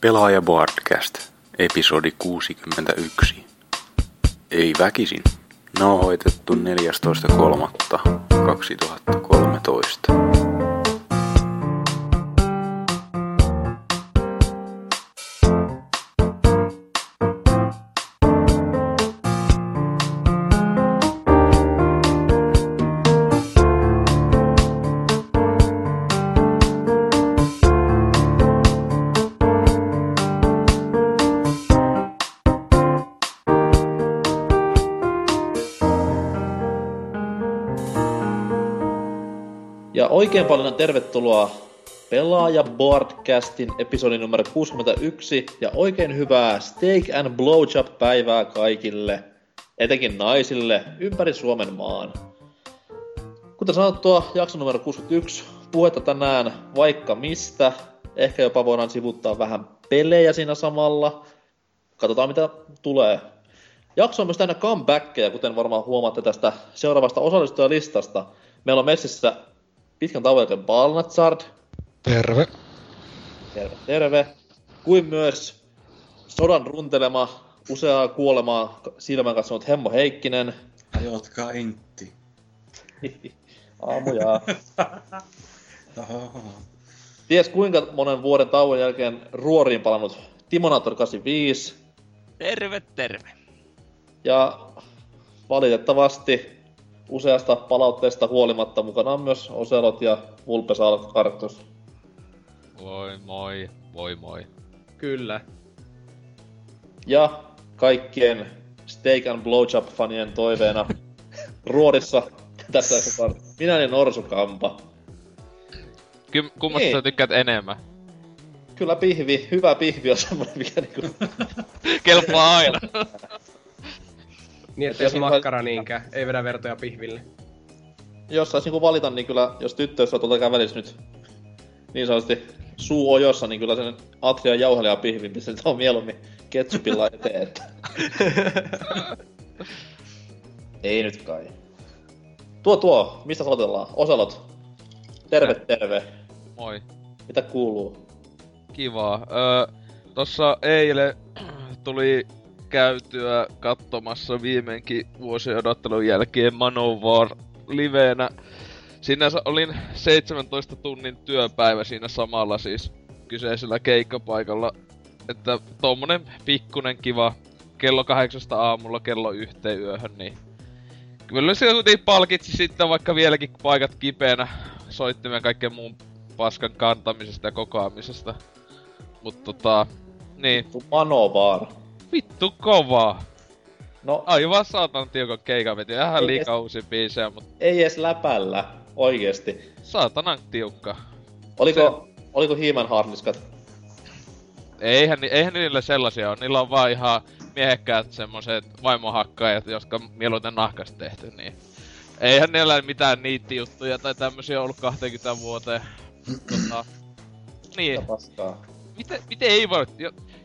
Pelaaja Boardcast, episodi 61. Ei väkisin. Nauhoitettu 14.3.2013. oikein paljon tervetuloa Pelaaja Boardcastin episodin numero 61 ja oikein hyvää Steak and Blowjob-päivää kaikille, etenkin naisille, ympäri Suomen maan. Kuten sanottua, jakso numero 61, puhetta tänään vaikka mistä, ehkä jopa voidaan sivuttaa vähän pelejä siinä samalla. Katsotaan mitä tulee. Jakso on myös täynnä comebackkejä, kuten varmaan huomaatte tästä seuraavasta osallistujalistasta. Meillä on messissä pitkän tauon jälkeen Balnatsard, Terve. terve, terve, kuin myös sodan runtelema, useaa kuolemaa silmään katsonut Hemmo Heikkinen, Jotka intti. aamujaa. Oho. Ties kuinka monen vuoden tauon jälkeen ruoriin palannut Timonator 85, Terve, terve. ja valitettavasti useasta palautteesta huolimatta mukana on myös Oselot ja Vulpes Arctus. Voi moi, voi moi. Kyllä. Ja kaikkien Steak and Blowjob-fanien toiveena ruorissa tässä on minä ja Norsukampa. Ky- kummasta Niin. sä tykkäät enemmän? Kyllä pihvi, hyvä pihvi on semmoinen, mikä niinku... Kelpaa aina. Niin, Et ettei jos makkara niinkään. Ei vedä vertoja pihville. Jos sais niinku valita, niin kyllä, jos tyttöystävä tuolta kävelis nyt niin sanotusti suu ojossa, niin kyllä sen Atria jauhelia pihvin pistän on mieluummin ketsupilla eteen, että... Ei nyt kai. Tuo tuo, mistä aloitellaan? Oselot. Terve, terve. Moi. Mitä kuuluu? Kivaa. Öö, tossa eilen tuli käytyä katsomassa viimeinkin vuosien odottelun jälkeen Manowar liveenä. Sinänsä olin 17 tunnin työpäivä siinä samalla siis kyseisellä keikkapaikalla. Että tommonen pikkunen kiva kello kahdeksasta aamulla kello yhteen yöhön, niin Kyllä se kuitenkin palkitsi sitten vaikka vieläkin paikat kipeänä soittimen kaikkeen muun paskan kantamisesta ja kokoamisesta. Mut tota, niin, Manovar. Vittu kovaa. No, Aivan saatan tiukan keikan veti. Vähän liikaa uusia biisejä, mut ei edes läpällä, oikeesti. saatanan tiukka. Oliko, oliko He-Man hardliskat? Eihän, eihän niillä sellaisia ole. Niillä on vaan ihan miehekkäät semmoset vaimohakkaajat, jotka mieluiten nahkasta tehty, niin... Eihän niillä mitään niittijuttuja tai tämmösiä ollut 20 vuoteen. tota, niin, miten, miten ei voi...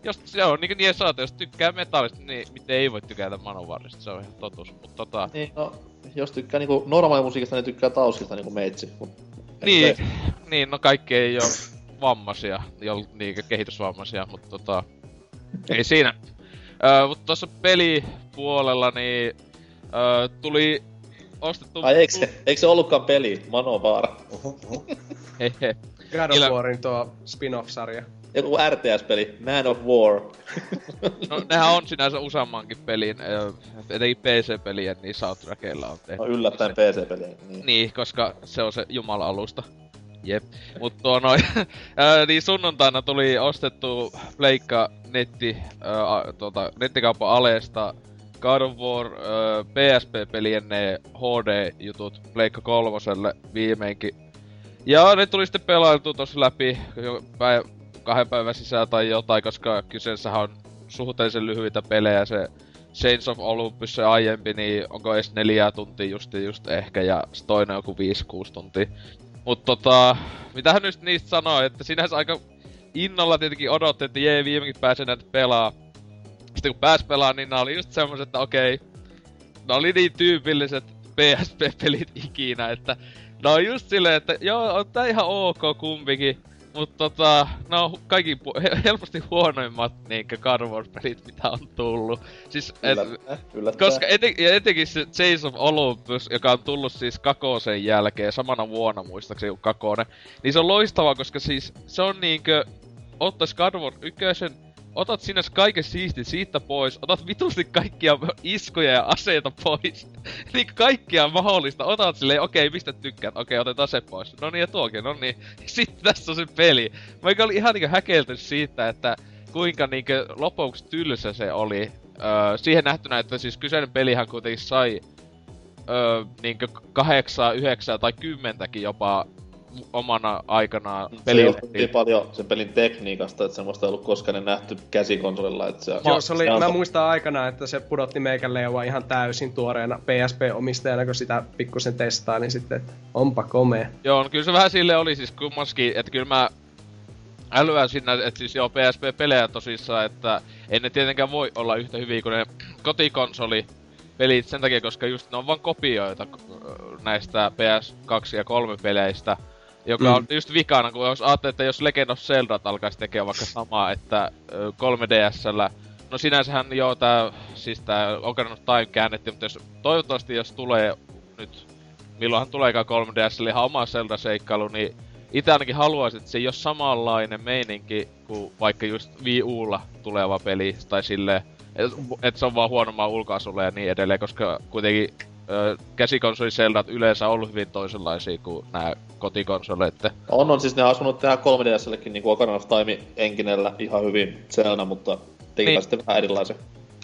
Jo, jos se on niinku niin saata, jos tykkää metallista, niin miten ei voi tykätä Manowarista, se on ihan totus. Mut tota, Niin, no, jos tykkää niinku normaalimusiikista, niin tykkää tauskista niinku meitsi. Mut, niin, niin, no kaikki ei oo vammaisia, jo niinkö kehitysvammaisia, mutta tota, ei siinä. Öö, mut tossa pelipuolella niin öö, tuli ostettu... Ai eikö se, eikö se ollutkaan peli? Manovar. God of Warin tuo spin-off-sarja. Joku RTS-peli. Man of War. No nehän on sinänsä useammankin pelin, etenkin PC-pelien, niin soundtrackeilla on tehty. No yllättäen PC-peli. Niin. Niin, koska se on se jumala-alusta. Jep. Mut tuo noin, niin sunnuntaina tuli ostettu Pleikka netti, a- tuota, nettikaupan aleesta God of War ää, PSP-pelien ne HD-jutut Pleikka kolmoselle viimeinkin. Ja ne tuli sitten pelailtu tossa läpi kahden päivän sisään tai jotain, koska kyseessähän on suhteellisen lyhyitä pelejä se Chains of Olympus se aiempi, niin onko edes neljää tuntia just, just ehkä, ja toinen joku 5-6 tuntia. Mut tota, mitähän nyt niistä sanoo, että sinänsä aika innolla tietenkin odotti, että jee, viimeinkin pääsee näitä pelaa. Sitten kun pääs pelaa, niin nää oli just semmoset, että okei, ne oli niin tyypilliset PSP-pelit ikinä, että ne on just silleen, että joo, on tää ihan ok kumpikin. Mut tota, no kaikki pu- he- helposti huonoimmat niinkö God of War-pelit, mitä on tullut. Siis, et, Yllättäen, yllättäen. koska eten, ja etenkin se Chase of Olympus, joka on tullut siis Kakosen jälkeen, samana vuonna muistaakseni kuin Kakone, niin se on loistava, koska siis se on niinkö, ottais God of War 1, otat sinne kaiken siisti siitä pois, otat vitusti kaikkia iskoja ja aseita pois. niin kaikkia mahdollista, otat silleen, okei, mistä tykkäät, okei, otetaan se pois. No niin, ja tuokin, no niin. Sitten tässä on se peli. Mä olin ihan niinku häkelty siitä, että kuinka niinku lopuksi tylsä se oli. Öö, siihen nähtynä, että siis kyseinen pelihän kuitenkin sai öö, niinkö kahdeksaa, yhdeksää tai kymmentäkin jopa omana aikanaan Se pelille. johtuu niin paljon sen pelin tekniikasta, että semmoista ei ollut koskaan nähty käsikonsolilla. Että se, Joo, se oli, on mä to- muistan aikana, että se pudotti meikän leua ihan täysin tuoreena PSP-omistajana, kun sitä pikkusen testaa, niin sitten, että onpa komea. Joo, no kyllä se vähän sille oli siis kummaskin, että kyllä mä älyän sinä, että siis joo PSP-pelejä tosissaan, että ei ne tietenkään voi olla yhtä hyviä kuin ne kotikonsoli pelit sen takia, koska just ne on vaan kopioita äh, näistä PS2 ja 3 peleistä. Joka Mm. on just vikana, kun jos ajattelee, että jos Legend of Zelda alkaisi tekemään vaikka samaa, että ö, 3DSllä No sinänsähän joo tää, siis tää Ocarina of Time käännettiin, mutta jos, toivottavasti jos tulee nyt, milloinhan tuleekaan 3DS, eli ihan oma Zelda-seikkailu, niin itse ainakin haluaisin, että se ei ole samanlainen meininki kuin vaikka just Wii Ulla tuleva peli, tai silleen, että et se on vaan huonomman ulkoasulle ja niin edelleen, koska kuitenkin ö, käsikonsoli Zeldat yleensä ollut hyvin toisenlaisia kuin nämä kotikonsolit. että- On, on siis ne asunut tehdä 3DSllekin niin Ocarina of Time enkinellä ihan hyvin Zelda, mutta tekipä Niin. sitten vähän erilaisen.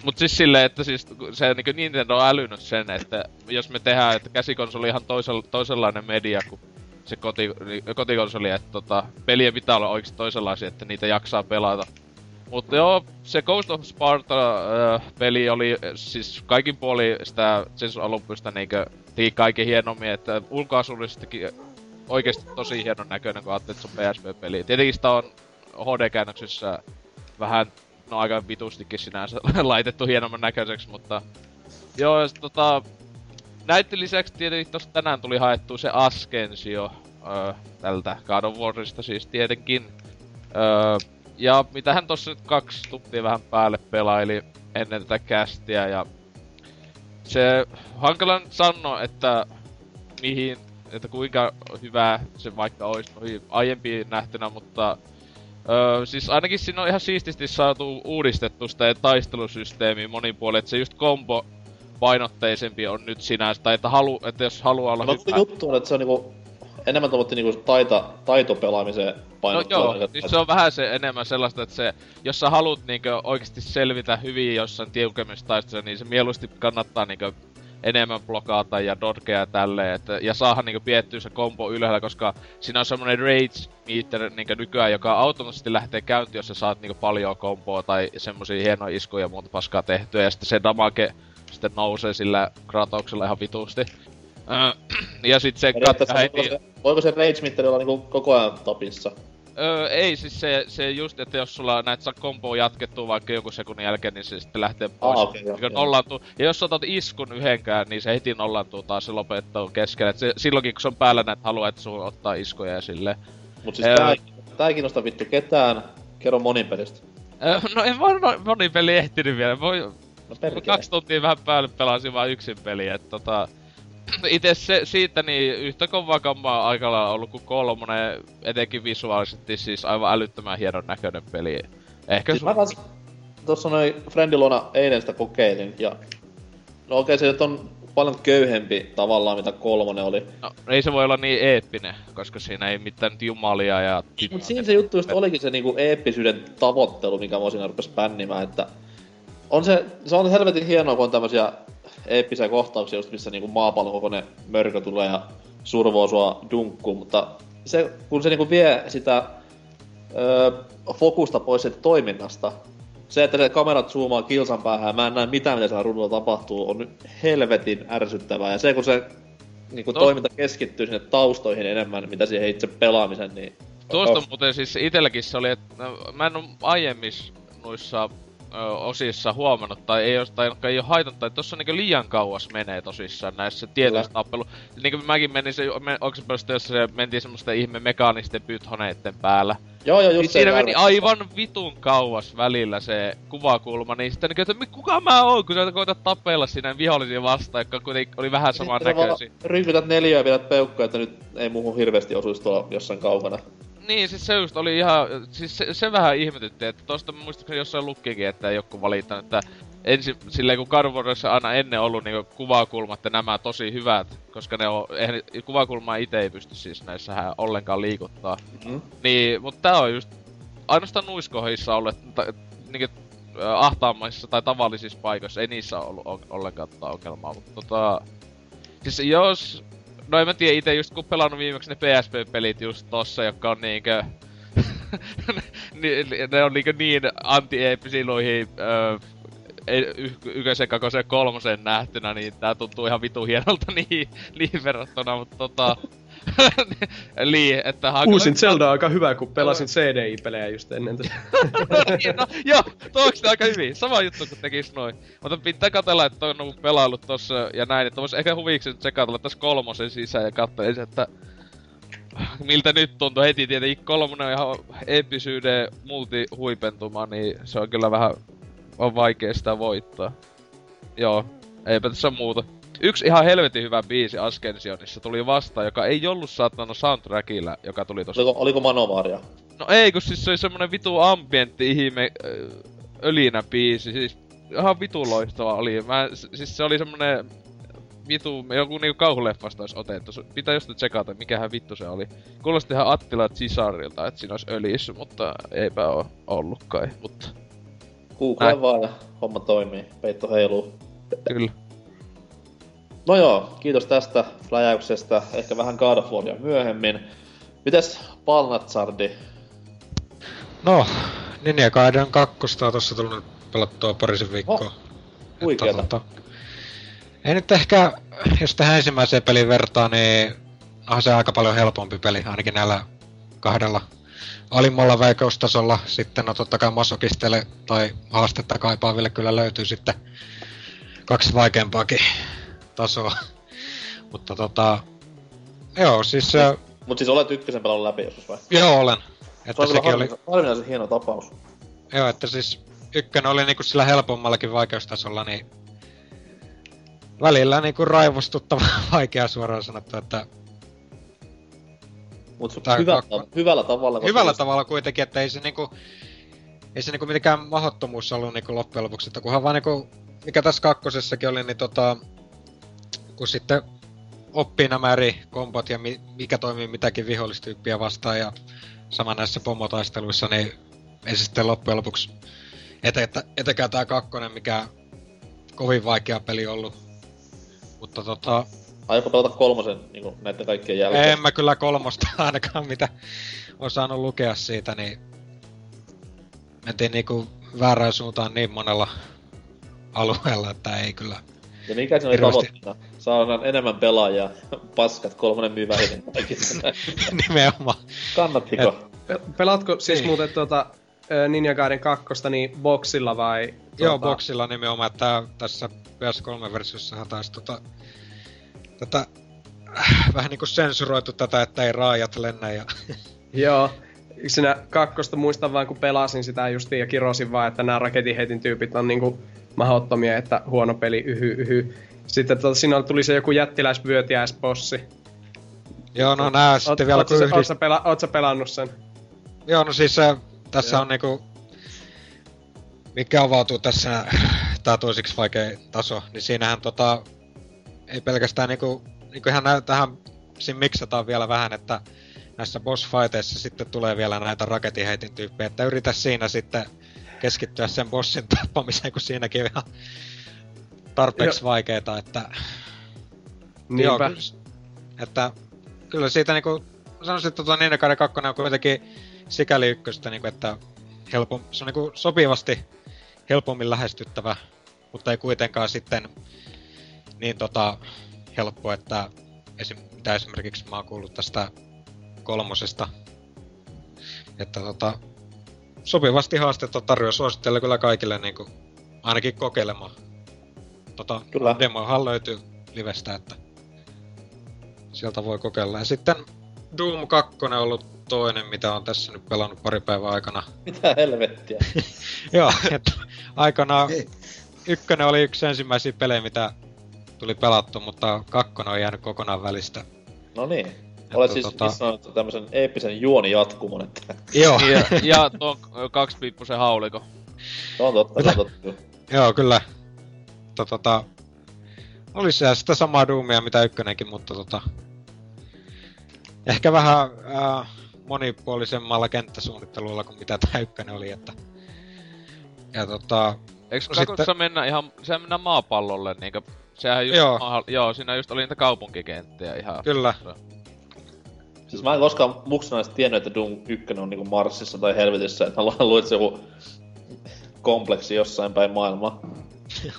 Mut siis silleen, että siis se niinku Nintendo on älynyt sen, että jos me tehdään, että käsikonsoli on ihan toisella, toisenlainen media kuin se koti, kotikonsoli, että tota, pelien pitää olla oikeesti toisenlaisia, että niitä jaksaa pelata. Mutta joo, se Ghost of Sparta-peli oli äh, siis kaikin puoli sitä Sensu Olympusista niinkö teki kaiken hienommin, että ulkoasullisestikin oikeesti tosi hienon näköinen, kun ajattelet, on PSP-peli. Tietenkin sitä on HD-käännöksessä vähän, no aika vitustikin sinänsä laitettu hienomman näköiseksi, mutta... Joo, ja sit tota... Näiden lisäksi tietenkin tossa tänään tuli haettu se Askensio öö, tältä God of Warista siis tietenkin. Öö, ja mitähän tossa nyt kaksi tuntia vähän päälle pelaili ennen tätä kästiä ja se hankala nyt sanoa, että mihin, että kuinka hyvää se vaikka olisi noihin aiempiin nähtynä, mutta Öö, siis ainakin siinä on ihan siististi saatu uudistettu sitä taistelusysteemiä monin puolin, että se just kombo painotteisempi on nyt sinänsä, tai että, halu, että jos haluaa olla No, hyvä... juttu on, että se on niinku enemmän tuommoitti niinku taita, taitopelaamiseen No painottua. joo, niinku, siis se on vähän se enemmän sellaista, että se, jos sä haluat niinkö oikeesti selvitä hyvin jossain tiukemmissa niin se mieluusti kannattaa niinkö enemmän blokata ja dodgea ja tälleen, että, ja saada niinkö piettyä se kombo ylhäällä, koska siinä on semmonen rage meter niinkö nykyään, joka automaattisesti lähtee käyntiin, jos sä saat niinkö paljon komboa tai semmosia hienoja iskuja ja muuta paskaa tehtyä, ja sitten se damage sitten nousee sillä Kratauksella ihan vitusti. Öö, ja sit se katkaa voiko heti... se, voiko se rage mitteri olla niinku koko ajan topissa? Öö, ei, siis se, se just, että jos sulla näet saa komboa jatkettua vaikka joku sekunnin jälkeen, niin se sitten lähtee pois. joo, Mikä joo. nollantuu. Ja jos otat iskun yhdenkään, niin se heti nollantuu taas se lopettaa keskellä. Et se, silloinkin kun se on päällä näet haluaa, että sun ottaa iskoja ja silleen. Mut siis Öö. tää, tää ei kiinnosta vittu ketään. Kerro monipelistä. Öö, no en vaan no, moni peli ehtinyt vielä. Voi, No perkele. kaksi tuntia vähän päälle pelasin vaan yksin peliä, että tota... Itse se, siitä niin yhtä kovaa kammaa aikalla ollut kuin kolmonen, etenkin visuaalisesti siis aivan älyttömän hienon näköinen peli. Ehkä Siis sun... mä kans tossa noin Friendilona eilen sitä kokeilin ja... No okei, se nyt on paljon köyhempi tavallaan mitä kolmonen oli. No, ei se voi olla niin eeppinen, koska siinä ei mitään jumalia ja... Mut siinä se juttu just olikin se niinku eeppisyyden tavoittelu, mikä mua siinä rupes pännimään, että... On se, se on helvetin hienoa, kun on tämmösiä eeppisiä kohtauksia just missä niinku maapallon kokoinen mörkö tulee ja survoo sua dunkkuun, mutta se, kun se niinku vie sitä öö, fokusta pois siitä toiminnasta, se, että se kamerat zoomaa kilsan päähän ja mä en näe mitään, mitä siellä ruudulla tapahtuu, on helvetin ärsyttävää. Ja se, kun se niin kun No. toiminta keskittyy sinne taustoihin enemmän, mitä siihen itse pelaamisen, niin... Tuosta Oh. muuten siis itelläkin se oli, että no, mä en oo aiemmissa noissa ö, osissa huomannut, tai ei, jos, tai ei ole haitannut, tai tossa niinku liian kauas menee tosissaan näissä tietyissä tappelu. Niinku mäkin menin se, me, onko se pelkästään, jos se mentiin semmoista ihme mekaanisten pythoneitten päällä. Joo, joo, Niin just se siinä meni aivan vitun kauas välillä se kuvakulma, niin sitten niinku, että kuka mä oon, kun sä koetat tapella siinä vihollisia vastaan, jotka kuitenkin oli vähän saman näköisiä. Rynkytät neljää ja pidät peukkoja, että nyt ei muuhun hirveästi osuisi tuolla jossain kaukana. Niin, siis se just oli ihan, siis se, se vähän ihmetytti, että tosta muistaakseni jossain lukkikin, että joku valittanut, että ensin, silleen kun Warissa aina ennen ollut niinku kuvakulmat ja nämä tosi hyvät, koska ne on, eihän, kuvakulmaa itse ei pysty siis näissähän ollenkaan liikuttaa. Mhm. Niin, mutta tää on just ainoastaan nuiskohissa ollut, ta, niinku ahtaammaisissa tai tavallisissa paikoissa, ei niissä ollut on, ollenkaan tota ongelmaa, mutta tota... Siis jos... No en mä tiedä ite just kun pelannut viimeksi ne PSP-pelit just tossa, jotka on niinkö... ni, ne on niinkö niin anti-eeppisiä noihin öö, y- ykösen, kakosen kolmosen nähtynä, niin tää tuntuu ihan vitu hienolta niin, niin verrattuna, mutta tota... Eli, että hankala- Uusin Zelda on aika hyvä, kun pelasin CDI-pelejä just ennen tätä. Niin, no, joo, tuoks aika hyvin. Sama juttu kun tekis noin. Mutta pitää katella, että on ollut pelaillut tossa ja näin, että vois ehkä huviksi nyt sekatella tässä kolmosen sisään ja katsoa, että miltä nyt tuntuu heti tietenkin kolmonen on ihan episyyden multi-huipentuma, niin se on kyllä vähän on vaikea sitä voittaa. Joo, eipä tässä muuta. Yksi ihan helvetin hyvä biisi Ascensionissa tuli vastaan, joka ei ollut saattanut soundtrackilla, joka tuli tossa Oliko, oliko Manovaaria? No ei, kun siis se oli semmonen vitu ambientti ihme ölinä biisi, siis ihan vitu loistava oli. Mä, siis se oli semmonen vitu, joku niinku kauhuleffasta olisi otettu. Pitää just tsekata, mikähän vittu se oli. Kuulosti ihan Attila Cisarilta, että siinä olisi öljyssä, mutta eipä oo ollut kai, mutta Google vaan ja homma toimii. Peitto heiluu. kyllä. No joo, kiitos tästä läjäyksestä. Ehkä vähän God of Waria myöhemmin. Mites Palnatsardi? No, Ninja Gaiden 2 on tossa tullut pelattua parisen viikkoa. Oh, huikeeta. Että, tota, ei nyt ehkä, jos tähän ensimmäiseen peliin vertaa, niin onhan se aika paljon helpompi peli, ainakin näillä kahdella alimmalla vaikeustasolla. Sitten no totta kai masokisteille tai haastetta kaipaaville kyllä löytyy sitten kaksi vaikeampaakin tasoa. Mutta tota, joo, siis äh, Mut siis olet ykkösen pelannut läpi joskus vai? joo olen. Se Että on kyllä sekin oli, harvinaisen, hieno tapaus. Joo, että siis ykkönen oli niinku sillä helpommallakin vaikeustasolla, niin välillä niinku raivostuttava vaikea suoraan sanottu, että Mut Tää hyvä, kakko- hyvällä tavalla. hyvällä siis- tavalla kuitenkin, että ei se niinku, ei se niinku mitenkään mahdottomuus ollut niinku loppujen lopuksi, että kunhan vaan niinku, mikä tässä kakkosessakin oli, niin tota, kun sitten oppii nämä eri kompot ja mi- mikä toimii mitäkin vihollistyyppiä vastaan ja sama näissä pomotaisteluissa, niin ei se sitten loppujen lopuksi ete, että, etekään tää kakkonen, mikä kovin vaikea peli ollut. Mutta tota, Aiotko pelata kolmosen niin näiden kaikkien jälkeen? en mä kyllä kolmosta ainakaan mitä on saanut lukea siitä, niin mentiin niinku väärään suuntaan niin monella alueella, että ei kyllä. Ja mikä siinä oli tavoitteena? Saadaan enemmän pelaajia. Paskat, kolmonen myy vähiten kaikista. Nimenomaan. Kannattiko? Pe- Pelaatko siis Niin. muuten tuota Ninja Gaiden 2 niin boxilla vai? Joo, tuota- boksilla nimenomaan, että tässä PS3-versiossahan taisi tota, tätä äh, vähän niinku sensuroitu tätä, että ei raajat lennä ja Joo. Siinä kakkosta muistan vaan, kun pelasin sitä justiin ja kirosin vaan, että nämä raketiheitin tyypit on niinku mahdottomia, että huono peli, yhy, yhy. Sitten tota, siinä tuli se joku jättiläisvyötiäisbossi. Joo, no nää Oot, sitten vielä oot, kun yhdist... oot, pela, oot sä pelannut sen? Joo, no siis äh, tässä Joo. on niinku... Mikä avautuu tässä, tää toisiksi vaikea taso, niin siinähän tota... Ei pelkästään niinku... Niinku ihan nää, tähän siinä miksataan vielä vähän, että näissä boss fighteissa sitten tulee vielä näitä raketiheitin tyyppejä, että yritä siinä sitten keskittyä sen bossin tappamiseen, kun siinäkin on ihan tarpeeksi vaikeeta, että Joo, Niinpä. kyllä, s- että kyllä siitä niinku, sanoisin, että tuo Ninja Gaiden 2 on kuitenkin sikäli ykköstä, niinku, että helpom, se on niinku sopivasti helpommin lähestyttävä, mutta ei kuitenkaan sitten niin tota, helppo, että esim, mitä esimerkiksi mä oon kuullut tästä kolmosesta, että tota, sopivasti haastetta tarjoaa. Suosittelen kyllä kaikille niinku, ainakin kokeilemaan. Tota, Kyllä. demohan löytyy livestä, että sieltä voi kokeilla. Ja sitten Doom 2 on ollut toinen, mitä on tässä nyt pelannut pari päivää aikana. Mitä helvettiä. Joo, että aikanaan ykkönen oli yksi ensimmäisiä pelejä, mitä tuli pelattu, mutta kakkonen on jäänyt kokonaan välistä. No niin. Olet siis tota- missannut tämmösen eeppisen juonijatkumon, että Joo, Ja, ja tuon kaksipiippusen hauliko. se on totta, se on totta. joo kyllä. Mutta tota, oli se sitä samaa Doomia mitä ykkönenkin, mutta tota, ehkä vähän äh, monipuolisemmalla kenttäsuunnittelulla kuin mitä tämä ykkönen oli, että ja tota, Eikö No kakossa sitten- mennä ihan, sehän mennään maapallolle niinkö, sehän just, Joo. Maahan, joo, siinä just oli niitä kaupunkikenttiä ihan. kyllä, Siis mä en koskaan muksena edes tiennyt, että Doom 1 on niinku Marsissa tai Helvetissä, että mä lu- luulen, että se on joku kompleksi jossain päin maailmaa.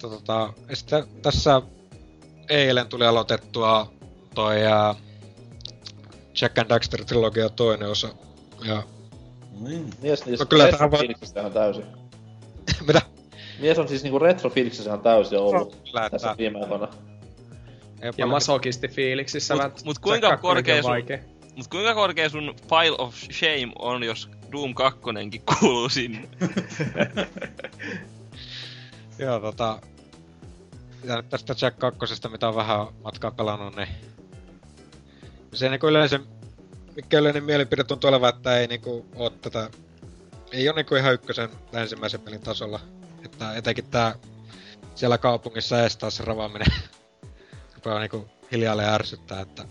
Tota, ja sitten tässä eilen tuli aloitettua toi ää, Jack and Daxter trilogia toinen osa. Ja Niin. Mies niissä No kyllä tää voi- retrofiiliksissä ihan täysin. mitä? Mies on siis niinku retrofiiliksissä ihan täysin ollut Kyllä, tässä että viime aikoina. Ja paljon- masokisti fiiliksissä. Mut- mut se kuinka korkea sun-. Mut kuinka korkea sun Pile of Shame on, jos Doom 2 kuuluu sinne? Joo, tota... Ja tästä Jack 2, mitä on vähän matkaa pelannut, niin... Se niinku yleensä... Mikä yleinen mielipide tuntuu olevan, että ei niinku oo tätä... Ei oo niinku ihan ykkösen tai ensimmäisen pelin tasolla. Että etenkin tää siellä kaupungissa ees taas ravaaminen rupeaa niinku hiljalleen ärsyttää, että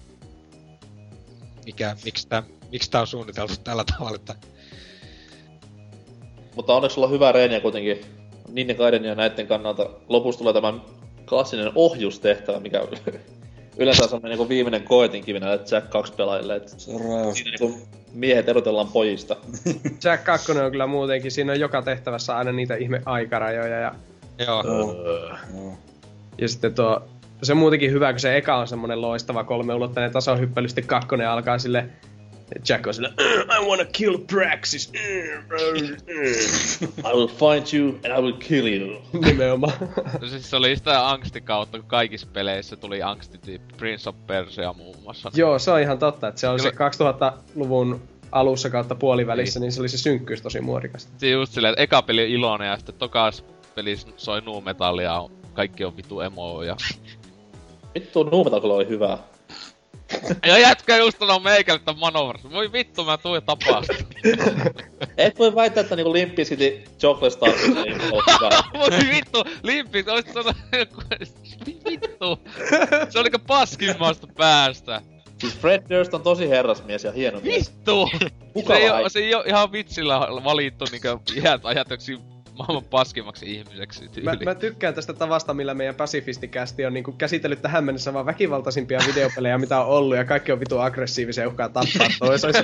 mikä, miksi tää, miksi tää on suunniteltu tällä tavalla, että Mutta onneksi sulla on hyvä reeniä kuitenkin Ninja Gaiden ja näiden kannalta. Lopussa tulee tämä klassinen ohjustehtävä, mikä yleensä on semmoinen niin viimeinen koetinkivi näille Jack 2 pelaajille. Rajoista. siinä niin miehet erotellaan pojista. Jack 2 on kyllä muutenkin, siinä on joka tehtävässä aina niitä ihme aikarajoja ja, joo. Joo. ja sitten tuo, se on muutenkin hyvä, kun se eka on semmonen loistava kolmeulotteinen tasohyppely, sitten kakkonen alkaa sille Jack on sille I wanna kill Praxis. I will find you and I will kill you. Nimenomaan. No siis se oli sitä angstikautta, kun kaikissa peleissä tuli angstityyppi. Prince of Persia muun muassa. Joo, se on ihan totta, että se on se Kyllä. 2000-luvun alussa kautta puolivälissä, niin. se oli se synkkyys tosi muodikasta. Se just silleen, että eka peli on iloinen ja sitten tokas peli soi nu metallia ja kaikki on vitu emo ja... Vittu, Nuumetal kyllä oli hyvä. ja jätkä just sanoo meikälle tämän manovers. Voi vittu, mä tapaan sitä. Et voi väittää, että niinku Limp Bizkit Chocolate Star ei ole hyvä. Voi vittu, limpi, olisit sanonut vittu. Se oliko paskimmasta päästä. Siis Fred Durst on tosi herrasmies ja hieno mies. Vittu! Se ei, oo, se ei oo ihan vitsillä valittu niinkö iät ajatuksi maailman paskimmaksi ihmiseksi Mä, tyyli. mä, tykkään tästä tavasta, millä meidän Pacifistikästi on niinku käsitellyt tähän mennessä vaan väkivaltaisimpia videopelejä, mitä on ollut, ja kaikki on vitu aggressiivisia ja uhkaa tappaa toisensa.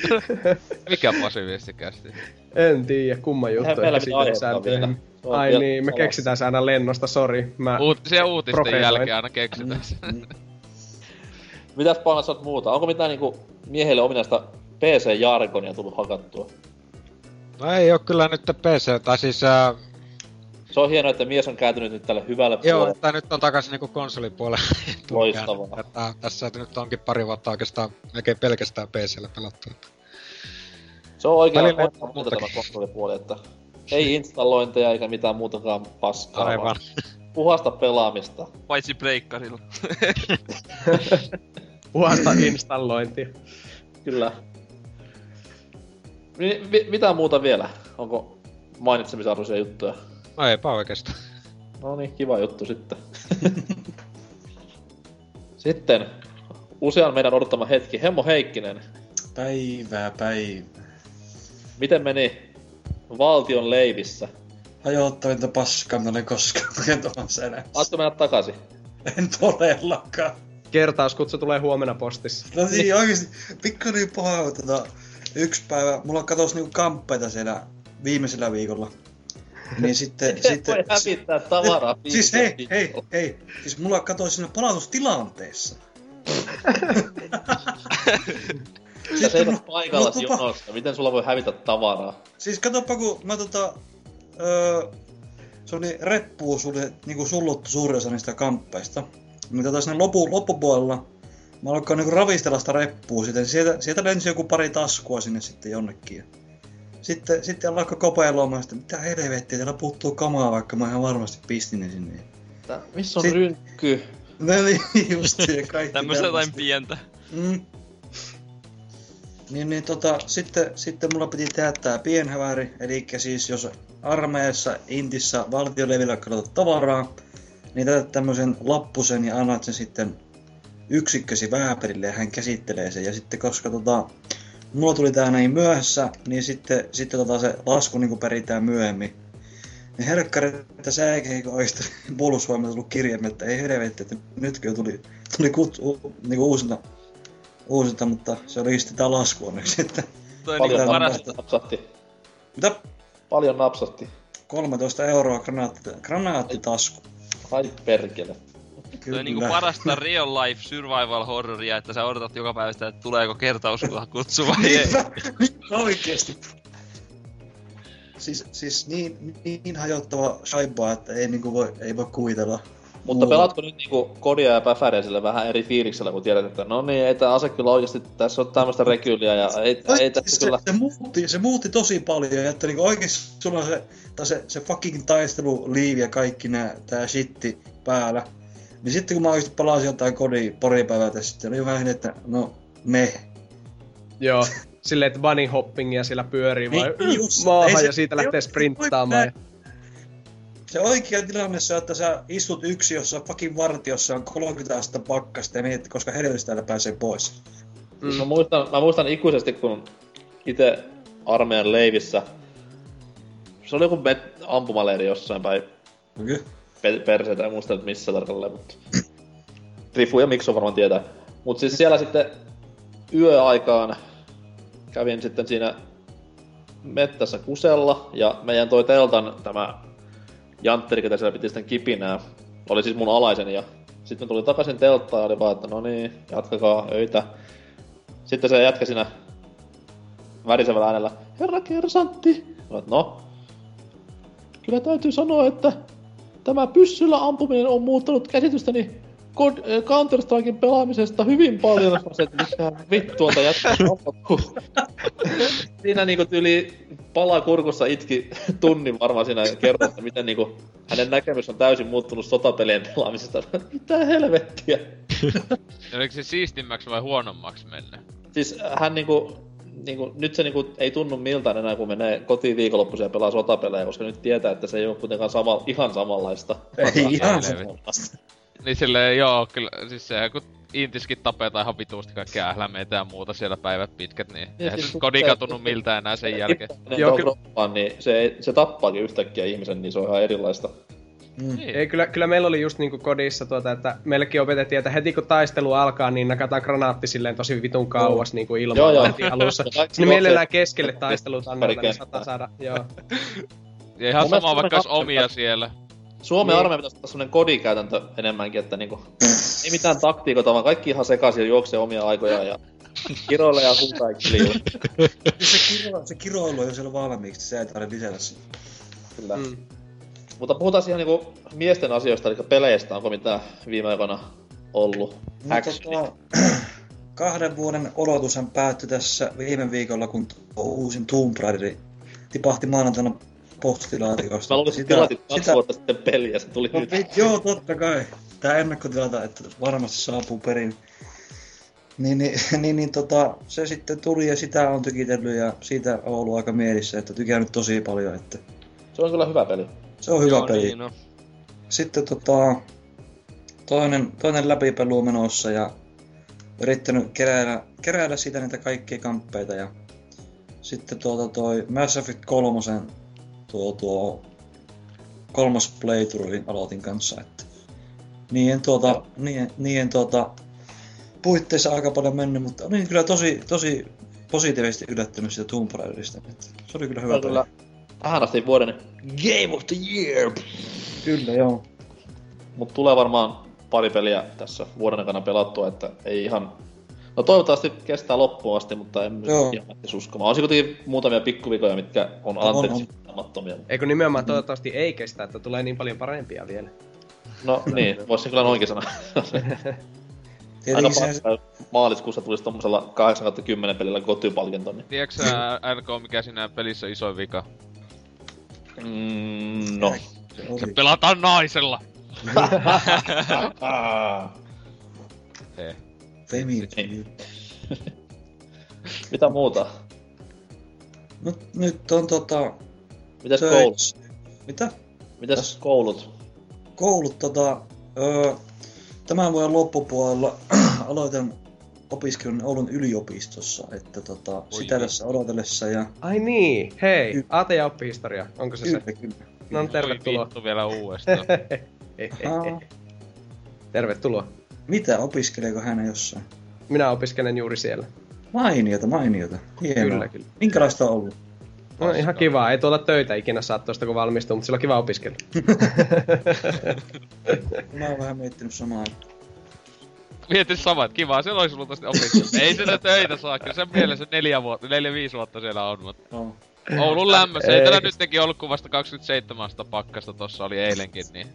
Mikä pasivistikästi? en tiedä, kumman juttu. Meillä ehkä. Se on Ai niin, me keksitään se aina lennosta, sori. Mä... Uutisia uutisten Profetoin. jälkeen aina keksitään se. Mitäs painat sä oot muuta? Onko mitään niinku miehelle ominaista PC-jargonia tullut hakattua? No ei oo kyllä nyt PC, tai siis ää, Se on hienoa, että mies on kääntynyt nyt tälle hyvälle joo, puolelle. että nyt on takaisin niinku konsolipuolelle. Loistavaa. Että tässä nyt onkin pari vuotta oikeastaan melkein pelkästään PCllä pelattu. Se on oikein muuta muutakin. tämä konsolipuoli, että ei installointeja eikä mitään muutakaan paskaa. Aivan. vaan Puhasta pelaamista. Paitsi pleikkarilla. Puhasta installointia. Kyllä. Mi- mi- mitä muuta vielä? Onko mainitsemisarvoisia juttuja? No eipä oikeastaan. No niin, kiva juttu sitten. sitten usean meidän odottama hetki. Hemmo Heikkinen, Päivää, päivää. miten meni valtion leivissä? Hajottavinta paskaa, mitä olen koskaan kokenut omassa elämässä. Saatko mennä takaisin? En todellakaan. Kertauskutsu tulee huomenna postissa. No niin, oikeesti. Pikku niin paha, tota, yksi päivä, mulla katos niinku kamppeita siellä viimeisellä viikolla. Niin sitten, sitten... voi hävittää tavaraa. Siis hei, hei, hei. Siis mulla katosi siinä palautustilanteessa. Sä seisot no, paikalla no, jonossa. Miten sulla voi hävitä tavaraa? Siis katoppa kun mä tota... Öö, se oli reppu, oli niinku sulluttu suurin osa niistä kamppeista. Niin tota siinä lopu, loppupuolella mä alkoin niinku ravistella sitä reppua, sitten sieltä, sieltä lensi joku pari taskua sinne sitten jonnekin. Ja Sitten, sitten alkoi kopeiluamaan, että mitä helvettiä, täällä puuttuu kamaa, vaikka mä ihan varmasti pistin ne sinne. Tää, missä on Sit- rynkky? No niin, just se kaikki Tämmöistä jotain pientä. Mm. Niin, niin tota, sitten, sitten mulla piti tehdä tää pienhäväri, eli siis jos armeijassa, intissä, valtiolevillä katsot tavaraa, niin tätä tämmöisen lappusen ja annat sen sitten yksikkösi vääperille ja hän käsittelee sen. Ja sitten koska tota, mulla tuli tää näin myöhässä, niin sitten, sitten tota se lasku niinku peritään myöhemmin. Niin herkkari, että sä eikö olisi puolustusvoimilta tullut kirje, että ei helvetti, että nytkö tuli, tuli kutsu, niinku uusinta, uusinta, mutta se oli sitten tää lasku onneksi, että Toi Paljon niinku Paljon paras, napsatti. mitä? Paljon napsatti. 13 euroa granaatti, granaattitasku. Ai perkele. Toi on niinku parasta real life survival horroria, että sä odotat joka päivästä, että tuleeko kertauskutsua vai ei. Oikeesti. Siis, siis niin, niin hajottava shaiba, että ei, niinku voi, ei voi kuvitella. Mutta Muuta. pelaatko nyt niinku kodia ja päfäriä sille vähän eri fiiliksellä, kun tiedät, että no niin, ei tää ase kyllä oikeesti, tässä on tämmöstä rekyliä ja ei, ei tässä se, kyllä... se, muutti, se muutti tosi paljon, että niinku oikeesti sulla on se, tai se, se fucking taisteluliivi ja kaikki nää, tää shitti päällä. Niin sitten kun mä oikeesti palasin jotain kodin pari päivää tässä, sitten oli vähän, että no me. Joo. Silleen, että bunny hoppingia siellä pyörii vai Niin, just. Maahan se- ja siitä lähtee sprinttaamaan. ei Se oikea tilanne se on, että sä istut yksi jossa fucking vartiossa on 30 astetta pakkasta ja mietit, koska helvetti täällä pääsee pois. Mm. Mä, muistan, mä muistan ikuisesti, kun itse armeijan leivissä, se oli joku met- ampumaleiri jossain päin Okei. Pe- perseitä, en muista nyt missä tarkalleen, mutta Rifu ja Mikso varmaan tietää. Mut siis siellä sitten yöaikaan kävin sitten siinä mettässä kusella ja meidän toi teltan tämä jantteri, ketä siellä piti sitten kipinää, oli siis mun alaiseni ja sitten tuli takaisin telttaan ja oli vaan, että no niin, jatkakaa öitä. Sitten se jätkä siinä värisevällä äänellä, herra kersantti. No, kyllä täytyy sanoa, että tämä pyssyllä ampuminen on muuttanut käsitystäni God, äh, Counter-Strikein pelaamisesta hyvin paljon. Mä sanoin, että mitä vittuolta jättää tapahtuu. Siinä niinku tyyli pala kurkussa itki tunnin varmaan siinä ja kertoi, että miten niinku hänen näkemys on täysin muuttunut sotapelien pelaamisesta. Mitä helvettiä? Oliko se siistimmäksi vai huonommaksi mennä? Siis hän niinku, niinku, nyt se niinku ei tunnu miltään enää, kun menee kotiin viikonloppuisin ja pelaa sotapelejä, koska nyt tietää, että se ei ole kuitenkaan sama, ihan samanlaista. Ei ihan samanlaista. Niin silleen joo, kyllä, siis sehän kun Intiskin tapetaan ihan vituusti kaikkea ählämeitä ja muuta siellä päivät pitkät, niin eihän siis se kodika se- tunnu miltä enää sen jälkeen. Joo, kyllä- niin se, se tappaakin yhtäkkiä ihmisen, niin se on ihan erilaista. Mm. Ei, kyllä, kyllä meillä oli just niinku kodissa tuota, että meillekin opetettiin, että heti kun taistelu alkaa, niin nakataan granaatti silleen tosi vitun kauas niinku Joo, ilmaan joo. heti alussa. Ja kaikki Niin mielellään keskelle taistelut annetaan, niin saattaa saada, joo. Ja ihan Mun sama vaikka olisi omia siellä. Suomen Niin. armeija pitäisi olla semmonen kodikäytäntö enemmänkin, että niinku, ei mitään taktiikoita, vaan kaikki ihan sekaisin ja juoksee omia aikojaan ja kiroilee ja huutaa ja. Se, kiro, se kiroilu on jo siellä valmiiksi, se ei tarvitse lisätä sitä. Kyllä. Mm. Mutta puhutaan ihan niinku miesten asioista, eli peleistä, onko mitään viime aikoina ollut? No, tota, kahden vuoden odotushan päättyi tässä viime viikolla, kun uusin Tomb Raider tipahti maanantaina postilaatikosta. Mä luulen, että tilatit kaksi vuotta sitten peliä, se tuli No, nyt. joo, totta kai. Tää ennakkotilata, että varmasti saapuu perin. Niin, niin, niin, niin tota, se sitten tuli ja sitä on tykitellyt ja siitä on ollut aika mielissä, että tykännyt tosi paljon, että Se on kyllä hyvä peli. Se on hyvä Joo, peli. Niin, no. Sitten tota, toinen, toinen läpipelu on menossa ja yrittänyt keräillä, keräillä siitä niitä kaikkia kamppeita ja sitten tuota toi Mass Effect 3 tuo, tuo kolmas playthroughin aloitin kanssa, että niiden tuota, niiden, niiden tuota puitteissa aika paljon mennyt, mutta olin kyllä tosi, tosi positiivisesti yllättynyt siitä Tomb Raiderista, se oli kyllä hyvä on peli. Asti vuoden Game of the Year. Kyllä, joo. Mutta tulee varmaan pari peliä tässä vuoden aikana pelattua, että ei ihan No toivottavasti kestää loppuun asti, mutta en Joo. ihan uskomaan. On kuitenkin muutamia pikkuvikoja, mitkä on anteeksi antamattomia. Eikö nimenomaan toivottavasti ei kestä, että tulee niin paljon parempia vielä. No niin, voisi kyllä noinkin sanoa. Aika Tietenkin se, maaliskuussa tulisi tommosella 8-10 pelillä kotypalkinto, niin... Tiedätkö sä, LK, mikä siinä pelissä on iso vika? Mm, no. Se pelataan naisella! Femi. Mitä muuta? No, nyt on tota... Mitäs töissä. koulut? Mitä? Mitäs koulut? Koulut tota... Öö, tämän vuoden loppupuolella aloitan opiskelun Oulun yliopistossa, että tota, sitä Oi. tässä odotellessa ja Ai niin, hei, Ky- AT ja oppihistoria, onko se se? kyllä, kyllä. No tervetuloa. Oi vittu vielä uudestaan. Aa, tervetuloa. mitä, opiskeleeko hän jossain? Minä opiskelen juuri siellä. Mainiota, mainiota. Hienoa. Kyllä, kyllä. Minkälaista on ollut? No ihan kiva, ei tuolla töitä ikinä saa tuosta kun valmistuu, mutta sillä on kiva opiskella. Mä oon vähän miettinyt samaa. Mietin sama, että kiva siellä olisi ollut tosta opiskella. Ei sitä töitä saa, kyllä sen mielessä neljä vuotta, neljä viisi vuotta siellä on, mutta No. Oulun lämmössä. Ei tällä nytkin ollut kuin vasta 27 astetta pakkasta, tossa oli eilenkin, niin...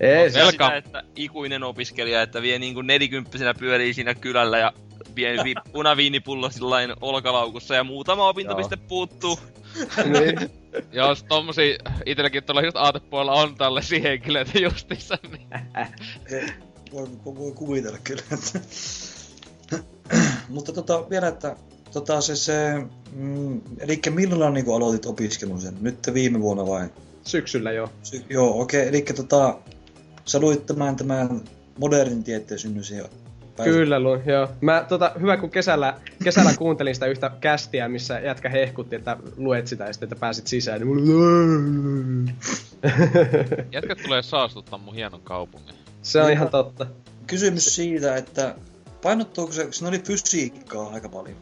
Ei, se- Velka. sitä, että ikuinen opiskelija, että vie niinku nelikymppisenä pyörii siinä kylällä ja vie vi- punaviinipullo sillain olkalaukussa ja muutama opintopiste puuttuu. niin. Jos tommosia, itelläkin tuolla just aatepuolella on tällaisia henkilöitä justiinsa, niin... Voi, voi, voi kuvitella kyllä. Mutta tota, vielä, että tota, se, se mm, eli milloin niin aloitit opiskelun sen? Nyt viime vuonna vai? Syksyllä jo. Sy- joo, okei. Okay. Eli tota, sä luit tämän, tämän modernin tieteen synnyisiä Kyllä luin, joo. Mä, tota, hyvä kun kesällä, kesällä kuuntelin sitä yhtä kästiä, missä jätkä hehkutti, että luet sitä ja sitten, että pääsit sisään, niin mulla... Jätkät tulee saastuttaa mun hienon kaupungin. Se on ihan totta. Kysymys siitä, että painottuuko se, siinä oli fysiikkaa aika paljon.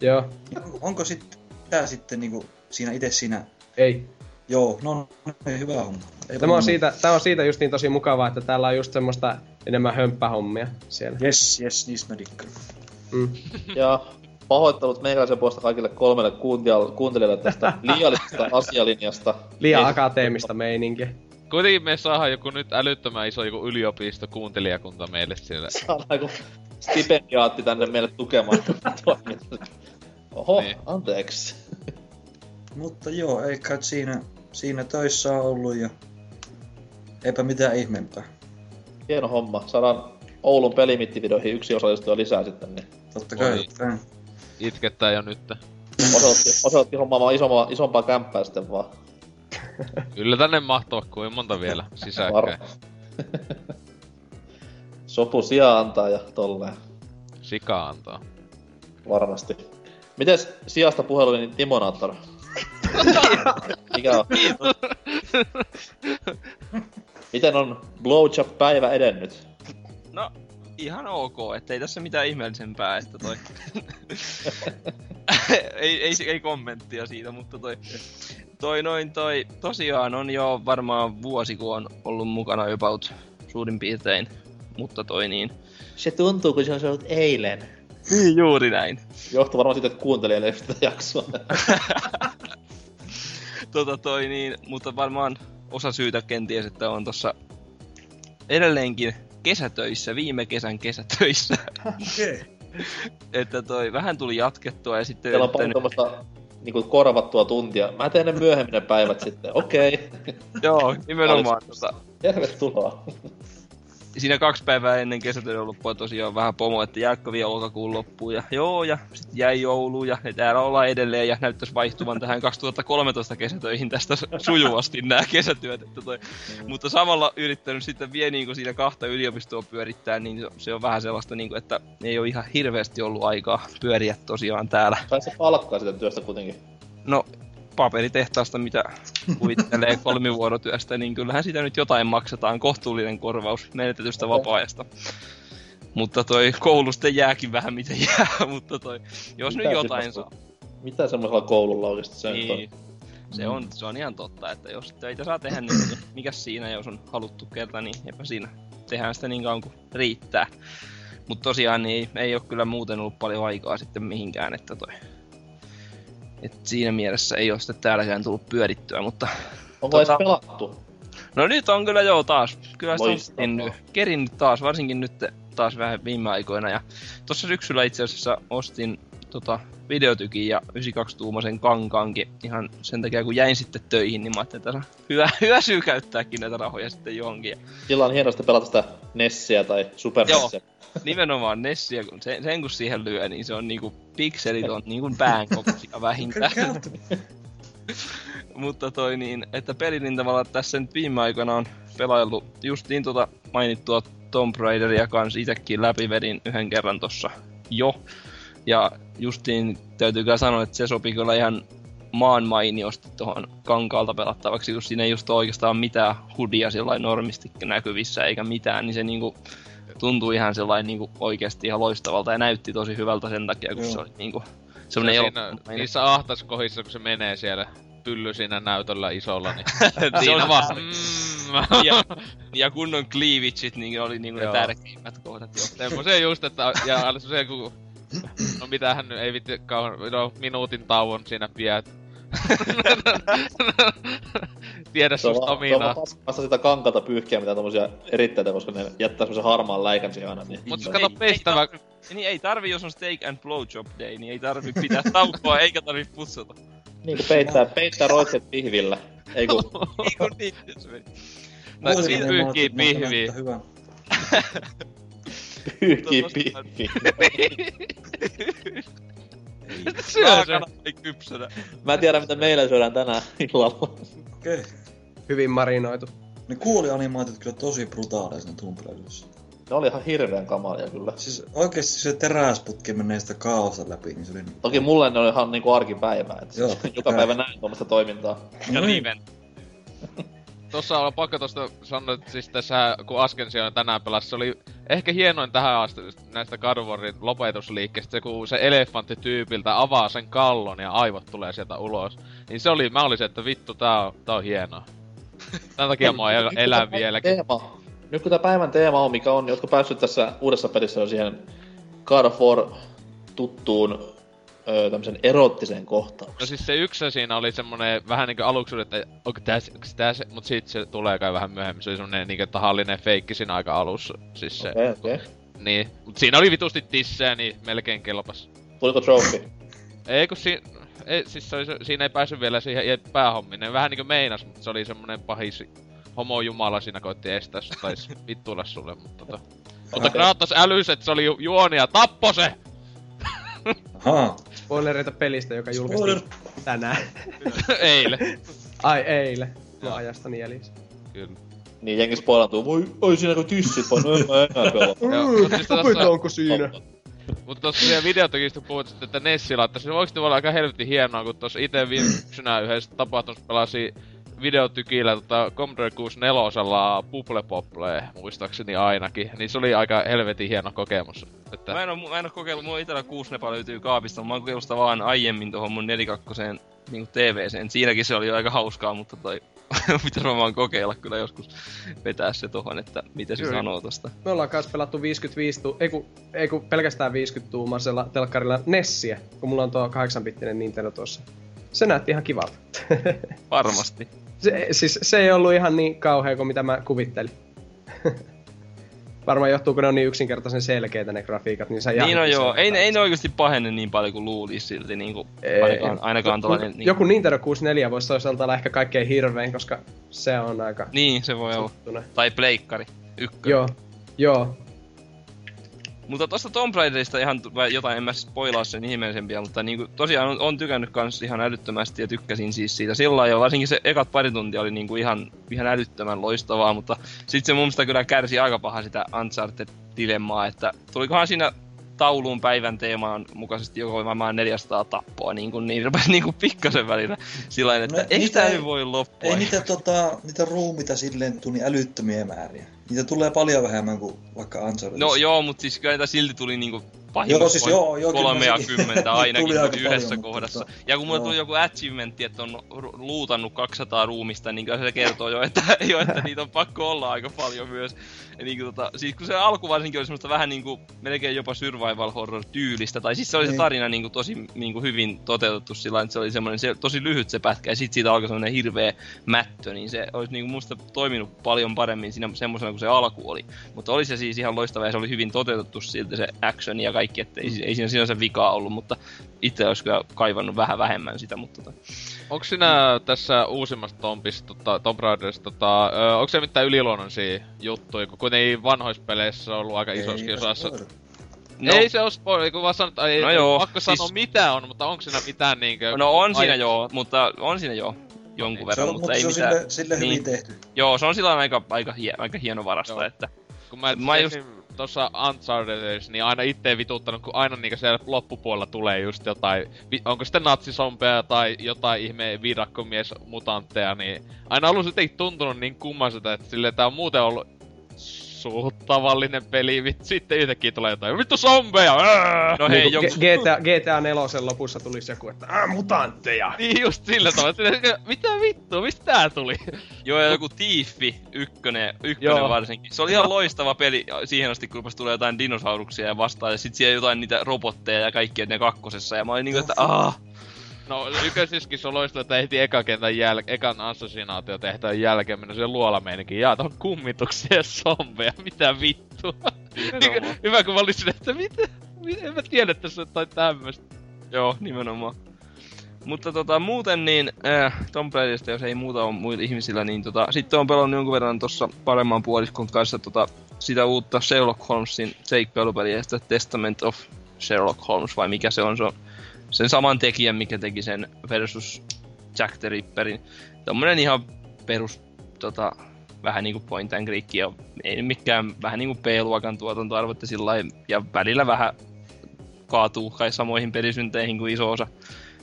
Joo, Niin Onko, onko sitten, tää sitten niinku siinä itse siinä, ei. joo, no niin, hyvä homma. Ei Tämä on siitä, tämä on siitä just niin tosi mukavaa, että täällä on just semmoista enemmän hömppähommia siellä. Yes, yes, niistä mä dikkaan. Mm. Ja pahoittelut meikäläisen puolesta kaikille kolmelle kuuntelijalle, tästä liiallisesta asialinjasta. Liian akateemista meininkiä. Kuitenkin me saadaan joku nyt älyttömän iso joku yliopisto kuuntelijakunta meille siellä. Saadaan joku stipendiaatti tänne meille tukemaan toimintaa. Oho, Niin. anteeksi. Mutta joo, ei kai siinä, siinä töissä on ollut ja eipä mitään ihmeempää. Hieno homma. Saadaan Oulun pelimittivideoihin yksi osallistuja lisää sitten, niin Totta kai, Oi. totta kai. Itkettää jo nyt. osoitti, osoitti hommaamaan isompaa, isompaa kämppää sitten vaan. Kyllä tänne mahtuu kuin monta vielä sisäkkäin. Sopu sijaa antaa ja tolleen. Sika antaa. Varmasti. Mites sijasta puhelu, niin Timonaattor? Mikä on? Miten on blowjob-päivä edennyt? No, ihan ok, ettei tässä mitään ihmeellisempää, että toi... ei, ei, ei, kommenttia siitä, mutta toi... Toi noin toi, tosiaan on jo varmaan vuosi, kun on ollut mukana about suurin piirtein. Mutta toi niin... Se tuntuu, kun se on ollut eilen. Niin, juuri näin. Johtuu varmaan siitä, että kuuntelijalle sitä jaksoa. tota toi niin, mutta varmaan osa syytä kenties, että on tossa edelleenkin kesätöissä, viime kesän kesätöissä. Okei. että toi vähän tuli jatkettua ja sitten... Teillä on paljon tuommoista niinku korvattua tuntia. Mä teen ne myöhemmin ne päivät sitten. Okei. Joo, nimenomaan. Tota, Tervetuloa. Siinä kaksi päivää ennen kesätöiden loppua tosiaan vähän pomo, että jääkö vielä lokakuun loppuun. Ja joo, ja sitten jäi joulu ja täällä ollaan edelleen ja näyttäisi vaihtuvan tähän 2013 kesätöihin tästä sujuvasti nämä kesätyöt. Että toi. Mutta samalla yrittänyt sitten vielä niin siinä kahta yliopistoa pyörittää, niin se- on vähän sellaista, niin kuin, että ei ole ihan hirveästi ollut aikaa pyöriä tosiaan täällä. Sai se palkkaa sitä työstä kuitenkin. No, paperitehtaasta, mitä kuvittelee kolmivuorotyöstä, niin kyllähän sitä nyt jotain maksetaan, kohtuullinen korvaus menetetystä Okei. vapaa-ajasta. Mutta toi koulusta jääkin vähän mitä jää, mutta toi, jos Mitä nyt jotain semmoista- saa, Mitä semmoisella koululla oikeesti se nyt on? niin se on, se on ihan totta, että jos töitä saa tehdä, niin mikä siinä, jos on haluttu kerta, niin eipä siinä. Tehdään sitä niin kauan kuin riittää. Mutta tosiaan niin ei, ei ole kyllä muuten ollut paljon aikaa sitten mihinkään, että toi... Et siinä mielessä ei ole sitten täälläkään tullut pyörittyä, mutta... Onko edes pelattu? No nyt on kyllä joo taas. Kyllä sitä Loistavaa. on nyt. Kerinnyt taas, varsinkin nyt taas vähän viime aikoina. Ja tuossa syksyllä itse asiassa ostin tota, videotykin ja 92-tuumaisen kankaankin ihan sen takia, kun jäin sitten töihin, niin mä ajattelin, että hyvä, hyvä syy käyttääkin näitä rahoja sitten johonkin. Ja Sillä on hienosti pelata sitä Nessiä tai Super Joo. Nessiä. nimenomaan Nessia, kun sen, sen kun siihen lyö, niin se on niinku, pikselit on niinku pään kokoisia vähintään. Mutta toi niin, että pelirintamalla tässä nyt viime aikoina on pelaillut justiin tota mainittua Tomb Raideria kans itekin läpivedin yhden kerran tossa jo. Ja justiin täytyy kyllä sanoa, että se sopii kyllä ihan maan mainiosti tuohon kankaalta pelattavaksi, kun siinä ei just ole oikeastaan mitään hudia sellainen normisti näkyvissä eikä mitään, niin se niinku tuntuu ihan sellainen niinku oikeasti ihan loistavalta ja näytti tosi hyvältä sen takia, kun Joo. se oli niinku Se semmonen siinä, elokuva- niissä ahtaskohdissa, kun se menee siellä pylly siinä näytöllä isolla, niin Se siinä vaan mm, ja, ja kunnon cleavageit niin oli niinku ne Joo. tärkeimmät kohdat jo. Semmoisen just, että ja se kun... No mitähän nyt ei vitti kauan, no minuutin tauon siinä piät. Tiedä Se on, susta vaan- se on sitä kankalta pyyhkiä mitään tommosia eritteitä, koska ne jättää semmosen harmaan läikän siihen aina. Niin. Mut Ei- kato ei pestävä, Niin ei tarvi, jos on steak and blowjob day, niin ei tarvi pitää taukoa eikä tarvi putsata. Niin kuin peittää, peittää roitset pihvillä. Ei kun Niin kuin niin, se meni. Tai siinä- pyyhkii pihviä. Hyvä. pyyhkii pihviin. syö se. Raakana ei kypsänä. Mä tiedän mitä meillä syödään tänään illalla. Okei. Okay. Hyvin marinoitu. Ne kuulianimaatit kyllä tosi brutaaleja Tomb Raiderissa. Ne oli ihan hirveän kamalia kyllä. Siis oikeesti se teräsputki menee sitä kaaosta läpi, niin se oli... Toki mulle ne oli ihan niinku arkipäivää. Et Joo, joka päivä näin tuommoista toimintaa. Ja No niin. Tossa on pakko tosta sanoa, että siis tässä, kun Ascension tänään pelasi, se oli ehkä hienoin tähän asti näistä Warin lopetusliikkeistä, se kun se elefanttityypiltä avaa sen kallon ja aivot tulee sieltä ulos. Niin se oli, mä olisin, että vittu, tää on, tää on hienoa. Tän takia mä el- elän vieläkin. Teema. Nyt kun tää päivän teema on mikä on, niin ootko päässyt tässä uudessa pelissä jo siihen God of War tuttuun öö, tämmösen erottiseen kohtaan? No siis se yksi siinä oli semmonen vähän niinku aluksi, että onko onks tää se, mut sit se tulee kai vähän myöhemmin. Se oli semmonen niinku tahallinen feikki siinä aika alussa. Siis se, Okei, okei. niin. Mut siinä oli vitusti tissejä, niin melkein kelpas. Tuliko trophy? Ei kun si- ei, siis se oli, siinä ei päässyt vielä siihen päähommiin. Ne vähän niinku meinas, mutta se oli semmonen pahis homo jumala siinä koitti estää tai vittuilla sulle, mutta tota. Mutta Kratos älys, että se oli ju- juoni ja tappo se! Ahaa. Spoilereita pelistä, joka Spoiler. julkaistiin tänään. Eilen. Ai eilen. Mä ajastani jäljessä. Kyllä. Niin jengi spoilantuu, voi, oi siinä kun tissit vaan, en mä enää pelaa. Joo, mut siis tossa- onko siinä? Mutta tuossa siellä videotekistä puhut sitten, että Nessi laittaisi, se oikeesti olla aika helvetin hienoa, kun tuossa itse viime syksynä yhdessä tapahtumassa pelasi videotykillä tota Commodore 64 Bubble Popple, muistaakseni ainakin. Niin se oli aika helvetin hieno kokemus. Että... Mä en oo, mä en oo kokeillut, mulla itellä kuusnepa löytyy kaapista, mä oon kokeillut sitä vaan aiemmin tohon mun 42 niinku TVCen. Siinäkin se oli aika hauskaa, mutta toi pitäis varmaan kokeilla kyllä joskus vetää se tohon, että mitä se Kyllä. sanoo tosta. Me ollaan kanssa pelattu 55 tu- ei kun, ei kun pelkästään 50 tuumaisella telkkarilla Nessiä, kun mulla on tuo 8-bittinen Nintendo tuossa. Se näytti ihan kivalta. Varmasti. Se, siis se ei ollut ihan niin kauhea kuin mitä mä kuvittelin. Varmaan johtuu, kun ne on niin yksinkertaisen selkeitä ne grafiikat, niin se Niin on joo, jahti ei, ne- ei ne oikeesti pahene niin paljon kuin luulisi silti niinku, Ei. ainakaan, ainakaan Mut tollanen niinku, Joku Nintendo 64 voisi toisaalta olla ehkä kaikkein hirvein, koska se on aika Niin, se voi olla. tuttunen. Tai pleikkari. Ykkönen. Joo, joo. Mutta tosta Tomb Raiderista ihan jotain, en mä spoilaa sen ihmeellisempiä, mutta niinku, tosiaan on, on tykännyt kans ihan älyttömästi ja tykkäsin siis siitä sillä lailla, ja varsinkin se ekat pari tuntia oli niinku ihan, ihan älyttömän loistavaa, mutta sit se mun mielestä kyllä kärsi aika paha sitä Uncharted-dilemmaa, että tulikohan siinä tauluun päivän teemaan mukaisesti joko varmaan 400 tappoa, niin kuin niin rupesi niin kuin pikkasen välillä sillä että No, ei ei- voi loppua. Ei niitä, tota, niitä ruumita silleen tuli älyttömiä määriä. Niitä tulee paljon vähemmän kuin vaikka Unchartedissa. No joo, mutta siis kyllä niitä silti tuli niinku Joo, siis joo, joo, kyllä kolmea sekin. kymmentä ainakin Tuli aika yhdessä paljon, kohdassa. mutta ja kun mulla tuli joku achievementti, että on luutannut 200 ruumista, niin kyllä se kertoo jo, että, jo, että niitä on pakko olla aika paljon myös. Ja niin kuin, tota, siis kun se alku varsinkin oli semmoista vähän niinku, melkein jopa survival horror tyylistä, tai siis se oli se Niin. tarina niinku tosi niinku hyvin toteutettu sillä että se oli semmoinen se, tosi lyhyt se pätkä, ja sit siitä alkoi semmoinen hirveä mättö, niin se olisi niinku musta toiminut paljon paremmin siinä semmoisena kuin se alku oli. Mutta oli se siis ihan loistava ja se oli hyvin toteutettu siltä se action ja kaikki, että ei, ei siinä sinänsä vikaa ollut, mutta itse olisi kyllä kaivannut vähän vähemmän sitä, mutta tota, Onko sinä tässä uusimmassa Tompissa, tota, Tomb Raiderissa, tota, ö, onko se mitään yliluonnollisia juttuja, kun kuitenkin vanhoissa peleissä on ollut aika isossa osassa. no, Ei se ole spoileri, kun vaan sanot, ei, No ei joo, pakko siis- sanoa mitä on, mutta onko siinä mitään niinkö... no on siinä ai- joo, mutta on siinä joo jonkun Okei. verran, Se on, mutta mutta ei se on mitään. sille, sille hyvin Niin. tehty. Joo, se on sillä aika, aika, hie, aika hieno varasto, Joo. että Kun mä, Mä just-. Tuossa Unchartedissa, niin aina itse vituttanut, kun aina niinku siellä loppupuolella tulee just jotain, onko sitten natsisompea tai jotain ihme viidakkomies mutantteja, niin aina ollut jotenkin tuntunut niin kummaselta, että silleen tää on muuten ollut suht tavallinen peli, vittu, sitten yhtäkkiä tulee jotain, vittu zombeja! ää!" No hei, Niin joku, GTA, GTA 4 lopussa tulisi joku, että Ää, mutantteja! Niin just sillä tavalla, mitä vittu, mistä tää tuli? joo, ja joku Tiiffi, ykkönen, ykkönen Joo. varsinkin. Se oli ihan loistava peli siihen asti, kun tulee jotain dinosauruksia ja vastaan, ja sit siellä jotain niitä robotteja ja kaikkia ne kakkosessa, ja mä olin niinku, että aah, No yköisiskin se on loistava, että ehti eka kentän jäl- ekan assassinaatio tehtävän jälkeen mennä luolameininkiin. Jaa, on kummituksia ja zombeja, mitä vittu. Nimenomaan. Hyvä kun mä olin silleen, että mitä? Mit- En mä tiedä, että tässä on jotain tämmöstä. Joo, nimenomaan. Mutta tota, muuten niin, äh, Tomb Raiderista, jos ei muuta ole muilla ihmisillä, niin tota, sitten on pelannut jonkun verran tuossa paremman puoliskon kanssa tota, sitä uutta Sherlock Holmesin seikkailupeliä, sitä Testament of Sherlock Holmes, vai mikä se on, se on sen saman tekijän, mikä teki sen versus Jack the Ripperin. Tommonen ihan perus, tota, vähän niinku point and click, ja ei mikään vähän niinku B-luokan tuotantoarvoitte sillä lailla, ja välillä vähän kaatuu kai samoihin pelisynteihin kuin iso osa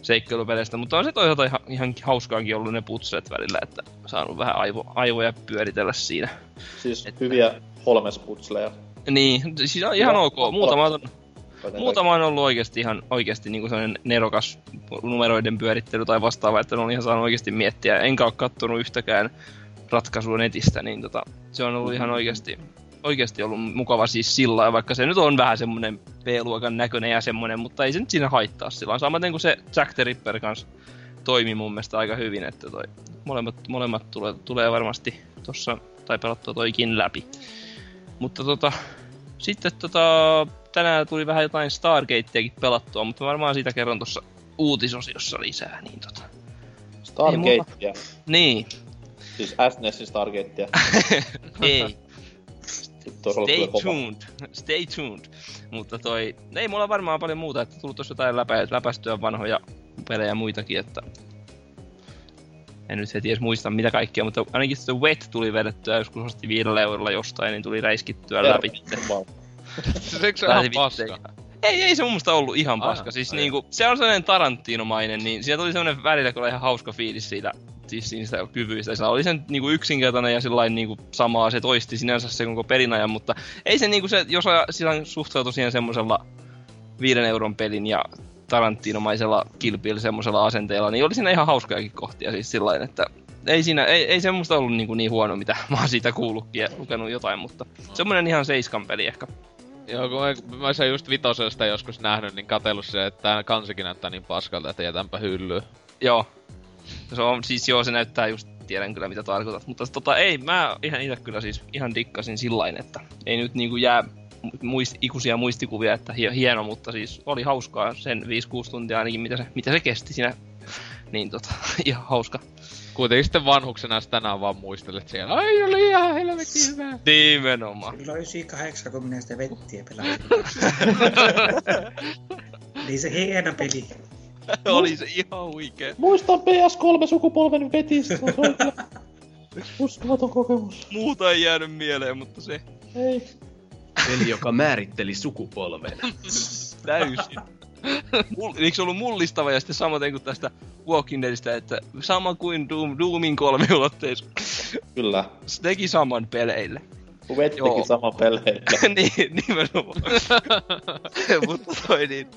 seikkailupeleistä, mutta on se toisaalta ihan, ihan hauskaankin ollut ne putset välillä, että saanut vähän aivo, aivoja pyöritellä siinä. Siis Että- hyviä holmesputsleja. Niin, siis ihan Joo, ok. Muutama on, muutama on ollut oikeasti ihan oikeasti niinku sellainen nerokas numeroiden pyörittely tai vastaava, että on ihan saanut oikeasti miettiä. Enkä ole kattonut yhtäkään ratkaisua netistä, niin tota, se on ollut ihan oikeasti, oikeasti ollut mukava siis sillä vaikka se nyt on vähän semmonen B-luokan näköinen ja semmonen, mutta ei se nyt siinä haittaa sillä. Samaten kuin se Jack the Ripper kanssa toimi mun mielestä aika hyvin, että toi, molemmat, molemmat tulee, tulee varmasti tossa, tai pelattua toikin läpi. Mutta tota, sitten tota, tänään tuli vähän jotain Stargateakin pelattua, mutta varmaan siitä kerron tuossa uutisosiossa lisää, niin tota. Stargatea. Niin, Siis SNESin Stargatea. ei. Stay tuned. Stay tuned. Mutta toi, ei mulla varmaan paljon muuta, että tullut tossa jotain läpä, läpästyä vanhoja pelejä muitakin, että en nyt heti edes muista mitä kaikkea, mutta ainakin se Wet tuli vedettyä joskus ostettiin viidellä eurolla jostain, niin tuli räiskittyä läpi. Eikö se ihan paska? Ei, ei se mun mielestä ollut ihan Ai, paska. Siis ai. niinku, se on sellainen Tarantinomainen, niin siinä tuli sellainen välillä, kun oli ihan hauska fiilis siitä siis niistä kyvyistä. Se oli sen niinku yksinkertainen ja sellainen niinku samaa, se toisti sinänsä se koko pelinajan, mutta ei se niinku se, jos sillä suhtautui siihen semmoisella viiden euron pelin ja Tarantinomaisella kilpillä semmoisella asenteella, niin oli siinä ihan hauskojakin kohtia siis sillain, että ei siinä, ei, ei semmoista ollut niin, niin huono, mitä mä oon siitä kuullutkin ja lukenut jotain, mutta semmoinen ihan seiskan peli ehkä. Joo, kun mä, mä sen just vitosesta joskus nähnyt, niin katsellut se, että tää kansikin näyttää niin paskalta, että jätänpä hyllyyn. Joo. Se on, siis joo, se näyttää just, tiedän kyllä mitä tarkoitat, mutta tota ei, mä ihan itse kyllä siis ihan dikkasin sillain, että ei nyt niinku jää muist, ikuisia muistikuvia, että hie- hieno, mutta siis oli hauskaa sen 5-6 tuntia ainakin, mitä se, mitä se kesti siinä. Niin tota, ihan hauska. Kuitenkin sitten vanhuksena tänään vaan muistelet siellä. Ai, oli ihan helvetin hyvä. Nimenomaan. Kyllä 98, kun minä sitä vettiä pelaan. niin se hieno peli. oli se ihan huikee. Muistan PS3-sukupolven vetistä. Se on kyllä uskomaton kokemus. Muuta ei jäänyt mieleen, mutta se Ei. Peli, joka määritteli sukupolven. täysin. Mul, eikö se ollut mullistava ja sitten samaten kuin tästä Walking Deadistä, että sama kuin Doom, Doomin kolmiulotteisuus. Kyllä. Se teki saman peleille. Vettikin sama pelleillä. niin, nimenomaan. Mutta toi niin,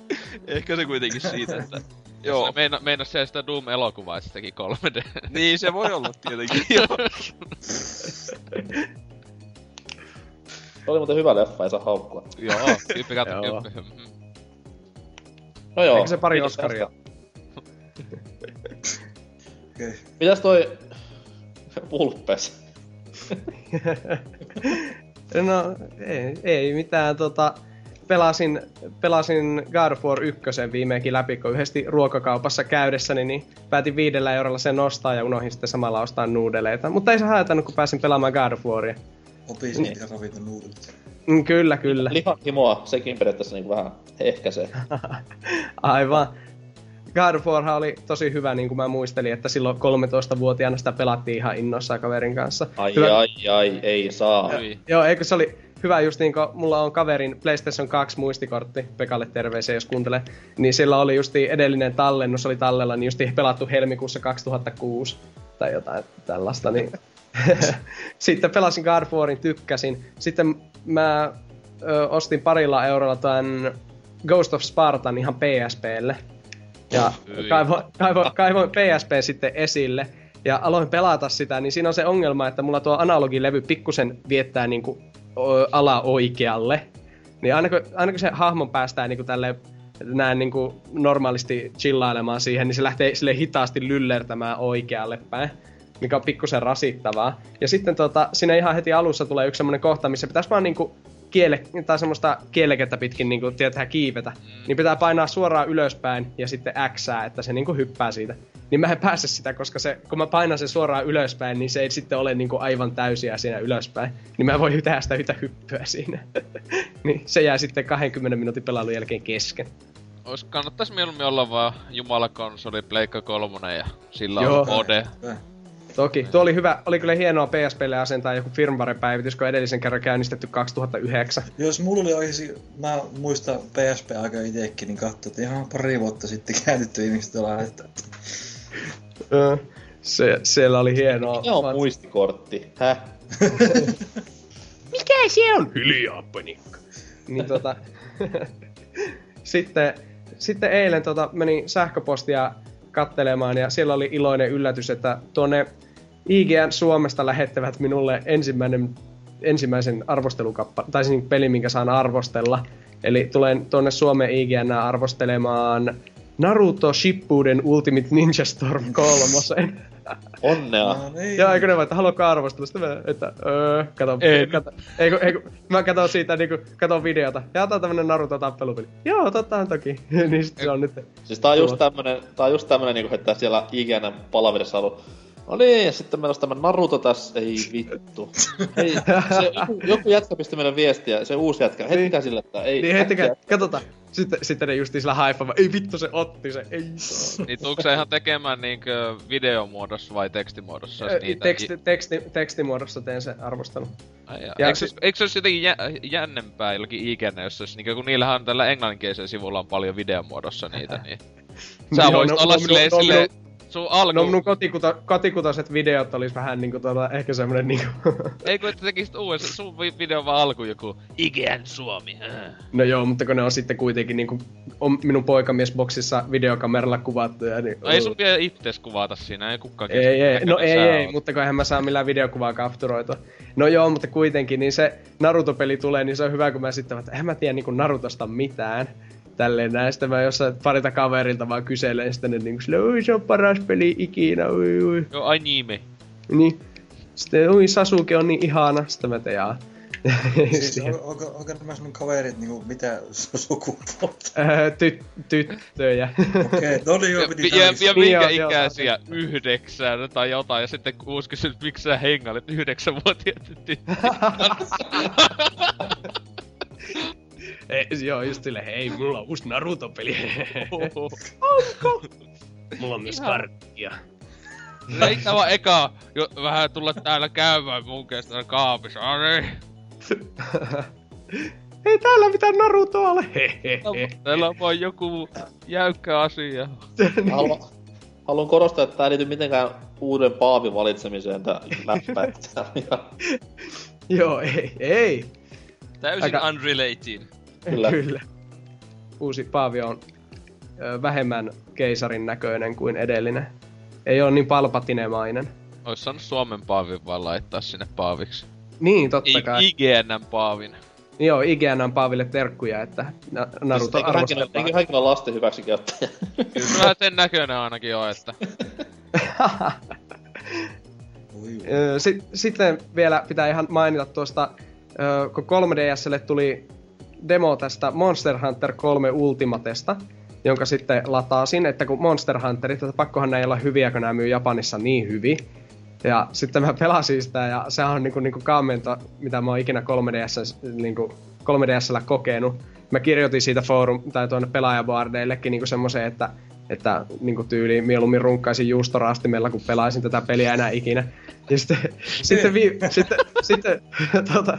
ehkä se kuitenkin siitä, että... Joo. Meina, meinas se sitä Doom-elokuvaa, että se teki 3D. niin se voi olla tietenkin. Joo. Se oli muuten hyvä leffa, ei saa haukkua. Joo, kymppi kautta Joo. kymppi. No joo. Eikö se pari mitäs Oscaria? tästä? Okei. Mitäs toi... Pulppes? No, ei, ei mitään tota... Pelasin, pelasin God of War 1 viimeinkin läpi, kun yhdesti ruokakaupassa käydessäni, niin päätin viidellä eurolla sen ostaa ja unohdin sitten samalla ostaa nuudeleita. Mutta ei se haitannut, kun pääsin pelaamaan God of Waria. Opisin niin. ja ravinto nuudelit. Mm, kyllä, kyllä. Lihan himoa, sekin periaatteessa niinku vähän ehkäisee. Aivan. God of War oli tosi hyvä, niin kuin mä muistelin, että silloin 13-vuotiaana sitä pelattiin ihan innoissaan kaverin kanssa. Ai hyvä, ai ai, ei saa. Hyi. Joo, eikö se oli hyvä just niin kuin mulla on kaverin PlayStation 2 muistikortti, Pekalle terveisiä jos kuuntelee, niin sillä oli justi edellinen tallennus oli tallella, niin justi pelattu helmikuussa 2006 tai jotain tällaista, niin sitten pelasin God of Warin, tykkäsin. Sitten mä ö, ostin parilla eurolla tämän Ghost of Spartan ihan PSPlle. Ja kaivoin, kaivoin, kaivoin PSP sitten esille ja aloin pelata sitä, niin siinä on se ongelma, että mulla tuo analogilevy pikkusen viettää niinku ö, ala oikealle. Niin aina kun, aina kun se hahmon päästää niinku tälle näin niinku normaalisti chillailemaan siihen, niin se lähtee sille hitaasti lyllertämään oikealle päin mikä on pikkusen rasittavaa. Ja sitten tota, siinä ihan heti alussa tulee yksi semmonen kohta, missä pitäisi vaan niinku kiele, tai semmoista kielekettä pitkin niinku, tietää kiivetä. Niin pitää painaa suoraan ylöspäin ja sitten X, että se niinku hyppää siitä. Niin mä en pääse sitä, koska se, kun mä painan sen suoraan ylöspäin, niin se ei sitten ole niinku aivan täysiä siinä ylöspäin. Niin mä voin tehdä sitä yhtä hyppyä siinä. niin se jää sitten 20 minuutin pelailun jälkeen kesken. Ois kannattais mieluummin olla vaan jumalakonsoli, Pleikka 3 ja sillä Joo. on OD. Toki. Tuo oli hyvä, oli kyllä hienoa PSPlle asentaa joku firmware-päivitys, kun edellisen kerran käynnistetty 2009. Jos mulla oli oikeesti, mä muistan PSP aika itekin, niin katsoin, että ihan pari vuotta sitten käännytty ihmiset laittaa. Se, siellä oli hienoa. Se on Vaan- muistikortti. Häh? Mikä se on? Hiljaa, panikka. Niin tota... sitten, sitten eilen tota, menin sähköpostia kattelemaan ja siellä oli iloinen yllätys, että tuonne IGN Suomesta lähettävät minulle ensimmäinen, ensimmäisen arvostelukappa, tai siis peli, minkä saan arvostella. Eli tulen tuonne Suomen IGN arvostelemaan Naruto Shippuden Ultimate Ninja Storm 3. Onnea. No niin. Joo, eikö ne vaan, että haluatko arvostella? Sitten mä, että öö, kato, En. kato, eikö, eikö, mä katon siitä niinku, katon videota. Ja otan tämmönen Naruto tappelupeli. Joo, otetaan toki. niin sit se on nyt. Siis tää on just tämmönen, tää on just tämmönen niinku, että siellä IGN palaverissa ollut No niin, ja sitten meillä on tämä Naruto tässä, ei vittu. Ei, se, joku, joku jätkä pisti meille viestiä, se uusi jätkä, heittäkää sille, että ei. Niin heittäkää, katsotaan. Sitten, sitten ne justiin sillä haifaamaan. Ei vittu, se otti se. Ei. Niin tuuko se ihan tekemään niinkö videomuodossa vai tekstimuodossa? jos Ö, niitä- Teksti, teksti, tekstimuodossa teen se arvostelun. Ai jaa. Ja Eikö, se, eikö se olisi jotenkin jä, jännempää jollakin IGN, jos se olisi, niin kun niillähän on tällä englanninkielisellä sivulla on paljon videomuodossa niitä, niin... Sä voisit no- olla no silleen, no silleen, sun alku... No minun kotikuto, kotikutoiset videot olis vähän niinku tuota, ehkä semmonen niinku... Ei kun että tekisit uuden, sun vi- video vaan alku joku IGN Suomi. Äh. No joo, mutta kun ne on sitten kuitenkin niinku on minun poikamiesboksissa videokameralla kuvattuja, niin... No ei sun vielä itses kuvata siinä, ei kukaan Ei, ei, kestä, no ei, ei, oot. mutta kun eihän mä saa millään videokuvaa kapturoitua. No joo, mutta kuitenkin, niin se Naruto-peli tulee, niin se on hyvä, kun mä sitten, että eihän mä tiedä niin Narutosta mitään. Tälleen näin, sitten mä jossain parita kaverilta vaan kyselen, sitten ne niinku silleen, oi se on paras peli ikinä, ui ui. Joo, anime. Niin, sitten ui Sasuke on niin ihana, sitten mä tein jaa. Siis, on, onko, onko nämä sun kaverit niinku mitä su- sukupuolta? Öö, Ty, tyttöjä. Okei, no niin joo, piti ja, ja tarkistaa. Niin minkä joo, joo, ikäisiä? Yhdeksän tai jotain. Ja sitten kuusi kysyy, että miksi sä hengailet yhdeksänvuotiaat tyttöjen kanssa. Ei, joo, just silleen, hei, mulla on uusi Naruto-peli. Oho. mulla on myös karttia. Eikä vaan eka jo, vähän tulla täällä käymään mun täällä kaapissa. No niin. Ei täällä mitään Narutoa ole. Täällä on vaan joku jäykkä asia. Haluan, haluan korostaa, että tää ei liity mitenkään uuden paavin valitsemiseen tää läppä. Joo, ei, ei. Täysin Aika- unrelated. Kyllä. Kyllä. Uusi paavi on ö, vähemmän keisarin näköinen kuin edellinen. Ei ole niin palpatinemainen. Ois saanut Suomen paavin vaan laittaa sinne paaviksi. Niin, totta I- kai. IGNn paavin. Joo, IGN Paaville terkkuja, että Na- Naruto hänkin, arvostaa. eikö hänkin ole lasten hyväksikäyttäjä? Kyllä sen näköinen ainakin on, että sitten vielä pitää ihan mainita tuosta, kun 3DSlle tuli demo tästä Monster Hunter 3 Ultimatesta, jonka sitten lataasin, että kun Monster Hunterit, että pakkohan näin olla hyviä, kun nämä myy Japanissa niin hyvin. Ja sitten mä pelasin sitä, ja se on niinku, niinku kaamento, mitä mä oon ikinä 3DS, niinku, 3DSllä kokenut. Mä kirjoitin siitä forum, tai tuonne pelaajaboardeillekin niinku semmoisen, että että niinku tyyliin mieluummin runkkaisin juustoraastimella, kun pelaisin tätä peliä enää ikinä. Ja sitten, sitten, vi, sitten, sitten tota,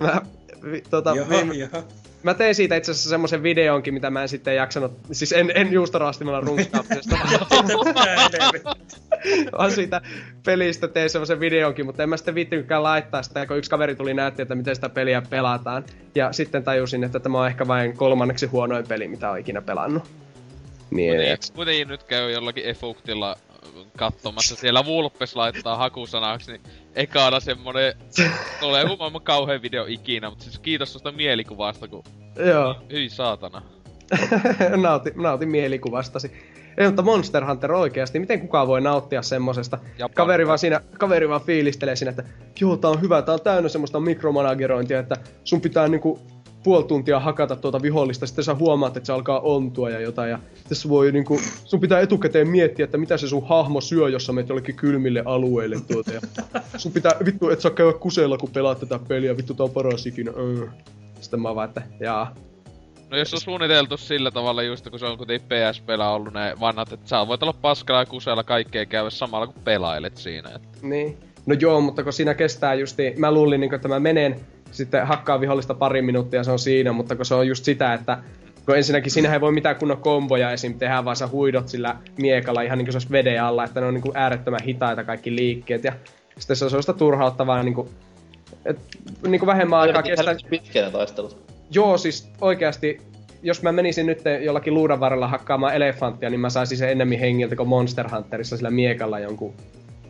mä, tota, jaha, viime, jaha. mä tein siitä itse asiassa semmoisen videonkin, mitä mä en sitten jaksanut, siis en, en juustoraastimella runkkaamisesta, vaan, siitä pelistä tein semmoisen videonkin, mutta en mä sitten viittinytkään laittaa sitä, kun yksi kaveri tuli näytti, että miten sitä peliä pelataan. Ja sitten tajusin, että tämä on ehkä vain kolmanneksi huonoin peli, mitä olen ikinä pelannut. Niin, kuitenkin, kuitenkin nyt käy jollakin efuktilla katsomassa. Siellä Vulpes laittaa hakusanaksi, niin ekana semmonen... Tulee maailman kauhean video ikinä, mutta siis kiitos susta mielikuvasta, kun... joo. Hyi saatana. nautin, nautin mielikuvastasi. Ei, mutta Monster Hunter oikeasti, miten kukaan voi nauttia semmosesta? Japani. Kaveri vaan, siinä, kaveri vaan fiilistelee siinä, että joo, tää on hyvä, tää on täynnä semmoista mikromanagerointia, että sun pitää niinku puoli tuntia hakata tuota vihollista, sitten sä huomaat, että se alkaa ontua ja jotain, ja tässä voi niinku, sun pitää etukäteen miettiä, että mitä se sun hahmo syö, jos sä menet jollekin kylmille alueille tuota, ja sun pitää, vittu, et saa käydä kuseella, kun pelaat tätä peliä, vittu, tää on paras ikinä, öö. Sitten mä vaan, että jaa, No jos on suunniteltu sillä tavalla just, kun se on kuitenkin PSPllä ollut ne vanhat, että sä voit olla paskalla ja kusella kaikkea käydä samalla kun pelailet siinä. Että. Niin. No joo, mutta kun siinä kestää justi, mä luulin niin että mä menen, sitten hakkaa vihollista pari minuuttia se on siinä, mutta kun se on just sitä, että kun ensinnäkin siinä ei voi mitään kunnon komboja esim. tehdä, vaan sä huidot sillä miekalla ihan niin kuin se olisi veden alla, että ne on niin kuin äärettömän hitaita kaikki liikkeet ja sitten se on sellaista turhauttavaa niin kuin, et, niin kuin vähemmän aikaa kestää. Pitkään ne taistelut. Joo, siis oikeasti, jos mä menisin nyt jollakin luudan varrella hakkaamaan elefanttia, niin mä saisin sen ennemmin hengiltä kuin Monster Hunterissa sillä miekalla jonkun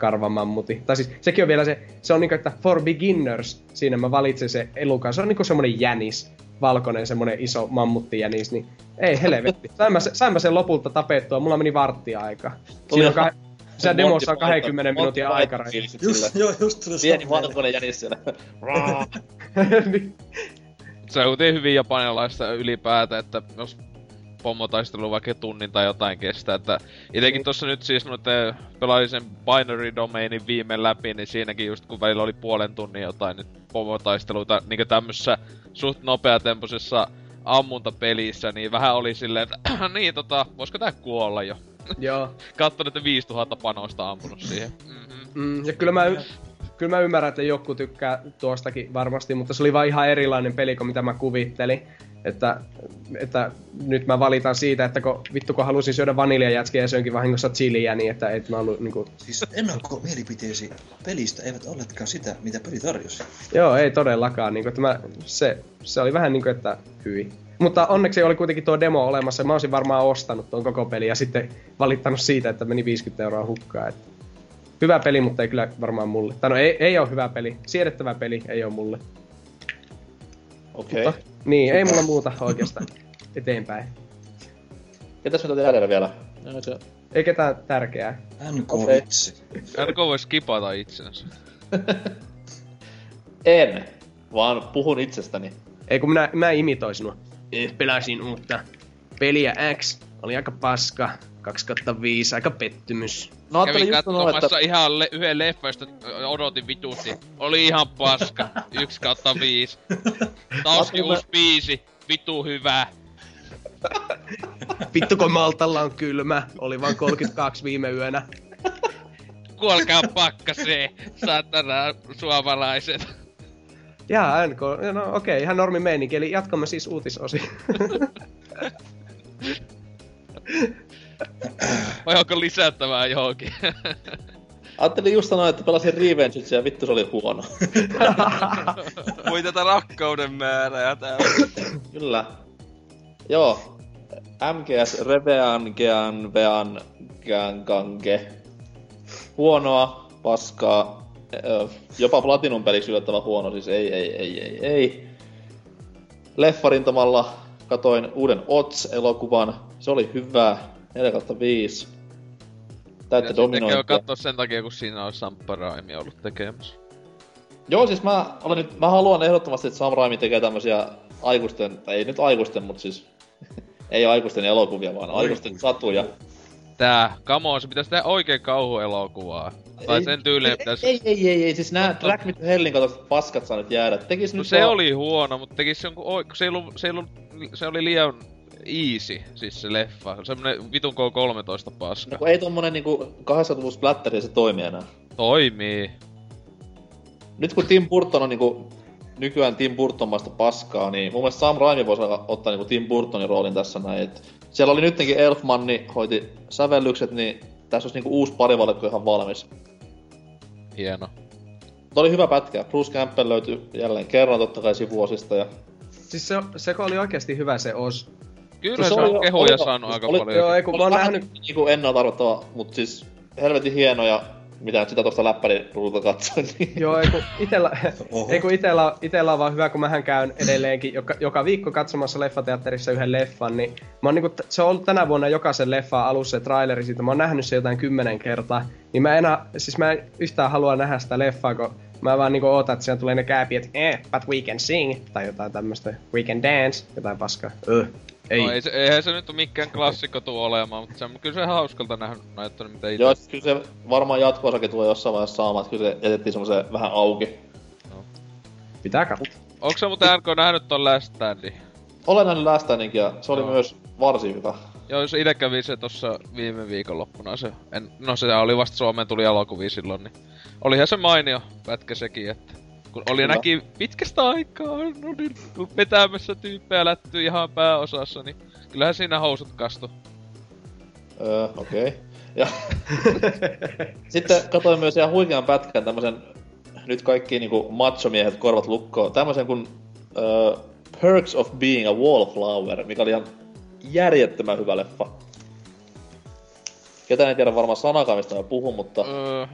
karvamammuti. Tai siis sekin on vielä se, se on niinku, että for beginners, siinä mä valitsin se elukan. Se on niinku semmonen jänis, valkoinen semmonen iso mammuttijänis, niin ei helvetti. Sain mä, sain mä sen lopulta tapettua, mulla meni varttia aika. Siinä on kah- se demossa on 20 minuutin aikaraja. Just, joo, just tuli Pieni valkoinen jänis siellä. Niin. Se on kuitenkin hyvin japanilaista ylipäätään, että jos pomotaistelu vaikka tunnin tai jotain kestää, että itekin tossa nyt siis noitten pelasin sen binary domainin viime läpi, niin siinäkin just kun välillä oli puolen tunnin jotain nyt pomotaisteluita niinku tämmössä suht nopeatempoisessa ammuntapelissä, niin vähän oli silleen, että niin tota, voisiko tää kuolla jo? Joo. Katson, että 5000 panosta ampunut siihen. Mm-hmm. Mm, ja kyllä mä, y- kyllä mä ymmärrän, että joku tykkää tuostakin varmasti, mutta se oli vaan ihan erilainen peli kuin mitä mä kuvittelin. Että, että nyt mä valitan siitä, että kun, vittu kun halusin syödä vaniljajätskiä ja syönkin vahingossa chiliä, niin että et mä ollut niinku... Siis ennakkomielipiteesi pelistä eivät olleetkaan sitä, mitä peli tarjosi. Joo, ei todellakaan. Niinku, että mä, se, se oli vähän niinku, että hyi. Mutta onneksi oli kuitenkin tuo demo olemassa. Mä olisin varmaan ostanut tuon koko peli ja sitten valittanut siitä, että meni 50 euroa hukkaan. Että hyvä peli, mutta ei kyllä varmaan mulle. Tai no ei, ei ole hyvä peli. Siedettävä peli ei ole mulle. Okei. Mutta, niin, ei mulla muuta oikeastaan eteenpäin. Ketäs meitä jäljellä vielä? No, Ei ketään tärkeää. NK Okei. vitsi. NK vois skipata itsensä. En, vaan puhun itsestäni. Ei kun minä, mä imitoin sinua. Eh, Pelasin uutta peliä X. Oli aika paska. 2 5 aika pettymys. No Kävin katsomassa että... ihan le- yhden leffan, josta odotin vitusti. Oli ihan paska. 1 kautta 5. Tauski uusi biisi. Vitu hyvä. Vittu kun Maltalla on kylmä. Oli vain 32 viime yönä. Kuolkaa pakkaseen, saatana suomalaiset. Jaa, NK. No okei, okay, ihan normi meininki. Eli jatkamme siis uutisosi. Vai onko lisättävää johonkin? Ajattelin just sanoa, että pelasin Revengesia ja vittu se oli huono. Voi tätä rakkauden määrää täällä. Kyllä. Joo. MGS Revean Gean Vean Gean Gange. Huonoa, paskaa. Ö, jopa Platinum peliksi yllättävän huono, siis ei, ei, ei, ei, ei. Leffarintamalla katoin uuden Ots-elokuvan. Se oli hyvä. 4 5. Täyttä Ja sitten käy dominointia. katsoa sen takia, kun siinä on Sampa Raimi ollut tekemässä. Joo, siis mä, olen nyt, mä haluan ehdottomasti, että Sam Raimi tekee tämmösiä aikuisten, tai ei nyt aikuisten, mutta siis ei aikuisten elokuvia, vaan aikuisten satuja. Tää, come on, se pitäisi tehdä oikein kauhuelokuvaa. Tai Ei- sen tyyliin ei, pitäisi... ei, ei, ei, ei, siis nää Drag Me to Hellin katoiset paskat saa nyt jäädä. Tekis No nyt se vaan- oli huono, mutta tekis jonkun oi... kun Se, ei ollut, se, ei ollut, se oli liian easy, siis se leffa. Semmonen vitun K13 paska. No, ei tommonen niinku 80 splatteri se toimi enää. Toimii. Nyt kun Tim Burton on niinku nykyään Tim Burtonmaista paskaa, niin mun mielestä Sam Raimi voisi ottaa niinku Tim Burtonin roolin tässä näin. Et siellä oli nyttenkin Elfmanni hoiti sävellykset, niin tässä olisi niinku uusi parivalikko ihan valmis. Hieno. Mutta oli hyvä pätkä. Bruce Campbell löytyi jälleen kerran totta kai sivuosista. Ja... Siis se, se oli oikeasti hyvä se Oz. Kyllä No se, se on oli- kehuja oli- saanut aika oli- paljon. Joo, ei kun mä oon vähän nähnyt... niinku ennalta arvattava, mutta siis helvetin hieno ja mitä nyt sitä tosta läppäriruudulta katsoin, niin Joo, ei kun itellä, ei kun itellä, itellä on vaan hyvä, kun mähän käyn edelleenkin joka, joka viikko katsomassa leffateatterissa yhden leffan, niin mä oon niinku, se on ollut tänä vuonna jokaisen leffan alussa se traileri siitä, mä oon nähnyt se jotain kymmenen kertaa, niin mä enää, siis mä en yhtään halua nähdä sitä leffaa, kun mä vaan niinku ootan, että siellä tulee ne kääpi, että eh, but we can sing, tai jotain tämmöstä, we can dance, jotain paskaa. Öh. Ei. No, ei se, eihän se nyt ole mikään klassikko tuu olemaan, mutta se on kyllä se hauskalta nähnyt näyttänyt, mitä itse. joo, kyllä se varmaan jatko-osakin tulee jossain vaiheessa saamaan, että kyllä se jätettiin semmoiseen vähän auki. Pitää katsoa. Onko se muuten NK nähnyt ton Last Standin? Olen nähnyt Last Standingin ja se oli Joo. myös varsin hyvä. Joo, se itse kävi se tossa viime viikonloppuna se. En, no se oli vasta Suomeen tuli elokuvia silloin, niin olihan se mainio pätkä sekin, että kun oli Kyllä. näki pitkästä aikaa, no niin, vetämässä tyyppejä lätty ihan pääosassa, niin kyllähän siinä housut kastu. Öö, okei. Okay. Ja sitten katsoin myös ihan huikean pätkän tämmösen, nyt kaikki niinku machomiehet korvat lukkoon, tämmösen kuin öö, Perks of Being a Wallflower, mikä oli ihan järjettömän hyvä leffa. Ketään ei tiedä varmaan sanakaan, mistä mä puhun, mutta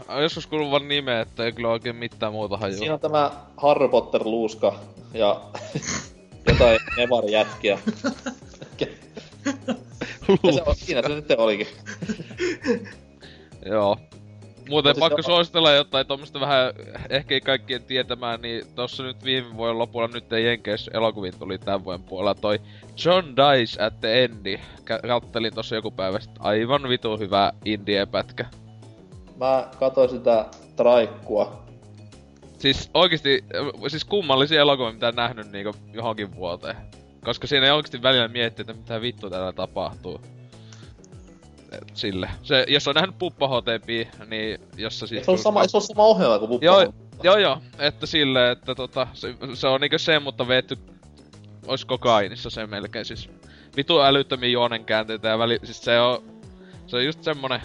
Öö, joskus kuuluu vaan nimeä, että ei kyllä oikein mitään muuta hajua. siinä on tämä Harry Potter-luuska ja jotain Nevar-jätkiä. Ja se, on- siinä se sitten olikin. Joo. Muuten Mut siis pakko suositella jotain tuommoista vähän, ehkä ei kaikkien tietämään, niin tossa nyt viime vuoden lopulla nyt ei Jenkeissä elokuviin tuli tämän vuoden puolella toi John Dice at the Endi. Kattelin tossa joku päivä sitten. Aivan vitu hyvä indie-pätkä. Mä katsoin sitä traikkua. Siis oikeesti, siis kummallisia elokuvia, mitä nähnyt niinku johonkin vuoteen. Koska siinä ei oikeesti välillä miettiä, että mitä vittu täällä tapahtuu. Sille. Se, jos on nähnyt Puppa HTP, niin jossa siis... Se ole sama, se ole sama ohjelma kuin Puppa? Joo, joo, joo, että sille, että tota, se, se on niinkö se, mutta vetty, ois kokainissa se melkein siis. Vitu älyttömiä juonenkäänteitä ja väli, siis se on, se on just semmonen,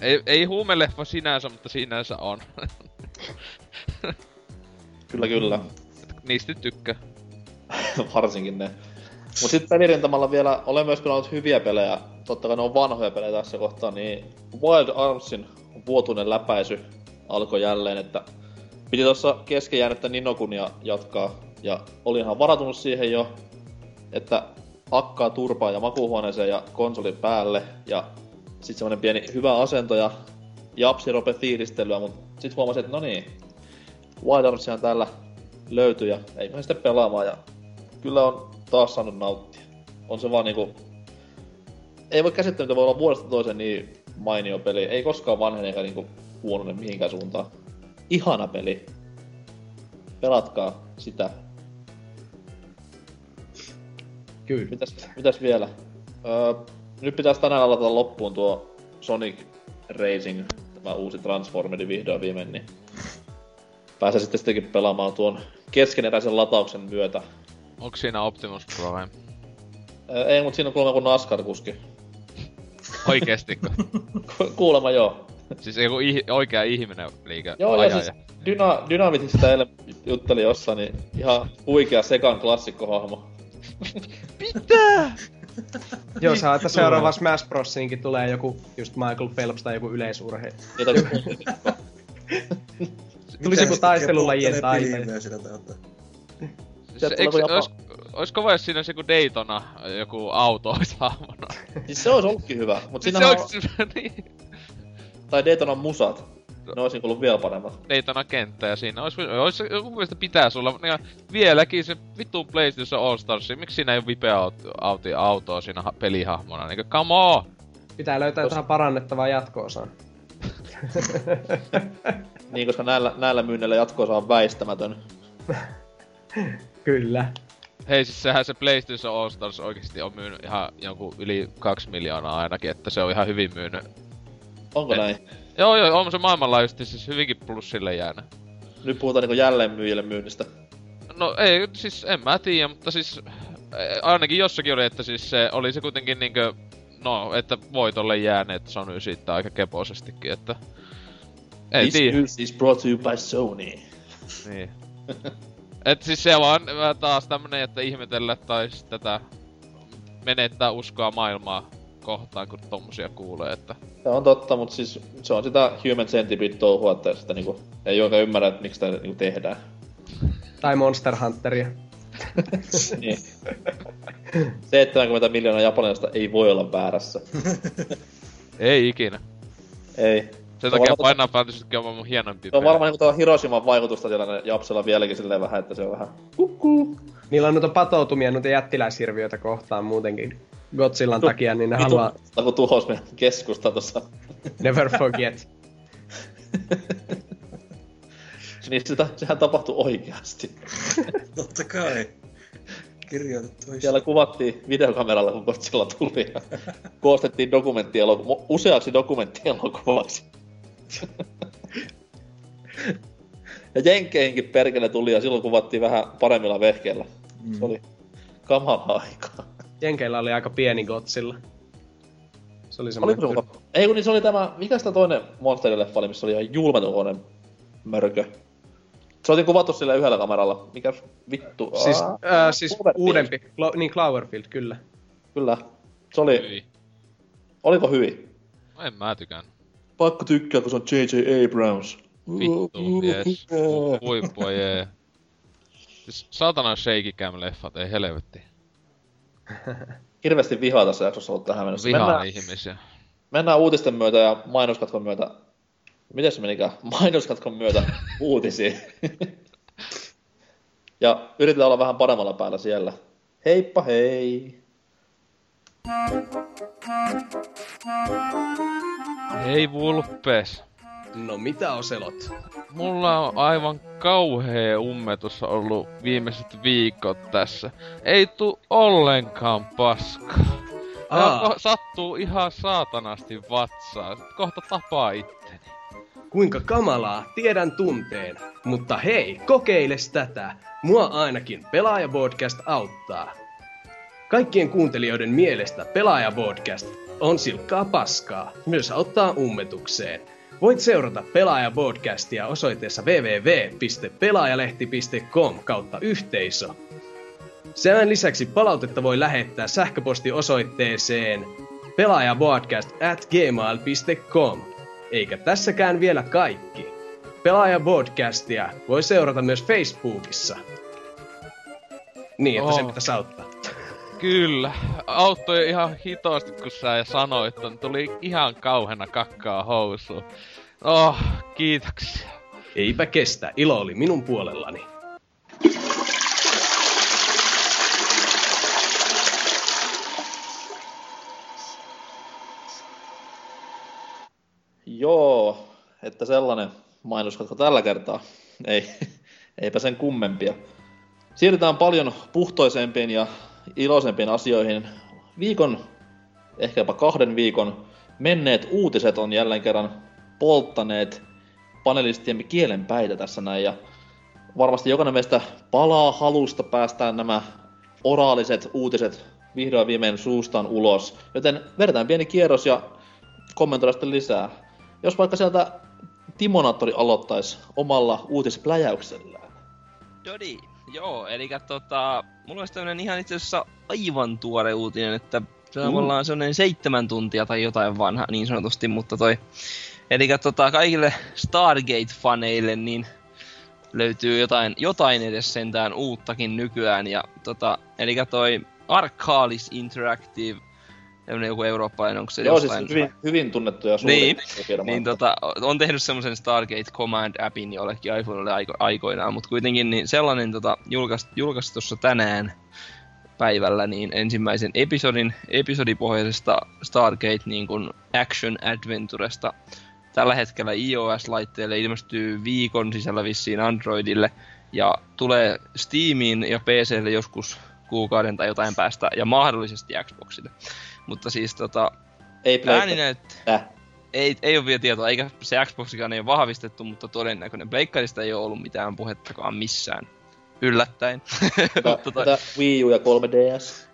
ei, ei huumeleffa sinänsä, mutta sinänsä on. Kyllä, kyllä. Niistä tykkää. Varsinkin ne. Mut sit pelirintamalla vielä, olen myös pelannut hyviä pelejä. Totta kai ne on vanhoja pelejä tässä kohtaa, niin Wild Armsin vuotuinen läpäisy alkoi jälleen, että piti tuossa kesken jäänyttä Ninokunia jatkaa. Ja olinhan varatunut siihen jo, että hakkaa turpaa ja makuuhuoneeseen ja konsolin päälle. Ja sit semmonen pieni hyvä asento ja japsirope fiilistelyä, mut sit huomasin, että no niin, Wild Armsihan täällä löytyi ja ei mä sitten pelaamaan ja kyllä on taas saanut nauttia. On se vaan niinku... Ei voi käsittää, mitä voi olla vuodesta toiseen niin mainio peli. Ei koskaan vanhene eikä niinku huonone mihinkään suuntaan. Ihana peli. Pelatkaa sitä. Kyllä. Mitäs, mitäs vielä? Öö, nyt pitäisi tänään aloittaa loppuun tuo Sonic Racing, tämä uusi Transformeri vihdoin viimein, niin pääsee sitten sittenkin pelaamaan tuon keskeneräisen latauksen myötä. Onko siinä Optimus Prime? Öö, ei, mutta siinä on kuulemma kuin NASCAR-kuski. Oikeestiko? Ku- Kuulemma joo. Siis joku ih- oikea ihminen liikä Joo, ja ajaja. siis Dyna, Dynamitista eilen jutteli jossain, niin ihan huikea sekan klassikkohahmo. Joo, saa, että seuraava Smash Brosiinkin tulee joku just Michael Phelps tai joku yleisurheilija. Tulisi joku taistelulajien taiteilija. sitä. Siis, Sieltä eikö, tulee jopa- ois, kova, jos siinä olisi joku Daytona, joku auto olisi hahmona. Siis se olisi ollutkin hyvä, mutta Siis siinä se on, olisi, niin, tai Daytonan musat. Ne olisi ollut vielä paremmat. Daytona kenttä ja siinä olisi, olisi mun mielestä pitäisi olla ja vieläkin se vittu PlayStation All Stars, miksi siinä ei ole vipe auto, autoa siinä ha- pelihahmona, niinku come on! Pitää löytää jotain parannettavaa jatko-osaa. Niin, koska näillä, näillä myynneillä jatko on väistämätön. Kyllä. Hei siis sehän se PlayStation All Stars oikeesti on myynyt ihan jonkun yli kaksi miljoonaa ainakin, että se on ihan hyvin myynyt. Onko Et- näin? Joo joo, on se maailmanlaajuisesti siis hyvinkin plussille jäänyt. Nyt puhutaan niinku jälleen myyjille myynnistä. No ei, siis en mä tiedä, mutta siis eh, ainakin jossakin oli, että siis se oli se kuitenkin niinkö, no, että voitolle jääneet Sony siitä aika keposestikin, että ei This tiedä. news is brought to you by Sony. Niin. Et siis se on taas tämmönen, että ihmetellä tai tätä menettää uskoa maailmaa kohtaan, kun tommosia kuulee, että Se on totta, mutta siis se on sitä human centipede touhua, että sitä niinku, ei oikein ymmärrä, että miksi sitä niinku tehdään. Tai Monster Hunteria. niin. 70 miljoonaa japanilaista ei voi olla väärässä. ei ikinä. Ei. Sen Se on takia Final Fantasykin on mun hienompi Se on varmaan niinku tuolla Hiroshiman vaikutusta siellä ne japsella vieläkin silleen vähän, että se on vähän kukkuu. Niillä on noita patoutumia noita jättiläishirviöitä kohtaan muutenkin. Godzillan takia, niin ne haluaa kun tuhos meidän keskusta tossa. never forget. Niin sitä, sehän tapahtui oikeasti. Totta kai. Kirjoitettu olisi. Siellä kuvattiin videokameralla, kun Godzilla tuli ja koostettiin dokumenttielokuva, useaksi dokumenttielokuvaksi. Ja Jenkkeihinkin perkele tuli ja silloin kuvattiin vähän paremmilla vehkeillä. Mm. Se oli kamala aikaa. Jenkeillä oli aika pieni Godzilla. Se oli semmoinen... se muka... Ei kun niin se oli tämä, mikä sitä toinen Monsterin-leffa oli, missä oli ihan julmetuhoinen mörkö. Se oltiin kuvattu sillä yhdellä kameralla. Mikä vittu? Siis, Aa, ää, siis uudempi. Clo- niin Cloverfield, kyllä. Kyllä. Se oli, Hyi. oliko hyvin? No en mä tykään. Pakko tykkää, kun se on J.J. Abrams. Vittu, jes. Huippua, jee. Siis saatana shaky cam leffat, ei helvetti. Hirveästi vihaa tässä jaksossa ollut tähän mennessä. Vihaan Mennään, ihmisiä. mennään uutisten myötä ja mainoskatkon myötä. Miten se menikään? Mainoskatkon myötä uutisiin. ja yritetään olla vähän paremmalla päällä siellä. Heippa hei! Hei Vulpes. No mitä Oselot? Mulla on aivan kauhea ummetus ollut viimeiset viikot tässä. Ei tuu ollenkaan paskaa. Aa. sattuu ihan saatanasti vatsaa. Kohta tapaa itteni. Kuinka kamalaa, tiedän tunteen. Mutta hei, kokeiles tätä. Mua ainakin Pelaaja-podcast auttaa. Kaikkien kuuntelijoiden mielestä Pelaaja-podcast on silkkaa paskaa. Myös auttaa ummetukseen. Voit seurata Pelaaja-podcastia osoitteessa www.pelaajalehti.com kautta yhteisö. Sen lisäksi palautetta voi lähettää sähköpostiosoitteeseen pelaajapodcast at gmail.com. Eikä tässäkään vielä kaikki. Pelaaja-podcastia voi seurata myös Facebookissa. Niin, että oh. se Oh. pitäisi auttaa. Kyllä. Auttoi ihan hitoasti, kun sä sanoit ton. Tuli ihan kauhena kakkaa housuun. Oh, kiitoksia. Eipä kestä, ilo oli minun puolellani. Joo, että sellainen mainoskatko tällä kertaa. Ei, eipä sen kummempia. Siirrytään paljon puhtoisempiin ja iloisempiin asioihin. Viikon, ehkä jopa kahden viikon menneet uutiset on jälleen kerran polttaneet panelistiemme kielenpäitä tässä näin. Ja varmasti jokainen meistä palaa halusta päästään nämä oraaliset uutiset vihdoin viimein suustaan ulos. Joten vedetään pieni kierros ja kommentoida sitten lisää. jos vaikka sieltä Timonaattori aloittaisi omalla uutispläjäyksellään. No niin, joo, eli tota, mulla olisi tämmönen ihan itse asiassa aivan tuore uutinen, että se on Mm. tavallaan semmonen seitsemän tuntia tai jotain vanha niin sanotusti, mutta toi... Eli tota, kaikille Stargate-faneille niin löytyy jotain, jotain edes sentään uuttakin nykyään. Ja tota, eli toi Arcalis Interactive, joku eurooppalainen, onko se Joo, siis jostain... hyvin, hyvin tunnettu ja suuri Niin, niin tota, on tehnyt semmoisen Stargate Command-appin jollekin iPhonelle aiko, aikoinaan, mutta kuitenkin niin sellainen tota, julkaistu, julkaistu tuossa tänään päivällä niin ensimmäisen episodin, episodipohjaisesta Stargate niin kuin Action Adventuresta. Tällä hetkellä iOS-laitteelle ilmestyy viikon sisällä vissiin Androidille ja tulee Steamiin ja PClle joskus kuukauden tai jotain päästä ja mahdollisesti Xboxille. Mutta siis tota, Ei ääninäyt, Äh. ei, ei ole vielä tietoa, eikä se Xboxikaan ei ole vahvistettu, mutta todennäköinen. Pleikkarista ei ole ollut mitään puhettakaan missään. Yllättäen. toi, Tätä Wii U ja 3DS.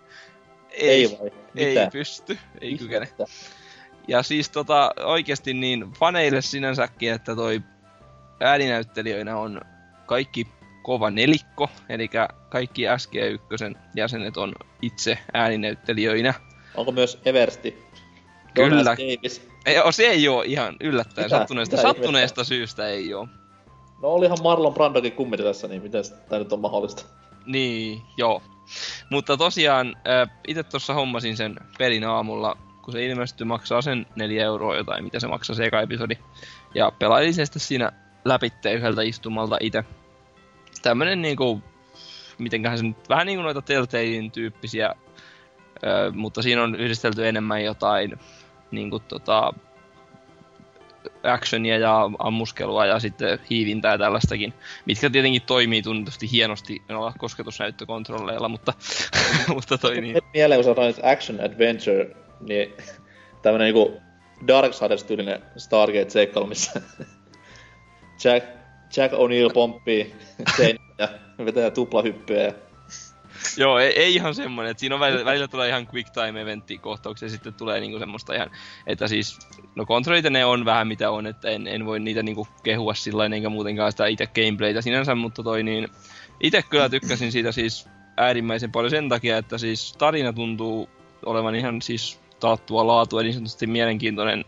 Ei, vai? ei Mitä? pysty, ei kykene. Ihmettä. Ja siis tota, oikeasti niin faneille sinänsäkin, että toi ääninäyttelijöinä on kaikki kova nelikko, eli kaikki SG1 jäsenet on itse ääninäyttelijöinä. Onko myös Eversti? Kyllä. Davis. Ei, o, se ei oo ihan yllättäen, Mitä? sattuneesta, Mitä sattuneesta syystä ei oo. No olihan Marlon Brandokin kummeli tässä, niin miten tää nyt on mahdollista? Niin, joo. Mutta tosiaan, itse tuossa hommasin sen pelin aamulla, kun se ilmestyi, maksaa sen 4 euroa jotain, mitä se maksaa se eka episodi. Ja pelailin sen sitten siinä läpitte yhdeltä istumalta itse. Tämmönen niinku, mitenköhän se nyt, vähän niinku noita Telltalein tyyppisiä, ö, mutta siinä on yhdistelty enemmän jotain niinku tota, actionia ja ammuskelua ja sitten hiivintää ja tällaistakin, mitkä tietenkin toimii tunnetusti hienosti noilla kosketusnäyttökontrolleilla, mutta, mutta toi niin. Mieleen, kun sanoit action adventure, niin tämmönen niinku Darksiders-tyylinen Stargate-seikkailu, missä Jack, Jack O'Neill pomppii ja vetää tuplahyppyjä ja Joo, ei, ei ihan semmonen, että siinä on välillä, välillä tulee ihan quick time eventti kohtauksia ja sitten tulee niinku semmoista ihan, että siis, no kontrollit ne on vähän mitä on, että en, en voi niitä niinku kehua sillä enkä muutenkaan sitä itse gameplaytä sinänsä, mutta toi niin, itse kyllä tykkäsin siitä siis äärimmäisen paljon sen takia, että siis tarina tuntuu olevan ihan siis taattua laatua, niin sanotusti mielenkiintoinen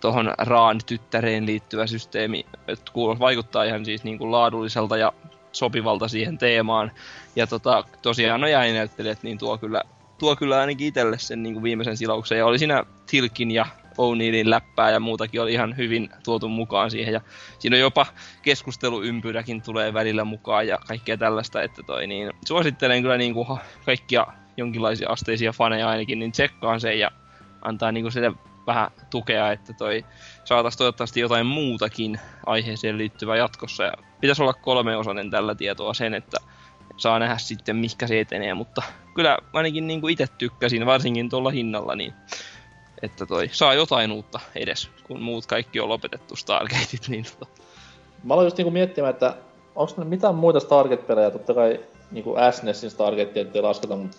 tuohon Raan tyttäreen liittyvä systeemi, että vaikuttaa ihan siis niinku laadulliselta ja sopivalta siihen teemaan. Ja tota, tosiaan no ääninäyttelijät, niin tuo kyllä, tuo kyllä ainakin itselle sen niin kuin viimeisen silauksen. Ja oli siinä Tilkin ja O'Neillin läppää ja muutakin oli ihan hyvin tuotu mukaan siihen. Ja siinä on jopa keskusteluympyräkin tulee välillä mukaan ja kaikkea tällaista, että toi niin, suosittelen kyllä niin kuin kaikkia jonkinlaisia asteisia faneja ainakin, niin tsekkaan sen ja antaa niin kuin sille vähän tukea, että toi saataisiin toivottavasti jotain muutakin aiheeseen liittyvää jatkossa. Ja pitäisi olla kolmeosainen tällä tietoa sen, että saa nähdä sitten, mikä se etenee, mutta kyllä ainakin niin kuin itse tykkäsin, varsinkin tuolla hinnalla, niin että toi saa jotain uutta edes, kun muut kaikki on lopetettu Stargateit, niin tota, Mä aloin just niinku miettimään, että onko ne mitään muita Stargate-pelejä, totta kai niinku SNESin Stargatea ei lasketa, mutta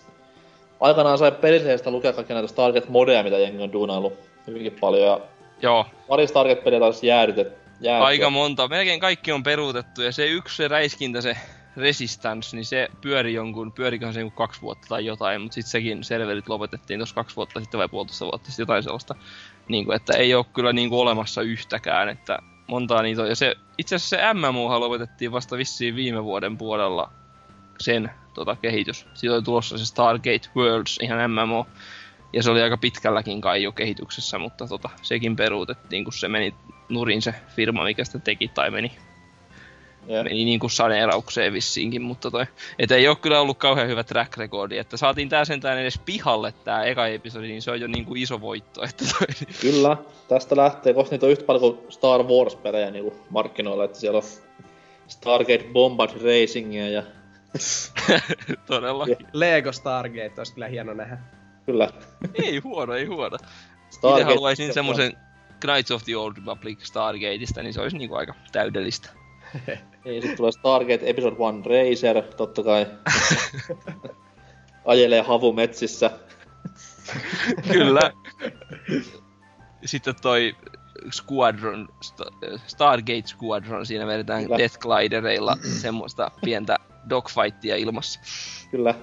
aikanaan sai peliseistä lukea kaikkia näitä Stargate-modeja, mitä jengi on duunaillut hyvinkin paljon, ja joo, pari Stargate-peliä taas jäädytet, jäädytet. aika monta, melkein kaikki on peruutettu, ja se yksi se räiskintä, se Resistance, niin se pyöri jonkun, pyörikohan se jonkun kaksi vuotta tai jotain, mutta sitten sekin serverit lopetettiin tuossa kaksi vuotta sitten vai puolitoista vuotta sitten jotain sellaista. Niin kuin, että ei ole kyllä niin kuin olemassa yhtäkään, että montaa niitä on. Ja se, itse asiassa se MMO lopetettiin vasta vissiin viime vuoden puolella sen tota, kehitys. Siitä oli tulossa se Stargate Worlds, ihan MMO. Ja se oli aika pitkälläkin kai jo kehityksessä, mutta tota, sekin peruutettiin, kun se meni nurin se firma, mikä sitä teki, tai meni Ja, meni niinku saneeraukseen vissiinkin, mutta toi, et ei oo kyllä ollut kauhean hyvä track recordi, että saatiin tää sentään edes pihalle tää eka episodi, niin se on jo niinku iso voitto, että toi, Kyllä, tästä lähtee, koska niitä on yhtä paljon kuin Star Wars-pelejä niinku markkinoilla, että siellä on Stargate Bombard Racingia ja todellakin. Lego Stargate olisi kyllä hieno nähdä. Kyllä. ei huono, ei huono. Itse haluaisin semmosen Knights of the Old Republic Stargateista, niin se olisi niinku aika täydellistä. Niin, sit tulee Stargate Episode 1 Racer, totta kai. Ajelee havumetsissä. Kyllä. Sitten toi Squadron, Sta- Stargate Squadron, siinä vedetään Kyllä. Death Glidereilla semmoista pientä dogfightia ilmassa. Kyllä.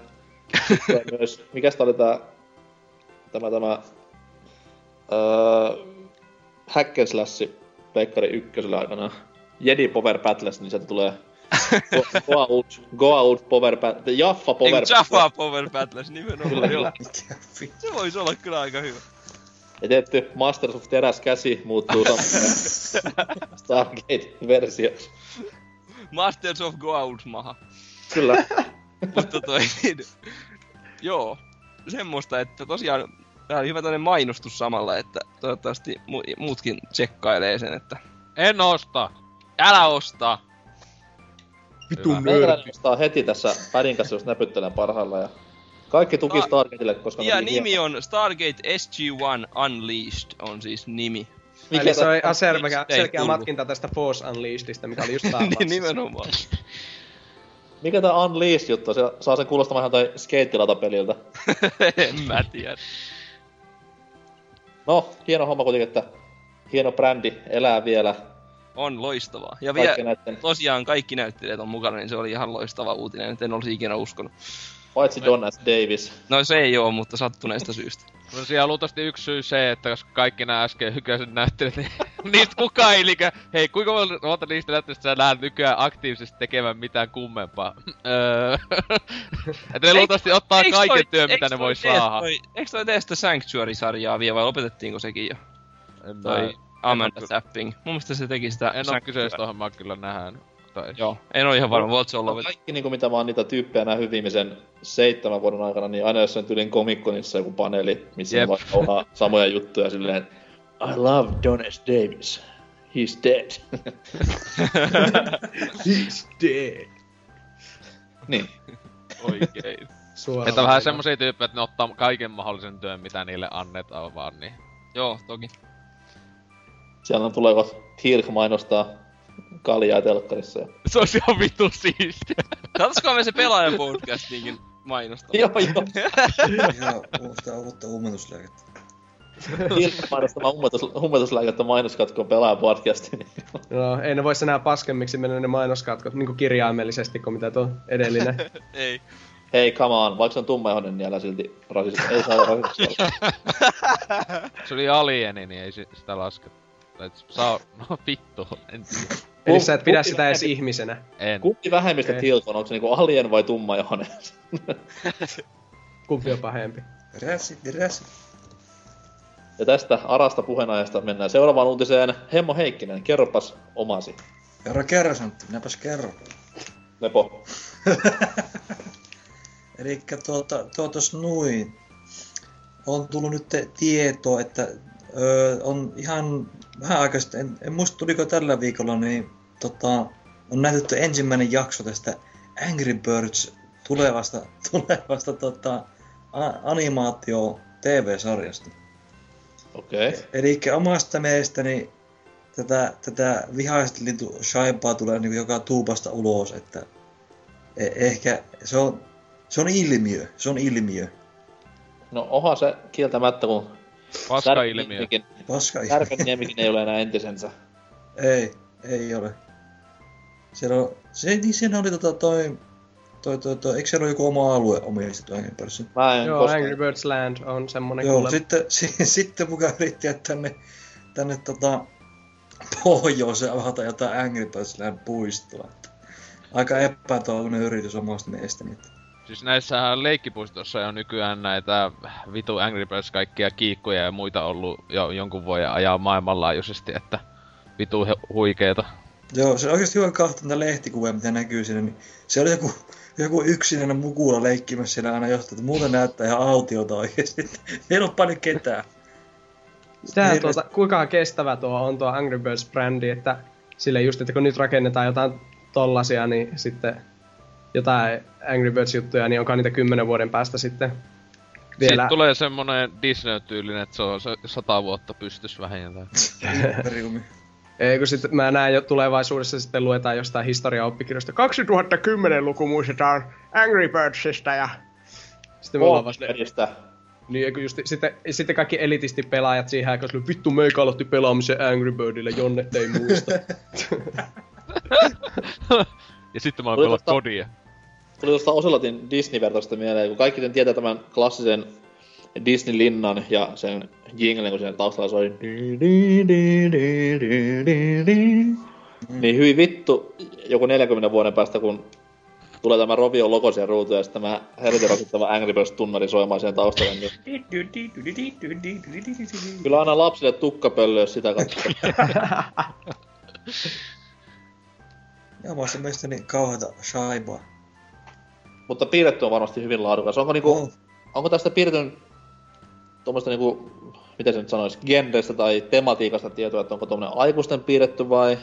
Sitten myös, mikäs tää oli tää, tämä, tämä, öö, hack and slash Pleikkari ykkösellä aikanaan. Jedi Power Battles, niin sieltä tulee Go, go out, go out Power Battle, Jaffa Power Eikö Jaffa Power Battles nimenomaan, Kyllä, joo. Se voisi olla kyllä aika hyvä. Ja tietty Masters of Teräs käsi muuttuu Stargate-versio. Masters of Go Out maha. Kyllä. Mutta toi, niin, joo, semmoista, että tosiaan tää oli hyvä tämmönen mainostus samalla, että toivottavasti mu- muutkin tsekkailee sen, että En osta! älä osta! Meikäläinen ostaa heti tässä pädin kanssa, jos näpyttelen parhailla. Ja kaikki tuki Sta- Stargateille, koska... Ja nimi hieno- on Stargate SG-1 Unleashed on siis nimi. Mikä Eli se oli selkeä, Ei selkeä tullut. matkinta tästä Force Unleashedista, mikä oli just Star niin nimenomaan. Mikä tää Unleashed juttu? Se saa sen kuulostamaan ihan tai skeittilatapeliltä. en mä tiedä. No, hieno homma kuitenkin, että hieno brändi elää vielä. On loistavaa. Ja vielä näitten, tosiaan kaikki näyttelijät on mukana, niin se oli ihan loistava uutinen, että en olisi ikinä uskonut. Paitsi Don S. Davis. No se ei oo, mutta sattuneesta syystä. No siellä luultavasti yksi syy se, että koska kaikki nämä äsken hykäiset näyttelijät, niin niistä kukaan ei liikä... Hei, kuinka monta niistä näyttelijöistä sä näet nykyään aktiivisesti tekemään mitään kummempaa? Öö, että ne luultavasti ottaa Eiks kaiken toi- työn, mitä ne tee saada. Eiks toi tee sitä Sanctuary-sarjaa vielä vai lopetettiinko sekin jo? En, Toi Amanda Tapping. Mun mielestä se teki sitä en oo kyseistä ohjelmaa kyllä nähnyt. Tai... Joo, en oo ihan varma, voit se olla lopetettu. Kaikki niinku mitä oon niitä tyyppejä nähnyt viimeisen seitsemän vuoden aikana, niin aina jos on tyylin komikkonissa joku paneeli, missä Jep. vaan samoja juttuja silleen, I love Don S. Davis. He's dead. He's dead. niin. Oikein. Suoraan. että vähän semmosia tyyppejä, että ne ottaa kaiken mahdollisen työn, mitä niille annetaan vaan, niin... Joo, toki. Siellä on tuleeko Tirk mainostaa kaljaa telkkarissa. Ja... Se olisi ihan vittu siistiä. Saataisikohan me se pelaajan podcastinkin mainostaa? joo, joo. Ihan uutta, uutta ummetuslääkettä. Tirk mainostamaan ummetus, ummetuslääkettä mainoskatkoon pelaaja podcastin. Niin... No, ei ne vois enää paskemmiksi mennä ne mainoskatkot niinku kirjaimellisesti kuin mitä tuo edellinen. Ei. Hei, come on, vaikka se on tummaihoinen, niin älä silti rasista. Ei saa rasista. Se oli alieni, niin ei si- sitä lasketa. Et saa... No vittu, en tiedä. Eli sä et pidä Kumpi sitä edes ihmisenä. En. Kumpi vähemmistä Okei. Tilk on? Onko se niinku alien vai tummaihoinen? Kumpi on pahempi? Räsi, räsi. Ja tästä Arasta puheenajasta mennään seuraavaan uutiseen. Hemmo Heikkinen, kerropas omasi. Kerro, kerro, Santti, minäpäs kerro. Lepo. Elikkä tuota, tuotos noin. On tullut nyt tietoa, että öö, on ihan vähän aikaa sitten, en, en muista tuliko tällä viikolla, niin tota, on näytetty ensimmäinen jakso tästä Angry Birds tulevasta, tulevasta tota, animaatio TV-sarjasta. Okei. Okay. Eli omasta mielestäni tätä, tätä vihaista lintu shaipaa tulee niin joka tuupasta ulos, että e- ehkä se on, se on ilmiö, se on ilmiö. No onhan se kieltämättä, kun Paska-ilmiö. Särkänniemikin- Paska ilmiö. Särkänniemikin ei ole enää entisensä. Ei, ei ole. Siellä on, se, niin siinä oli tota toi, toi, toi, toi, eikö siellä ole joku oma alue omistettu Angry Birdsin? Mä en Joo, koskaan... Angry Birds Land on semmonen Joo, kuule. sitten, si, sitten mukaan yritti tänne, tänne tota, pohjoiseen avata jotain Angry Birds Land puistoa. Että Aika epätoivoinen yritys omasta mielestäni. Siis näissähän leikkipuistossa on nykyään näitä vitu Angry Birds kaikkia kiikkuja ja muita ollut jo jonkun vuoden ajaa maailmanlaajuisesti, että vitu huikeeta. Joo, se on oikeasti hyvä katsoa niitä lehtikuvia, mitä näkyy siinä. Niin se oli joku, joku yksinäinen mukula leikkimässä siellä aina jostain, että muuten näyttää ihan autiota oikeesti. Ei ole paljon ketään. Sitä Hirveästi- tuota, kuinka kestävä tuo on tuo Angry Birds-brändi, että sille just, että kun nyt rakennetaan jotain tollasia, niin sitten jotain Angry Birds-juttuja, niin onko niitä kymmenen vuoden päästä sitten vielä... Siitä tulee semmonen Disney-tyylinen, että se on se sata vuotta pystys vähintään. Ei, kun sitten mä näen jo tulevaisuudessa sitten luetaan jostain historiaoppikirjasta. 2010-luku muistetaan Angry Birdsista ja... Sitten me ollaan vasta... Niin, eikö just, sitten, sitten kaikki elitisti pelaajat siihen aikaan sanoi, vittu meikä aloitti pelaamisen Angry Birdillä, Jonnet ei muista. Ja sitten mä oon tosta- kodia. Tuli tuosta Oselotin Disney-vertausta mieleen, kun kaikki sen tietää tämän klassisen Disney-linnan ja sen jinglen, kun siinä taustalla soi. Niin hyvin vittu, joku 40 vuoden päästä, kun tulee tämä Rovio logo siihen ruutuun ja sitten tämä helvetin rasittava Angry Birds tunnari soimaan siihen taustalle, niin kyllä aina lapsille tukkapöllö, jos sitä katsoo. Mä oon mielestäni kauheata shaibaa. Mutta piirretty on varmasti hyvin laadukas. Onko niinku, Oh. onko tästä piirretyn tuommoista niinku, miten se nyt sanoisi, genreistä tai tematiikasta tietoa, että onko tuommoinen aikuisten piirretty vai...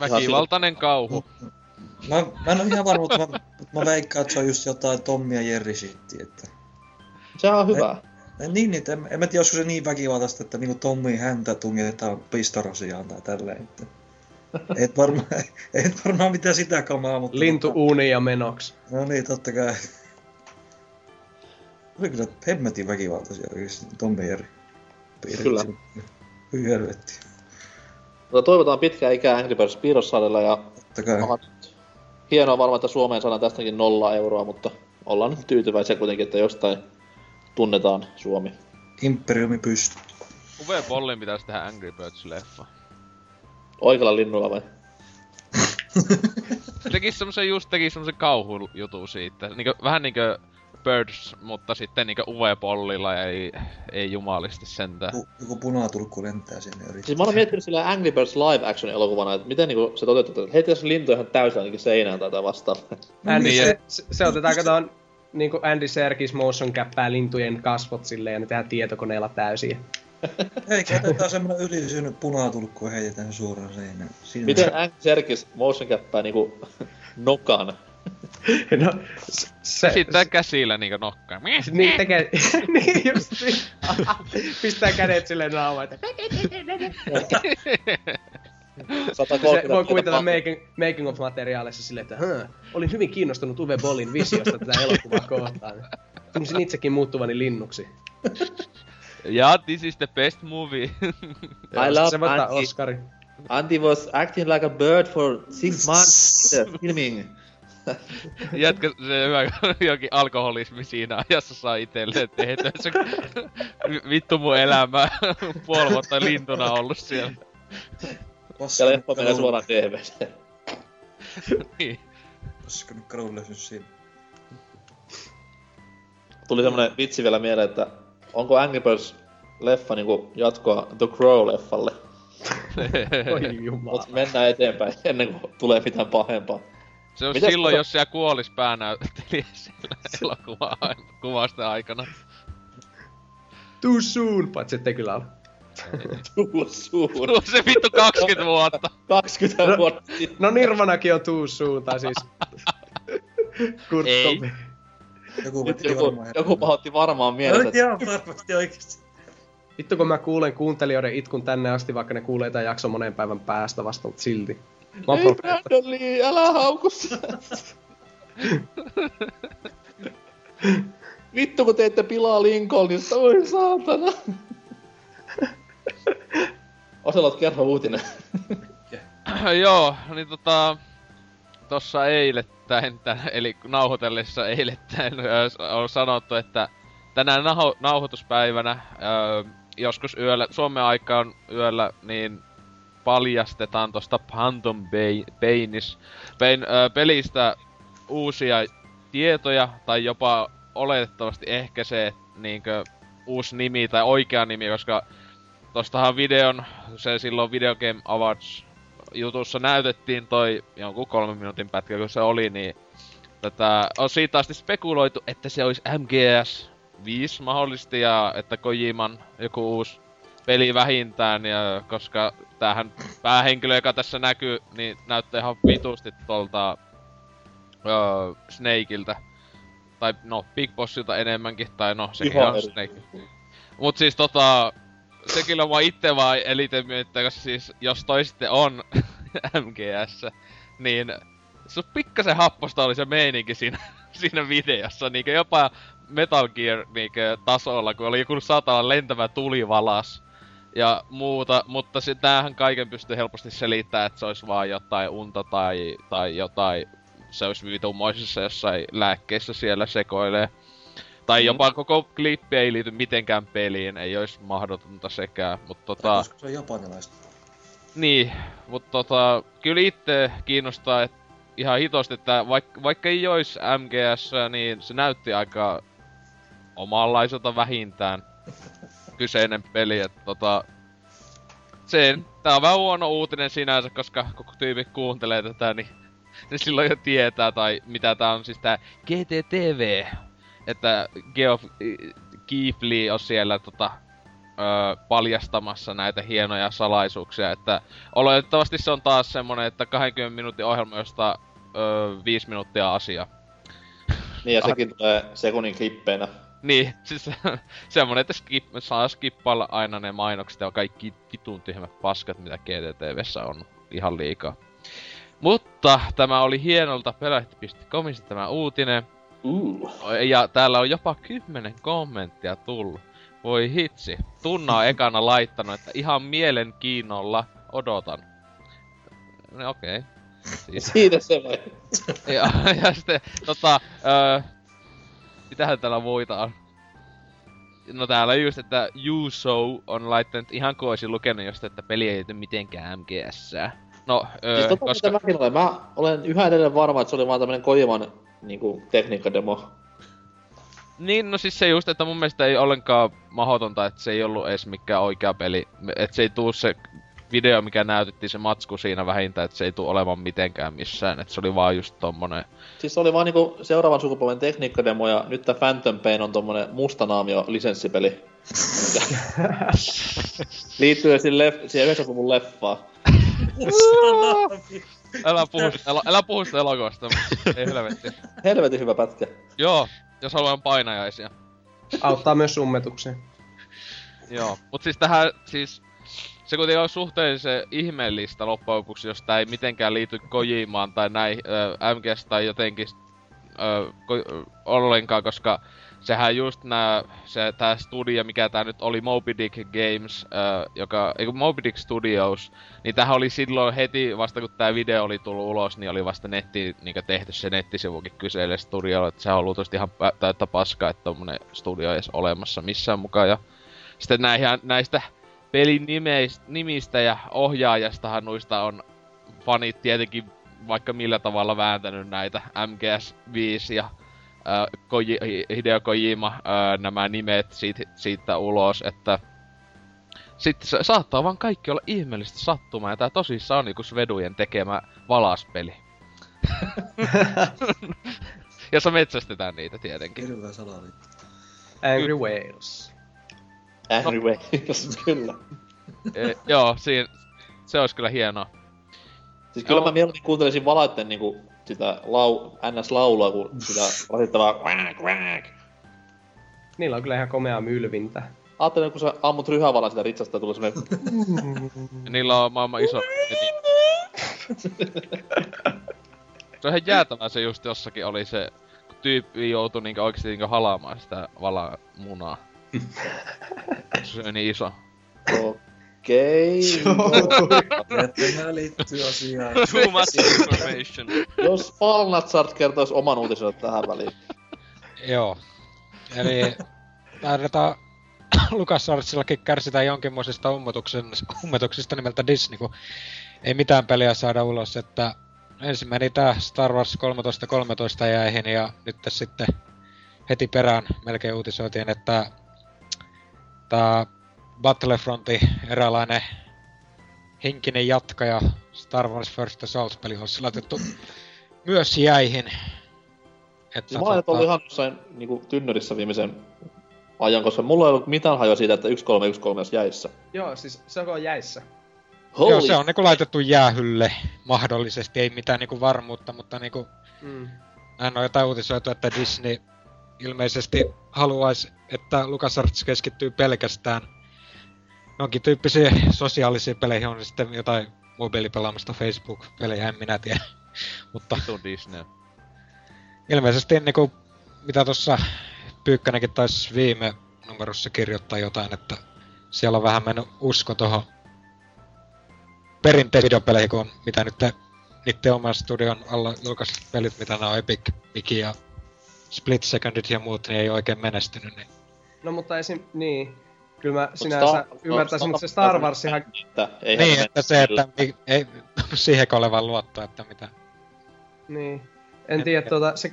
Väkivaltainen kauhu. Mä, mä en oo ihan varma, mutta mä, mutta mä veikkaan, että se on just jotain Tommi ja Jerry shittiä, että... Sehän on hyvä. En, niin, niin, että en, en mä tiedä, olisiko se niin väkivaltaista, että niinku Tommi häntä tungetetaan pistorasiaan tai tälleen, että... Et varmaan, et varmaan mitään sitä kamaa, mutta... Lintu uuni ja menoksi. No niin, totta kai. Oli kyllä hemmetin väkivaltaisia oikeesti Jerry. Piirrettiin. Kyllä. Hyi helvetti. Mutta toivotaan pitkää ikää Angry Birds piirrossaarella ja Totta kai. onhan nyt hienoa varmaan, että Suomeen saadaan tästäkin nolla euroa, mutta ollaan nyt tyytyväisiä kuitenkin, että jostain tunnetaan Suomi. Imperiumi pystyy. Uwe Bollin pitäisi tehdä Angry Birds-leffa. Oikealla linnulla vai? Tekis semmosen just teki semmosen kauhujutun siitä. Niinkö, vähän niinkö Birds, mutta sitten niinkö Uwe Bollilla ja ei, ei jumalisti sentään. Joku, joku punatulkku lentää sinne yrittää. Siis mä oon miettinyt sillä Angry Birds live action elokuvana, että miten niinku se toteutetaan, että heitetään se lintu ihan täysin ainakin seinään tai vastaavaa. Andy, niin, se, se, se otetaan, katsotaan niinku Andy Serkis motion käppää lintujen kasvot silleen ja ne tehdään tietokoneella täysin. Eikä otetaan semmonen ylisynyt punatulkku ja heitetään se suoraan seinään. Siinä Miten Ang Serkis motion käppää niinku nokan? No, se, Sitten käsillä niinkö nokkaan. niin tekee, niin just niin. Pistää kädet silleen naamaan, että 130 se voi kuvitella making, making of materiaalissa silleen, että Hö, olin hyvin kiinnostunut Uwe Bollin visiosta tätä elokuvaa kohtaan. Tunsin itsekin muuttuvani linnuksi. Ja this is the best movie. I love se voittaa. Oscarin. Andy was acting like a bird for six months in the filming. Jätkä se hyvä jokin alkoholismi siinä ajassa saa itselleen tehdä. Se vittu mun elämää. Puoli vuotta lintuna ollut siellä. Ja leffa menee suoraan TV:seen. Niin. Olisiko nyt kadulle siinä? Tuli semmonen vitsi vielä mieleen, että onko Angry Birds leffa niinku jatkoa The Crow-leffalle? Oi jumala. Mut mennään eteenpäin ennen kuin tulee mitään pahempaa. Se on Mitäs silloin, tota- jos siellä kuolis päänäyttelijä siellä elokuva kuvausten aikana. Too soon, paitsi ettei kyllä ole. Too soon. Tuo se vittu 20 vuotta. 20 vuotta sitten. No Nirvanakin on too soon, tai siis... Kurt Ei. Cobain. Joku Nyt joku, varmaan. joku pahoitti varmaan No, mielessä. että joo, varmasti oikeesti. Vittu kun mä kuulen kuuntelijoiden itkun tänne asti, vaikka ne kuulee tämän jakson monen päivän päästä vasta, mutta silti. Mä Ei Brandon Lee, älä hauku sitä. Vittu kun teette pilaa Lincolnista, voi saatana. Oselot kerro uutinen. Joo, niin tota... Tossa eilettäin, tä- eli nauhoitellessa eilettäin on sanottu, että tänään naho- nauhoituspäivänä, ö, joskus yöllä, Suomen aikaan yöllä, niin paljastetaan tosta Phantom Painis, Pain, ö, pelistä uusia tietoja, tai jopa oletettavasti ehkä se niinkö uusi nimi tai oikea nimi, koska tostahan videon, se silloin Video Game Awards jutussa näytettiin toi jonkun kolmen minuutin pätkä, kun se oli, niin tätä on siitä asti spekuloitu, että se olisi MGS 5 mahdollisesti ja että Kojiman joku uusi peli vähintään, ja koska tämähän päähenkilö, joka tässä näkyy, niin näyttää ihan vitusti tuolta öö, Snakeiltä. Tai no, Big Bossilta enemmänkin, tai no, sekin Ihan. Snake. Mut siis tota, se kyllä mua itse vaan eliten miettiä, koska siis jos toi sitten on MGS, niin se pikkasen happosta oli se meininki siinä, siinä videossa, niinkö jopa Metal Gear niinkö, tasolla, kun oli joku satana lentävä tulivalas ja muuta, mutta se, tämähän kaiken pystyy helposti selittämään, että se olisi vaan jotain unta tai, tai jotain, se olisi vitumoisissa jossain lääkkeissä siellä sekoilee. Tai Mm. jopa koko klippi ei liity mitenkään peliin, ei olisi mahdotonta sekään, mutta tota... Koska se on japanilaista. Niin, mutta tota, kyllä itse kiinnostaa et ihan hitosti, että vaikka, vaikka ei olisi MGS, niin se näytti aika omanlaiselta vähintään kyseinen peli, että tota, se, tää on vähän huono uutinen sinänsä, koska koko tyyppi kuuntelee tätä, niin ne silloin jo tietää, tai mitä tää on siis tää GTTV, että Geoff Keighley on siellä tota, öö, paljastamassa näitä hienoja salaisuuksia, että oletettavasti se on taas semmonen, että 20 minuutin ohjelma, josta öö, 5 minuuttia asiaa. Niin, ja sekin tulee sekunnin klippeinä. Niin, siis semmonen, että skip, saa skippailla aina ne mainokset ja kaikki vitun tyhmät paskat, mitä GTTVssä on ihan liikaa. Mutta tämä oli hienolta pelahti.comista tämä uutinen. Uh. Ja täällä on jopa kymmenen kommenttia tullut. Voi hitsi. Tunna on ekana laittanut, että ihan mielenkiinnolla odotan. No okei. Okay. Siis, Siitä se vai. ja, ja sitten, tota, öö, mitähän täällä muita on? No täällä just, että Yuso on laittanut ihan kuin olisi lukenut josta, että peli ei mitenkään MGS. No, öö, Siis tota, koska... Mä olen yhä edelleen varma, että se oli vaan tämmönen Kojiman niinku tekniikkademo. Niin, no siis se just, että mun mielestä ei ollenkaan mahdotonta, että se ei ollut edes mikään oikea peli. Että se ei tuu se video, mikä näytettiin se matsku siinä vähintään, että se ei tuu olemaan mitenkään missään. Että se oli vaan just tommonen... Siis se oli vaan niinku seuraavan sukupolven tekniikkademo ja nyt tää Phantom Pain on tommonen mustanaamio lisenssipeli. Liittyy siihen, leff- siihen 90-luvun leffaan. Älä puhu, älä, älä puhu sitä elokuvasta, ei helvetti. Helvetin hyvä pätkä. Joo, jos haluan painajaisia. Auttaa myös summetukseen. Joo, mut siis tähän, siis se kuitenkin on suhteellisen ihmeellistä loppujen lopuksi, jos tää ei mitenkään liity Kojimaan tai näin ö, MGS tai jotenkin ö, ko, ollenkaan, koska sehän just nää, se tää studio, mikä tää nyt oli, Moby Dick Games, ö, joka, ei kun Moby Dick Studios, niin tähän oli silloin heti vasta kun tää video oli tullut ulos, niin oli vasta netti, niin tehty se nettisivukin kyseelle studiolle, että sehän on luultavasti ihan täyttä paskaa, että tommonen studio edes olemassa missään mukaan, ja sitten näihin, näistä pelin nimeist, nimistä ja ohjaajastahan noista on fanit tietenkin vaikka millä tavalla vääntänyt näitä MGS5 ja äh, Koji, Hideo Kojima äh, nämä nimet siitä, siitä ulos, että sitten se saattaa vaan kaikki olla ihmeellistä sattumaa, ja tää tosissaan on joku Svedujen tekemä valaspeli. Jossa metsästetään niitä tietenkin. Hirveä salaliitto. Angry Whales. Angry Wales, kyllä. E, joo, siinä, se olisi kyllä hienoa. Siis kyllä mä mieluummin kuuntelisin valaitten niinku sitä lau, NS-laulua, kuin sitä rasittavaa quack, quack. Niillä on kyllä ihan komea mylvintä. Ajattelen, kun sä ammut ryhävalan sitä ritsasta, tulee semmonen... Ja niillä on maailman iso... se on ihan jäätävää se just jossakin oli se, kun tyyppi joutui niinku oikeesti niinku halaamaan sitä valaa munaa. se on niin iso. Okei. Asiaan. Too much information. Jos Palnatsart kertois oman uutisensa tähän väliin. Joo. Eli taidetaan LucasArtsillakin kärsitään jonkinmoisista ummotuksen, ummotuksista nimeltä Disney, kun ei mitään peliä saada ulos, että ensin meni tää Star Wars 1313 jäihin ja nyt sitten heti perään melkein uutisoitiin, että tää Battlefrontin eräänlainen henkinen jatkaja Star Wars First Assault-peli olisi laitettu myös jäihin. Että Siis mä olen ollut ihan jossain niinku tynnyrissä viimeisen ajan, koska mulla ei ollut mitään hajoa siitä, että 1313 olisi jäissä. Joo, siis se onko jäissä? Holy Joo, se on niinku laitettu jäähylle mahdollisesti, ei mitään niinku varmuutta, mutta niinku Mm. näin on jotain uutisoitu, että Disney ilmeisesti haluaisi, että LucasArts keskittyy pelkästään jonkin tyyppisiin sosiaalisiin peleihin, on sitten jotain mobiilipelaamista Facebook-pelejä, en minä tiedä. mutta Vitun Disney. ilmeisesti niinku, mitä tuossa Pyykkänenkin taisi viime numerossa kirjoittaa jotain, että siellä on vähän mennyt usko tuohon perinteisiin videopeleihin, kun on, mitä nyt te, niiden oman studion alla julkaiset pelit, mitä nämä on Epic, Miki ja Split Secondit ja muut, niin ei oikein menestynyt. Niin. No mutta esim... Niin. Kyllä mä sinänsä ymmärtäisin, mutta se Star Wars ihan... Että ei Niin, että se, että mi, ei siihen olevan luottoa, että mitä. Niin. En tiedä, tuota, se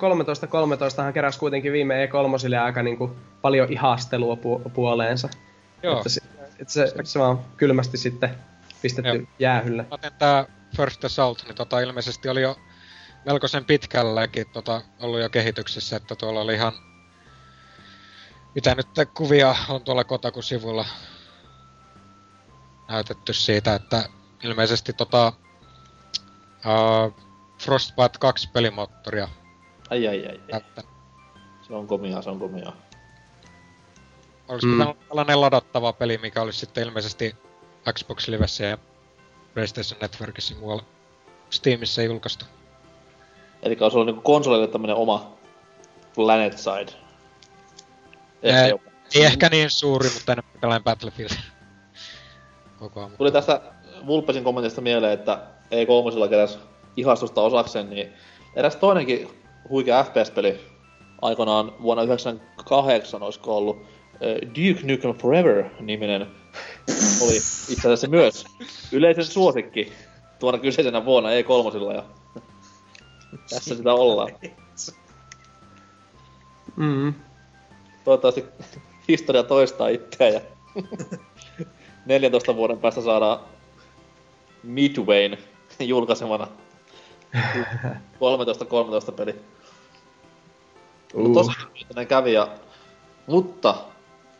13-13 hän keräsi kuitenkin viime E3 aika niinku paljon ihastelua pu- puoleensa. Joo. Että se, että se, se vaan kylmästi sitten pistetty Joo. Jäähylle. Mä tää First Assault, niin tota ilmeisesti oli jo melkoisen pitkälläkin tota, ollut jo kehityksessä, että tuolla oli ihan... Mitä nyt kuvia on tuolla Kotaku-sivulla näytetty siitä, että ilmeisesti tota... Uh, Frostbite 2 pelimoottoria Ai ai ai, näyttänyt. Se on komia, se on komia. Olisi Mm. pitänyt tällainen ladattava peli, mikä olisi sitten ilmeisesti Xbox Livessä ja PlayStation Networkissa muualla Steamissa julkaistu. Eli olisi ollut niinku konsolille tämmönen oma Planet Side. Ehkä. Ei ehkä niin suuri, mutta enemmän tällainen Battlefield. Koko ajan. Tuli tästä Vulpesin kommentista mieleen, että E3 keräs ihastusta osakseen, niin eräs toinenkin huikea FPS-peli aikanaan vuonna 98 olisiko ollut Duke Nukem Forever-niminen oli itse asiassa myös yleisen suosikki tuona kyseisenä vuonna E3 ja tässä sitä ollaan. Mm. Toivottavasti historia toistaa itseään ja 14 vuoden päästä saadaan Midwayn julkaisemana 13-13 peli. Uh. Uh. Tosi näin kävi ja... Mutta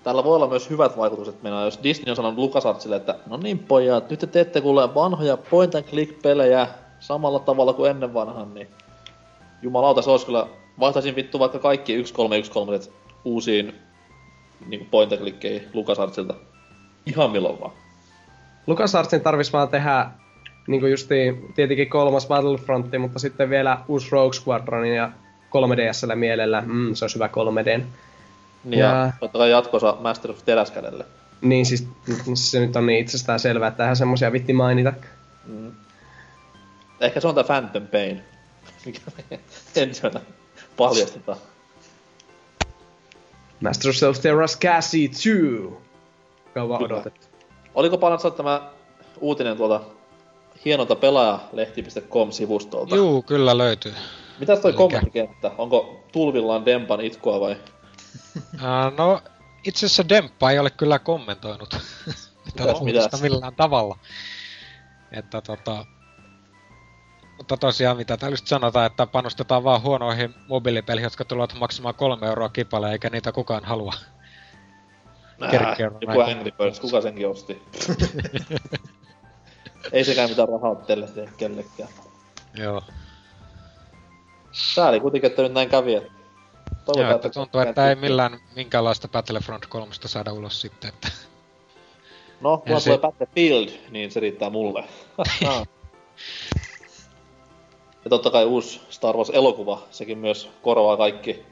tällä voi olla myös hyvät vaikutukset mennä, jos Disney on sanonut LucasArtsille, että no niin pojat, nyt te teette kuule vanhoja point and click pelejä samalla tavalla kuin ennen vanhan, niin jumalauta, se olisi kyllä, vaihtaisin vittu vaikka kaikki 1313 uusiin niin point and clickkeihin LucasArtsilta. Ihan milloin vaan. LucasArtsin tarvis vaan tehdä niinku justiin tietenkin kolmas Battlefrontti, mutta sitten vielä uusi Rogue Squadronin ja 3DSllä mielellä. Mm, se olisi hyvä 3D. Niin ja, Ja- totta kai jatkossa Master of teräskädelle. Niin siis se nyt on niin itsestään selvää, että eihän semmosia vitti mainita. Mm. Ehkä se on tää Phantom Pain. Mikä me ensimmäisenä paljastetaan. Master of Self-Terras Cassie 2! Kauan odotettu. Oliko panassa tämä uutinen tuolta hienolta pelaajalehti.com-sivustolta? Juu, kyllä löytyy. Mitäs toi Elikkä- kommenttikenttä? Onko tulvillaan Dempan itkua vai? Uh, no, itse asiassa Demppa ei ole kyllä kommentoinut tätä uutista mitäs? millään tavalla. Että tota... Mutta tosiaan, mitä täällä just sanotaan, että panostetaan vaan huonoihin mobiilipeleihin, jotka tulevat maksamaan kolme euroa kipale, eikä niitä kukaan halua. Äh, joku. Angry Birds, kuka senkin osti? Ei sekään mitään rahaa teille tee kellekään. Joo. Sääli kuitenkin, että nyt näin kävi. että Toivotaan, Joo, että tuntuu, että ei millään minkäänlaista Battlefront 3 saada ulos sitten, että... No, kun Ensi- tulee Battlefield, niin se riittää mulle. ja totta kai uusi Star Wars-elokuva, sekin myös korvaa kaikki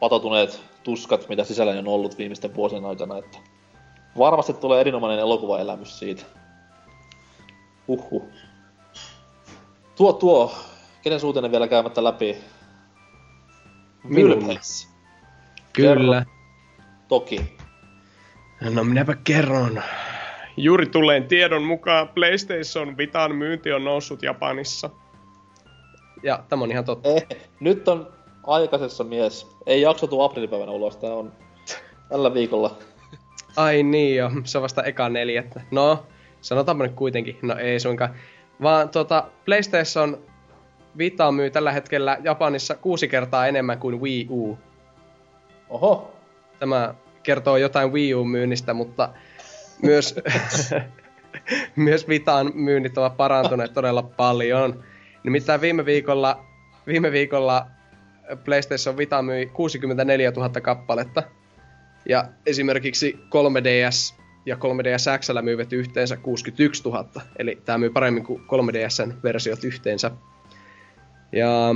patoutuneet tuskat, mitä sisällä on ollut viimeisten vuosien aikana. Että varmasti tulee erinomainen elokuvaelämys siitä. Huhhuh. Tuo tuo, kenen suutinen vielä käymättä läpi? Minun. Vilpes. Kyllä. Toki. No minäpä kerron. Juuri tulleen tiedon mukaan PlayStation Vitan myynti on noussut Japanissa. Ja tämä on ihan totta. Eh, nyt on aikaisessa mies. Ei jakso tuu aprillipäivänä ulos, tää on tällä viikolla. Ai niin jo, se on vasta eka neljättä. No, sanotaanpa nyt kuitenkin. No ei suinkaan. Vaan tota, PlayStation Vita myy tällä hetkellä Japanissa kuusi kertaa enemmän kuin Wii U. Oho, Tämä kertoo jotain Wii U-myynnistä, mutta myös, myös Vitaan myynnit ovat parantuneet todella paljon. Nimittäin viime viikolla, viime viikolla PlayStation Vita myi 64 000 kappaletta. Ja esimerkiksi 3DS ja 3DS XL myyvät yhteensä 61 000. Eli tämä myy paremmin kuin 3DSn versiot yhteensä. Ja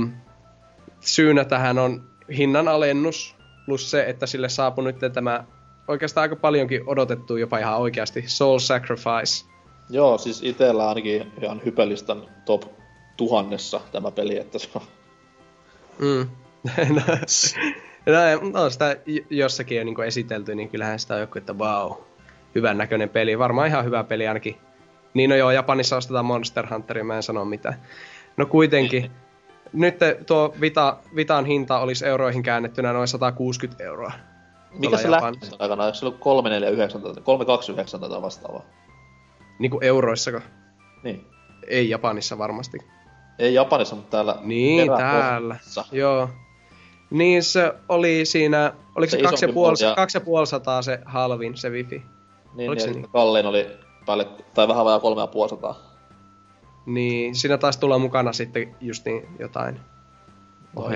syynä tähän on hinnan alennus plus se, että sille saapui nyt tämä oikeastaan aika paljonkin odotettu jopa ihan oikeasti Soul Sacrifice. Joo, siis itellä ainakin ihan hypelistan top tuhannessa tämä peli, että se on... Mm. no, no, no, sitä jossakin on niin esitelty, niin kyllähän sitä on joku, että wow, hyvän näköinen peli. Varmaan ihan hyvä peli ainakin. Niin no joo, Japanissa ostetaan Monster Hunteria, mä en sano mitään. No kuitenkin, nyt tuo Vita, Vitan hinta olisi euroihin käännettynä noin 160 euroa. Mikä se lähti takana? Eikö se ollut 349 tai 329 tai vastaavaa? Niinku euroissako? Niin. Ei Japanissa varmasti. Ei Japanissa, mutta täällä... Niin, täällä. Joo. Niin se oli siinä, oliko se, Se kaksi, ja puoli, ja- kaksi ja puoli sataa se halvin, se wifi. Niin, Oliko ja se niin? kallein oli päälle, tai vähän vajaa kolme ja puoli sataa. Niin, siinä taisi tulla mukana sitten just niin jotain No.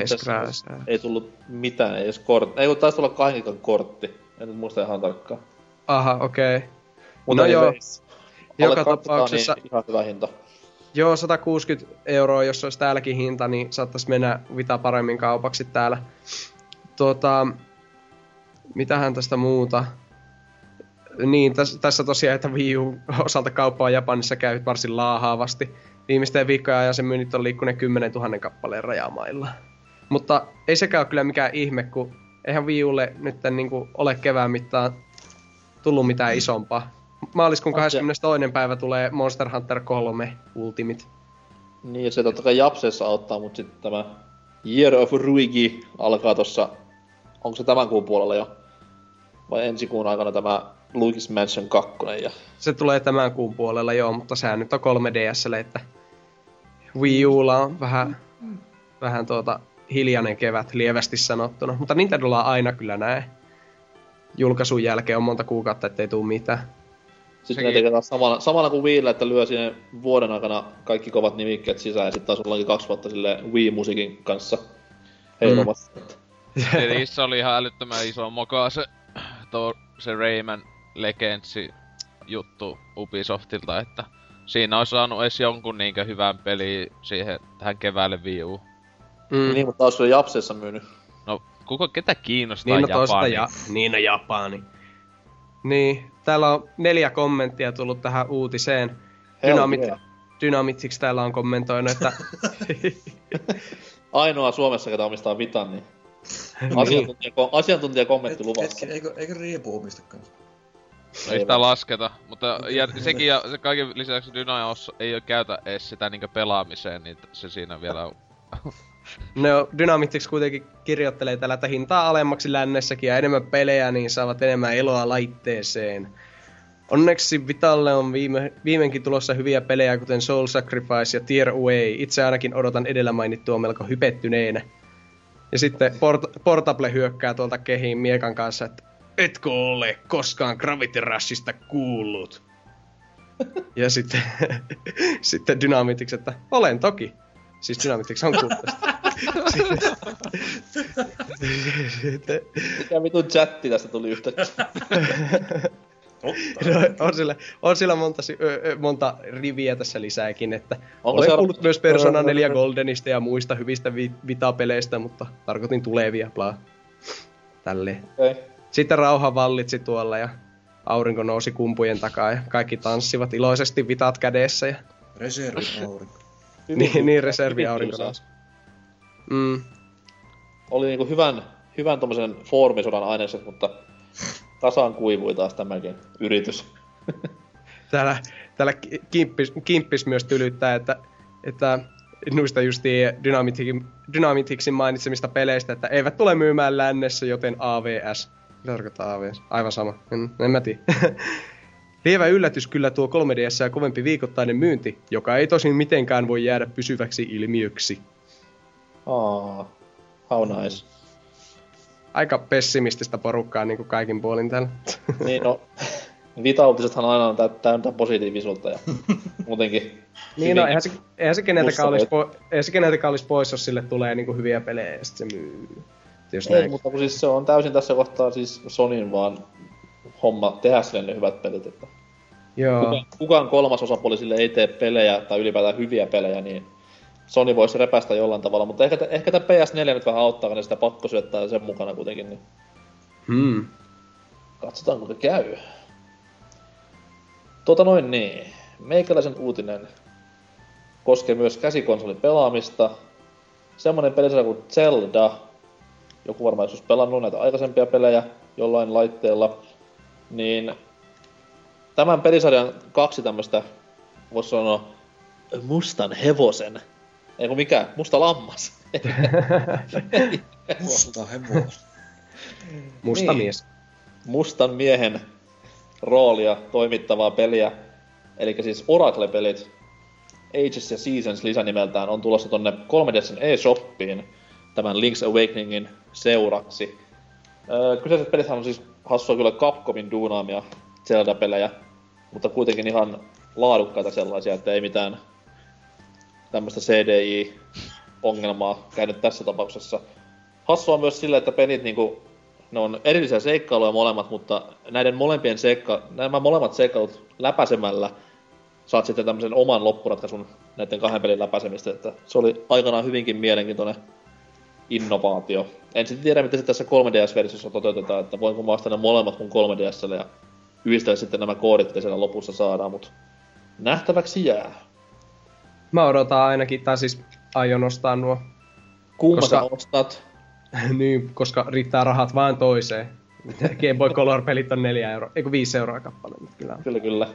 Ei tullut mitään, ei edes kortti. Ei kun taisi tulla kahden kortti. En nyt muista ihan tarkkaan. Aha, okei. Okay. Mutta No joo, joka 200, tapauksessa- Niin ihan hyvä hinta. Joo, 160 euroa, jos olisi täälläkin hinta, niin saattaisi mennä Vita paremmin kaupaksi täällä. Tuota, mitähän tästä muuta? Niin, täs, tässä tosiaan, että Wii U osalta kauppaa Japanissa käy varsin laahaavasti. Viimeisten viikkojen ajan sen myynnit on liikkuneet 10 000 kappaleen rajamailla. Mutta ei sekään ole kyllä mikään ihme, kun eihän Wii Ulle nyt niin ole kevään mittaan tullut mitään isompaa. Maaliskuun On se- 22. päivä tulee Monster Hunter 3 Ultimate. Niin, ja se totta kai Japsessa auttaa, mutta sitten tämä Year of Ruigi alkaa tossa... Onko se tämän kuun puolella jo? Vai ensi kuun aikana tämä Luigi's Mansion 2 ja... Se tulee tämän kuun puolella, joo, mutta sehän nyt on 3DSlle, että Wii Ulla on vähän, vähän tuota hiljainen kevät lievästi sanottuna. Mutta Nintendolla on aina kyllä näin. Julkaisun jälkeen on monta kuukautta, ettei tuu mitään. Sitten Sekin- ne tekee taas samalla, samalla kuin Wiillä, että lyö sinne vuoden aikana kaikki kovat nimikkeet sisään ja sitten taas ollaankin kaksi vuotta sille Wii-musiikin kanssa heilumassa. Mm. Eli se oli ihan älyttömän iso moka se, to, se Rayman Legendsi juttu Ubisoftilta, että siinä olisi saanut edes jonkun niinkö hyvän peli siihen tähän keväälle Wii U. Mm. Niin, mutta olisi jo Japsessa myynyt. No, kuka, ketä kiinnostaa Niin, no Japani? ja, niin, no Japani. Niin, täällä on neljä kommenttia tullut tähän uutiseen. Dynamit, yeah. Dynamitiksi täällä on kommentoinut, että Ainoa Suomessa, ketä omistaa Vitan, niin Niin. asiantuntija, asiantuntijakommentti luvassa. Hetki, eikö, eikö Riipu omista kanssa? Ei sitä lasketa, mutta ja sekin ja se kaiken lisäksi Dynaios ei ole käytä edes sitä niinkö pelaamiseen, niin se siinä vielä on. No, Dynamitix kuitenkin kirjoittelee täällä, että hintaa alemmaksi lännessäkin ja enemmän pelejä, niin saavat enemmän eloa laitteeseen. Onneksi Vitalle on viime, viimeinkin tulossa hyviä pelejä, kuten Soul Sacrifice ja Tear Away. Itse ainakin odotan edellä mainittua melko hypettyneenä. Ja sitten Port- Portable hyökkää tuolta kehiin miekan kanssa, että etkö ole koskaan Gravity Rushista kuullut? ja sitten, sitten Dynamitix, että olen toki. Siis Dynamitix on. Sitten, Mikä vitun chatti tästä tuli yhtäkkiä? no, on, sillä, on sillä monta, sy- ö, ö, monta riviä tässä lisääkin, että Onko olen se- kuullut myös Persona 4 Goldenista ja muista hyvistä vi- Vita-peleistä, mutta tarkoitin tulevia, bla. Tälleen. Okei. Sitten rauha vallitsi tuolla ja aurinko nousi kumpujen takaa ja kaikki tanssivat iloisesti vitat kädessä ja Reservin aurinko. Niin, niin reservi hyvin aurinko tylsää. nousi. Mm, Oli niinku hyvän, hyvän tommosen foorumisodan ainekset, mutta tasaan kuivui taas tämäkin yritys. täällä, täällä ki- kimppis, kimppis myös tylyttää, että, että noista Dynamitixin, Dynamitixin mainitsemista peleistä, että eivät tule myymään lännessä, joten AVS. Mitä tarkoittaa AVS? Aivan sama. En, en mä tiedä. Lievä yllätys kyllä tuo 3DS ja kovempi viikoittainen myynti, joka ei tosin mitenkään voi jäädä pysyväksi ilmiöksi. Aa, how nice. Aika pessimististä porukkaa niin kuin kaikin puolin täällä. niin no, Vita-uutisethan aina on tä- täynnä positiivisuutta ja muutenkin. Niin no, eihän se, eihän se keneltäkään olisi, po, eihän se keneltäkään olisi pois, jos sille tulee niinku hyviä pelejä ja sitten se myy. Jos Ei, näin. mutta kun siis se on täysin tässä kohtaa siis Sonin vaan homma tehdä sille ne hyvät pelit, että Joo. kukaan, kukaan kolmas osapuoli sille ei tee pelejä tai ylipäätään hyviä pelejä, niin Sony voisi repästä jollain tavalla, mutta ehkä, ehkä tämä PS4 nyt vähän auttaa, kun sitä pakko syöttää sen mukana kuitenkin, niin Hmm. katsotaan kuinka käy. Tota noin niin, meikäläisen uutinen koskee myös käsikonsolin pelaamista. Semmonen pelisarja kuin Zelda, joku varmaan joskus pelannut näitä aikaisempia pelejä jollain laitteella, niin tämän pelisarjan kaksi tämmöstä, voisi sanoa, mustan hevosen, ei kun mikä, musta lammas. Musta hevonen. Musta Niin. mies. mustan miehen roolia toimittavaa peliä. Eli siis Oracle-pelit Ages ja Seasons lisänimeltään on tulossa tonne 3DSn eShoppiin tämän Link's Awakeningin seuraksi. Öö, kyseiset pelithän on siis hassua kyllä Capcomin duunaamia Zelda-pelejä, mutta kuitenkin ihan laadukkaita sellaisia, että ei mitään tämmöistä CDI-ongelmaa käynyt tässä tapauksessa. Hassua on myös sille, että pelit niinku, ne on erillisiä seikkailuja molemmat, mutta näiden molempien seikka, nämä molemmat seikkailut läpäisemällä saat sitten tämmöisen oman loppuratkaisun näiden kahden pelin läpäisemistä, että se oli aikanaan hyvinkin mielenkiintoinen innovaatio. En sitten tiedä, miten se tässä 3DS-versiossa toteutetaan, että voinko mä ne molemmat mun 3DSlle ja yhdistellä sitten nämä koodit, mitä siellä lopussa saadaan, mutta nähtäväksi jää. Mä odotan ainakin, tai siis aion ostaa nuo. Kumma Koska- ostat? niin, koska riittää rahat vain toiseen. Game Boy Color-pelit on 4 euroa, eikö 5 euroa kappale, mutta kyllä. Kyllä, kyllä.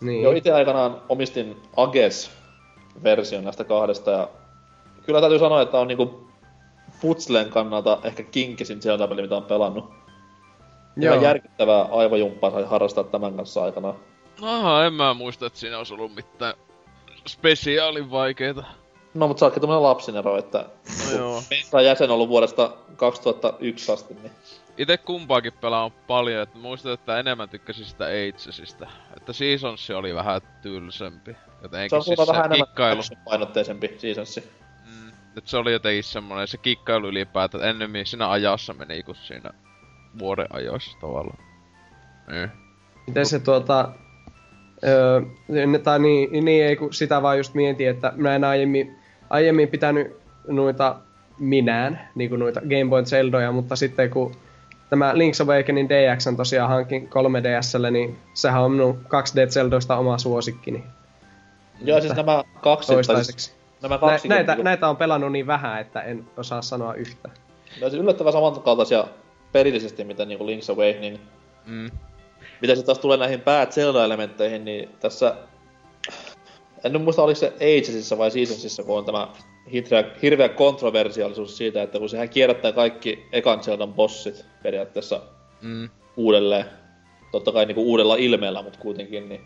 Niin. Joo, itse aikanaan omistin Ages-version näistä kahdesta ja kyllä täytyy sanoa, että on niinku putslen kannalta ehkä kinkisin Zelda-peli, mitä on pelannut. Joo. Ihan järkyttävää aivojumppaa sai harrastaa tämän kanssa aikanaan. Aha, en mä muista, että siinä olisi ollut mitään spesiaalin vaikeita. No, mutta sä ootkin tämmönen lapsinero, että No joo. Jäsen ollut vuodesta 2001 asti, niin Itse kumpaakin pelaan paljon, että muistan, että enemmän tykkäsin sitä Agesista. Että Seasons oli vähän tylsempi. se Jotenkin on siis vähän se enemmän kikkailu. painotteisempi seasonsi. Että se oli jotenkin semmonen, se kikkailu ylipäätään, että ennemmin siinä ajassa meni kuin siinä vuoden ajoissa tavallaan. Niin. Miten se tuota... Öö, ne- tai niin, niin ei kun sitä vaan just mietin, että mä en aiemmin, aiemmin pitänyt noita minään, niin kuin noita Game Boy Zeldoja, mutta sitten kun tämä Link's Awakening DX on tosiaan hankin 3DSlle, niin sehän on minun 2D Zeldoista oma suosikkini Joo, siis nämä kaksi... toistaiseksi. Nämä Nä, kaksi... näitä, niinku- näitä on pelannut niin vähän, että en osaa sanoa yhtä. Ne siis yllättävän samankaltaisia pelillisesti, mitä niinku Link's Awakening. Mm. Mitä se taas tulee näihin pää Zelda-elementteihin, niin tässä... En nyt muista, oliko se Agesissa vai Seasonsissa, kun on tämä hirveä, hirveä kontroversiaalisuus siitä, että kun sehän kierrättää kaikki ekan Zeldan bossit periaatteessa Mm. uudelleen. Totta kai niinku uudella ilmeellä, mutta kuitenkin, niin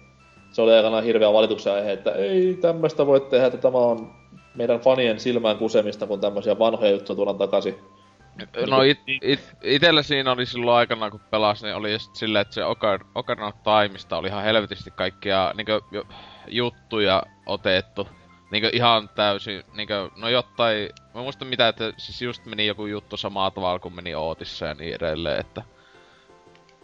se oli aikanaan hirveä valituksen aihe, että ei tämmöistä voi tehdä, että tämä on meidän fanien silmään kusemista, kun tämmöisiä vanhoja juttuja tuodaan takaisin. No it, it, itellä siinä oli silloin aikana kun pelasin, niin oli just silleen, että se Ocar- Ocarina of Timeista oli ihan helvetisti kaikkia niinkö, juttuja otettu. Niinkö ihan täysin, niinkö, no jotain, mä muistan mitä, että siis just meni joku juttu samaa tavalla kuin meni Ootissa ja niin edelleen, että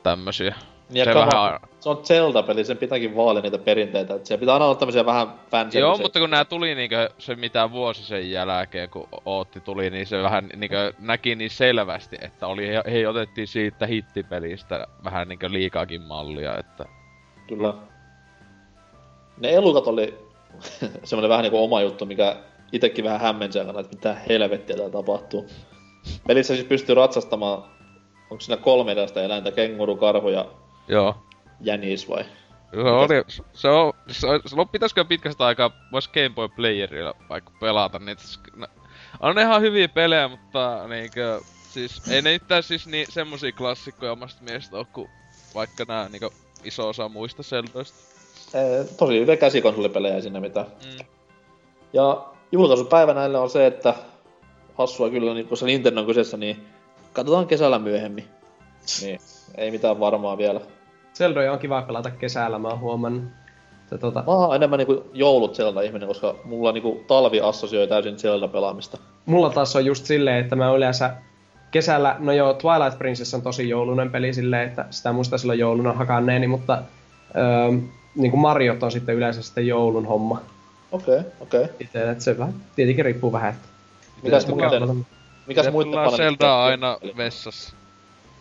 tämmösiä. Ja se kama- vähän, Se on Zelda-peli, sen pitääkin vaalia niitä perinteitä. Että siellä pitää aina olla tämmöisiä vähän fanservice. Joo, mutta kun nää tuli niinkö se mitä vuosi sen jälkeen, kun Ootti tuli, niin se vähän niinkö näki niin selvästi, että oli, hei otettiin siitä hittipelistä vähän niinkö liikaakin mallia, että Kyllä. Ne elukat oli semmoinen vähän niinku oma juttu, mikä itekin vähän hämmensi aikana, että mitä helvettiä täällä tapahtuu. Pelissä siis pystyy ratsastamaan, onko siinä kolme eläintä, kenguru, karhu ja joo. jänis vai? Se oli, se on, se on, se on pitäisikö pitkästä aikaa, vois Game Boy Playerilla vaikka pelata niitä. On ihan hyviä pelejä, mutta niinkö, siis ei ne mitään siis niin semmosia klassikkoja omasta mielestä oo, kuin vaikka nää niinkö iso osa muista Zeldoista. Ee, tosi hyviä käsikonsolipelejä sinne mitä. Mm. Ja julkaisupäivä näille on se, että hassua kyllä, niin kun se Nintendo on kyseessä, niin katsotaan kesällä myöhemmin. Niin, ei mitään varmaa vielä. Zeldoja on kiva pelata kesällä, mä oon huomannut. Että tota, Mä oon enemmän niinku joulut Zelda-ihminen, koska mulla niinku talvi assosioi täysin Zelda-pelaamista. mulla taas on just silleen, että mä yleensä kesällä, no joo, Twilight Princess on tosi joulunen peli silleen, että sitä muista silloin jouluna hakanneeni, mutta öö, niin kuin Mariot on sitten yleensä sitten joulun homma. Okei, okei. Itse, että se vähän, tietenkin riippuu vähän, että... Mitäs Mikä- muuten, mikäs Tullaan paneelista- Zeldaa aina vessassa.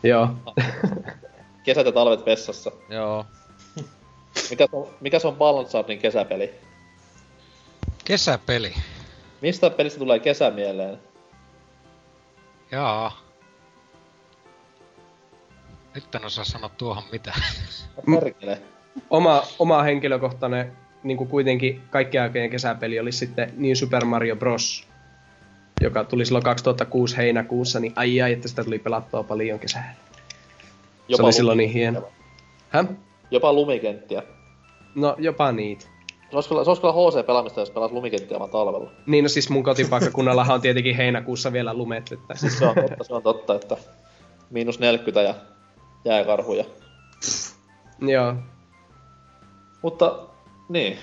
Joo. Kesät ja talvet vessassa. Joo. Mikä on, mikäs on Balancardin kesäpeli? Kesäpeli. Mistä pelistä tulee kesä mieleen? Jaa. Nyt en osaa sanoa tuohon mitään. Perkele. Oma, oma henkilökohtainen, niin kuin kuitenkin kaikkien aikojen kesäpeli oli sitten New Super Mario Bros. Joka tuli silloin 2006 heinäkuussa, niin ai ai, että sitä tuli pelattua paljon kesällä. Se oli silloin niin hieno. Häh? Jopa lumikenttiä. No jopa niitä. Se olisi kyllä, se olisi kyllä HC-pelaamista, jos pelaat lumikenttiä vaan talvella. Niin no siis mun kotipaikkakunnallahan on tietenkin heinäkuussa vielä lumet, että Siis se on totta, se on totta, että miinus 40 ja jääkarhuja. joo. Mutta niin,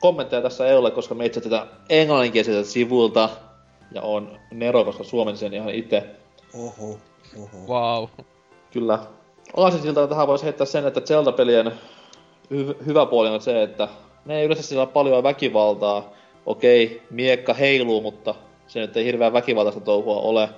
kommentteja tässä ei ole, koska me itse tätä englanninkieliseltä sivulta ja on Nero, koska suomen sen ihan itse. Oho, oho. Wow. Kyllä. Aasinsiltana tähän voisi heittää sen, että Zelda-pelien hy- hyvä puoli on se, että ne ei yleensä sillä paljon väkivaltaa. Okei, miekka heiluu, mutta se nyt ei hirveän väkivaltaista touhua ole.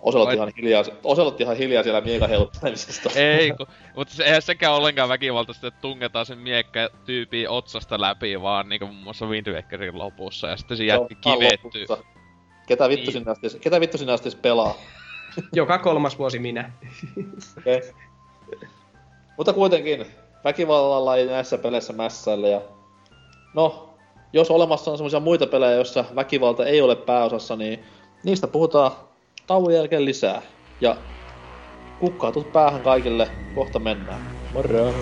Oselot ihan hiljaa, Oselot ihan hiljaa siellä miekan heiluttelemisesta. Ei, ku, mutta se, eihän sekään ollenkaan väkivaltaista, että tungetaan sen miekkä tyypiin otsasta läpi, vaan niinku muun muassa Wind Wakerin lopussa, ja sitten se ihan kivettyy. Ketä vittu, Niin. sinne asti, ketä vittu sinne asti pelaa? Joka kolmas vuosi minä. Okay. Mutta kuitenkin, väkivallalla ei näissä peleissä mässäillä ja... No, jos olemassa on semmoisia muita pelejä, joissa väkivalta ei ole pääosassa, niin niistä puhutaan tauon jälkeen lisää. Ja kukkaatut päähän kaikille, kohta mennään. Moro!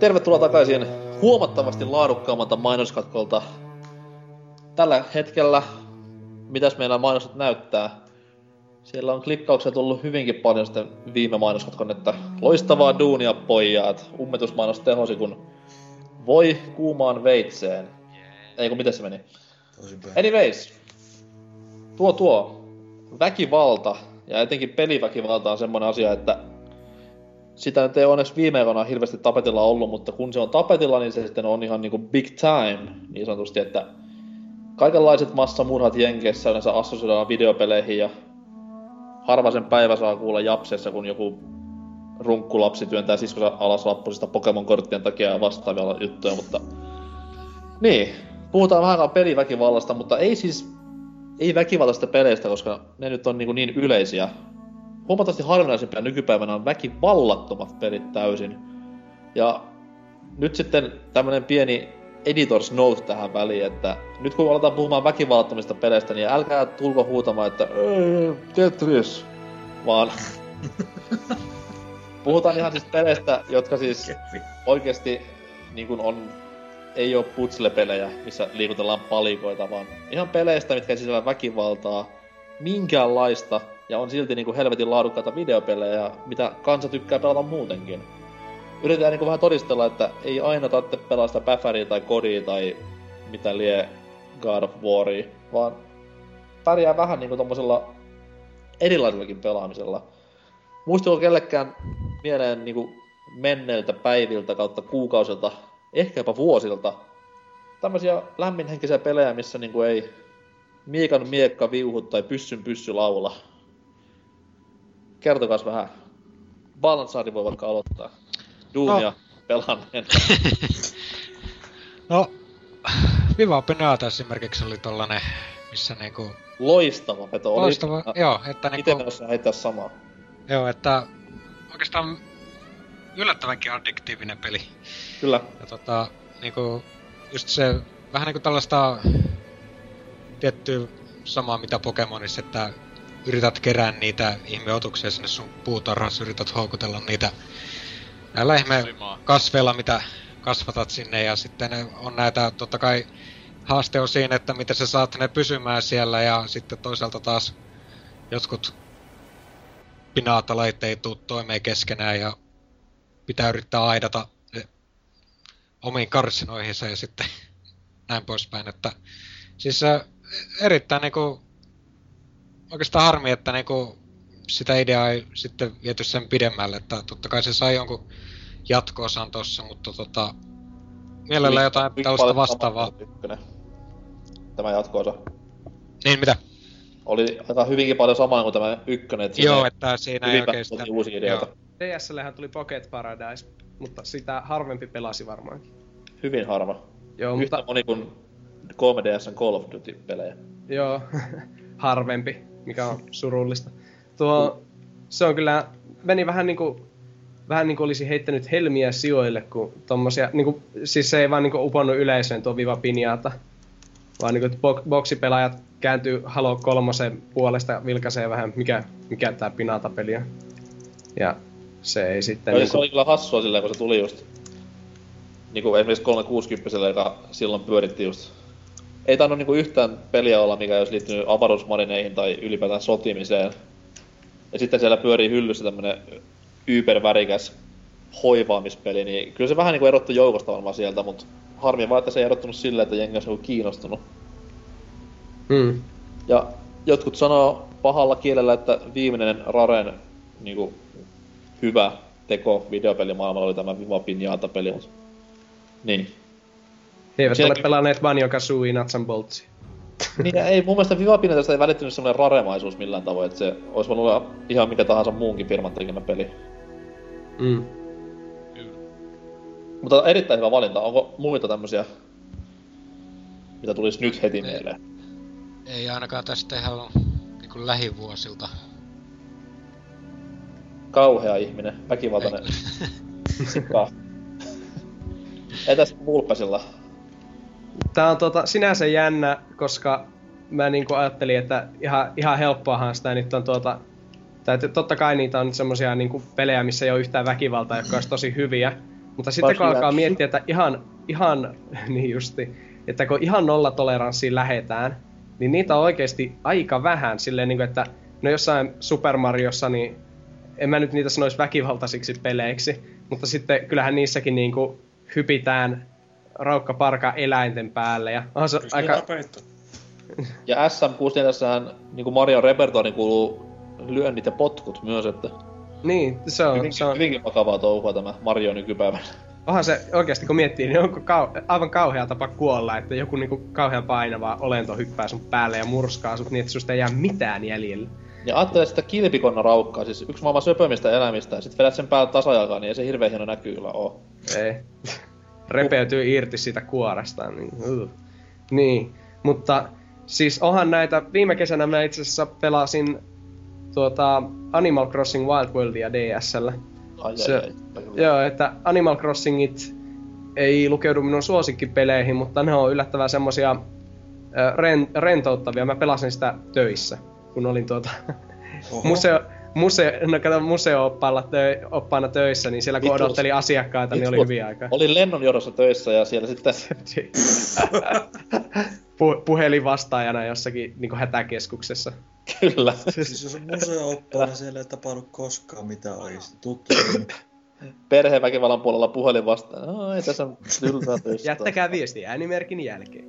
Tervetuloa takaisin huomattavasti laadukkaammalta mainoskatkolta. Tällä hetkellä, mitäs meillä mainokset näyttää? Siellä on klikkauksia tullut hyvinkin paljon sitten viime mainoskatkon, että loistavaa duunia pojat. Ummetusmainos tehosi kun voi kuumaan veitseen. Ei kun miten se meni? Anyways, tuo tuo väkivalta ja etenkin peliväkivalta on semmoinen asia, että sitä nyt ei onneksi viime aikoina hirveästi tapetilla ollut, mutta kun se on tapetilla, niin se sitten on ihan niinku big time, niin sanotusti, että kaikenlaiset massamurhat Jenkeissä yleensä assosioidaan videopeleihin ja harva sen päivä saa kuulla japsessa, kun joku runkkulapsi työntää siskonsa alas lappusista Pokemon-korttien takia ja vastaavia juttuja, mutta niin, puhutaan vähän aikaa peliväkivallasta, mutta ei siis ei väkivaltaista peleistä, koska ne nyt on niin, niin yleisiä. Huomattavasti harvinaisempia nykypäivänä on väkivallattomat pelit täysin. Ja nyt sitten tämmönen pieni editors note tähän väliin, että nyt kun aletaan puhumaan väkivallattomista peleistä, niin älkää tulko huutamaan, että "Ei, Tetris, vaan puhutaan ihan siis peleistä, jotka siis oikeasti niin kuin on, ei ole putsle-pelejä, missä liikutellaan palikoita, vaan ihan peleistä, mitkä sisällä väkivaltaa, minkäänlaista, ja on silti niin kuin helvetin laadukkaita videopelejä, mitä kansa tykkää pelata muutenkin. Yritetään niin kuin vähän todistella, että ei aina tarvitse pelaa sitä Päfäriä tai Kodia tai mitä lie God of Waria, vaan pärjää vähän niin kuin tommosella erilaisellakin pelaamisella. Muistuuko kellekään mieleen niin kuin menneiltä päiviltä kautta kuukausilta, ehkä jopa vuosilta, tämmöisiä lämminhenkisiä pelejä, missä niin kuin ei miekan miekka viuhu tai pyssyn pyssy laula. Kertokas vähän. Balansaari voi vaikka aloittaa. Duunia no. pelanneen. No, Viva Penata esimerkiksi oli tollanen missä niinku... Loistava veto. Oli- Loistava, Ah, joo, että niinku... menossa heittää samaa. Joo, että oikeastaan yllättävänkin addiktiivinen peli. Kyllä. Ja tota, niinku, just se, vähän niinku tällaista tiettyä samaa mitä Pokemonissa, että yrität kerää niitä ihmeotuksia sinne sun puutarhassa, yrität houkutella niitä näillä ihme kasveilla, mitä kasvatat sinne, ja sitten on näitä, totta kai haaste on siinä, että miten sä saat ne pysymään siellä, ja sitten toisaalta taas jotkut pinaatalait ei tuu toimeen keskenään, ja pitää yrittää aidata ne omiin karsinoihinsa ja sitten näin poispäin, että siis äh, erittäin niinku oikeastaan harmi, että niinku sitä ideaa ei sitten viety sen pidemmälle, että totta kai se sai jonkun jatko-osan tossa, mutta tota, mielellä jotain Hyvin tällaista vastaavaa. Tämä jatko-osa. Niin mitä? Oli aika hyvinkin paljon samaa kuin tämä ykkönen. Että Joo, että siinä ei sitä... uusia ideoita. DSLhän tuli Pocket Paradise, mutta sitä harvempi pelasi varmaankin. Hyvin harva. Joo, Yhtä mutta moni kuin 3DSn Call of Duty-pelejä. joo, harvempi, mikä on surullista. Tuo, se on kyllä, meni vähän niinku, vähän niinku olisi heittänyt helmiä sijoille, kun tommosia, niinku, siis se ei vaan niinku uponnut yleisöön tuo Viva Pinjata, vaan niinku bo- boksipelaajat kääntyy Halo kolmosen puolesta, vilkaisee vähän, mikä, mikä tää Pinata-peli on. Ja se ei sitten... Niinku... Se oli kyllä hassua silleen, kun se tuli just niinku esimerkiksi 360 joka silloin pyöritti just ei tainnut niinku yhtään peliä olla, mikä olisi liittynyt avaruusmarineihin tai ylipäätään sotimiseen. Ja sitten siellä pyörii hyllyssä tämmönen ypervärikäs hoivaamispeli, niin kyllä se vähän niinku erottui joukosta varmaan sieltä, mutta harmi vaan, että se ei erottunut silleen, että jengi olisi niinku kiinnostunut. Hmm. Ja jotkut sanoo pahalla kielellä, että viimeinen Raren niinku, hyvä teko videopelimaailmalla oli tämä Viva Pinjata-peli. mut- Niin. He eivät Sielläkin- ole pelanneet Banjo Kazooie Nuts and Boltsia. niin ei mun mielestä Viva Pinjatasta ei välittynyt semmoinen raremaisuus millään tavoin, että se olisi voinut olla ihan mikä tahansa muunkin firman tekemä peli. Mm. Mutta erittäin hyvä valinta. Onko muita tämmösiä, mitä tulisi nyt heti mieleen? Ei ainakaan tästä ihan niin lähivuosilta. Kauhea ihminen, väkivaltainen. Sika. Entäs Vulpesilla? Tää on tota, sinänsä jännä, koska mä niinku ajattelin, että ihan, ihan helppoahan sitä nyt on tuota... Tai totta kai niitä on semmosia niinku pelejä, missä ei ole yhtään väkivaltaa, jotka olisi tosi hyviä. Mutta sitten kun alkaa miettiä, että ihan, ihan, niin justi, että kun ihan nollatoleranssiin lähetään, niin niitä on oikeasti aika vähän silleen niinku, että no jossain Super Mariossa, niin en mä nyt niitä sanoisi väkivaltaisiksi peleiksi, mutta sitten kyllähän niissäkin niinku hypitään raukkaparka eläinten päälle ja on se Kyllä aika... Ja SM64 niin Marion repertoariin kuuluu lyönnit ja potkut myös, että Niin, se on, hyvinkin, se on, hyvinkin vakavaa touhua tämä Mario nykypäivänä. onhan se oikeasti kun miettii, niin onko kau- aivan kauhea tapa kuolla, että joku niinku kauhean painava olento hyppää sun päälle ja murskaa sut niin, että susta ei jää mitään jäljellä. Ja ajattele sitä kilpikonna raukkaa, siis yksi maailman söpömistä elämistä, ja sit vedät sen päälle tasajalkaan, niin ei se hirveän hieno näkyy kyllä oo. Ei. Repeytyy irti siitä kuoresta. Niin, uh. niin. Mutta siis onhan näitä, viime kesänä mä itse asiassa pelasin tuota Animal Crossing Wild Worldia DSL. Ai, Se- ai, ai. Joo, että Animal Crossingit ei lukeudu minun suosikkipeleihin, mutta ne on yllättävän semmosia ren, rentouttavia. Mä pelasin sitä töissä, kun olin tuota museo, museo, no kato, museo-oppaalla tö, oppaana töissä, niin siellä kun Vittu. odotteli asiakkaita, niin oli hyviä aikaa. Olin lennonjohdossa töissä ja siellä sitten Pu- puhelin vastaajana jossakin niin hätäkeskuksessa. kyllä. Siis jos on museo-oppaana, siellä ei tapahdu koskaan mitään oikeesti. Tuttu. Perheväkivallan puolella puhelin vastaan. No, ei tässä on tylsää töissä. Jättäkää viesti äänimerkin jälkeen.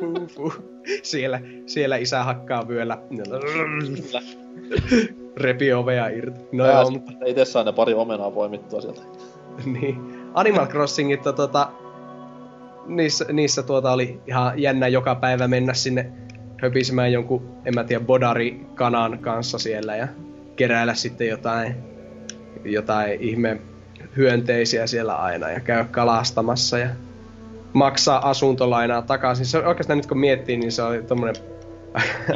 Puh, puh. Siellä, siellä isä hakkaa vyöllä. Kyllä. Repi ovea irti. No joo, sitten itse sain ne pari omenaa poimittua sieltä. niin. Animal Crossingit tota, niissä, niissä tuota oli ihan jännä joka päivä mennä sinne höpisemään jonkun, en mä tiedä, bodari-kanan kanssa siellä ja keräillä sitten jotain, jotain ihme hyönteisiä siellä aina ja käydä kalastamassa ja maksaa asuntolainaa takaisin. Se oikeastaan nyt kun miettii, niin se oli tommonen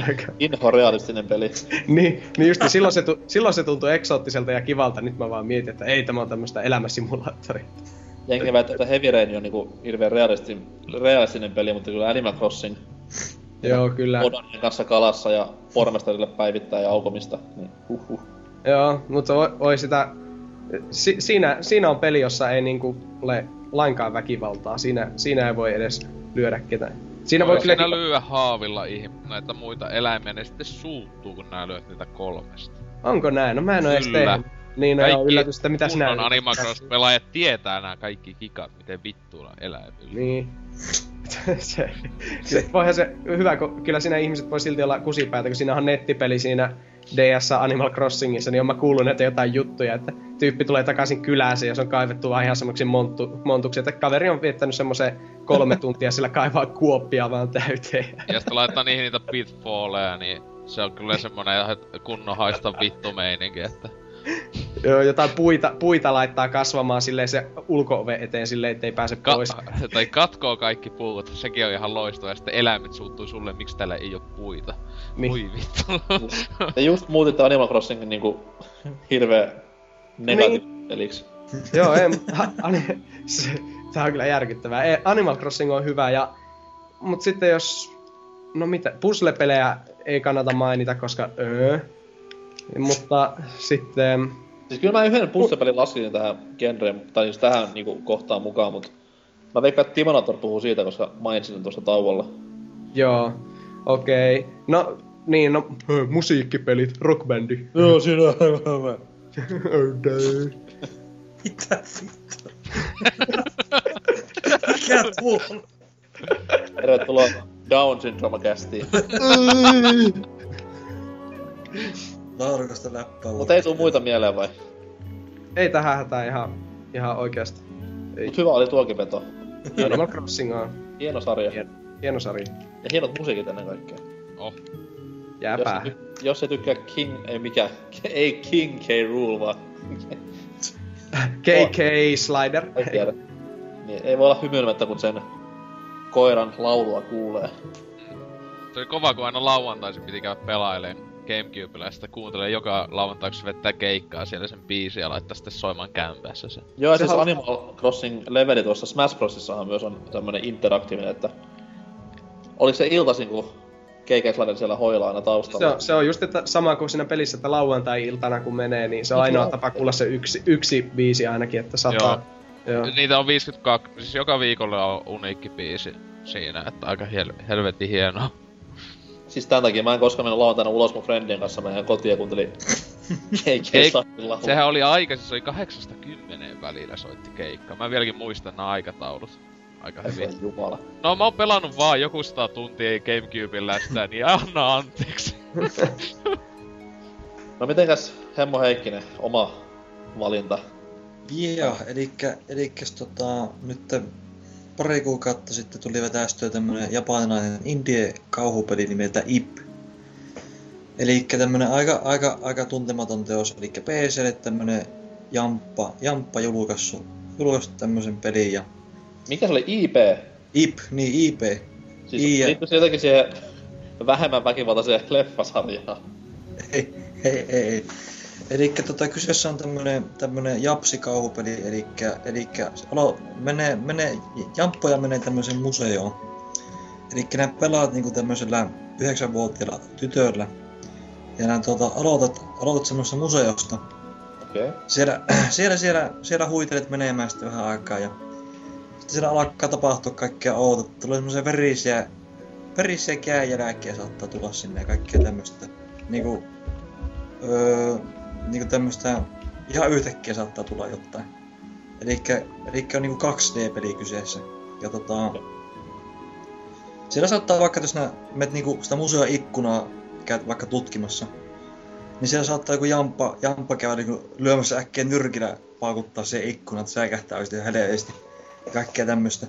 Aika- Inhorealistinen peli. niin, niin just silloin se, tu, silloin se tuntui eksoottiselta ja kivalta, nyt mä vaan mietin, että ei tämä on tämmöstä elämäsimulaattoria. Jengi väittää, että Heavy Rain on niinku hirveän realistinen, realistinen peli, mutta kyllä Animal Crossing Joo, kyllä. Odanien kanssa kalassa ja pormestarille päivittää ja aukomista. Niin, huhhuh. Joo, mutta voi, voi sitä... Si, siinä, siinä on peli, jossa ei niinku ole lainkaan väkivaltaa. Siinä, siinä ei voi edes lyödä ketään. Siinä voi kyllä... siinä lyödä haavilla ihm- näitä muita eläimiä, ne sitten suuttuu, kun nää lyöt niitä kolmesta. Onko näin? No mä en oo edes tehnyt. Niin, no joo, yllätystä, mitä sinä... kunnon Animal Cross-pelaajat tietää nämä kaikki kikat, miten vittuilla eläimillä. Niin. se, se, voihan se hyvä, kun kyllä siinä ihmiset voi silti olla kusipäätä, kun siinä on nettipeli siinä DS Animal Crossingissa, niin on mä kuullut näitä jotain juttuja, että tyyppi tulee takaisin kyläänsä ja se on kaivettu vaan ihan semmoksi monttu, montuksi, että kaveri on viettänyt semmoisen kolme tuntia sillä kaivaa kuoppia vaan täyteen. Ja sitten laittaa niihin niitä pitfalleja, niin se on kyllä semmonen kunnon haista vittu meininki, että... Joo, jotain puita, puita laittaa kasvamaan silleen se ulko eteen silleen, ettei pääse Ka- pois. tai katkoo kaikki puut, sekin on ihan loistava, ja sitten eläimet suuttuu sulle, miksi täällä ei oo puita. Niin. Oi vittu. Te just muutitte Animal Crossingin niinku hirveä negatiivinen peliksi. Joo, ei, ani- se, tää on kyllä järkyttävää. Ei, Animal Crossing on hyvä, ja, mut sitten jos, no mitä, puzzle-pelejä ei kannata mainita, koska öö, mutta sitten, Siis kyllä mä yhden puzzle-pelin laskin tähän genreen, tai siis tähän niinku kohtaan mukaan, mutta mä veikkaan, että Timonator puhuu siitä, koska mainitsin sen tuossa tauolla. joo, okei. Okay. No, niin, no, musiikkipelit, rockbändi. Joo, siinä on aivan hyvä. Öö, Mitä vittu? Mikä tuo on? Tervetuloa Down Syndrome-kästiin. Laadukasta läppää. Mutta ei tuu muita mieleen vai? ei tähän hätää ihan, ihan oikeasti. Ei. Mut hyvä oli tuokin veto. Animal Crossing on Hieno sarja. Hieno. hieno sarja. Ja hienot musiikit ennen kaikkea. Oh. Jää Jos, päähän. ty- jos ei tykkää King, ei mikä, ei King K. Rule vaan, KK Slider. ei tiedä. Niin ei voi olla hymyilemättä, kun sen koiran laulua kuulee. Se oli kova, kun aina lauantaisin piti käydä pelaileen Gamecubella ja sitten kuuntelee joka lauantai, kun se vettää keikkaa siellä sen biisiä ja laittaa sitten soimaan kämpässä se. Joo, ja Se siis hal- Animal Crossing leveli tuossa Smash Brosissahan myös on tämmönen interaktiivinen, että oliko se iltaisin, kun Keikeslainen siellä hoilaa aina Se taustalla? on, se on just että sama kuin siinä pelissä, että lauantai-iltana kun menee, niin se on ainoa joo. tapa kuulla se yksi, yksi biisi ainakin, että sataa. Joo. Niitä on 52, siis joka viikolla on uniikki biisi siinä, että aika hel- helvetin hienoa. Siis tämän takia mä en koskaan mennyt lauantaina ulos mun friendien kanssa meidän kotiin ja kuuntelin laulua. Sehän oli aika, se oli 8-10 välillä soitti keikka. Mä vieläkin muistan nämä aikataulut. Aika hyvin. Herran Jumala. No mä oon pelannut vaan joku 100 tuntia Gamecubella sitä, niin anna anteeksi. No mitenkäs Hemmo Heikkinen, oma valinta? Joo, elikkä, elikkäs tota, nyt pari kuukautta sitten tuli vetästyä tämmönen japanilainen indie-kauhupeli nimeltä IP. Elikkä tämmönen aika, aika, aika tuntematon teos, elikkä PClle tämmönen jamppa, jamppa julkaissut, julkaissut tämmösen pelin ja Mikä se oli IP? IP, niin IP. Siis I- liittyy se jotenkin siihen vähemmän väkivaltaiseen leffasarjaan. Ei, ei, ei, Elikkä tota, kyseessä on tämmönen, tämmönen japsikauhupeli, elikkä se alo, menee, menee, jamppoja menee tämmöisen museoon. Elikkä nämä pelaat niinku tämmöisellä yhdeksänvuotiaalla tytöllä. Ja nää tuota, aloitat, aloitat semmoisesta museosta. Okay. Siellä, siellä, siellä, siellä huitelet menemään sitten vähän aikaa ja sitten siellä alkaa tapahtua kaikkea outoa. Tulee semmoisia verisiä, verisiä käänjälkiä saattaa tulla sinne ja kaikkea tämmöistä. Niinku, öö, niinku tämmöistä ihan yhtäkkiä saattaa tulla jotain. Elikkä, elikkä on niinku 2D-peli kyseessä. Ja tota... Siellä saattaa vaikka, jos nää menet niinku sitä museon ikkunaa käyt vaikka tutkimassa, niin siellä saattaa joku jampa, jampa käydä niinku lyömässä äkkiä nyrkillä paukuttaa se ikkuna, että säikähtää oikeesti helveesti. Ja kaikkea tämmöstä.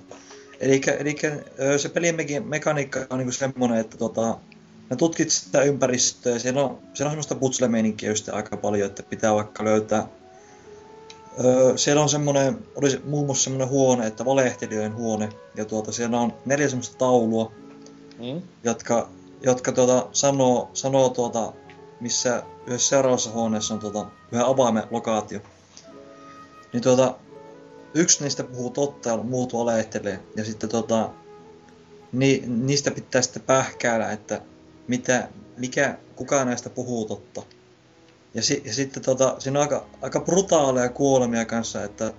Elikkä, elikkä se pelin mekaniikka on niinku semmonen, että tota, mä tutkit sitä ympäristöä ja siellä on, siellä on semmoista putslemeininkiä aika paljon, että pitää vaikka löytää Öö, siellä on semmonen, oli muun muassa semmonen huone, että valehtelijoiden huone, ja tuota, siellä on neljä semmoista taulua, Mm? jotka jotka tuota, sanoo, sanoo tuota, missä yhdessä seuraavassa huoneessa on tuota, yhä avaimen lokaatio. Niin tuota, yksi niistä puhuu totta ja muut valehtelee. Ja sitten tuota, ni, niistä pitää sitten pähkäällä, että mitä, mikä, kuka näistä puhuu totta. Ja, si, ja sitten tota, siinä on aika, aika brutaaleja kuolemia kanssa, että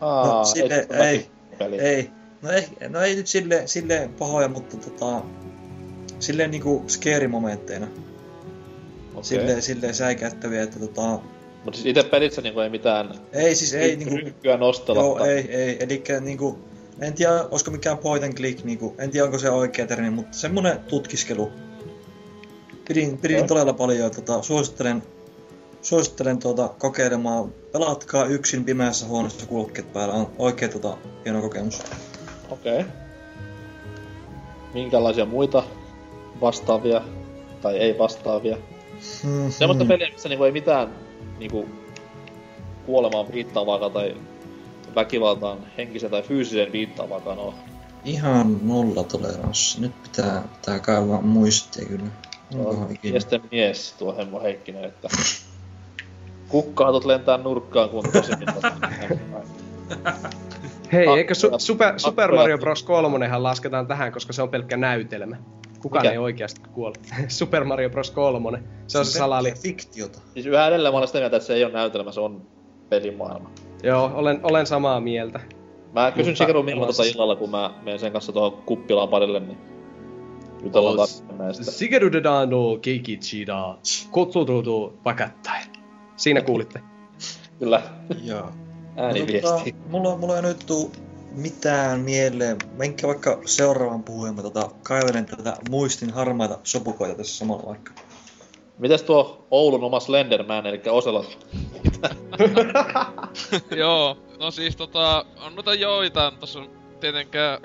Aa, No, sille- ei. peli? ei, no ei, no ei nyt sille, sille pahoja, mutta tota, silleen niinku scary momentteina. Okei. Silleen, silleen säikäyttäviä, että tota, Mutta siis itse pelissä niinku ei mitään ei siis ei niinku, ryhkyä nostella. joo ei, ei, elikkä niinku, en tiedä olisiko mikään point and click, niinku, en tiedä onko se oikea termi, mutta semmonen tutkiskelu. Pidin, pidin todella paljon, ja tota, suosittelen, suosittelen tuota, kokeilemaan. Pelatkaa yksin pimeässä huoneessa kulkkeet päällä, on oikein tota, hieno kokemus. Okei. Minkälaisia muita vastaavia tai ei vastaavia? Mm-hmm. Semmoista peliä, missä niinku ei mitään niinku kuolemaan viittaavaakaan tai väkivaltaan henkisen tai fyysisen viittaavaakaan ole. Ihan nolla toleranssi. Nyt pitää, pitää kaivaa muistia kyllä. On ikinä? miesten mies tuo Hemmo Heikkinen, että kukkaatot lentää nurkkaan kun tosi Hei, Ah, eikö su- ja- super, Super akkoja- Mario Bros. 3 lasketaan tähän, koska se on pelkkä näytelmä. Kukaan Mikä? ei oikeasti kuole. Super Mario Bros. 3. Se on se salali. fiktiota. Siis yhä edelleen mä olen sitä mieltä, että se ei ole näytelmä, se on pelimaailma. Joo, olen, olen samaa mieltä. Mä kysyn Shigeru milloin tota illalla, kun mä menen sen kanssa tuohon kuppilaan parille, niin jutellaan taas näistä. Shigeru de Dano Keikichida Kotsurudu Pakattai. Siinä kuulitte. Kyllä, Joo. ääniviesti. Tota, mulla, mulla ei nyt tuu mitään mieleen. Menkää vaikka seuraavan puhujan, mä tota, kaivelen tätä muistin harmaita sopukoita tässä samalla vaikka. Mites tuo Oulun oma Slenderman, eli Oselot? Joo, no siis tota, on noita joitain, tossa on tietenkään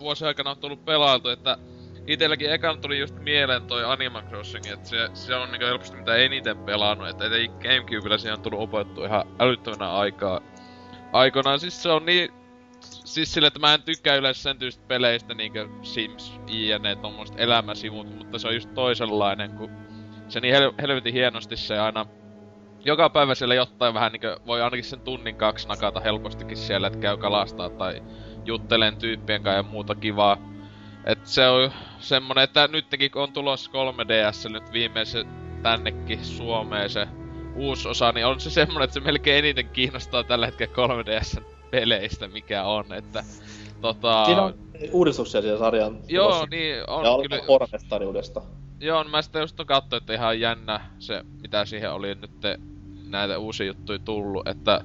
vuosien aikana on tullut pelailtu, että itelläkin ekan tuli just mieleen toi Animal Crossing, että se, se on niinku helposti mitä eniten pelannut, että etenkin Gamecubella siihen on tullut opettu ihan älyttömänä aikaa. Aikoinaan siis se on niin, siis sille, että mä en tykkää yleensä sen tyylistä peleistä niinkö Sims, INE, tommoset elämäsivut, mutta se on just toisenlainen, kun se niin hel- helvetin hienosti se aina joka päivä siellä jotain vähän niinkö voi ainakin sen tunnin kaksi nakata helpostikin siellä, että käy kalastaa tai juttelen tyyppien kanssa ja muuta kivaa. Et se on semmonen, että nytkin kun on tulossa 3DS nyt viimeisen tännekin Suomeen se uusi osa, niin on se semmonen, että se melkein eniten kiinnostaa tällä hetkellä 3DS peleistä, mikä on, että tota... Siinä on uudistuksia siihen sarjaan. Joo, tulossa. niin on ja kyllä... pormestariudesta. Joo, no mä sitä just katsoin, että ihan jännä se, mitä siihen oli nyt näitä uusia juttuja tullut, että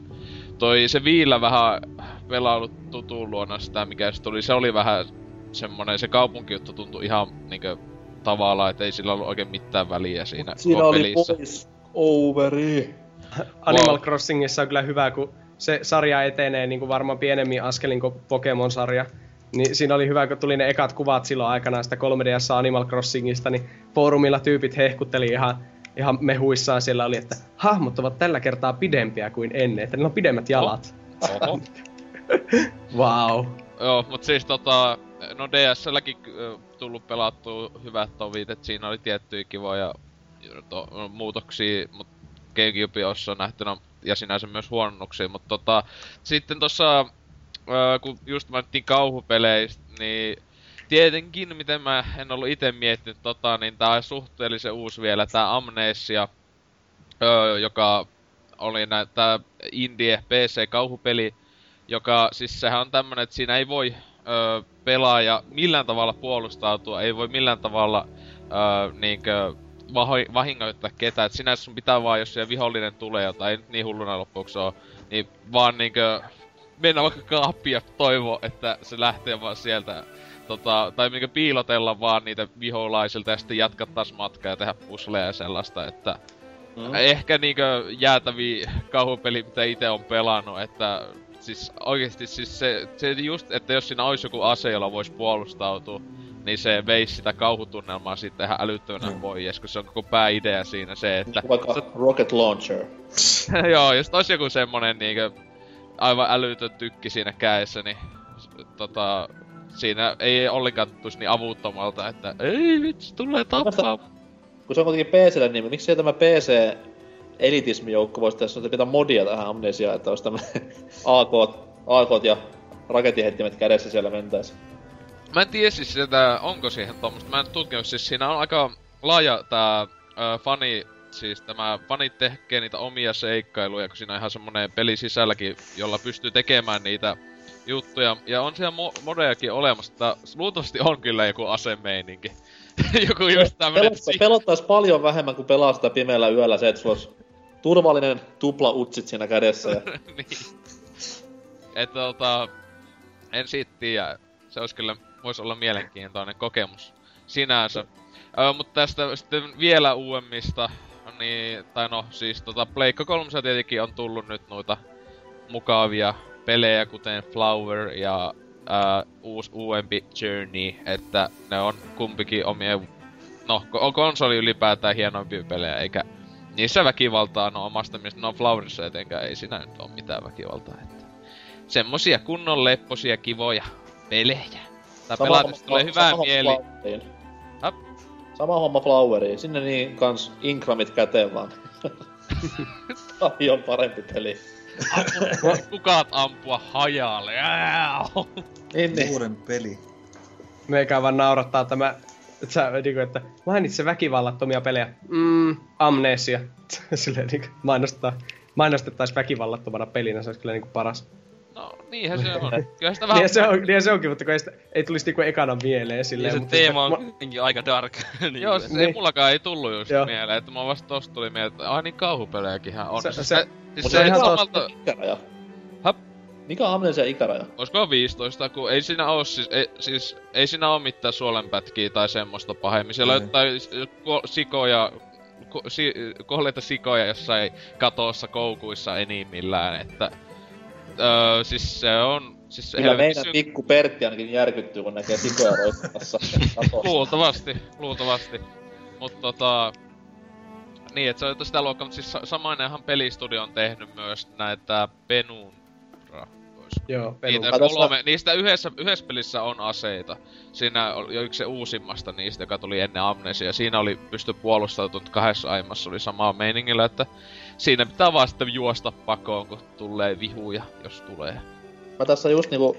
toi se Viillä vähän pelailut tutun luona sitä, mikä se tuli, se oli vähän semmonen, se kaupunkijuttu tuntui ihan niinkö tavallaan, että ei sillä ollut oikein mitään väliä siinä, Siinä oli pelissä. voice overi. Animal Wow. Crossingissa on kyllä hyvä, kun se sarja etenee niin kuin varmaan pienemmin askelin kuin Pokemon-sarja. Niin siinä oli hyvä, kun tuli ne ekat kuvat silloin aikanaan sitä 3DS Animal Crossingista, niin foorumilla tyypit hehkutteli ihan, ihan mehuissaan siellä oli, että hahmot ovat tällä kertaa pidempiä kuin ennen, että niillä on pidemmät jalat. Oho. Wow. Joo, mut siis tota, no DSLläkin ö, tullut pelattua hyvät tovit, et siinä oli tiettyjä kivoja to, muutoksia, mut Gamecube on nähty, no, ja sinänsä myös huononnuksia, mutta tota, sitten tossa, ö, kun just mainittiin kauhupeleistä, niin tietenkin, miten mä en ollut itse miettinyt tota, niin tää on suhteellisen uusi vielä, tää Amnesia, ö, joka oli tää indie PC-kauhupeli, joka siis sehän on tämmönen, että siinä ei voi ö, pelaaja millään tavalla puolustautua, ei voi millään tavalla ö, niinkö vaho- vahingoittaa ketään. Et sinänsä sun pitää vaan, jos siellä vihollinen tulee jotain, ei nyt niin hulluna loppuksi oo, niin vaan niinkö mennä vaikka kaappiin ja toivo, että se lähtee vaan sieltä tota, tai niinkö piilotella vaan niitä viholaisilta ja sitten jatkaa taas matkaa ja tehdä pusleja ja sellaista, että Mm. Ehkä niinkö jäätäviä kauhupeli, mitä itse on pelannut, että siis oikeesti siis se, se just, että jos siinä olisi joku ase, jolla voisi puolustautua, niin se veisi sitä kauhutunnelmaa sitten ihan älyttömänä Mm. pois, koska se on koko pääidea siinä se, että... Vaikka Rocket Launcher. joo, jos olisi joku semmonen niinkö aivan älytön tykki siinä kädessä, niin tota, siinä ei ollenkaan tuntuisi niin avuttomalta, että ei vitsi, tulee tappaa. Kun se on kuitenkin PClle, niin miksi tämä PC elitismijoukko voisi tässä pitää modia tähän amnesiaan, että olisi tämmönen AK, AK ja raketihettimet kädessä siellä mentäis. Mä en tiedä siis sitä, onko siihen tuommoista. Mä en tutkinut, siis siinä on aika laaja tää ö, fani, siis tämä fanit tekee niitä omia seikkailuja, kun siinä on ihan semmonen peli sisälläkin, jolla pystyy tekemään niitä juttuja. Ja on siellä mo- modejakin olemassa, että luultavasti on kyllä joku asemeininki. joku just tämmönen... Pelottais, pelottais paljon vähemmän kuin pelaa sitä pimeällä yöllä se, että sulla olisi turvallinen tupla utsit siinä kädessä. Ja... niin. Että tota, en siitä tiedä. Se olisi kyllä, voisi olla mielenkiintoinen kokemus sinänsä. Ö, mutta tästä sitten vielä uudemmista, niin, tai no siis tota Pleikka 3 tietenkin on tullut nyt noita mukavia pelejä, kuten Flower ja ää, uus, uudempi Journey, että ne on kumpikin omien, no ko- konsoli ylipäätään hienoimpia pelejä, eikä niissä väkivaltaa, no omasta mielestä, no Flowerissa etenkään ei siinä nyt ole mitään väkivaltaa, että semmosia kunnon lepposia kivoja pelejä. Tai pelatessa tulee hyvää sama mieli. Sama homma Floweriin. Sinne niin kans Inkramit käteen vaan. Paljon parempi peli. Kukaat ampua hajalle. Niin, niin. Uuden peli. Meikä vaan naurattaa tämä, että, sä, niinku, että mainitse väkivallattomia pelejä. Mm, amnesia. Silleen niinku mainostaa, mainostettaisiin väkivallattomana pelinä, se olisi kyllä niinku paras. No, niinhän se on. Kyllä sitä vähän... Niin se, on, niin se onkin, mutta kun ei, sitä, ei tulisi niinku ekana mieleen Ja silleen. se mutta teema on mä- kuitenkin aika dark. niin Joo, kuin, se ei Niin. mullakaan ei tullut just Joo. mieleen, että mä vasta tosta tuli mieleen, että ai niin kauhupelejäkin on. Se- siis se- se, siis Mut se, on ei ihan samalta, Ikäraja. Mikä on Amnesia ikäraja? olisiko 15, kun ei siinä oo siis, ei, siis, ei siinä oo mitään suolenpätkiä tai semmoista pahemmin. Siellä on jotain ko, sikoja, ko, si, kohleita sikoja jossain katossa koukuissa enimmillään, että... Öö, siis se on... Siis Kyllä meidän sy- pikku Pertti ainakin järkyttyy, kun näkee sikoja roikkumassa. Luultavasti, luultavasti. Mut tota... Niin, että se on sitä luokkaa, mutta siis sa- samainenhan pelistudio on tehnyt myös näitä Penunra. ois- Joo, pelu. Niitä kolme, niistä yhdessä, yhdessä pelissä on aseita. Siinä oli jo yksi se uusimmasta niistä, joka tuli ennen Amnesia. Siinä oli pysty puolustautunut kahdessa aiemmassa oli samaa meiningillä, että siinä pitää vaan sitten juosta pakoon, kun tulee vihuja, jos tulee. Mä tässä just niinku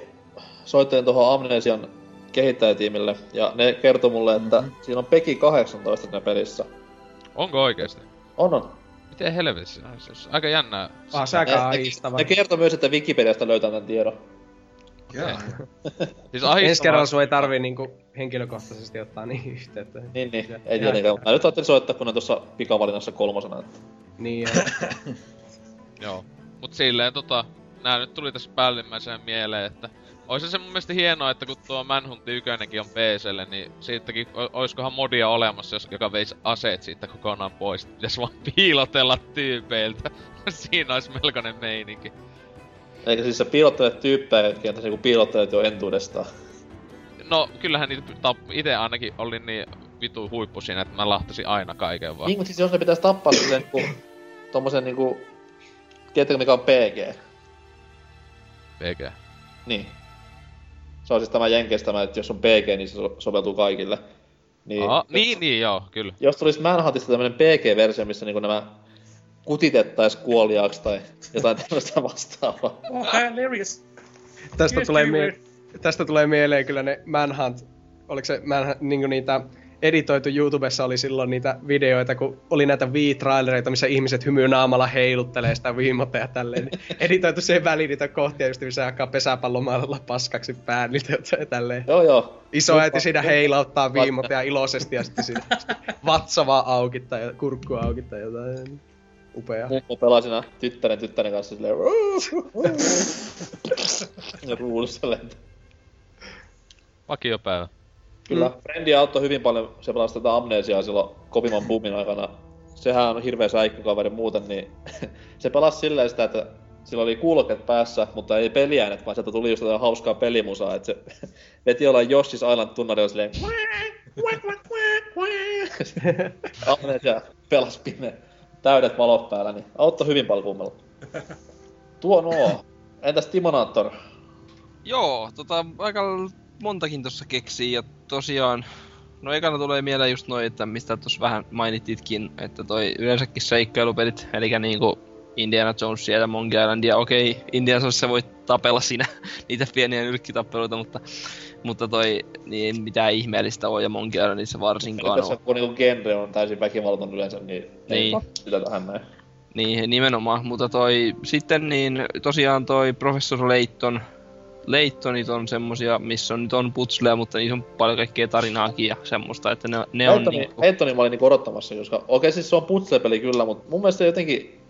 soittelin tuohon Amnesian kehittäjätiimille, ja ne kertoi mulle, että Mhm. siinä on Peki 18 siinä pelissä. Onko oikeesti? On on. Miten helvetissä se on? On aika jännää. Ah, se aika Ne, ahistava. ne kertoi myös, että Wikipediasta löytää tämän tiedon. Jaa. Siis ahistavaa- Ensi kerralla sun ei tarvii niinku henkilökohtaisesti ottaa niin yhteyttä. Niin, niin, ei tietenkään. Mä nyt ajattelin soittaa, kun ne tuossa pikavalinnassa kolmosena. Että... Niin, joo. Joo. Mut silleen tota, nää nyt tuli tässä päällimmäiseen mieleen, että Ois se mun mielestä hienoa, että kun tuo Manhunt 1 on PClle, niin siitäkin, oiskohan modia olemassa, jos, joka veisi aseet siitä kokonaan pois. Pitäis vaan piilotella tyypeiltä. Siinä olisi melkoinen meininki. Eikä siis sä piilottelet tyyppejä, jotka tässä joku piilottelet jo entuudestaan. No, kyllähän niitä tap- ite ainakin oli niin vitu huippu siinä, että mä lahtasin aina kaiken vaan. Niin, mutta siis jos ne pitäis tappaa silleen niinku, tommosen niinku, tiedättekö mikä on PG? PG. Niin. Se on siis tämä Jenkeistä tämä, että jos on PG, niin se so- soveltuu kaikille. Niin, Aa, niin, niin, joo, kyllä. Jos tulisi Manhuntista tämmönen PG-versio, missä niinku nämä kutitettais kuoliaaksi tai jotain tämmöistä vastaavaa. tästä, tulee mie- tästä tulee mieleen kyllä ne Manhunt, oliko se Manhunt, niin niitä editoitu YouTubessa oli silloin niitä videoita, kun oli näitä Wii-trailereita, missä ihmiset hymyy naamalla heiluttelee sitä viimotea ja tälleen. Niin editoitu sen väliin niitä kohtia, just missä alkaa pesäpallomaalilla paskaksi pään ja tälleen. Joo joo. Iso äiti siinä heilauttaa viimotea iloisesti ja sitten siinä sitten vatsa vaan auki tai kurkku auki tai jotain. Upea. Mummo pelaa siinä tyttären tyttären kanssa silleen... ja ruudussa lentää. Vakiopäivä. Kyllä, mm. Frendi auttoi hyvin paljon, se pelasi tätä amnesiaa silloin kovimman boomin aikana. Sehän on hirveä säikkykaveri muuten, niin se pelasi silleen sitä, että sillä oli kuulokkeet päässä, mutta ei peliäänet, vaan sieltä tuli just jotain hauskaa pelimusaa, että se veti jollain Yoshi's Island tunnarilla silleen... Amnesia pelasi pime, täydet valot päällä, niin auttoi hyvin paljon kummalla. Tuo nuo. Entäs Timonaattor? Joo, tota, aika montakin tossa keksii ja tosiaan No ekana tulee mieleen just noin, että mistä tuossa vähän mainititkin, että toi yleensäkin seikkailupelit, eli niinku Indiana Jonesia ja Monkey Islandia, okei, Indiana Jonesissa voi tapella siinä niitä pieniä nyrkkitappeluita, mutta, mutta toi, niin mitään ihmeellistä on ja Monkey Islandissa varsinkaan Tässä kun niinku genre on täysin väkivaltainen yleensä, niin, Niin. ei sitä tähän näin. Niin, nimenomaan. Mutta toi, sitten niin tosiaan toi Professor Layton, Laytonit on semmosia, missä on nyt on putsleja, mutta niissä on paljon kaikkea tarinaakin ja semmoista, että ne, ne on niinku... Heittoni mä olin niinku odottamassa, koska okei siis se on puzzle-peli kyllä, mutta mun mielestä se jotenkin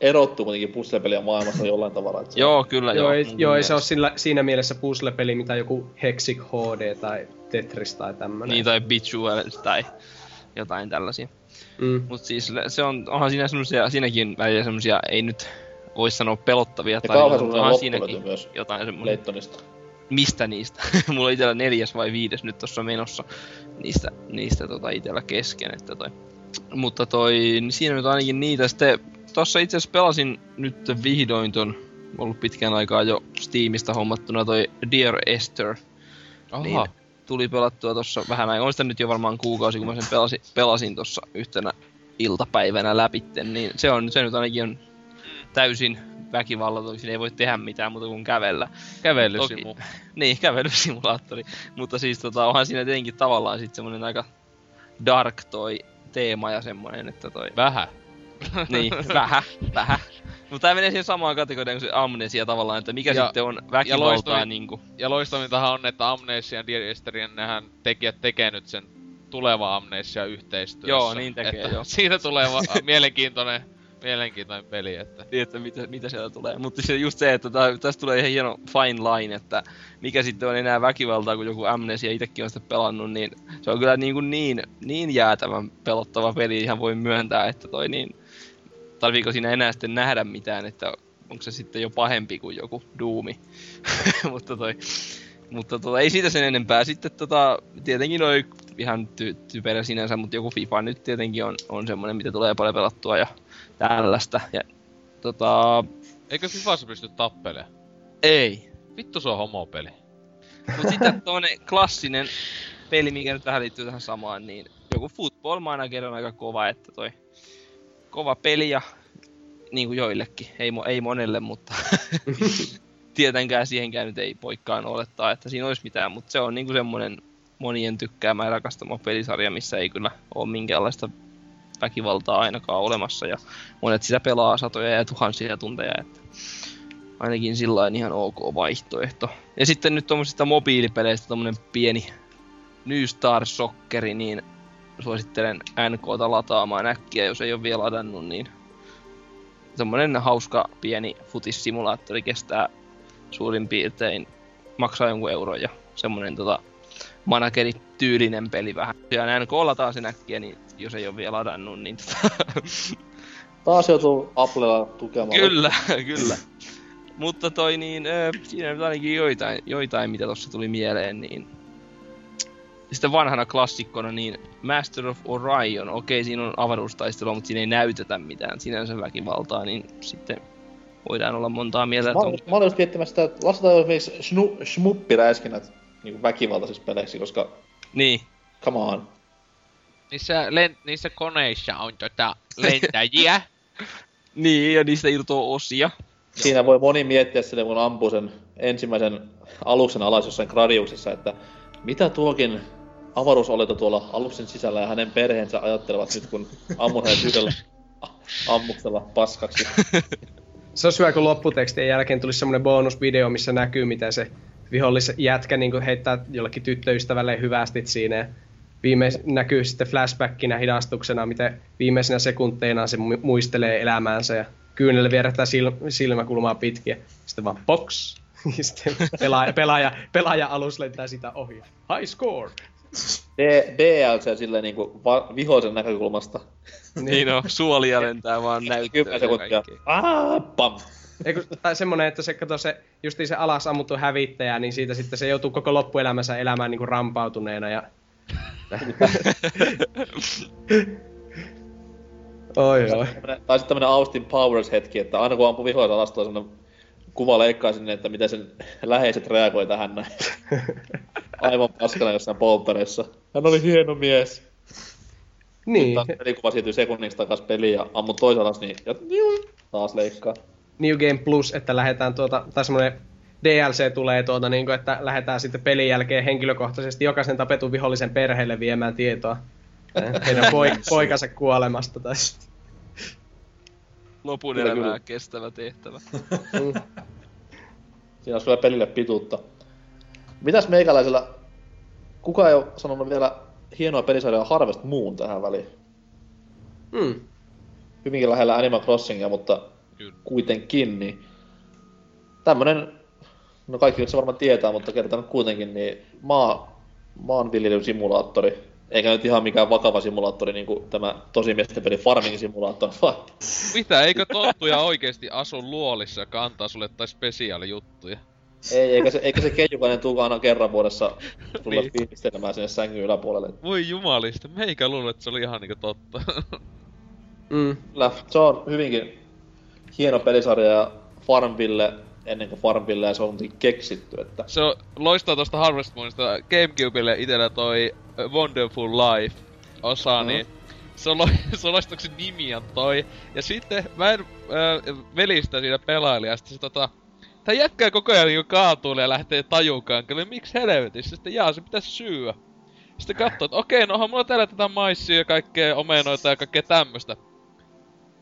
erottuu kuitenkin puzzle-pelien maailmasta jollain tavalla. Että se Joo, kyllä Joo, ei, mun joo, ei se ole sillä, siinä mielessä puzzle-peli, mitä joku Hexic HD tai Tetris tai tämmönen. Niin, tai Bejeweled tai jotain tällaisia. Mm. Mut siis se on, onhan siinä semmosia, siinäkin välillä semmosia, ei nyt voi sanoa pelottavia Ja tai kauhean siinäkin myös jotain semmonen. Leittonista. Mistä niistä? Mulla on itellä neljäs vai viides nyt tossa menossa niistä, niistä tota itellä kesken, että toi. Mutta toi, niin siinä nyt ainakin niitä. Sitten tossa itse asiassa pelasin nyt vihdoin ton, ollut pitkän aikaa jo Steamista hommattuna toi Dear Esther. Aha. Niin tuli pelattua tossa vähän aikaa. On sitä nyt jo varmaan kuukausi, kun mä sen pelasin, pelasin tossa yhtenä iltapäivänä läpitten, niin se on se nyt ainakin on täysin väkivallaton, ei voi tehdä mitään muuta kuin kävellä. Kävelysimu. Niin, kävelysimulaattori. Mutta siis tota, onhan siinä tietenkin tavallaan sit semmonen aika dark toi teema ja semmonen, että toi... Vähän. niin, vähän, vähän. Mutta tää menee siihen samaan kategoriaan kuin se amnesia tavallaan, että mikä Ja- sitten on väkivaltaa loistavin- niinku. Ja loistavintahan on, että Amnesia ja Dear Esterien nehän tekijät tekee nyt sen tuleva Amnesia yhteistyössä. Joo, niin tekee, että joo. Siitä tulee va- mielenkiintoinen, mielenkiintoinen peli, että... Niin, että mitä, mitä sieltä tulee. Mutta se just se, että tää, tästä tulee ihan hieno fine line, että mikä sitten on enää väkivaltaa, kun joku Amnesia itsekin on sitä pelannut, niin se on kyllä niin, kuin niin, niin jäätävän pelottava peli, ihan voi myöntää, että toi niin... Tarviiko siinä enää sitten nähdä mitään, että onko se sitten jo pahempi kuin joku Doomi. mutta toi... Mutta tota, ei siitä sen enempää. Sitten tota, tietenkin noi ihan ty- typerä sinänsä, mutta joku FIFA nyt tietenkin on, on semmonen, mitä tulee paljon pelattua ja tällaista. Ja tota, Eikö Fifassa pysty tappelemaan? ei. Vittu se on homopeli. Mut sitten tommonen klassinen peli, mikä nyt vähän liittyy tähän samaan, niin joku Football Manager on aika kova, että toi kova peli ja niin kuin joillekin, ei, mo- ei monelle, mutta tietenkään siihenkään nyt ei poikkaan olettaa, että siinä olisi mitään, mutta se on niinku semmonen monien tykkäämä ja rakastama pelisarja, missä ei kyllä ole minkäänlaista väkivaltaa ainakaan olemassa ja monet sitä pelaa satoja ja tuhansia tunteja, että ainakin sillä ihan ok vaihtoehto. Ja sitten nyt tuommoisista mobiilipeleistä tommonen pieni New Star Socceri, niin suosittelen NKta lataamaan äkkiä, jos ei ole vielä ladannut, niin semmonen hauska pieni futissimulaattori kestää suurin piirtein maksaa jonkun euron ja semmonen tota manageri tyylinen peli vähän. Ja NK lataa sen äkkiä, niin jos ei ole vielä ladannut, niin tota, Taas joutuu Applella tukemaan. Kyllä, kyllä. Mutta toi niin, ö, siinä nyt ainakin joitain, joitain mitä tossa tuli mieleen, niin... Sitten vanhana klassikkona, niin Master of Orion, okei siinä on avaruustaistelua, mutta siinä ei näytetä mitään sinänsä väkivaltaa, niin sitten voidaan olla montaa mieltä, Mä, on... mä olin just miettimässä sitä, että lasketaan esimerkiksi shmuppiräiskinnät niin väkivaltaisiksi peleiksi, koska Niin, come on. Niissä, len, niissä koneissa on tota lentäjiä. niin, ja niistä irtoaa osia. Siinä voi moni miettiä sille, kun ampuu sen ensimmäisen aluksen alas jossain gradiuksessa, että mitä tuokin avaruusolento tuolla aluksen sisällä ja hänen perheensä ajattelevat nyt, kun ammun hänet yhdellä ammuksella paskaksi. Se olisi hyvä, kun lopputekstien jälkeen tulisi semmoinen bonusvideo, missä näkyy, miten se vihollis jätkä niin heittää jollekin tyttöystävälle hyvästit siinä. Ja viimeis, näkyy sitten flashbackinä hidastuksena, miten viimeisenä sekunteina se mu- muistelee elämäänsä ja kyynelle vierähtää sil- silmäkulmaa pitkin. Sitten vaan box. Sitten pelaaja, pelaaja, pelaaja alus lentää sitä ohi. High score! D- DLC silleen niinku va- vihollisen näkökulmasta. Niin on, suolia lentää vaan näyttöön 10 ja sekuntia. Aa, pam! Eiku, tai semmonen, että se, kato se, justiin se alas ammuttu hävittäjä, niin siitä sitten se joutuu koko loppuelämänsä elämään niinku rampautuneena ja... oi oi. Tai sitten tämmönen Austin Powers hetki, että aina kun ampuu vihollisen alas, tulee semmonen kuva leikkaa sinne, että miten sen läheiset reagoi tähän näin. aivan paskana jossain polttarissa. Hän oli hieno mies. Niin, Taas pelikuva siirtyy sekunniksi takas peliin ja ammu toisella niin ja taas leikkaa. New Game Plus, että lähdetään tuota, tai semmonen DLC tulee tuota, niin kuin, että lähdetään sitten pelin jälkeen henkilökohtaisesti jokaisen tapetun vihollisen perheelle viemään tietoa eh, heidän poi, poikansa kuolemasta. Tai... Lopun Kyllä, elämää kyllä. kestävä tehtävä. Mm. Siinä on sulle pelille pituutta. Mitäs meikäläisellä, kuka ei ole sanonut vielä hienoa pelisarjaa Harvest Moon tähän väliin? Mm. Hyvinkin lähellä Animal Crossingia, mutta Kyllä. kuitenkin, niin tämmönen, no kaikki nyt se varmaan tietää, mutta kertaan kuitenkin, niin maa, maanviljelysimulaattori, eikä nyt ihan mikään vakava simulaattori, niin kuin tämä tosimiesten peli Farming Simulaattor, vaan Mitä, eikö tonttuja oikeesti asu luolissa, joka antaa sulle tai spesiaalijuttuja? ei, eikä se, eikä se keijukainen tuu aina kerran vuodessa sulle Niin. fiilistelemään sinne sängyn yläpuolelle. Voi jumalista, meikä luulen, että se oli ihan niinku totta. Mm. Kyllä, se on hyvinkin hieno pelisarja ja Farmville, ennen kuin Farmville se on keksitty, että se on loistaa tosta Harvest Moonista. Gamecubelle itellä toi Wonderful Life osa, Mhm. niin se on, lo- se on loistuksen nimi on toi. Ja sitten mä en äh, velistä siinä pelailin, ja sitten se tota... Tää jätkää koko ajan niinku kaatuu ja lähtee tajukankalle. Miksi helvetissä? Sitten jaa, se pitäisi syyä. Sitten katsoo, että okei, no onhan mulla täällä tätä maissia ja kaikkea omenoita ja kaikkea tämmöstä.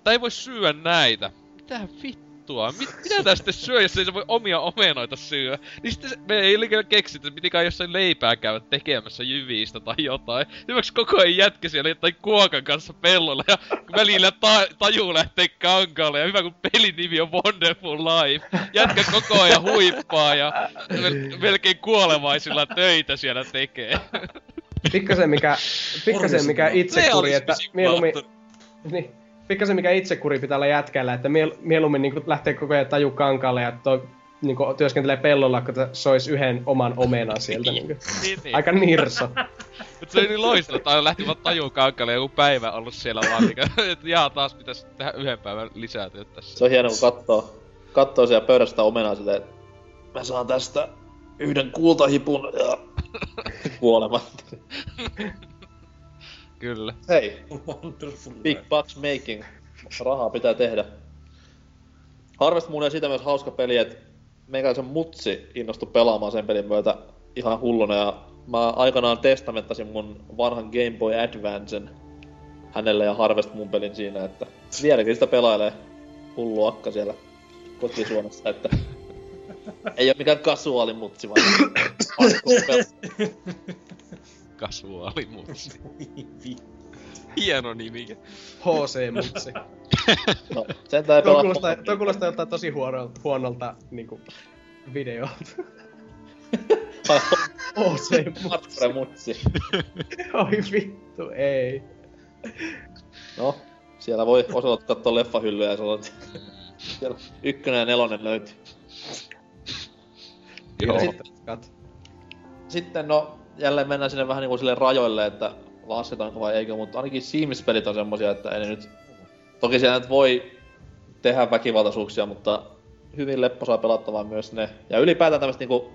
Tai ei voi syödä näitä. Mitä vittua? Mit, mitä sitten syö, jos ei se voi omia omenoita syödä? Niin sitten me ei liikaa keksitty, että pitikään jossain leipää käydä tekemässä jyvistä tai jotain. Hyväksi koko ajan jätkä siellä jotain kuokan kanssa pellolla ja välillä ta- taju lähtee kankaalle ja hyvä kun pelin nimi on Wonderful Life. Jätkä koko ajan huippaa ja mel- melkein kuolevaisilla töitä siellä tekee. Pikkasen mikä, pikkasen mikä itsekuri, että mieluummin, niin, pikkasen mikä itsekuri pitää olla jätkällä, että miel, mieluummin niin lähtee koko ajan taju kankaalle ja toi, niin kuin, työskentelee pellolla, kun sois yhden oman omenan sieltä. Niin kuin. niin, niin. Aika nirso. Mut se oli niin loistava, että lähti vaan tajuu kankalle joku päivä ollut siellä vaan niinku, että jaa taas pitäis tehdä yhden päivän lisää työtä tässä. se on hieno, kun katsoo, katsoo siellä pöydästä omenaa silleen, että mä saan tästä yhden kultahipun ja kuolema. Kyllä. Hei, Wonderful. big bucks making. Rahaa pitää tehdä. Harvest Moon on siitä myös hauska peli, että meikäläisen mutsi innostui pelaamaan sen pelin myötä ihan hulluna ja mä aikanaan testamenttasin mun vanhan Game Boy Advancen hänelle ja Harvest Moon pelin siinä, että vieläkin sitä pelailee hullu akka siellä kotisuonessa, että ei oo mikään kasuaali mutsi, vaan hardcore pela. Kasuaali mutsi. Hieno nimi. HC-mutsi. No, sentään ei Tuo pelaa kuulostaa, tuo kuulostaa joltain tosi huonolta, huonolta niinku, videolta. HC-mutsi. hardcore mutsi. Oi vittu, ei. No, siellä voi Oselot katsoa leffahyllyä ja sanoa, että siellä ykkönen ja nelonen löytyy. Joo. Sitten, sitten no, jälleen mennään sinne vähän niinku sille rajoille, että lasketaanko vai eikö, mutta ainakin Sims-pelit on semmosia, että ei ne nyt... Toki siellä nyt voi tehdä väkivaltaisuuksia, mutta hyvin lepposaa pelattavaa myös ne. Ja ylipäätään tämmöset niinku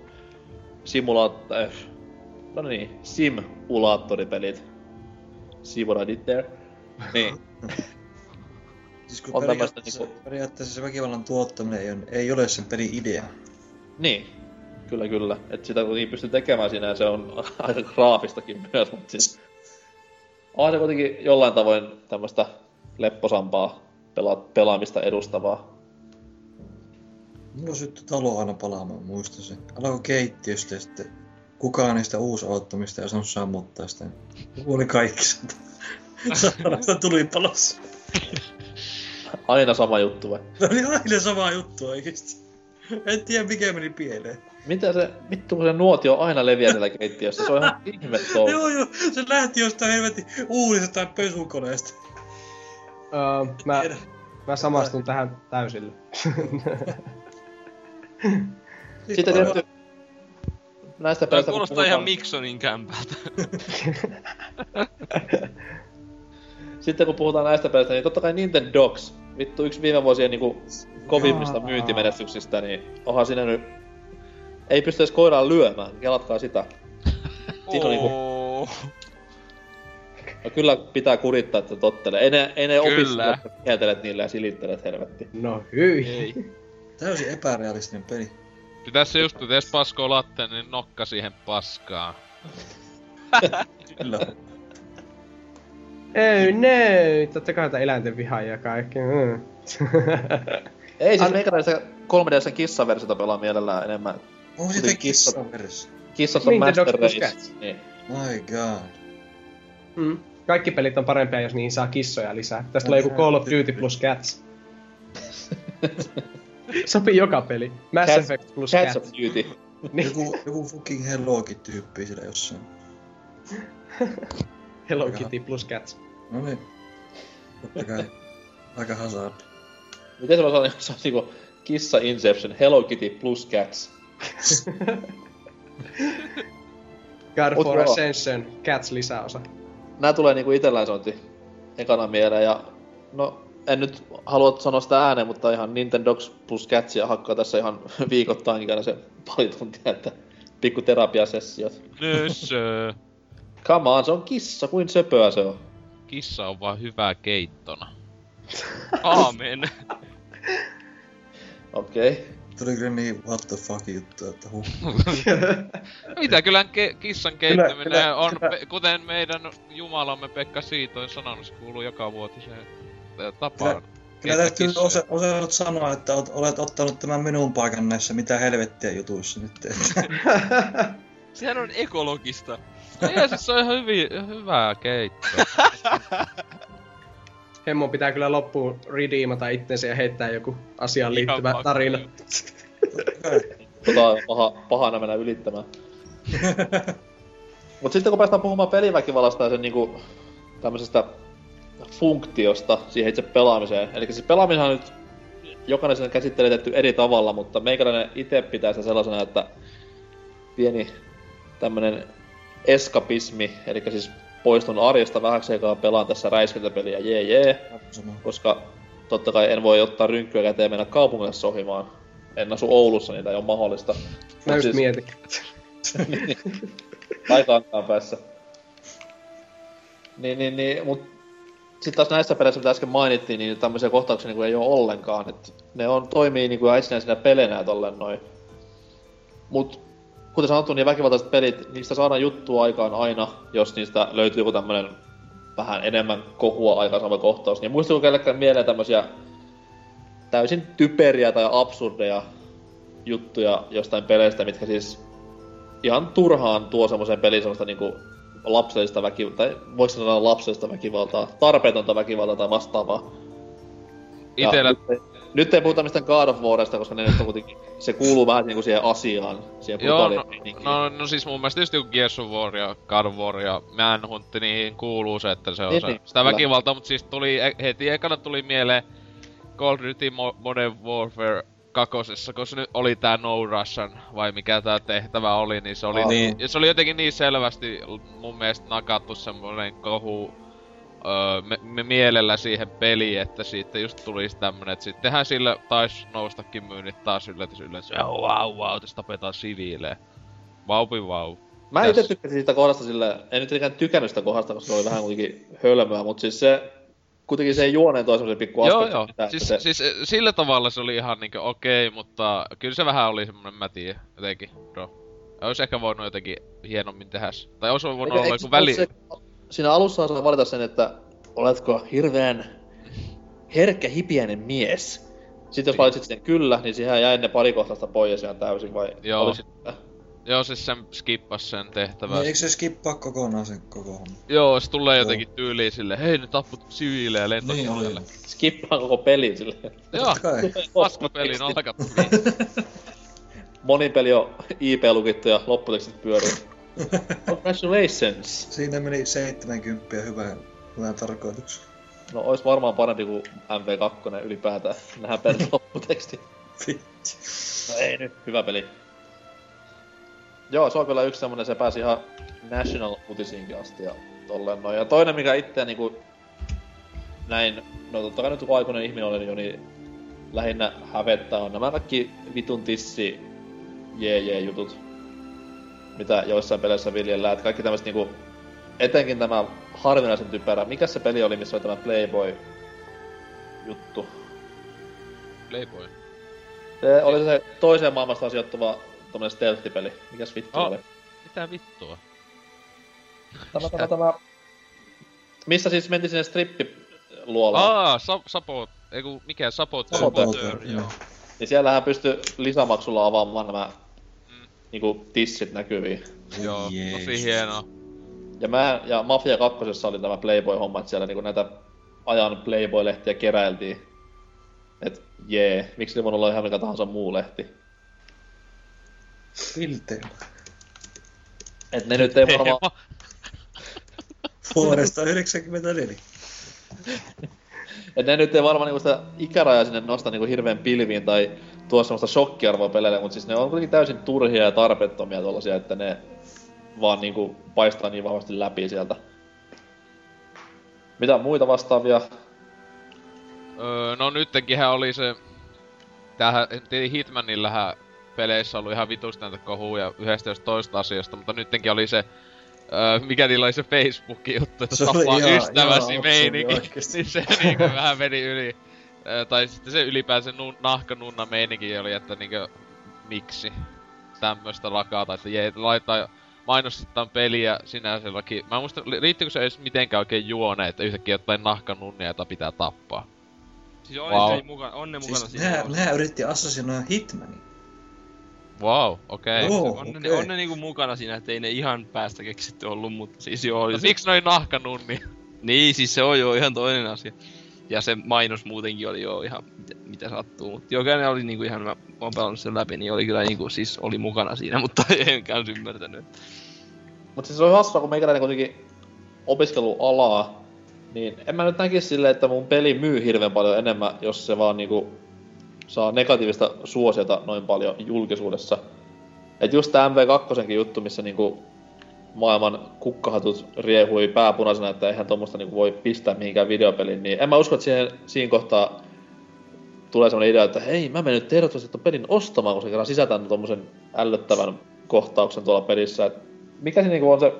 simulaat... Äh, no niin, simulaattoripelit. See what I did there? Niin. Siis kun On periaatteessa, niinku- periaatteessa se väkivallan tuottaminen ei, on, ei ole sen pelin idea. Niin, kyllä kyllä. Että sitä kuitenkin pystyy tekemään siinä ja se on aika graafistakin myös, mutta siis... On se kuitenkin jollain tavoin tämmöistä lepposampaa pela- pelaamista edustavaa. Mulla syttyi talo aina palaamaan, muista se. Alkoi keittiöstä ja sitten kukaan niistä uusauttamista ei osannut sammuttaa sitä. Kuoli kaikki sieltä. Saatana tuli palossa. Aina sama juttu vai? Se oli aina sama juttu oikeesti. En tiedä mikä meni pieleen. Mitä se, vittu kun se nuotio aina leviää siellä keittiössä, se on ihan ihme touhu. Joo joo, se lähti jostain helvetin uudesta tai pesukoneesta. Öö, mä, Tiedä. mä samastun tähän täysillä. Sitten tietty... Näistä kun kuulostaa ihan puhutaan- Miksonin kämpältä. Sitten kun puhutaan näistä pelistä, niin totta kai Nintendogs, vittu yksi viime vuosien niinku kovimmista Jaa. myyntimenestyksistä, niin onhan siinä nyt... Ei pysty edes koiraan lyömään, kelatkaa sitä. Siinä on niinku, no kyllä pitää kurittaa, että tottelee. Ei ne, ei ne opiskelijat kieltelet niillä ja silittelet helvetti. No hyi. Ei. Täysin epärealistinen peli. Pitäis se just, että jos paskoo latteen, niin nokka siihen paskaan. Kyllä. Ei, no. Totta kai eläinten vihaa ja kaikki. Mm. Ei siis An- meikäläisen 3DS kissaversiota pelaa mielellään enemmän. Onko siitä Kuten kissa. kissan versio? Kissat on Master Race. Niin. My god. Mm. Kaikki pelit on parempia, jos niihin saa kissoja lisää. Tästä tulee joku Call of Duty plus Cats. Sopii joka peli. Mass Cats- Effect plus Cats Cats. of Duty. Niin, Joku, joku fucking Hellokin tyyppi siellä jossain. Hello. Kitty plus Cats. No niin. Totta kai. Aika hazard. Miten se voisi olla, se on niinku Kissa Inception, Hello Kitty plus Cats. God Mut for joo. Ascension, Cats lisäosa. Nää tulee niinku itellään sointi ekana mieleen ja no en nyt halua sanoa sitä ääneen, mutta ihan Nintendo plus Catsia hakkaa tässä ihan viikoittainkin aina se pari tuntia, että pikku terapiasessiot. Nössö. Come on, se on kissa, kuin söpöä se on. Kissa on vaan hyvää keittona. Aamen. Okei. Okay. Tuli kyllä niin what the fuck juttu, että huh. Mitä kyllä ke- kissan keittäminen kyllä- on, kyllä. Pe- kuten meidän jumalamme Pekka Siitoin sanonut, se kuuluu joka vuotiseen tapaan. Kyllä keittää täytyy osa, osannut sanoa, että olet, olet ottanut tämän minun paikan näissä mitä helvettiä jutuissa nyt. Sehän on ekologista. Ei, siis se on ihan hyvi, hyvää keittoa. Hemmo pitää kyllä loppuun redeemata itsensä ja heittää joku asiaan Ihan liittyvä pakko. tarina. Tota on paha, pahana mennä ylittämään. Mut sitten kun päästään puhumaan peliväkivallasta ja sen niinku tämmöisestä funktiosta siihen itse pelaamiseen. Eli siis pelaaminen on nyt jokainen sen käsitteletetty eri tavalla, mutta meikäläinen itse pitää sitä sellaisena, että pieni tämmönen eskapismi, eli siis poistun arjesta vähäksi aikaa pelaan tässä räiskintäpeliä, jee jee, koska totta kai en voi ottaa rynkkyä käteen mennä kaupungille sohimaan. En asu Oulussa, niin ei ole mahdollista. Mä just siis- mietin. Aikaan päässä. Niin, niin, niin, mut sitten taas näissä peleissä, mitä äsken mainittiin, niin tämmöisiä kohtauksia niin ei ole ollenkaan. Et ne on, toimii niin kuin itsenäisinä peleinä tolleen noin. Mut kuten sanottu, niin väkivaltaiset pelit, niistä saadaan juttua aikaan aina, jos niistä löytyy joku tämmönen vähän enemmän kohua aikaansaava kohtaus. Niin muistuuko kellekään mieleen tämmöisiä täysin typeriä tai absurdeja juttuja jostain peleistä, mitkä siis ihan turhaan tuo semmoisen pelin semmoista niinku lapsellista väkivaltaa, tai voiko sanoa lapsellista väkivaltaa, tarpeetonta väkivaltaa tai vastaavaa. Ja Itellä, ei- nyt ei puhuta mistään God of Warista, koska ne nyt on kuitenkin, se kuuluu vähän niinku siihen asiaan, siihen joo, no, no, no, siis mun mielestä just joku Gears of War ja God of War ja Manhunt, niin kuuluu se, että se on Niin, se, niin, sitä kyllä. väkivaltaa, mutta siis tuli, e- heti ekana tuli mieleen Call of Duty Mo- Modern Warfare kakosessa, kun se nyt oli tää No Russian, vai mikä tää tehtävä oli, niin se oli, Aa, niin, se oli jotenkin niin selvästi mun mielestä nakattu semmonen kohu öö, me, me mielellä siihen peliin, että siitä just tulisi tämmönen, että sittenhän sillä taisi noustakin myynnit taas yllätys yllätys, ja wow wow, tässä tapetaan siviilejä. Vaupi vau. Mä itse tykkäsin siitä kohdasta sille, en nyt tietenkään tykännyt sitä kohdasta, koska se oli vähän kuitenkin hölmöä, mutta siis se, kuitenkin se juoneen toi semmosen pikku Joo aspekti, joo, mitä, siis, se, siis eh, sillä tavalla se oli ihan niinkö okei, mutta kyllä se vähän oli semmonen, mä tiedän, jotenkin, bro. Ois ehkä voinut jotenkin hienommin tehdä. Tai ois voinut olla eikö joku väli... Se, siinä alussa saa valita sen, että oletko hirveän herkkä hipiäinen mies. Sitten jos valitsit sen kyllä, niin siihen jäi ne pari kohtasta pois ihan täysin, vai Joo. oliko se- Joo, siis sen skippas sen tehtävän. Niin, eikö se skippaa kokonaan sen koko homma? Joo, se tulee jotenkin tyyliin sille, hei ne tapput siviilejä Niin oli. skippaa koko pelin silleen. Joo, Totta kai. paskapeli nolkattu. Monin peli on IP-lukittu ja lopputekstit pyörii. Congratulations! Siinä meni 70 hyvään, hyvään tarkoitukseen. No ois varmaan parempi kuin MV2 ylipäätään. Nähdään per lopputeksti. Vitsi. No ei nyt, hyvä peli. Joo, se on kyllä yksi semmonen, se pääsi ihan National Utisiinkin asti ja tolleen noin. Ja toinen, mikä itseä niinku näin, no totta kai nyt kun aikuinen ihminen olen jo, niin lähinnä hävettää on nämä kaikki vitun tissi jee jutut. Mitä joissain peleissä viljellään. Että kaikki tämmöiset niinku, etenkin tämä harvinaisen typerä. Mikä se peli oli, missä oli tämä Playboy juttu? Playboy. Se oli se toiseen maailmasta sijoittuva tommonen stealth-peli. Mikäs vittu Oh. oli? Mitä vittua? Tämä, tämä, tämä... Missä siis mentiin sinne strippiluolaan? Aa, sa- Sapo... Eiku, mikä Sapo... Saboteur, joo. Niin siellähän pystyi lisämaksulla avaamaan nämä. Niinku tissit näkyviin. Joo, Jeesus. tosi hienoa. Ja mä ja Mafia 2 oli tämä Playboy-homma, että siellä niinku näitä ajan Playboy-lehtiä keräiltiin. Et jee, miksi ne voinut olla ihan mikä tahansa muu lehti? Pilteillä. Et ne nyt ei varmaan... Vuodesta 94. Et ne nyt ei varmaan niinku sitä ikärajaa sinne nosta niinku hirveän pilviin tai tuo semmoista shokkiarvoa peleille, mutta siis ne on kuitenkin täysin turhia ja tarpeettomia tollasia, että ne vaan niinku paistaa niin vahvasti läpi sieltä. Mitä muita vastaavia? Öö, no nyttenkinhän oli se... Tämähän, Hitmanillähän peleissä ollut ihan vitusti näitä kohuja yhdestä jos toista asiasta, mutta nyttenkin oli se... Öö, mikä niillä oli se Facebookin juttu, että tapaa ystäväsi meininki. niin se niinku vähän meni yli. Tai sitten se ylipäänsä nu- nahkanunna meininki oli, että niinku... Miksi? Tämmöstä lakata, että jee, laittaa mainostetaan peliä sinänsä jollakin... Mä en muista, li- riittikö se edes mitenkään oikein juone, että yhtäkkiä jotain nahkanunnia, jota pitää tappaa. Siis on, Wow. se on ne mukana Siis siinä. nää, nää yritti assassinoida Hitmanin. Wow, okei. Okay. Oo, on, ne, okei. on ne niinku mukana siinä, ettei ne ihan päästä keksitty ollut, mutta siis joo. No, se, miksi noin nahkanunni? Niin, siis se on jo ihan toinen asia. Ja se mainos muutenkin oli jo ihan mitä, sattuu. Mutta jokainen oli niinku ihan, mä oon pelannut sen läpi, niin oli kyllä niinku siis oli mukana siinä, mutta en kans ymmärtänyt. Mutta siis se on hassua, kun meikäläinen kuitenkin opiskelualaa, niin en mä nyt näkisi silleen, että mun peli myy hirveän paljon enemmän, jos se vaan niinku saa negatiivista suosiota noin paljon julkisuudessa. Et just tää MV2 juttu, missä niinku maailman kukkahatut riehui pääpunaisena, että eihän tuommoista niinku voi pistää mihinkään videopeliin, niin en mä usko, että siihen, siinä kohtaa tulee semmonen idea, että hei, mä menen nyt ehdottomasti ton pelin ostamaan, se kerran sisältää tommosen ällöttävän kohtauksen tuolla pelissä. Et mikä se niinku on se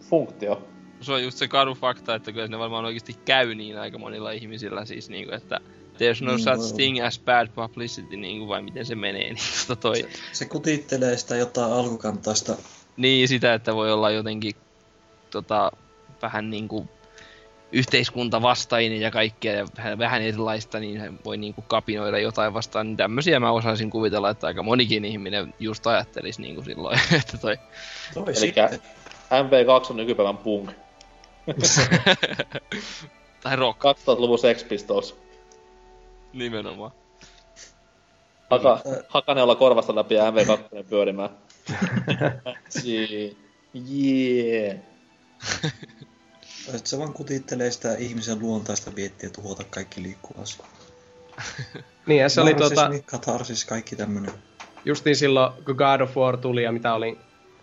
funktio? Se on just se karu fakta, että kyllä ne varmaan oikeasti käy niin aika monilla ihmisillä siis niinku, että there's no Niin such thing as bad publicity, niinku vai miten se menee, niin tota toi. Se kutittelee sitä jotain alkukantaista. Niin, sitä, että voi olla jotenkin tota, vähän niinku yhteiskuntavastainen ja kaikkea ja vähän, vähän erilaista, niin hän voi niinku kapinoida jotain vastaan. Niin tämmösiä mä osaisin kuvitella, että aika monikin ihminen just ajattelisi niinku silloin, että toi... Toi Eli sitten. MV2 on nykypäivän punk. tai rock 2000-luvun Sex Pistols. nimenomaan. Haka, Niin. Hakaneella korvasta läpi ja MV2 pyörimään. Jee. Jee. Se vaan kutittelee sitä ihmisen luontaista viettiä tuhota kaikki liikkuva asia. Niin, ja se oli tota, Narsismi, katarsis, kaikki tämmönen. justiin silloin, kun God of War tuli ja mitä oli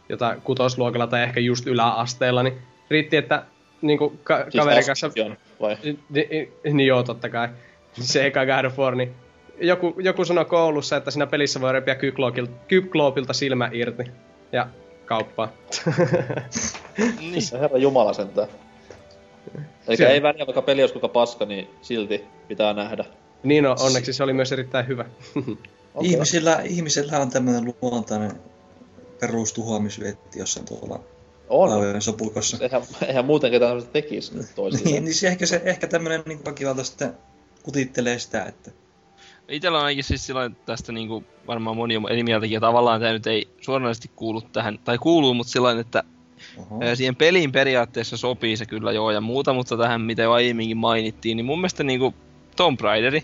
jotain kutosluokalla tai ehkä just yläasteella, niin riitti, että niinku ka- Siis kaverin kanssa... Vai? Ni, ni, niin joo, totta kai. Se eka God of War, niin joku, joku sanoi koulussa, että siinä pelissä voi repiä Kykloopilta silmä irti. Ja kauppaa. Niin. Herra jumala sentään. Eikä Se- ei väliä, vaikka peli olisi kuinka paska, niin silti pitää nähdä. niin no, onneksi se oli myös erittäin hyvä. Okay. Ihmisillä, ihmisillä on tämmönen luontainen perustuhoamisvietti jossain tuolla On. laajojen sopukossa. Eihän, eihän muuten ketään tämmöistä tekisi toisilleen. Niin, niin se ehkä, se, ehkä tämmönen niin väkivalta sitten kutittelee sitä, että Itellä on ainakin siis sillä tästä niinku varmaan moni on eri mieltäkin, ja tavallaan tämä nyt ei suoranaisesti kuulu tähän, tai kuuluu, mutta sillä että Ää, Siihen peliin periaatteessa sopii se kyllä joo ja muuta, mutta tähän mitä jo aiemminkin mainittiin, niin mun mielestä niinku Tomb Raideri,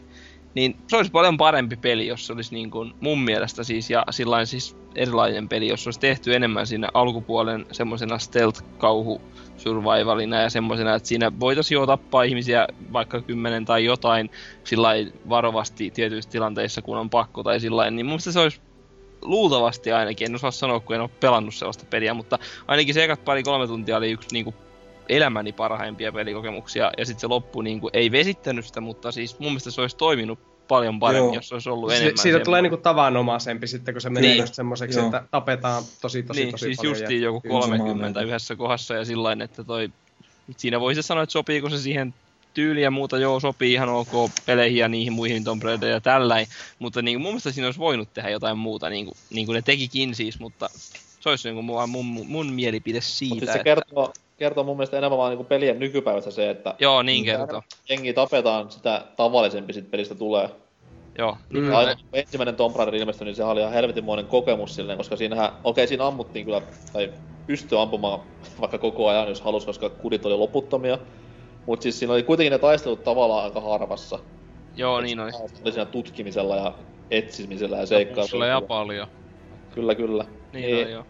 niin se olisi paljon parempi peli, jos se olisi niin kuin mun mielestä siis, ja sillain siis erilainen peli, jos se olisi tehty enemmän siinä alkupuolen semmosena stealth-kauhu survivalina ja semmosena, että siinä voitaisiin jo tappaa ihmisiä vaikka kymmenen tai jotain sillä varovasti tietyissä tilanteissa, kun on pakko tai sillä niin mun se olisi luultavasti ainakin, en osaa sanoa, kun en ole pelannut sellaista peliä, mutta ainakin se ekat pari-kolme tuntia oli yksi niinku elämäni parhaimpia pelikokemuksia, ja sitten se loppu niinku ei vesittänyt sitä, mutta siis mun mielestä se olisi toiminut paljon paremmin, Joo. jos olisi ollut Si- enemmän. siitä semmoinen. tulee niinku tavanomaisempi sitten, kun se menee Niin. just semmoiseksi, Joo. että tapetaan tosi tosi niin, tosi siis paljon. justiin joku Kyllä samaa 30 mieltä. yhdessä kohdassa ja sillä että toi... Siinä voisi sanoa, että sopiiko se siihen tyyliin ja muuta, joo, sopii ihan ok peleihin ja niihin muihin Tomb Raider ja tälläin, mutta niin kuin, mun mielestä siinä olisi voinut tehdä jotain muuta, niin kuin, niin kuin ne tekikin siis, mutta se olisi niin kuin mun, mun, mun mielipide Mutta siitä, siis se että... kertoo, kertoo mun mielestä enemmän vaan niinku pelien nykypäivästä se, että Joo, niin kertoo. jengi tapetaan, sitä tavallisempi sit pelistä tulee. Joo, Mm. Mm. Aina kun ensimmäinen Tomb Raider ilmestyi, niin se oli ihan helvetinmoinen kokemus silleen, koska siinähän, okei siinä ammuttiin kyllä, tai pystyi ampumaan vaikka koko ajan, jos halusi, koska kudit oli loputtomia. Mutta siis siinä oli kuitenkin ne taistelut tavallaan aika harvassa. joo niin oli. Oli siinä tutkimisella ja etsimisellä ja Pussilla ja seikkailulla. paljon. Kyllä, kyllä. Niin, oli, joo.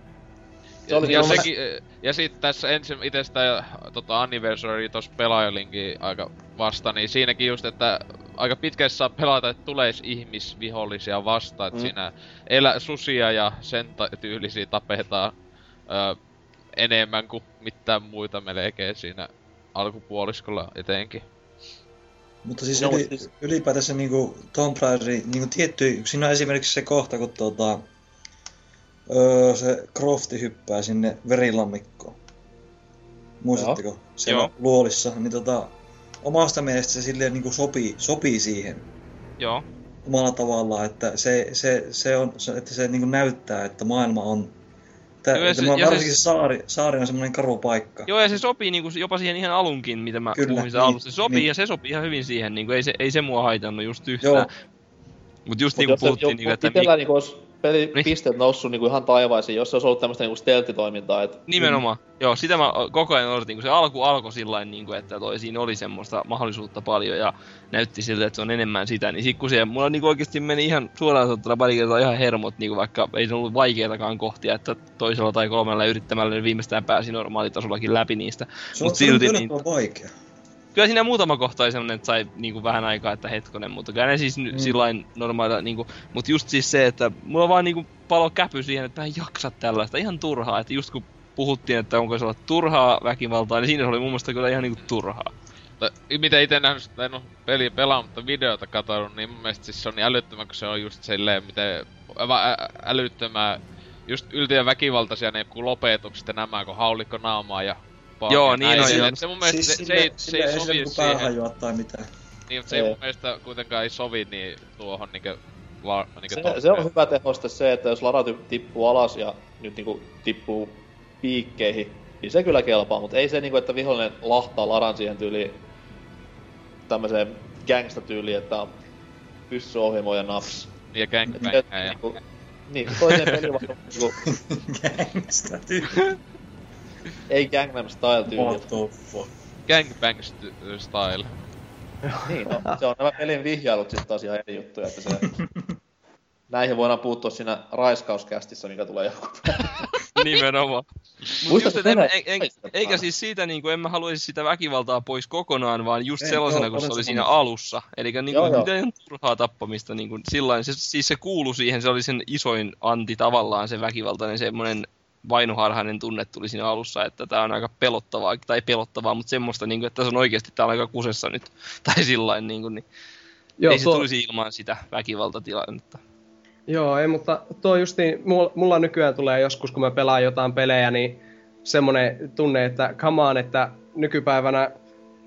Se oli ja, sekin, ja sitten tässä ensin itse sitä tota, anniversary tuossa pelaajalinkin aika vasta, niin siinäkin just, että aika pitkässä saa pelata, että tulee ihmisvihollisia vastaan, että Mm. siinä elä, susia ja sen ta- tyylisiä tapetaan ö, enemmän kuin mitään muita melkein siinä alkupuoliskolla etenkin. Mutta siis, Joo, yli, siis- ylipäätänsä niinku Tomb Raiderin niinku tietty, siinä on esimerkiksi se kohta, kun tuota, öö, se Crofti hyppää sinne verilammikkoon. Muistatteko? Siellä Joo. luolissa. Niin tota, omasta mielestä se silleen niinku sopii, sopii siihen Joo. omalla tavallaan, että se, se, se on, se, että se niinku näyttää, että maailma on Tää, Joo, se- tämä varsinkin se- se saari, saari on semmoinen karu paikka. Joo, ja se sopii niinku jopa siihen ihan alunkin, mitä mä Kyllä, puhuin niin, alussa. Se sopii, niin. ja se sopii ihan hyvin siihen, niinku ei se, ei se mua haitannut just yhtään. Joo. Mut just Mut niinku jos se- puhuttiin, jo- niinku, että itellä niinku olisi peli Niin. pisteet noussut niinku ihan taivaisiin, jos se olisi ollut tämmöistä niinku stelttitoimintaa, et Nimenomaan. Joo, sitä mä koko ajan odotin, kun se alku alkoi sillä niin kuin, että toi, siinä oli semmoista mahdollisuutta paljon ja näytti siltä, että se on enemmän sitä. Niin sit kun se, mulla niin oikeasti meni ihan suoraan sanottuna pari kertaa ihan hermot, niin kuin vaikka ei se ollut vaikeatakaan kohtia, että toisella tai kolmella yrittämällä niin viimeistään pääsi normaalitasollakin läpi niistä. Se on, Mut se on silti niin- vaikea. Kyllä siinä muutama kohta oli semmonen, että sai niinku vähän aikaa, että hetkonen, mutta kyllä ne siis mm. sillain normaalilla niinku, mut just siis se, että mulla vaan niinku palo käpy siihen, että mä en jaksa tällaista, ihan turhaa, että just kun puhuttiin, että onko se olla turhaa väkivaltaa, niin siinä se oli mun mielestä kyllä ihan niinku turhaa. Mutta mitä itse nähnyt, en oo peliä pelaa, mutta videota katsonut, niin mun mielestä siis se on niin älyttömän, kun se on just silleen, miten ä- älyttömän, just ylti ja väkivaltaisia ne joku lopetukset ja nämä, kun haulikko naamaa ja paa- Joo, ja niin näin. on, se, joo. se mun mielestä siis se, se, sille, ei, se sille ei ei se sovi niinku siihen, hajoa tai mitään. niin, mutta se ei Ei. mun mielestä kuitenkaan ei sovi niin tuohon niinkö, va, niinkö se, se on hyvä tehoste se, että jos Lara tippuu alas ja nyt niinku tippuu piikkeihin, niin se kyllä kelpaa, mutta ei se niinku, että vihollinen lahtaa Laran siihen tyyliin tämmöiseen gangsta-tyyliin, että on pyssyohjelmo ja naps. Ja gangbang niinku, niin, toiseen peliin vaan niinku, Gangsta tyyli. Ei Gangnam Style tyyli. What the fuck. gangbang st- style. Niin, no, se on nämä pelin vihjailut sitten taas ihan eri juttuja, että se... Näihin voidaan puuttua siinä raiskauskästissä, mikä tulee joku Nimenomaan. Mut just, et en, en, en, eikä siis siitä niinku, en mä haluaisi sitä väkivaltaa pois kokonaan, vaan just En, sellaisena, kun se oli siinä alussa. Eli niinku, Joo, joo. mitä ihan turhaa tappamista, niinku, sillain, se, siis se kuulu siihen, se oli sen isoin anti tavallaan, se väkivaltainen semmoinen vainoharhainen tunne tuli siinä alussa, että tää on aika pelottavaa, tai pelottavaa, mutta semmoista, niinku, että se on oikeasti tää on aika kusessa nyt, tai sillain, niinku, niin Joo, ei se tuo- tulisi ilman sitä väkivaltatilannetta. Joo, ei, mutta tuo justiin, mulla, mulla nykyään tulee joskus, kun mä pelaan jotain pelejä, niin semmonen tunne, että on, että nykypäivänä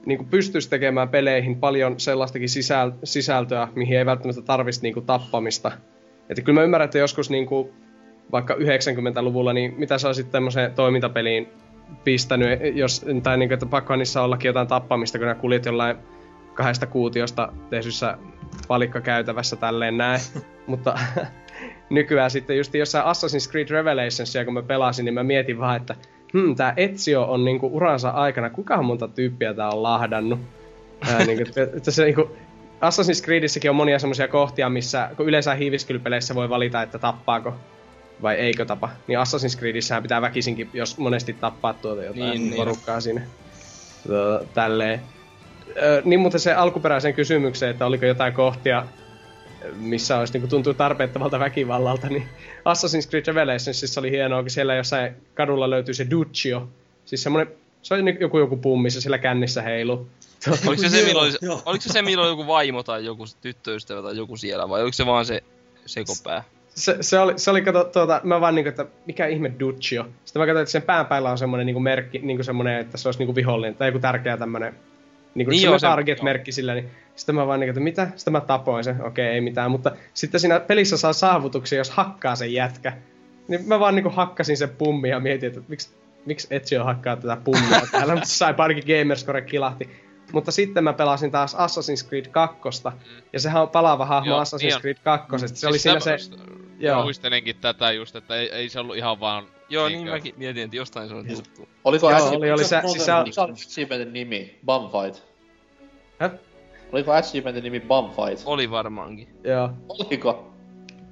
niin pystyisi tekemään peleihin paljon sellaistakin sisäl- sisältöä, mihin ei välttämättä tarvitsisi niin kuin, tappamista. Että kyllä mä ymmärrän, että joskus niin kuin, vaikka 90-luvulla, niin mitä sä olisit tämmöiseen toimintapeliin pistänyt, jos, tai niin kuin, että pakkohan niissä ollakin jotain tappamista, kun nää kuljet jollain kahdesta kuutiosta tehdyssä palikkakäytävässä tälleen näin. Mutta nykyään sitten just jossain Assassin's Creed Revelationsia, kun mä pelasin, niin mä mietin vaan, että hmm, tää Ezio on niinku uransa aikana, kuinka monta tyyppiä tää on lahdannut. Ää, niinku, että, se niinku, Assassin's Creedissäkin on monia semmoisia kohtia, missä kun yleensä hiiviskelypeleissä voi valita, että tappaako vai eikö tapa. Niin Assassin's Creedissähän pitää väkisinkin, jos monesti tappaa tuota jotain Niin, niin, niin. porukkaa siinä. Tuota, tälleen. Ö, niin mutta se alkuperäisen kysymykseen, että oliko jotain kohtia, missä olisi niin tuntuu tarpeettomalta väkivallalta, niin Assassin's Creed Revelationsissa oli hienoa, kun siellä jossain kadulla löytyy se Duccio. Siis semmonen Se oli ni- joku joku pummi, se sillä kännissä heilu. Oliko se se, milloin, oliko se se, milloin joku vaimo tai joku tyttöystävä tai joku siellä, vai oliko se vaan se sekopää? Se, se, oli, se oli kato, tuota, mä vaan niinku, että mikä ihme Duccio. Sitten mä katsoin, että sen pään päällä on semmonen niinku merkki, niinku semmonen, että se olisi niinku vihollinen, tai joku tärkeä tämmönen, niinku Niin joo, se- target-merkki sillä, niin sitten mä vaan niinku, että mitä? Sitten mä tapoin sen, okei, ei mitään, mutta sitten siinä pelissä saa saavutuksia, jos hakkaa sen jätkä. Niin mä vaan niinku hakkasin sen pummi ja mietin, että miksi, miksi Ezio hakkaa tätä pummia täällä, mutta sai parikin Gamerscore kilahti. Mutta sitten mä pelasin taas Assassin's Creed 2, ja sehän on palaava hahmo Joo, Assassin's niin. Creed 2. Se Siis oli siinä se... Joo. muistelenkin tätä just, että ei, ei se ollut ihan vaan... Joo, niinkö- niin mäkin mietin, että jostain se on tuttu. Oliko Joo, oli, oli se, siis se nimi? Bumfight. Häh? Oliko Achievementin nimi Bumfight? Oli varmaankin. joo. Oliko?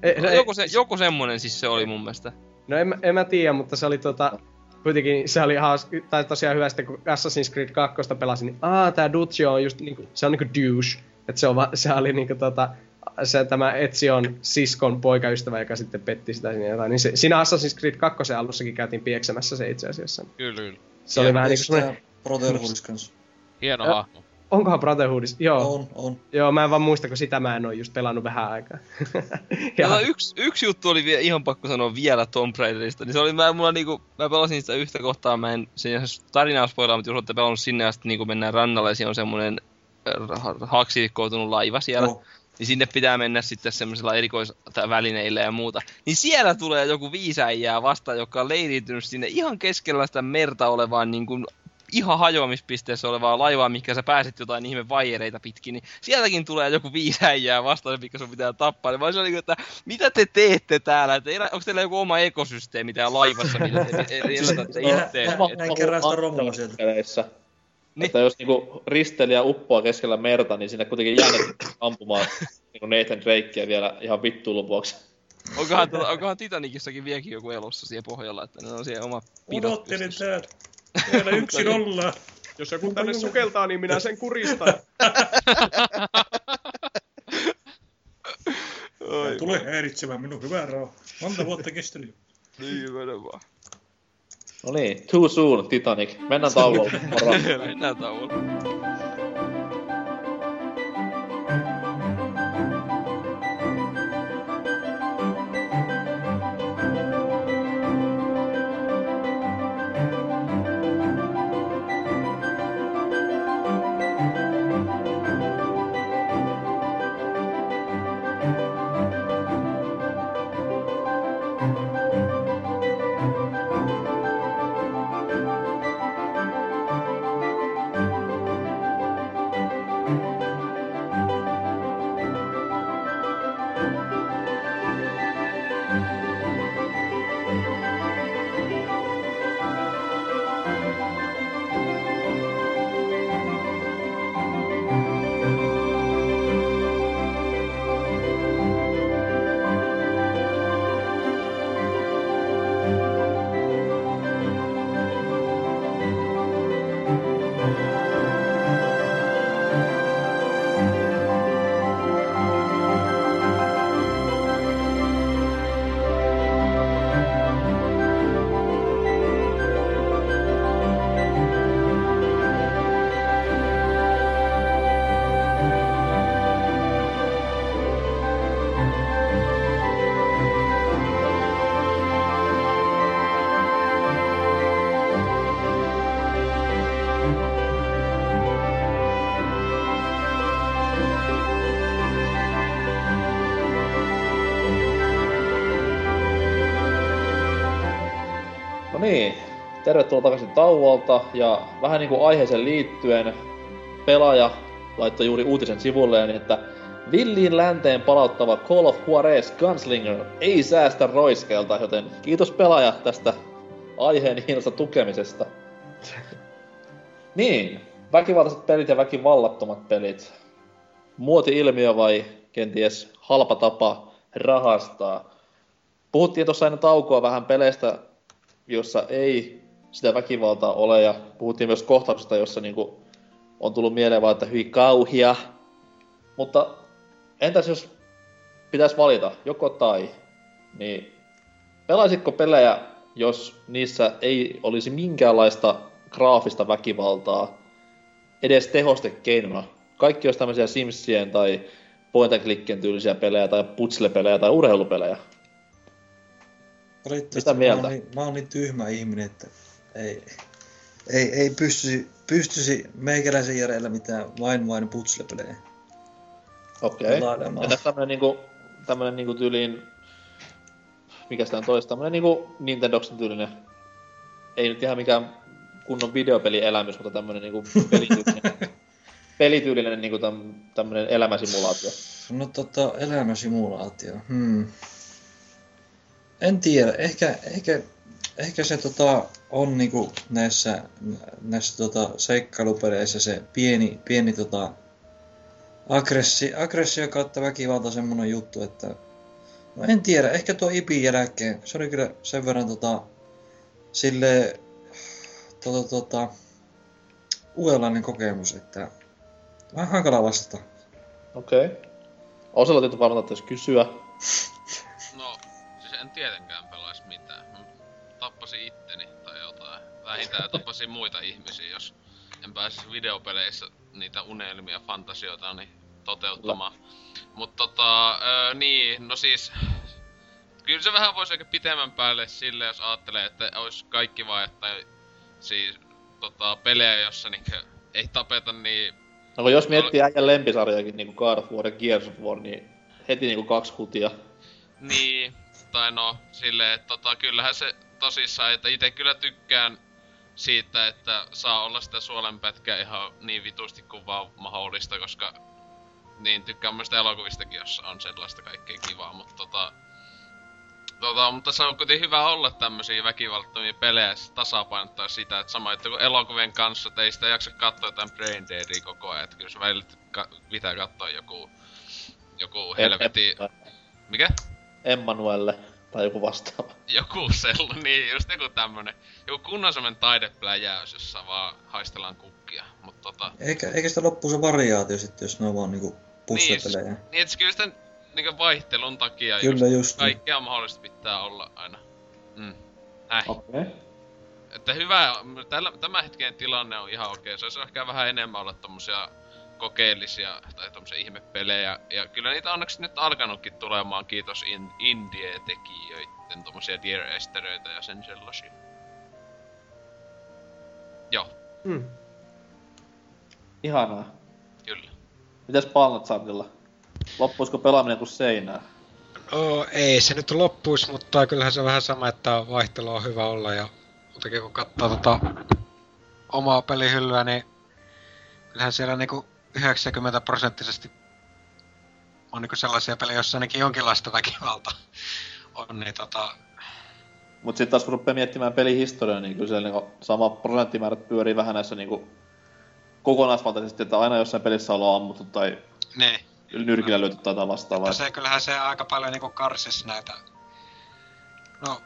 Ei, se, Joku, se, joku semmonen siis se oli mun mielestä. No en, mä- en mä tiedä, mutta se oli tota... Kuitenkin se oli haus, tai tosiaan hyvä sitten, kun Assassin's Creed 2 pelasin, niin aah, tää Duccio on just niinku, se on niinku douche. Että se, on se oli niinku tota, se tämä Ezion siskon poikaystävä, joka sitten petti sitä siinä jotain. Niin se, siinä Assassin's Creed 2 alussakin käytiin pieksemässä se itse asiassa. Kyllä, kyllä. Se oli vähän niinku semmonen, Brotherhoodis kanssa. Hieno Joo. hahmo. onkohan Brotherhoodis? Joo, On, on. joo, mä en vaan muista, kun sitä mä en oo just pelannut vähän aikaa. Ja. No, yksi, yksi juttu oli vielä, ihan pakko sanoa vielä Tomb Raiderista, niin se oli, mä, mulla niinku, mä pelasin sitä yhtä kohtaa, mä en, se tarinaa spoilaa, mutta jos olette pelannut sinne asti, niin kun mennään rannalle ja siellä on semmonen äh, haksikkoutunut laiva siellä, Joo. Niin sinne pitää mennä sitten semmoisilla erikoisvälineillä ja muuta. Niin siellä tulee joku viisäijää vastaan, joka on leiriytynyt sinne ihan keskellä sitä merta olevaan niin kuin ihan hajoamispisteessä olevaa laivaa, mikä sä pääset jotain ihme vaijereita pitkin, niin sieltäkin tulee joku viisäijää vastaan, mikä sun pitää tappaa. Niin mä olisin niin, että mitä te teette täällä? Että onko teillä joku oma ekosysteemi täällä laivassa, mitä te e- elätätte No, itse? no, näin kerää sitä romua sieltä. Niin. Että jos niinku risteilijä uppoaa keskellä merta, niin sinne kuitenkin jäänyt ampumaan niinku Nathan Drakea vielä ihan vittuilun vuoksi. Onkohan, tuota, onkohan Titanikissakin vieläkin joku elossa siellä pohjalla, että ne on siellä oma pidot Odottelin täällä. Vielä yksi nolla. Jos joku tänne sukeltaa, niin minä sen kuristan. Älä Tule häiritsemään minun hyvää rauhaa. Monta vuotta kesteli. Niin, mennä vaan. No niin, too soon, Titanic. Mennään tauolle. Mennään tauolla. Tervetuloa takaisin tauolta ja vähän niinku aiheeseen liittyen pelaaja laittoi juuri uutisen sivulleen, että Villiin länteen palauttava Call of Juarez Gunslinger ei säästä roiskeelta, joten kiitos pelaaja tästä aiheen hienosta tukemisesta. niin, väkivaltaiset pelit ja väkivallattomat pelit. Muoti-ilmiö vai kenties halpa tapa rahastaa? Puhuttiin tuossa ennen taukoa vähän peleistä, jossa ei sitä väkivaltaa ole, ja puhuttiin myös kohtauksesta, jossa niinku on tullut mieleen vaan, että hyi kauhia. Mutta entäs jos pitäisi valita joko tai, niin pelaisitko pelejä, jos niissä ei olisi minkäänlaista graafista väkivaltaa edes tehostekeinona. Kaikki olisi tämmöisiä Simsien tai point and tyylisiä pelejä tai putslepelejä tai urheilupelejä. Mitä mieltä? Mä oon, niin, mä oon niin tyhmä ihminen, että ei, ei, ei pystyisi, pystyisi meikäläisen järjellä mitään vain vain putslepelejä. Okei. pelailemaan. Entäs tämmönen niinku, tämmönen niinku tyyliin, mikä sitä on toista, tämmönen niinku Nintendoksen tyylinen, ei nyt ihan mikään kunnon videopelielämys, mutta tämmönen niinku pelityylinen, pelityylinen niinku täm, tämmönen elämäsimulaatio. No tota, elämäsimulaatio. Hmm. En tiedä, ehkä, ehkä, ehkä se tota, on niinku näissä, näissä tota, seikkailupeleissä se pieni, pieni tota, aggressi, aggressio kautta väkivalta semmonen juttu, että no en tiedä, ehkä tuo IPin jälkeen, se oli kyllä sen verran tota, sille tota, tota, uudenlainen kokemus, että vähän hankala vastata. Okei. Okay. Oselotilta varmaan kysyä. No, siis en tietenkään tappasin itteni tai jotain. Vähintään tappasin muita ihmisiä, jos en pääsisi videopeleissä niitä unelmia, fantasioita niin toteuttamaan. Mutta tota, öö, niin, no siis... Kyllä se vähän voisi ehkä pitemmän päälle sille, jos ajattelee, että olisi kaikki vaan, että siis tota, pelejä, jossa niinku ei tapeta niin No kun jos miettii äijän lempisarjaakin, niinku God of War ja Gears of War, niin heti niinku kaksi hutia. Niin, tai no, silleen, että tota, kyllähän se tosissaan, että itse kyllä tykkään siitä, että saa olla sitä suolenpätkää ihan niin vitusti kuin vaan mahdollista, koska niin tykkään myös elokuvistakin, jos on sellaista kaikkea kivaa, mutta tota, tota, mutta se on kuitenkin hyvä olla tämmösiä väkivallattomia pelejä ja se tasapainottaa sitä, että sama että kun elokuvien kanssa, että ei sitä jaksa katsoa jotain Brain Deadia koko ajan, että kyllä se välillä ka- pitää katsoa joku, joku helveti... Mikä? Emmanuelle tai joku vastaava. Joku sellu, niin just joku tämmönen, joku kunnon semmonen taidepläjäys, jossa vaan haistellaan kukkia, mut tota... Eikä, eikä sitä loppu se variaatio sitten, jos ne on vaan niinku pussepelejä. Niin, niin et kyllä sitä niinku vaihtelun takia Kyllä just niin. kaikkea mahdollista pitää olla aina. Mm. Näin. Okei. Okay. Että hyvä, tällä, tämä hetken tilanne on ihan okei. Se olisi ehkä vähän enemmän olla tommosia kokeellisia tai tommosia ihmepelejä. Ja kyllä niitä onneksi nyt alkanutkin tulemaan, kiitos in, indie-tekijöiden tommosia Dear Esteröitä ja sen sellaisia. Joo, Hmm. Ihanaa. kyllä. Mitäs Palnatsandilla? Loppuisiko pelaaminen kuin seinää? No, ei se nyt loppuisi, mutta kyllähän se on vähän sama, että vaihtelu on hyvä olla ja muutenkin kun katsoo tota omaa pelihyllyä, niin kyllähän siellä niinku 90 prosenttisesti on niinku sellaisia pelejä, joissa ainakin jonkinlaista väkivalta on, niin tota, Mut sit taas kun rupeaa miettimään pelihistoriaa, niin kyllä siellä niinku sama prosenttimäärät pyörii vähän näissä niinku kokonaisvaltaisesti, että aina jossain pelissä ollaan ammuttu tai niin. nyrkillä lyöty tai vastaavaa. Se kyllähän se aika paljon niinku karsis näitä... No,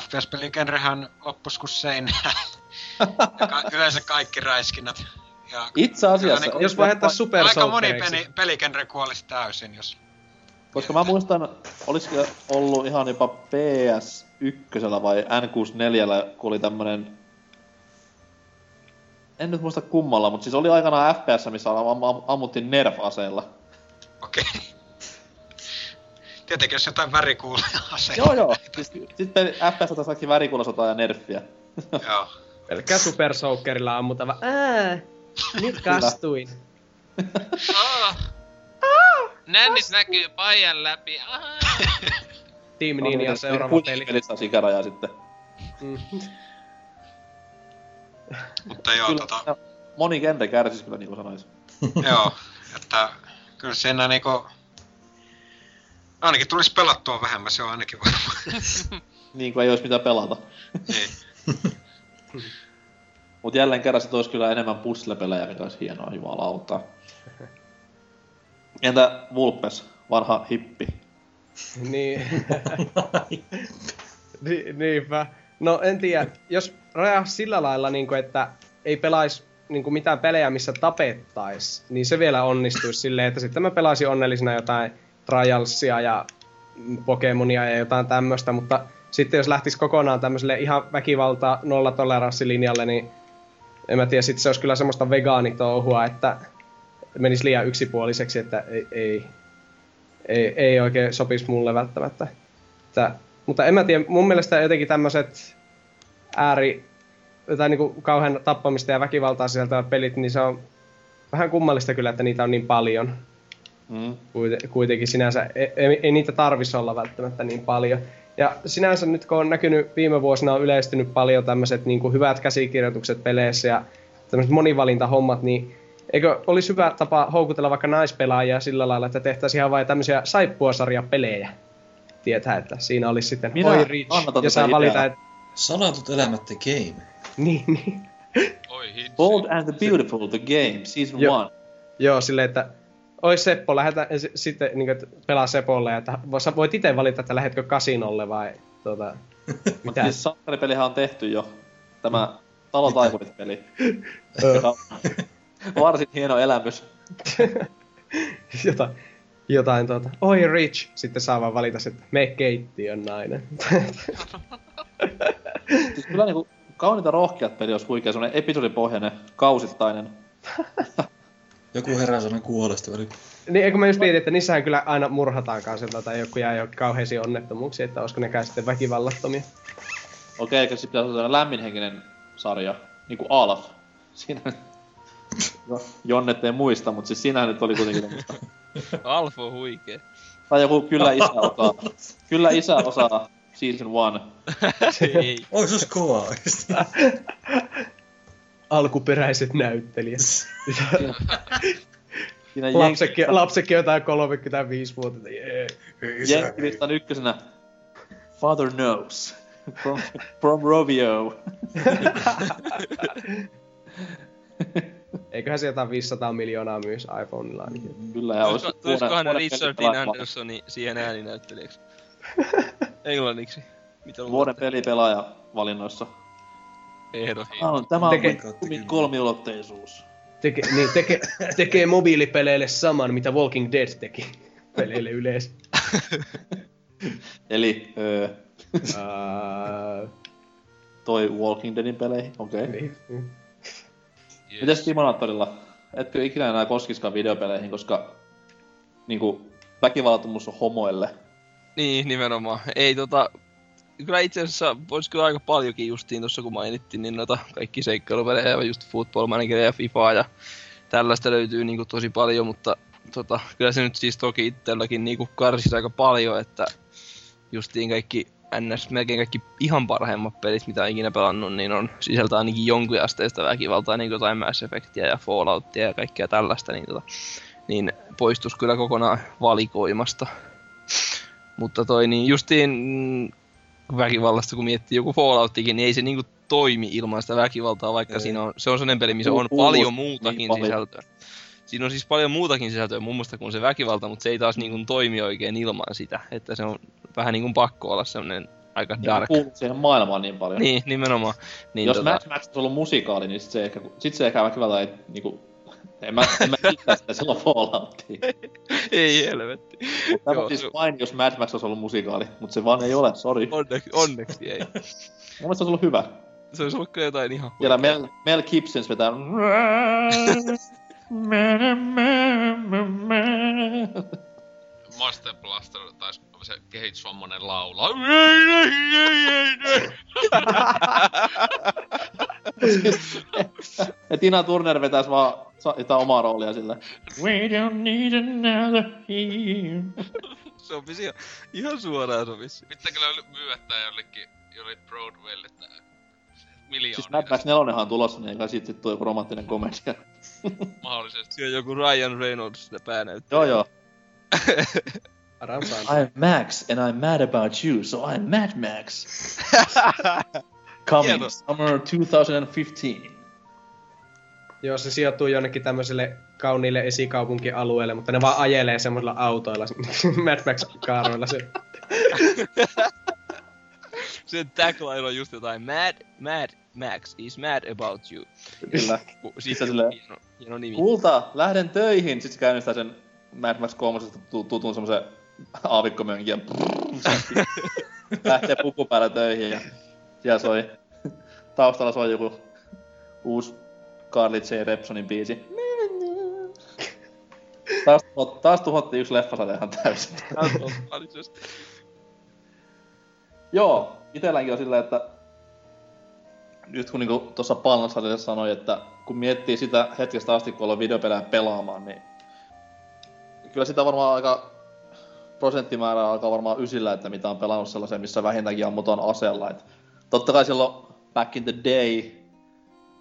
FPS-pelin genrehän loppus kuin seinää. Ja ka- yleensä kaikki räiskinnät. Ja Itse asiassa, Kyllä, Jos vaihdetaan Super aika moni peli, peligenre kuolisi täysin, jos... Koska mä muistan, olisiko ollut ihan jopa PS1 vai N64, kun oli tämmönen... En nyt muista kummalla, mutta siis oli aikanaan FPS, missä am- am- ammuttiin Nerf-aseella. Okei. Tietenkin jos jotain värikuulia aseita. joo joo, siis sit peli, FPS taas kaikki värikuulasotaa ja Nerfiä. joo. Pelkkää Super Soakerilla ammutava. Ää, nyt kastuin. Oh. Nännit näkyy paijan läpi. Team Ninja seuraava Kuitenkin peli. Pelissä on sikärajaa sitten. Mm. Mutta joo, Kyllä, tota, no, moni genre kärsis kyllä niinku sanois. joo, että kyllä siinä niinku... Ainakin tulisi pelattua vähemmän, se on ainakin varmaan. Niin kuin ei ois mitään pelata. niin. Mut jälleen kerran sit ois kyllä enemmän puzzle-pelejä, mikä ois hienoa, jumalauta. Entä Vulpes, vanha hippi? Niin. Ni, niinpä. No en tiedä, jos rajaa sillä lailla, niin kuin, että ei pelais niin kuin mitään pelejä, missä tapettais, niin se vielä onnistuisi silleen, että sitten mä pelaisin onnellisena jotain Trialsia ja Pokemonia ja jotain tämmöistä, mutta sitten jos lähtis kokonaan tämmöiselle ihan väkivalta nollatoleranssilinjalle, niin en mä tiedä, sit se olisi kyllä semmoista vegaanitouhua, että menisi liian yksipuoliseksi, että ei, ei, ei, ei oikein sopisi mulle välttämättä. Että, mutta en mä tiedä, mun mielestä jotenkin tämmöiset ääri, tai niinku kauhean tappamista ja väkivaltaa sisältävät pelit, niin se on vähän kummallista kyllä, että niitä on niin paljon. Mm. Kuite- kuitenkin sinänsä ei, ei, ei niitä tarvitsisi olla välttämättä niin paljon. Ja sinänsä nyt kun on näkynyt viime vuosina on yleistynyt paljon tämmöiset niin hyvät käsikirjoitukset peleissä ja tämmöiset monivalintahommat, niin eikö olisi hyvä tapa houkutella vaikka naispelaajia sillä lailla, että tehtäisiin ihan vain tämmöisiä saippuasarjapelejä. Tietää, että siinä olisi sitten Minä Oi Rich, ja saa valita, että Salatut elämät the game. niin, niin. Oi hitsi. Bold and the Beautiful, the game, season one. Joo, silleen, että oi Seppo, lähetä sitten niin kuin, pelaa Sepolle, että sä voit itse valita, että lähetkö kasinolle vai tuota, Mutta mitä. siis sankaripelihän on tehty jo. Tämä Talo Taikurit-peli. Ö. joka on varsin hieno elämys. jotain, jotain tuota, oi Rich, sitten saa vaan valita, että me keittiön nainen. Siis kyllä niinku kauniita rohkeat peli olisi huikea, semmonen episodipohjainen, kausittainen. Joku herää sanan kuolesta välillä. niin, eikö mä just mietin, että niissähän kyllä aina murhataan kanssa tai joku jää jo kauheisiin onnettomuuksia, että olisiko nekään sitten väkivallattomia. Okei, eikä sit pitäisi olla lämminhenkinen sarja, niinku Alf. Siinä No, Jonnet ei muista, mutta siis siinähän nyt oli kuitenkin tämmöstä. Alfo on huikee. Tai joku Kyllä isä osaa. Kyllä isä osaa season one. Ei. Oi, se olisi kova oikeesti. Alkuperäiset näyttelijät. Siinä lapsekin, lapsekin jotain 35 vuotta. että Jee. Jenkkilistan ykkösenä Father Knows. From, from Rovio. Eiköhän se jotain 500 miljoonaa myös iPhoneilla ainakin. Kyllä, ja olisi Tulisikohan vuoden- Richard Dean Andersoni siihen ääninäyttelijäksi? Englanniksi. Mitä? Vuoden pelipelaaja valinnoissa. Ehdottomasti. Tämä on, tämä on Tekee- Teke... kolmiulotteisuus. Teke, niin, teke, tekee mobiilipeleille saman, mitä Walking Dead teki peleille yleensä. Eli öö, Uh, toi Walking Deadin peleihin, okei. Okay. niin. mm. Yes. Mites Timonaattorilla? Etkö ikinä enää koskiskaan videopeleihin, koska niinku väkivallattomuus on homoille. Niin, nimenomaan. Ei tota... Kyllä itse asiassa vois kyllä aika paljonkin justiin tossa kun mainittiin, niin noita kaikki seikkailupelejä, ja just Football Manageria ja FIFAa ja tällaista löytyy niinku tosi paljon, mutta tota, kyllä se nyt siis toki itselläkin niinku karsis aika paljon, että justiin kaikki NS, melkein kaikki ihan parhaimmat pelit, mitä on ikinä pelannut, niin on sisältää ainakin jonkun asteista väkivaltaa, niin kuin jotain Mass Effectia ja Falloutia ja kaikkea tällaista, niin, tota, niin poistus kyllä kokonaan valikoimasta. Mutta toi niin justiin väkivallasta kun miettii joku Fallouttikin, niin ei se niinku toimi ilman sitä väkivaltaa, vaikka Ei. siinä on, se on sellainen peli, missä on paljon niin muutakin paljon. sisältöä. Siinä on siis paljon muutakin sisältöä mun mielestä kuin se väkivalta, mutta se ei taas niinku toimi oikein ilman sitä, että se on vähän niinku pakko olla semmonen aika dark. Kuuluu siihen maailmaan niin paljon. Niin, nimenomaan. Niin, Jos tota, Mad Max olisi ollut musikaali, niin sit se ehkä, sit se ehkä väkivalta ei niinku... En mä, en mä sitä silloin Falloutiin. ei helvetti. Tämä Joo, on siis vain, jos Mad Max olisi ollut musikaali, mutta se vaan ei ole, sorry. Mun Onneksi, onneksi ei. mielestä se olisi ollut hyvä. Se olisi ollut kyllä jotain ihan Siellä Mel, Mel Gibsons vetää... Master Blaster taisi se kehitysvammainen laulaa. Ei, ei, ei, ei, ei. Ja Tina Turner vetäis vaan jotain omaa roolia sillä. We don't need another hero. Sopisi ihan, ihan suoraan sopisi. Pitääkö kyllä myyä tää jollekin, jollekin Broadwaylle tää miljoona Siis Mad Max 4 on tulossa, niin eikä sit sit tuo joku romanttinen komedia. mahdollisesti. Siinä on joku Ryan Reynolds sitä päänäyttää. joo joo. I'm Max and I'm mad about you, so I'm Mad Max. Coming Hieno. summer 2015. Joo, se sijoittuu jonnekin tämmöiselle kauniille esikaupunkialueelle, mutta ne vaan ajelee semmoisilla autoilla, Mad Max-kaaroilla se. Sen tagline on just jotain Mad, Mad Max is mad about you. Kyllä. Siis silleen- hieno, hieno nimi. Kulta, lähden töihin. Sitten se käynnistää sen Mad Max 3 tutun semmosen aavikkomönkin ja lähtee puku päällä töihin ja siellä soi, taustalla soi joku uusi Carly J. Repsonin biisi. Taas, taas tuhottiin yksi leffasarja ihan täysin. Joo, itelläkin on silleen, että nyt kun niinku tuossa Palnasarjassa sanoi, että kun miettii sitä hetkestä asti, kun ollaan videopelejä pelaamaan, niin kyllä sitä varmaan aika prosenttimäärä alkaa varmaan ysillä, että mitä on pelannut sellaisen, missä vähintäänkin ammutaan aseella. Et totta kai silloin back in the day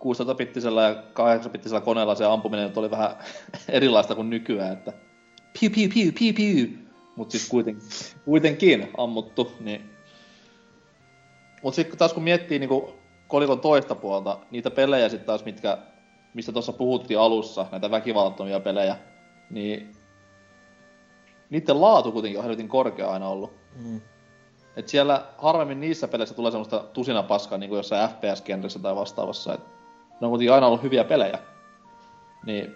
16-pittisellä ja 8-pittisellä koneella se ampuminen oli vähän erilaista kuin nykyään, että piu piu piu piu piu. Mut siis kuitenkin, kuitenkin ammuttu, niin Mut sitten taas kun miettii niinku kolikon toista puolta, niitä pelejä sitten taas, mitkä, mistä tuossa puhuttiin alussa, näitä väkivallattomia pelejä, niin niiden laatu kuitenkin on helvetin korkea aina ollut. Mm. Et siellä harvemmin niissä peleissä tulee semmoista tusina paskaa niin kuin jossain FPS-genressä tai vastaavassa. Et ne on kuitenkin aina ollut hyviä pelejä. Niin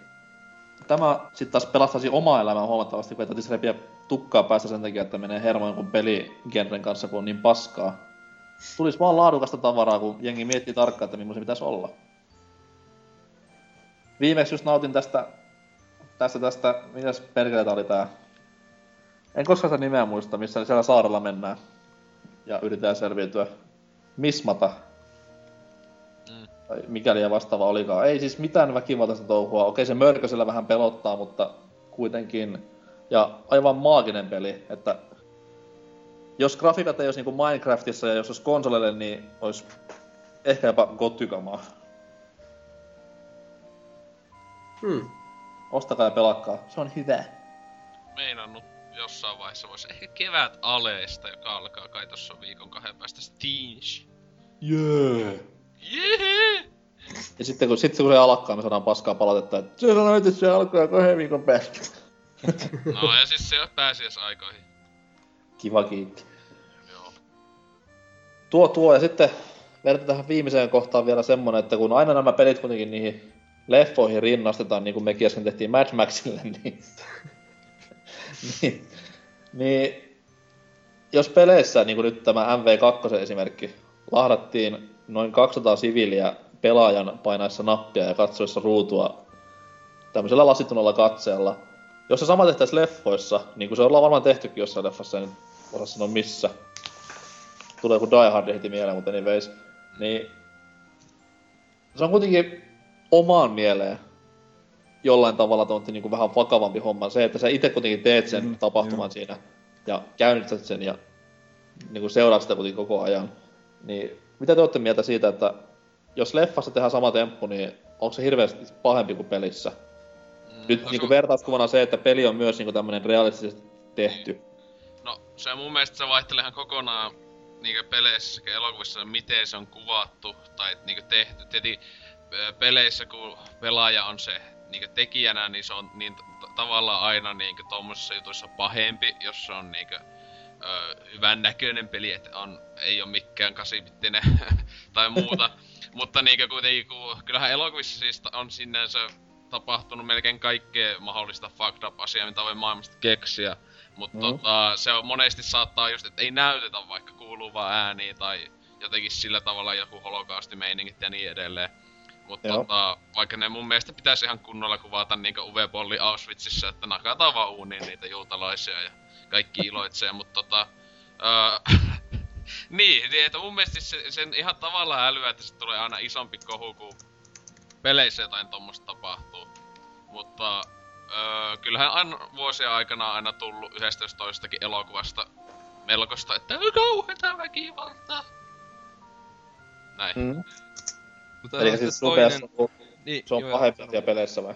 tämä sitten taas pelastaisi omaa elämää huomattavasti, kun ei repiä tukkaa päästä sen takia, että menee hermoon kun peligenren kanssa, kun on niin paskaa. Tulis vaan laadukasta tavaraa, kun jengi miettii tarkkaan, että millaisen pitäisi olla. Viimeksi just nautin tästä, tästä, tästä, mitäs perkeleitä oli tää? En koskaan sitä nimeä muista, missä siellä saarella mennään. Ja yritetään selviytyä. Mismata. Tai mikäli ja vastaava olikaan. Ei siis mitään väkivaltaista touhua. Okei, se mörkösellä vähän pelottaa, mutta kuitenkin. Ja aivan maaginen peli, että jos grafiikat ei olisi niinku Minecraftissa ja jos olisi konsolille, niin olisi ehkä jopa gotykamaa. Hmm. Ostakaa ja pelakkaa. Se on hyvä. Meinannut jossain vaiheessa voisi ehkä kevät aleesta, joka alkaa kai tossa viikon kahden päästä Steams. Jee. Jee! Ja sitten kun, sitten kun se alkaa, me saadaan paskaa palautetta, että se sanoi, että se alkaa kahden viikon päästä. No ja siis se pääsiäisaikoihin. Kiva kiitti. Joo. Tuo tuo, ja sitten verta tähän viimeiseen kohtaan vielä semmonen, että kun aina nämä pelit kuitenkin niihin leffoihin rinnastetaan, niin kuin mekin äsken tehtiin Mad Maxille, niin, niin, niin jos peleissä, niin kuin nyt tämä MV2 esimerkki, lahdattiin noin 200 siviiliä pelaajan painaessa nappia ja katsoessa ruutua tämmöisellä lasittuneella katseella. Jos se sama tehtäisiin leffoissa, niin kuin se ollaan varmaan tehtykin jossain leffassa, en osaa sanoa missä. Tulee joku Die Hard heti mieleen, mutta anyways. Niin se on kuitenkin omaan mieleen jollain tavalla tuonti niin vähän vakavampi homma. Se, että sä itse kuitenkin teet sen Mm, tapahtuman siinä ja käynnistät sen ja niin kuin seuraat sitä kuitenkin koko ajan. Niin mitä te olette mieltä siitä, että jos leffassa tehdään sama temppu, niin onko se hirveästi pahempi kuin pelissä? Nyt no niin se- kuin vertauskuvana se, että peli on myös niin kuin tämmönen realistisesti tehty. No se mun mielestä se vaihtelee ihan kokonaan niinkö peleissä sekä elokuvissa, miten se on kuvattu tai niinkö tehty. Tietenkin ö, peleissä kun pelaaja on se niinkö tekijänä, niin se on niin t- tavallaan aina niinkö tommosissa jutuissa pahempi, jos se on niinkö ö, hyvän näköinen peli, että on, ei ole mikään kasipittinen tai muuta. Mutta niinkö kuitenkin, kun, kyllähän elokuvissa siis on sinänsä tapahtunut melkein kaikkea mahdollista fucked up asiaa, mitä voi maailmasta keksiä. Mutta Mm. tota, se on monesti saattaa just, että ei näytetä vaikka kuuluvaa ääniä tai jotenkin sillä tavalla joku holokaustimeiningit ja niin edelleen. Mutta tota, vaikka ne mun mielestä pitäisi ihan kunnolla kuvata niinku Uwe-polli Auschwitzissa, että nakataan vaan uuniin niitä juutalaisia ja kaikki iloitsee, mutta tota... Öö, niin, niin, että mun mielestä se, sen ihan tavallaan älyä, että se tulee aina isompi kohu, kun peleissä jotain tommosta tapahtuu. Mutta öö, kyllähän aina vuosien aikana on aina tullut yhdestä jos toisestakin elokuvasta melkoista, että on kauheeta väkivaltaa. Näin. Mm. Mutta Eli on siis sitten nopeasti Niin, se on joo, pahempi peleissä vai?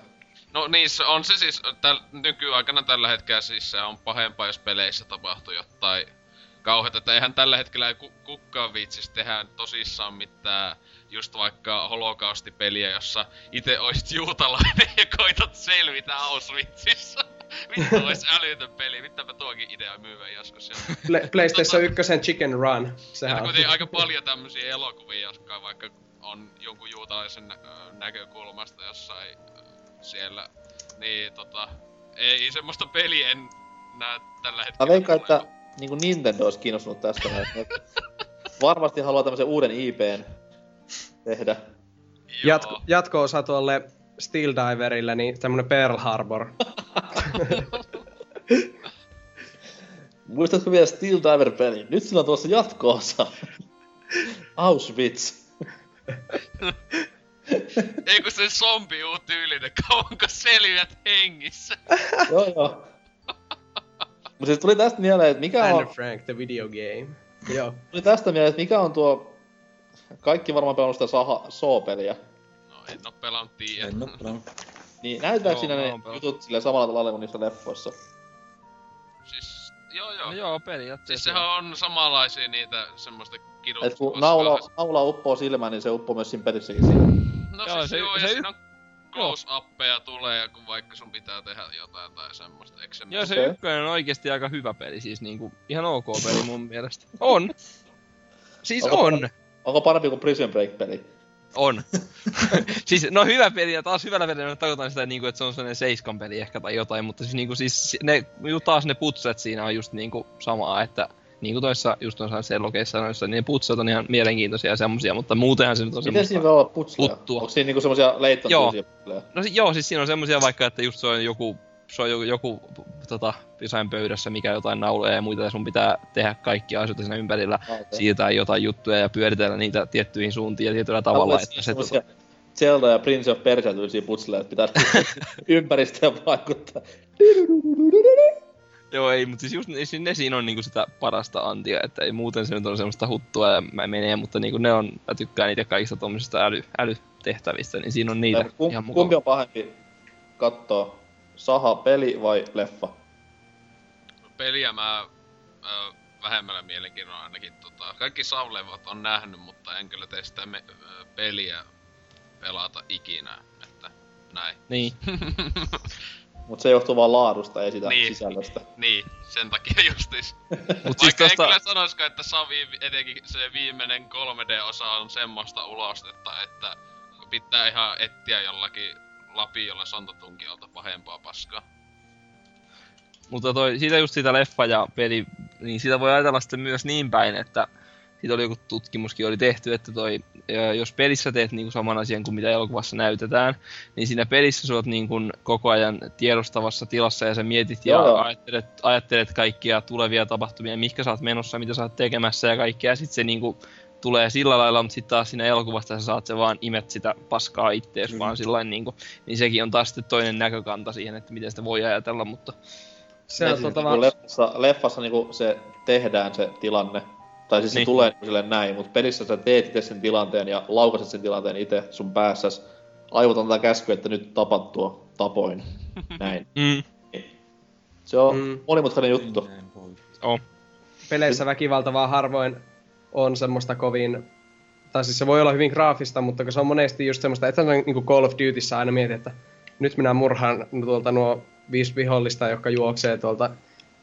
No niin, on se siis, täl, nykyaikana tällä hetkellä siis se on pahempaa, jos peleissä tapahtuu jotain kauheita. Että eihän tällä hetkellä ei ku, kukaan viitsis tehdä tosissaan mitään just vaikka holokaustipeliä, jossa itse oisit juutalainen ja koitat selvitä Auschwitzissa. Vittu ois älytön peli, mitäpä tuokin idea myyvä joskus. Ja Pla- PlayStation 1 Chicken Run. Sehän on. kuitenkin aika paljon tämmösiä elokuvia, jotka vaikka on jonkun juutalaisen nä- näkökulmasta jossain siellä, niin tota, ei semmoista peliä en näe tällä Mä hetkellä. veikkaan, että niin kuin Nintendo olisi kiinnostunut tästä. varmasti haluaa tämmöisen uuden IPn tehdä. Jatko, jatko-osa tuolle Steel Diverille, niin tämmönen Pearl Harbor. Muistatko vielä Steel Diver-pelin? Nyt sillä on tuossa jatko-osa. Auschwitz. Ei kun se zombi tyylinen, kauanko selviät hengissä. joo, joo. Mutta siis tuli tästä mieleen, että mikä Anne on... Frank, the video game. Joo. Tuli tästä mieleen, että mikä on tuo... Kaikki varmaan pelannut sitä Saha Soo-peliä. No en oo pelannut tiedä. En oo pelannut. Niin Joo, siinä ne pelannut. jutut sille samalla tavalla kuin niissä leffoissa? Siis, joo joo. No joo, periaatteessa. Siis sehän on samanlaisia niitä semmoista Et kidutusta. kun naula, naula uppoo silmään, niin se uppoo myös siinä pelissäkin siinä. No Joo, siis se- joo, se ja siinä on close-appeja tulee, kun vaikka sun pitää tehdä jotain tai semmoista, eikö se Joo, se Okei. ykkönen on oikeesti aika hyvä peli, siis niinku ihan ok peli mun mielestä. On! Siis Onko on! Onko parempi kuin Prison Break-peli? On. siis, no hyvä peli, ja taas hyvällä pelillä tarkoitan sitä, niinku, että se on sellainen seiskan peli ehkä tai jotain, mutta siis, niinku, siis ne, taas ne putset siinä on just niinku samaa, että niinku toissa just noissa sellokeissa noissa, niin ne putset on ihan mielenkiintoisia ja semmosia, mutta muutenhan se nyt on Miten siinä voi olla putsleja? Puttua. Onko siinä niinku semmosia leitton Joo. No si- joo, siis siinä on semmosia vaikka, että just se on joku, se on joku, joku tota, jossain pöydässä, mikä jotain nauloja ja muita, ja sun pitää tehdä kaikkia asioita siinä ympärillä, okei. siirtää jotain juttuja ja pyöritellä niitä tiettyihin suuntiin ja tietyllä tavalla, että se... semmosia Zelda ja Prince of Persia tyylisiä putsleja, että pitää ympäristöön vaikuttaa. Joo, ei, mutta siis just ne, ne siinä on niinku sitä parasta antia, että ei muuten se nyt on semmoista huttua ja mä menee, mutta niinku ne on, mä tykkään niitä kaikista tommosista äly, älytehtävistä, niin siinä on niitä Kum, ihan mukava. kumpi on pahempi kattoo? Saha, peli vai leffa? Peliä mä ö, vähemmällä mielenkiinnolla ainakin tota, kaikki Savlevat on nähnyt, mutta en kyllä tee sitä me, ö, peliä pelata ikinä, että näin. Niin. Mut se johtuu vaan laadusta, ei sitä Niin. sisällöstä. Niin, sen takia justis. Mut Vaikka siis en tosta, kyllä sanoiskaan, että Savi, etenkin se viimeinen 3D-osa on semmoista ulostetta, että pitää ihan etsiä jollakin lapiolla sontatunkiolta pahempaa paskaa. mutta toi, siitä just sitä leffa ja peli, niin sitä voi ajatella sitten myös niin päin, että siitä oli joku tutkimuskin oli tehty, että toi, jos pelissä teet niinku saman asian kuin mitä elokuvassa näytetään, niin siinä pelissä sä oot niinku koko ajan tiedostavassa tilassa ja sä mietit ja Joo, ajattelet, ajattelet kaikkia tulevia tapahtumia, mihinkä sä oot menossa, mitä sä oot tekemässä ja kaikkea, ja sit se niinku tulee sillä lailla, mutta sitten taas siinä elokuvasta sä saat se vaan imet sitä paskaa ittees mm. vaan sillain niinku, niin sekin on taas sitten toinen näkökanta siihen, että miten sitä voi ajatella, mutta Se on siis tota vaan... leffassa, leffassa niinku se tehdään se tilanne. Tai siis se Niin. tulee niinku silleen näin, mutta pelissä sä teet itse sen tilanteen ja laukaset sen tilanteen itse sun päässäs. Aivot antaa käsky, että nyt tapat tuo tapoin. Näin. mm, Se on Mm. monimutkainen juttu. on. peleissä väkivalta vaan harvoin on semmoista kovin... Tai siis se voi olla hyvin graafista, mutta kun se on monesti just semmoista, että niin kuin Call of Dutyssä aina mietit, että nyt minä murhaan tuolta nuo viisi vihollista, jotka juoksee tuolta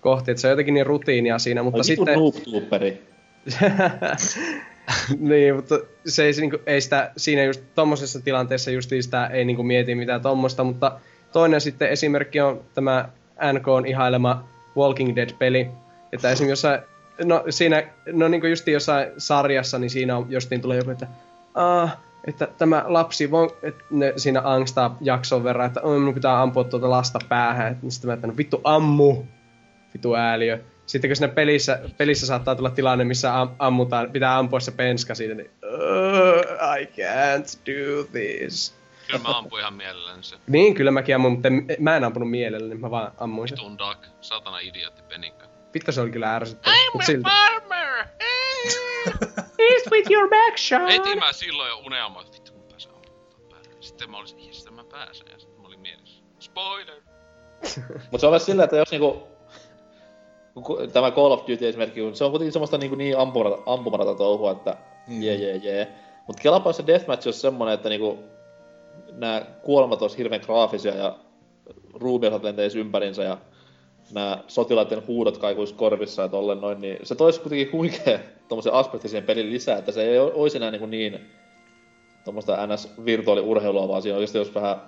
kohti. Että se on jotenkin niin rutiinia siinä, mutta Mutta sitten... sitten... niin, mutta se ei, niinku, ei sitä, siinä just tommosessa tilanteessa just sitä ei niinku mieti mitään tommosta, mutta toinen sitten esimerkki on tämä NK on ihailema Walking Dead-peli, että esimerkiksi jossain, no siinä, no niinku justi jossain sarjassa, niin siinä on justiin tulee joku, että ah, että tämä lapsi, voi, että ne siinä angstaa jakson verran, että minun pitää ampua tuota lasta päähän, että sitten mä että no vittu ammu, vittu ääliö. Sitten kun siinä pelissä, pelissä saattaa tulla tilanne, missä am, ammutaan, pitää ampua se penska siitä, niin "Ugh, I can't do this. Kyllä mä ampuin ihan mielelläni se. Niin, kyllä mäkin ammun, mutta en, mä en ampunut mielelläni, mä vaan ammuin sen. Vitun Duck, satana idiootti penikka. Vittu se oli kyllä ärsyttävä. Mut silti. farmer! East with your backshot! Heti mä silloin jo unelmoin, että vittu kun mä pääsen ampumaan päälle. Sitten mä olisin, jes, mä pääsen. Ja sitten mä olin mielessä. Spoiler! Mutta se on myös silleen, että jos niinku... Tämä Call of Duty esimerkki, se on kuitenkin semmoista niinku niin ampumarata, ampumarata touhua, että jee jee jee. Mut kelapa se deathmatch olisi semmonen, että niinku nämä kuolemat olisi hirveän graafisia ja ruumiosat lentäisi ympärinsä ja nämä sotilaiden huudot kaikuisi korvissa ja tolleen noin, niin se toisi kuitenkin huikea tommosen aspekti siihen pelin lisää, että se ei olisi enää niinku niin tommoista NS-virtuaaliurheilua, vaan siinä oikeasti olisi vähän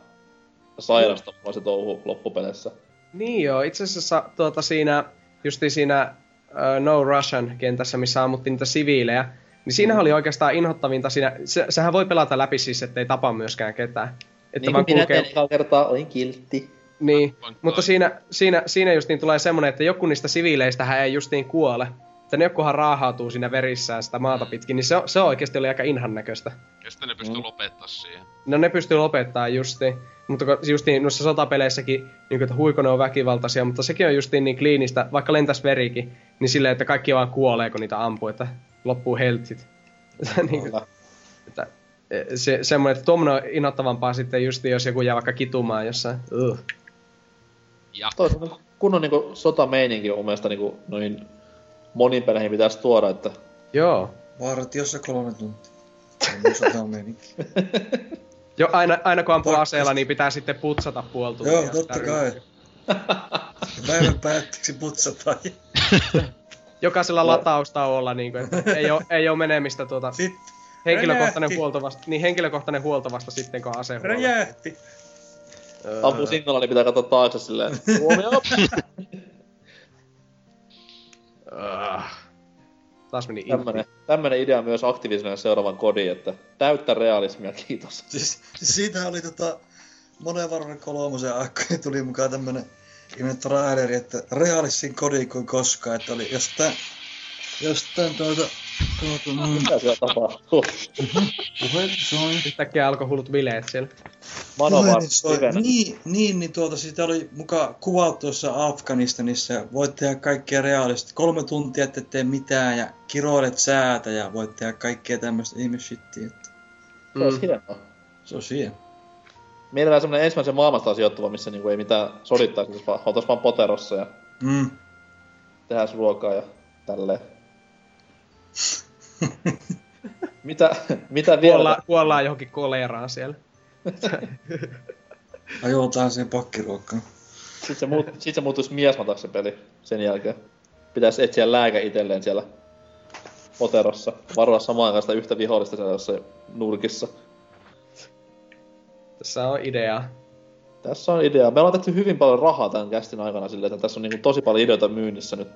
sairasta se touhu loppupeleissä. Niin joo, itse asiassa tuota siinä, justi siinä uh, No Russian kentässä, missä ammuttiin niitä siviilejä, Niin siinä oli oikeastaan inhottavinta siinä, se, sehän voi pelata läpi siis, ettei tapa myöskään ketään. Että Niin kuin minä kulkee- tein kertaa, olin kiltti. Niin, mutta siinä, siinä, siinä just niin tulee semmonen, että joku niistä siviileistähän ei just niin kuole. Että ne jokuhan raahautuu siinä verissään sitä maata pitkin, niin se, on- se oikeasti oli aika inhan näköistä. Ja sitten ne pystyy lopettaa siihen. No ne pystyy lopettaa justiin. Mutta justiin noissa sotapeleissäkin, niin kuin, että huikonen on väkivaltaisia, mutta sekin on justiin niin kliinistä, vaikka lentäs verikin, niin silleen, että kaikki vaan kuolee, kun niitä ampuu, että loppuu heltit. niin kuin, että, e, se, semmoinen, että tuommoinen on innoittavampaa sitten just jos joku jää vaikka kitumaan jossain. Uh. Ja Toisaalta kunnon niinku sotameininki on mun mielestä niinku noihin moniin peleihin pitäisi tuoda, että Joo. Vartiossa kolme tuntia. Musta on meininki. Jo, aina, aina kun ampuu aseella, niin pitää sitten putsata puoli tuntia. Joo, totta kai. Päivän päätteeksi putsataan. Jokaisella lataustauolla, niin kuin, että ei ole, ei ole menemistä tuota Sitten henkilökohtainen räjähti. huolto vasta, niin henkilökohtainen huolto vasta sitten, kun ase huolto. Räjähti. ampuu singolla, niin pitää katsoa taakse silleen, huomio! Taas meni. Tämmönen, tämmönen idea myös Activisionille seuraavan kodin, että täyttä realismia, kiitos. Siis, siis siitä oli tota, monen varmaan kolmosen aikoina tuli mukaan tämmönen ihme traileri, että realistin kodi kuin koskaan, että oli jostain, jostain tuota, mm, Mitä siellä tapahtuu? puhelin soi. Yhtäkkiä alkoi hullut bileet siellä. Manovar, Puhelin soi. livenä. Niin, niin, niin tuota, siitä oli mukaan kuvattu tuossa Afganistanissa ja voit tehdä kaikkea realista. Kolme tuntia ette tee mitään ja kiroilet säätä ja voit tehdä kaikkea tämmöistä ihmeshittiä. Että Se olisi hienoa. se on siihen. Mielellään semmonen ensimmäisen maailmasta sijoittuva, missä niinku ei mitään sodittaisi, vaan oltais vaan poterossa ja Mm. tehdään ruokaa ja tälleen. mitä, mitä vielä? Kuollaan, kuollaan johonkin koleraan siellä. Ajotaan siihen pakkiruokkaan. Sitten se, muut, sit se muuttuisi miesmataksi se peli sen jälkeen. Pitäisi etsiä lääkä itselleen siellä poterossa. Varoa samaan aikaan sitä yhtä vihollista siellä jossain nurkissa. Tässä on idea. Tässä on idea. Me ollaan tehty hyvin paljon rahaa tämän kästin aikana silleen, että tässä on niinku tosi paljon ideoita myynnissä nyt.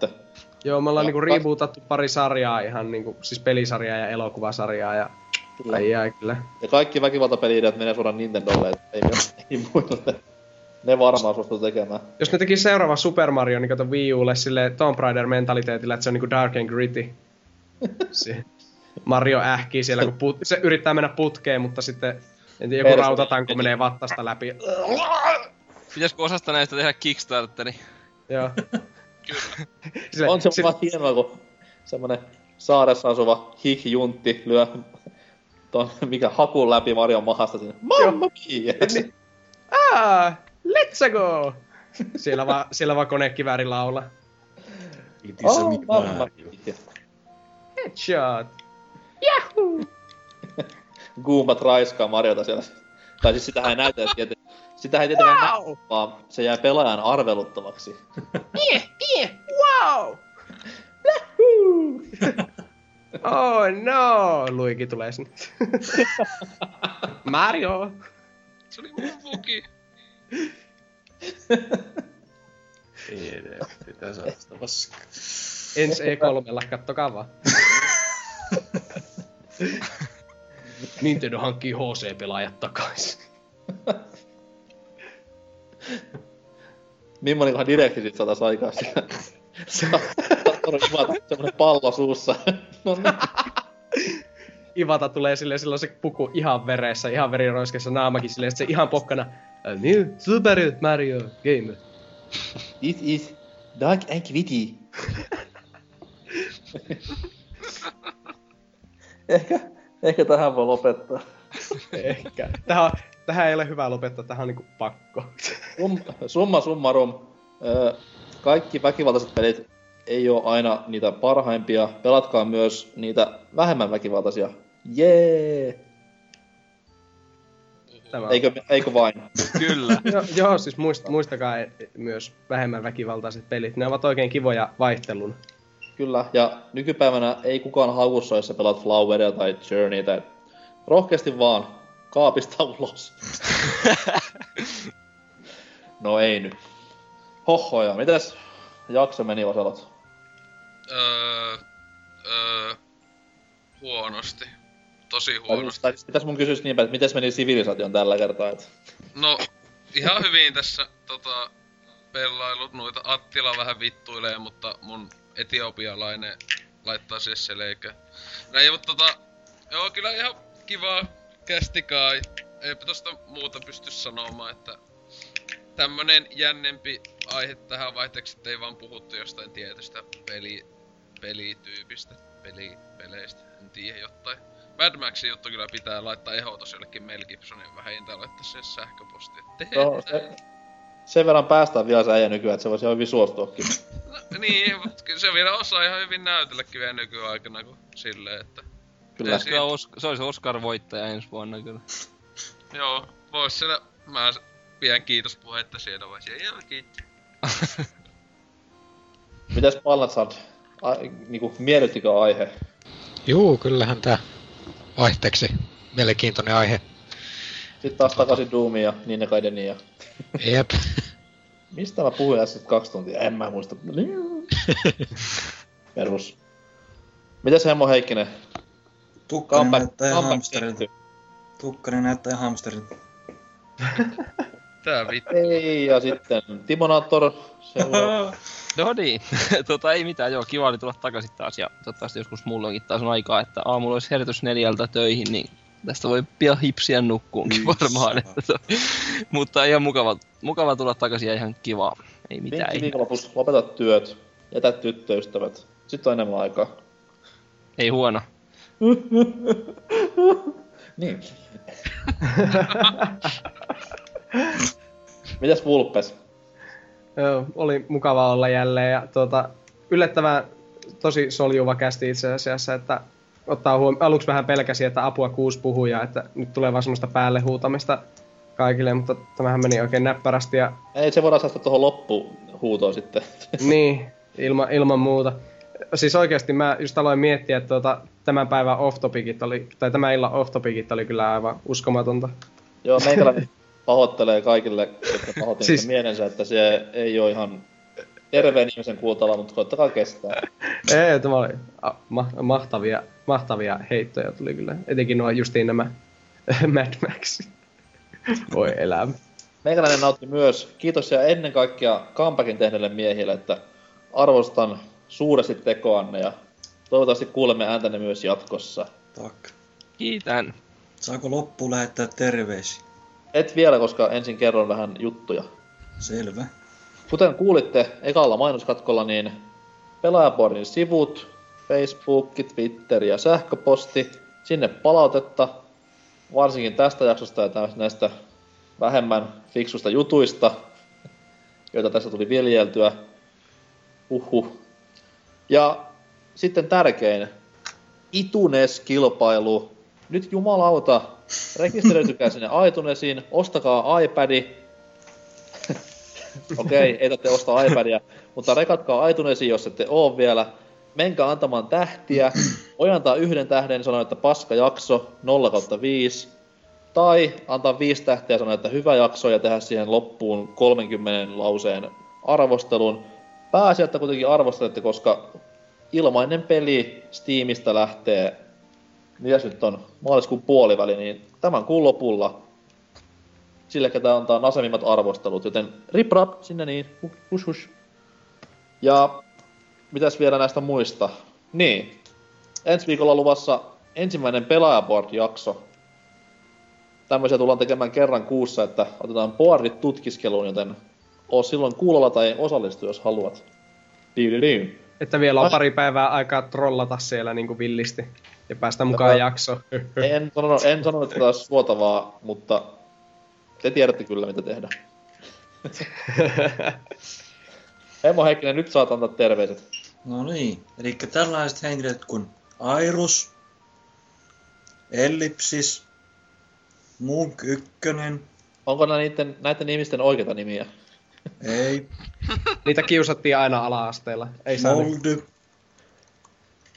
Joo, me ollaan Ja niinku rebootattu pari sarjaa ihan niinku, siis pelisarjaa ja elokuvasarjaa ja Kyllä. ai ai kyllä. Ja kaikki väkivaltapeli-ideat menee suoraan Nintendolle, et ei, ei muille. Ne varmaan suostuu tekemään. Jos ne tekis seuraava Super Mario, niin kato Wii Ulle sille Tomb Raider mentaliteetillä, että se on niinku dark and gritty. Se Mario ähkii siellä, kun put, se yrittää mennä putkeen, mutta sitten en tiedä, joku rautatanko menee vattasta läpi. Pitäisikö osasta näistä tehdä Kickstarteri? Joo. Sille, on se sille- vaan hienoa, kun semmonen saaressa asuva hik-juntti lyö ton, mikä hakun läpi Marion mahasta sinne. Mamma mia! Niin. Ah, let's go! Siellä vaan, siellä vaan konekivääri laulaa. It Oh, mamma mia. Headshot! Goombat raiskaa Mariota siellä. Tai siis sitähän ei näytä, että sitä ei tietenkään wow. vaan se jää pelaajan arveluttavaksi. Wow! oh no! Luigi tulee sinne. Mario! Se oli mun vuki. Ei edes, pitää saada sitä paskaa. Ensi E3, kattokaa vaan. Nintendo hankkii HC-pelaajat takaisin. Mimmonikohan direkti sit saatais aikaa sitä. Se on semmonen pallo suussa. no niin. Ivata tulee silleen, silloin se puku ihan veressä, ihan veriroiskessa naamakin silleen, sit se ihan pokkana. A new Super Mario game. This is Dark and Gritty. ehkä, ehkä tähän voi lopettaa. Ehkä. Tähän, on- tähän ei ole hyvä lopettaa, tähän on niinku pakko. Sum, summa summarum. Kaikki väkivaltaiset pelit ei ole aina niitä parhaimpia. Pelatkaa myös niitä vähemmän väkivaltaisia. Jee! Tämä. Eikö, eikö vain? Kyllä. Joo, joo, siis muist, muistakaa e- myös vähemmän väkivaltaiset pelit. Ne ovat oikein kivoja vaihtelun. Kyllä, ja nykypäivänä ei kukaan haukussa, jos sä pelaat Floweria tai Journeytä. Rohkeasti vaan, kaapista ulos. no ei nyt. Hohoja, mitäs jakso meni Oselot? Öö, öö, huonosti. Tosi Tai, huonosti. tai pitäis mun kysyä niin päin, että miten meni sivilisaation tällä kertaa, et... No, ihan hyvin tässä tota, pelailut noita. Attila vähän vittuilee, mutta mun etiopialainen laittaa siihen seleikä. No ei, mutta tota, joo, kyllä ihan kiva kästi kai. Eipä tosta muuta pysty sanomaan, että tämmönen jännempi aihe tähän vaihteeksi, että ei vaan puhuttu jostain tietystä peli, pelityypistä, peli, peleistä, en tiedä jotain. Mad Maxin juttu kyllä pitää laittaa ehdotus jollekin Mel Gibsonin vähintään laittaa sen sähköpostia. No, se, sen verran päästään vielä säijä nykyään, että se voisi ihan hyvin suostuakin. No, niin, mutta kyllä se vielä osaa ihan hyvin näytelläkin vielä nykyaikana kuin silleen, että... Kyllä. Kyllä siinä- Os- se olisi Oscar-voittaja ensi vuonna kyllä. Joo, vois siellä... Mä pidän kiitospuhetta siellä vai siellä. Kiitos. Mitäs Pallatsad? Ai, niinku, miellyttikö aihe? Juu, kyllähän tää vaihteeksi mielenkiintoinen aihe. Sitten taas takaisin Doomiin ja Ninja Gaideniin ja... Jep. Mistä mä puhuin äsken kaksi tuntia? En mä muista. Perus. Mitäs Hemmo Heikkinen? Comeback- näyttää comeback hamsterilta. tehty. Tukkani näyttää hamsterilta. Tää vittu. Ei, ja sitten Timonator. No niin, tota ei mitään, joo, kiva oli tulla takaisin taas ja toivottavasti joskus mullakin taas on aikaa, että aamulla olisi herätys neljältä töihin, niin tästä voi pian hipsiä nukkuunkin varmaan. Että to, mutta ihan mukava, mukava tulla takaisin ja ihan kiva. Ei mitään. Vinkki Ei, viikonlopussa, lopeta työt. Jätä tyttöystävät. Sitten on enemmän aikaa. ei huono. Niin. Mitäs Vulpes? Joo, oli mukava olla jälleen ja tuota, yllättävän tosi soljuva kästi itse asiassa, että ottaa huom- aluksi vähän pelkäsi, että apua kuusi puhujaa, että nyt tulee vaan semmoista päälle huutamista kaikille, mutta tämähän meni oikein näppärästi ja Ei, se voidaan säästää tuohon loppuhuutoon sitten. niin, ilma, ilman muuta. Siis oikeasti mä just aloin miettiä, että tuota, tämän päivän off oli, tai tämän illan off oli kyllä aivan uskomatonta. Joo, meikäläinen pahoittelee kaikille, jotka pahoittivat Siis- mielensä, että se ei ole ihan terveen ihmisen kuultava, mutta koittakaa kestää. Ei, tämä oli ma, mahtavia, mahtavia heittoja tuli kyllä. Etenkin nuo justiin nämä Mad Max. Voi elämä. Meikäläinen nautti myös. Kiitos ja ennen kaikkea comebackin tehneille miehille, että arvostan suuresti tekoanne ja toivottavasti kuulemme ääntänne myös jatkossa. Tak. Kiitän. Saako loppuun lähettää terveisiä? Et vielä, koska ensin kerron vähän juttuja. Selvä. Kuten kuulitte ekalla mainoskatkolla, niin Pelaajaboardin sivut, Facebook, Twitter ja sähköposti, sinne palautetta, varsinkin tästä jaksosta ja tästä- näistä vähemmän fiksusta jutuista, joita tässä tuli viljeltyä. Uhu. Ja sitten tärkein, Itunes-kilpailu. Nyt jumalauta, rekisteröitykää sinne iTunesiin, ostakaa iPadi, Okei, ei tarvitse ostaa iPadia, mutta rekatkaa iTunesiin, jos ette oo vielä. Menkää antamaan tähtiä. Voi antaa yhden tähden sanoa, että paska jakso, 0 kautta 5. Tai antaa viisi tähtiä ja sanoa, että hyvä jakso ja tehdä siihen loppuun 30 lauseen arvostelun. Pääasia, että kuitenkin arvostelette, koska ilmainen peli Steamista lähtee, mitäs nyt on, maaliskuun puoliväli, niin tämän kuun lopulla sille, ketä antaa nasevimmat arvostelut, joten rip rap sinne niin, hush hush. Ja mitäs vielä näistä muista? Niin, ensi viikolla luvassa ensimmäinen pelaajaboard-jakso. Tämmöisiä tullaan tekemään kerran kuussa, että otetaan boardit tutkiskeluun, joten oo silloin kuulolla tai osallistu, jos haluat. Diu-diu-diu. Että vielä on pari päivää aikaa trollata siellä niin kuin villisti ja päästä mukaan Joo. jaksoon. En sanonut, en sanonut, että tämä olisi suotavaa, mutta te tiedätte kyllä, mitä tehdä. Heimo Heikkinen, nyt saat antaa terveiset. No niin, eli tällaiset henkilöt kuin Airus, Ellipsis, Munk Ykkönen, Onko nämä niiden, näiden ihmisten oikeita nimiä? Ei, Niitä kiusattiin aina ala-asteella. Ei saa nyt. Moldy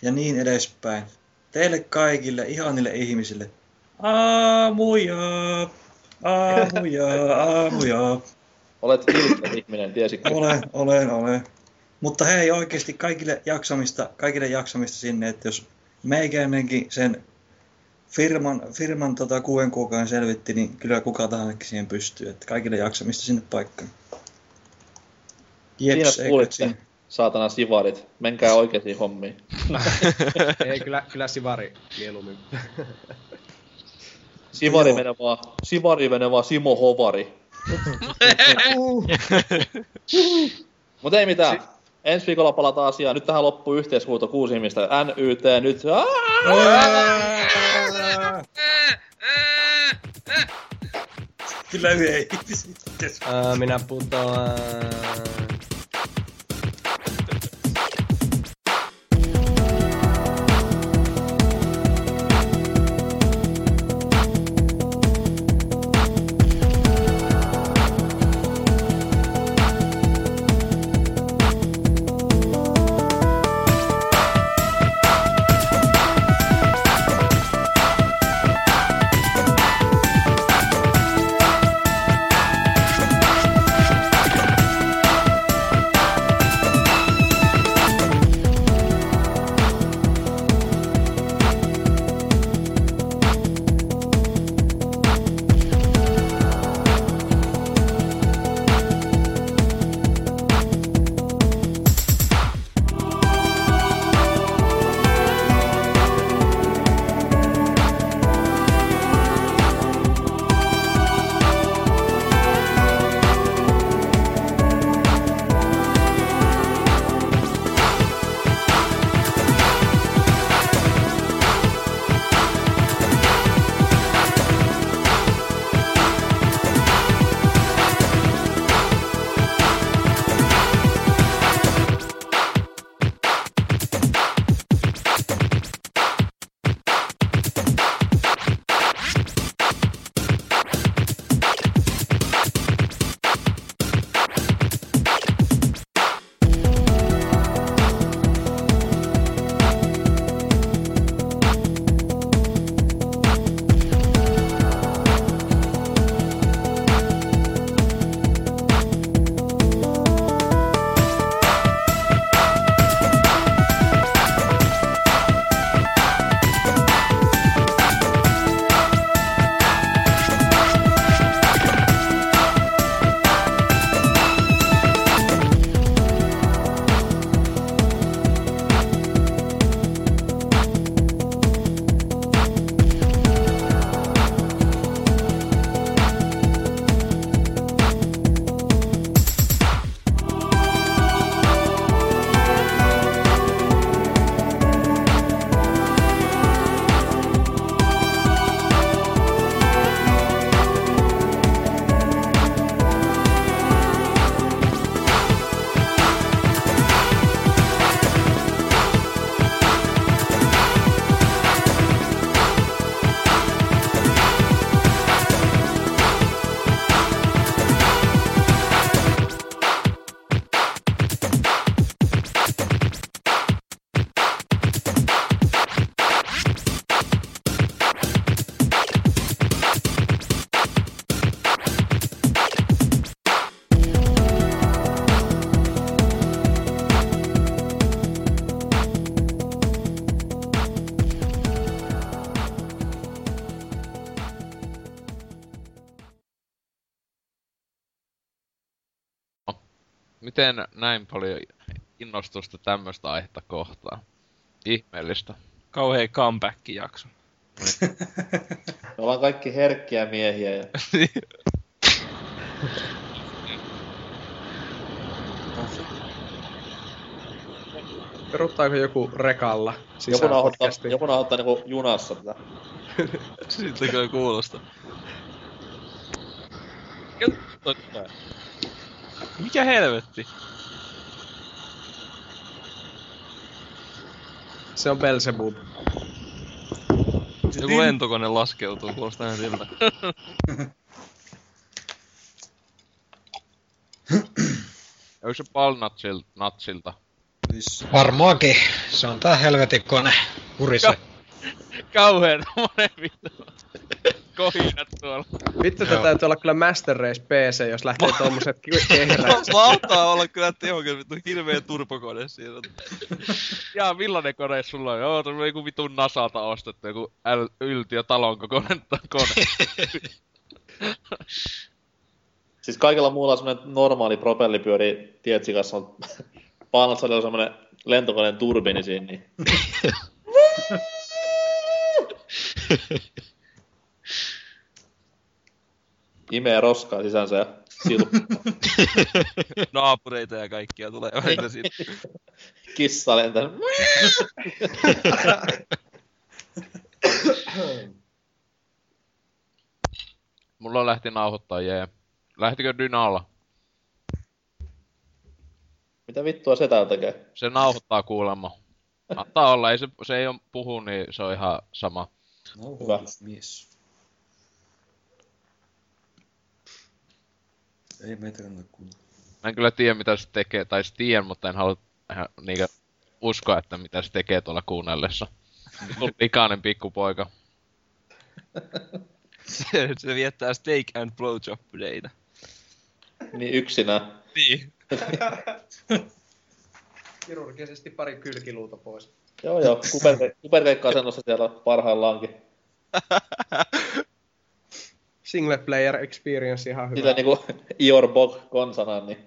ja niin edespäin. Teille kaikille, ihanille ihmisille, aamuja, aamuja, aamuja. Olet vilkkä ihminen, tiesitkö? Olen, olen, olen. Mutta hei oikeasti kaikille jaksamista, kaikille jaksamista sinne, että jos meikäinenkin sen firman, firman tota, kuuden kuukauden selvitti, niin kyllä kuka tahansa siihen pystyy. Että kaikille jaksamista sinne paikkaan. Jeps, Siinä kuulitte, saatana sivarit. Menkää oikeisiin hommiin. Ei, kyllä, kyllä Sivari mieluummin. Sivari menee vaan, Sivari menee vaan Simo Hovari. Mut ei mitään. Ensi viikolla palataan asiaan. Nyt tähän loppuu yhteishuuto kuusi ihmistä. NYT nyt. Kyllä ei. Minä putoan... Miten näin paljon innostusta tämmöstä aihetta kohtaan? Ihmeellistä. Kauhea comeback-jakso. Me ollaan kaikki herkkiä miehiä. Ja... Peruttaako joku rekalla Joku nauhoittaa, joku nauhoittaa niinku junassa tätä. Siltä kyllä kuulostaa. Mikä helvetti? Se on Belzebub. Joku lentokone laskeutuu, kuulostaa ihan siltä. Onko se Palnatsil, Natsilta? Varmaankin. Se on tää helvetin kone. Kurise. Kauheen tommonen vittu. Kohinat tuolla. Vittu, tätä täytyy olla kyllä Master Race PC, jos lähtee tommoset ke- kehrät. Mahtaa olla kyllä tehokas vittu hirveä turbokone siinä. Ja millainen kone sulla on? Joo, tuolla joku vitun Nasalta ostettu, joku äl- yltiö talon kokoinen kone. Siis kaikilla muulla on semmonen normaali propellipyöri tietsikassa on paanat on semmonen lentokoneen turbiini siinä, niin imee roskaa sisäänsä ja silppuu. Naapureita ja kaikkia tulee välillä siitä. Kissa lentää. Mulla lähti nauhoittaa jee. Lähtikö Dynalla? Mitä vittua se täällä tekee? Se nauhoittaa kuulemma. Antaa olla, ei se, se ei ole puhu, niin se on ihan sama. Nauhoitusmies. Ei meitä kannata kuunnella. Mä en kyllä tiedä mitä se tekee, tai siis tiedän, mutta en halua ihan niinkö uskoa, että mitä se tekee tuolla kuunnellessa. Tullut likainen pikkupoika. se, se viettää steak and blowjob dayta. Niin yksinään. Niin. Kirurgisesti pari kylkiluuta pois. Joo joo, kuperke- kuperkeikka-asennossa siellä parhaillaankin. Single player experience ihan hyvä. Sillä niinku Ior Bog konsana, niin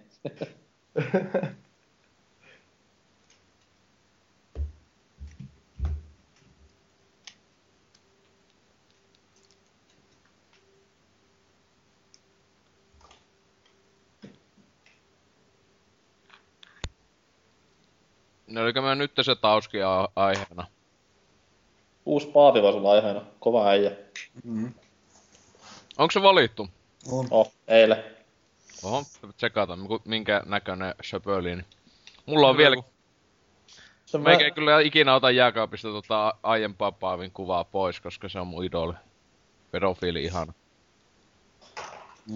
No oliko me nyt se tauski aiheena? uusi paavi vai sulla aiheena. Kova äijä. Mm. Onko se valittu? On. Oh, eilen. Oho, tsekata minkä näköinen söpöli. niin. Mulla on vielä, Se mä... ei kyllä ikinä ota jääkaapista tota aiempaa Paavin kuvaa pois, koska se on mun idoli. Pedofiili ihana.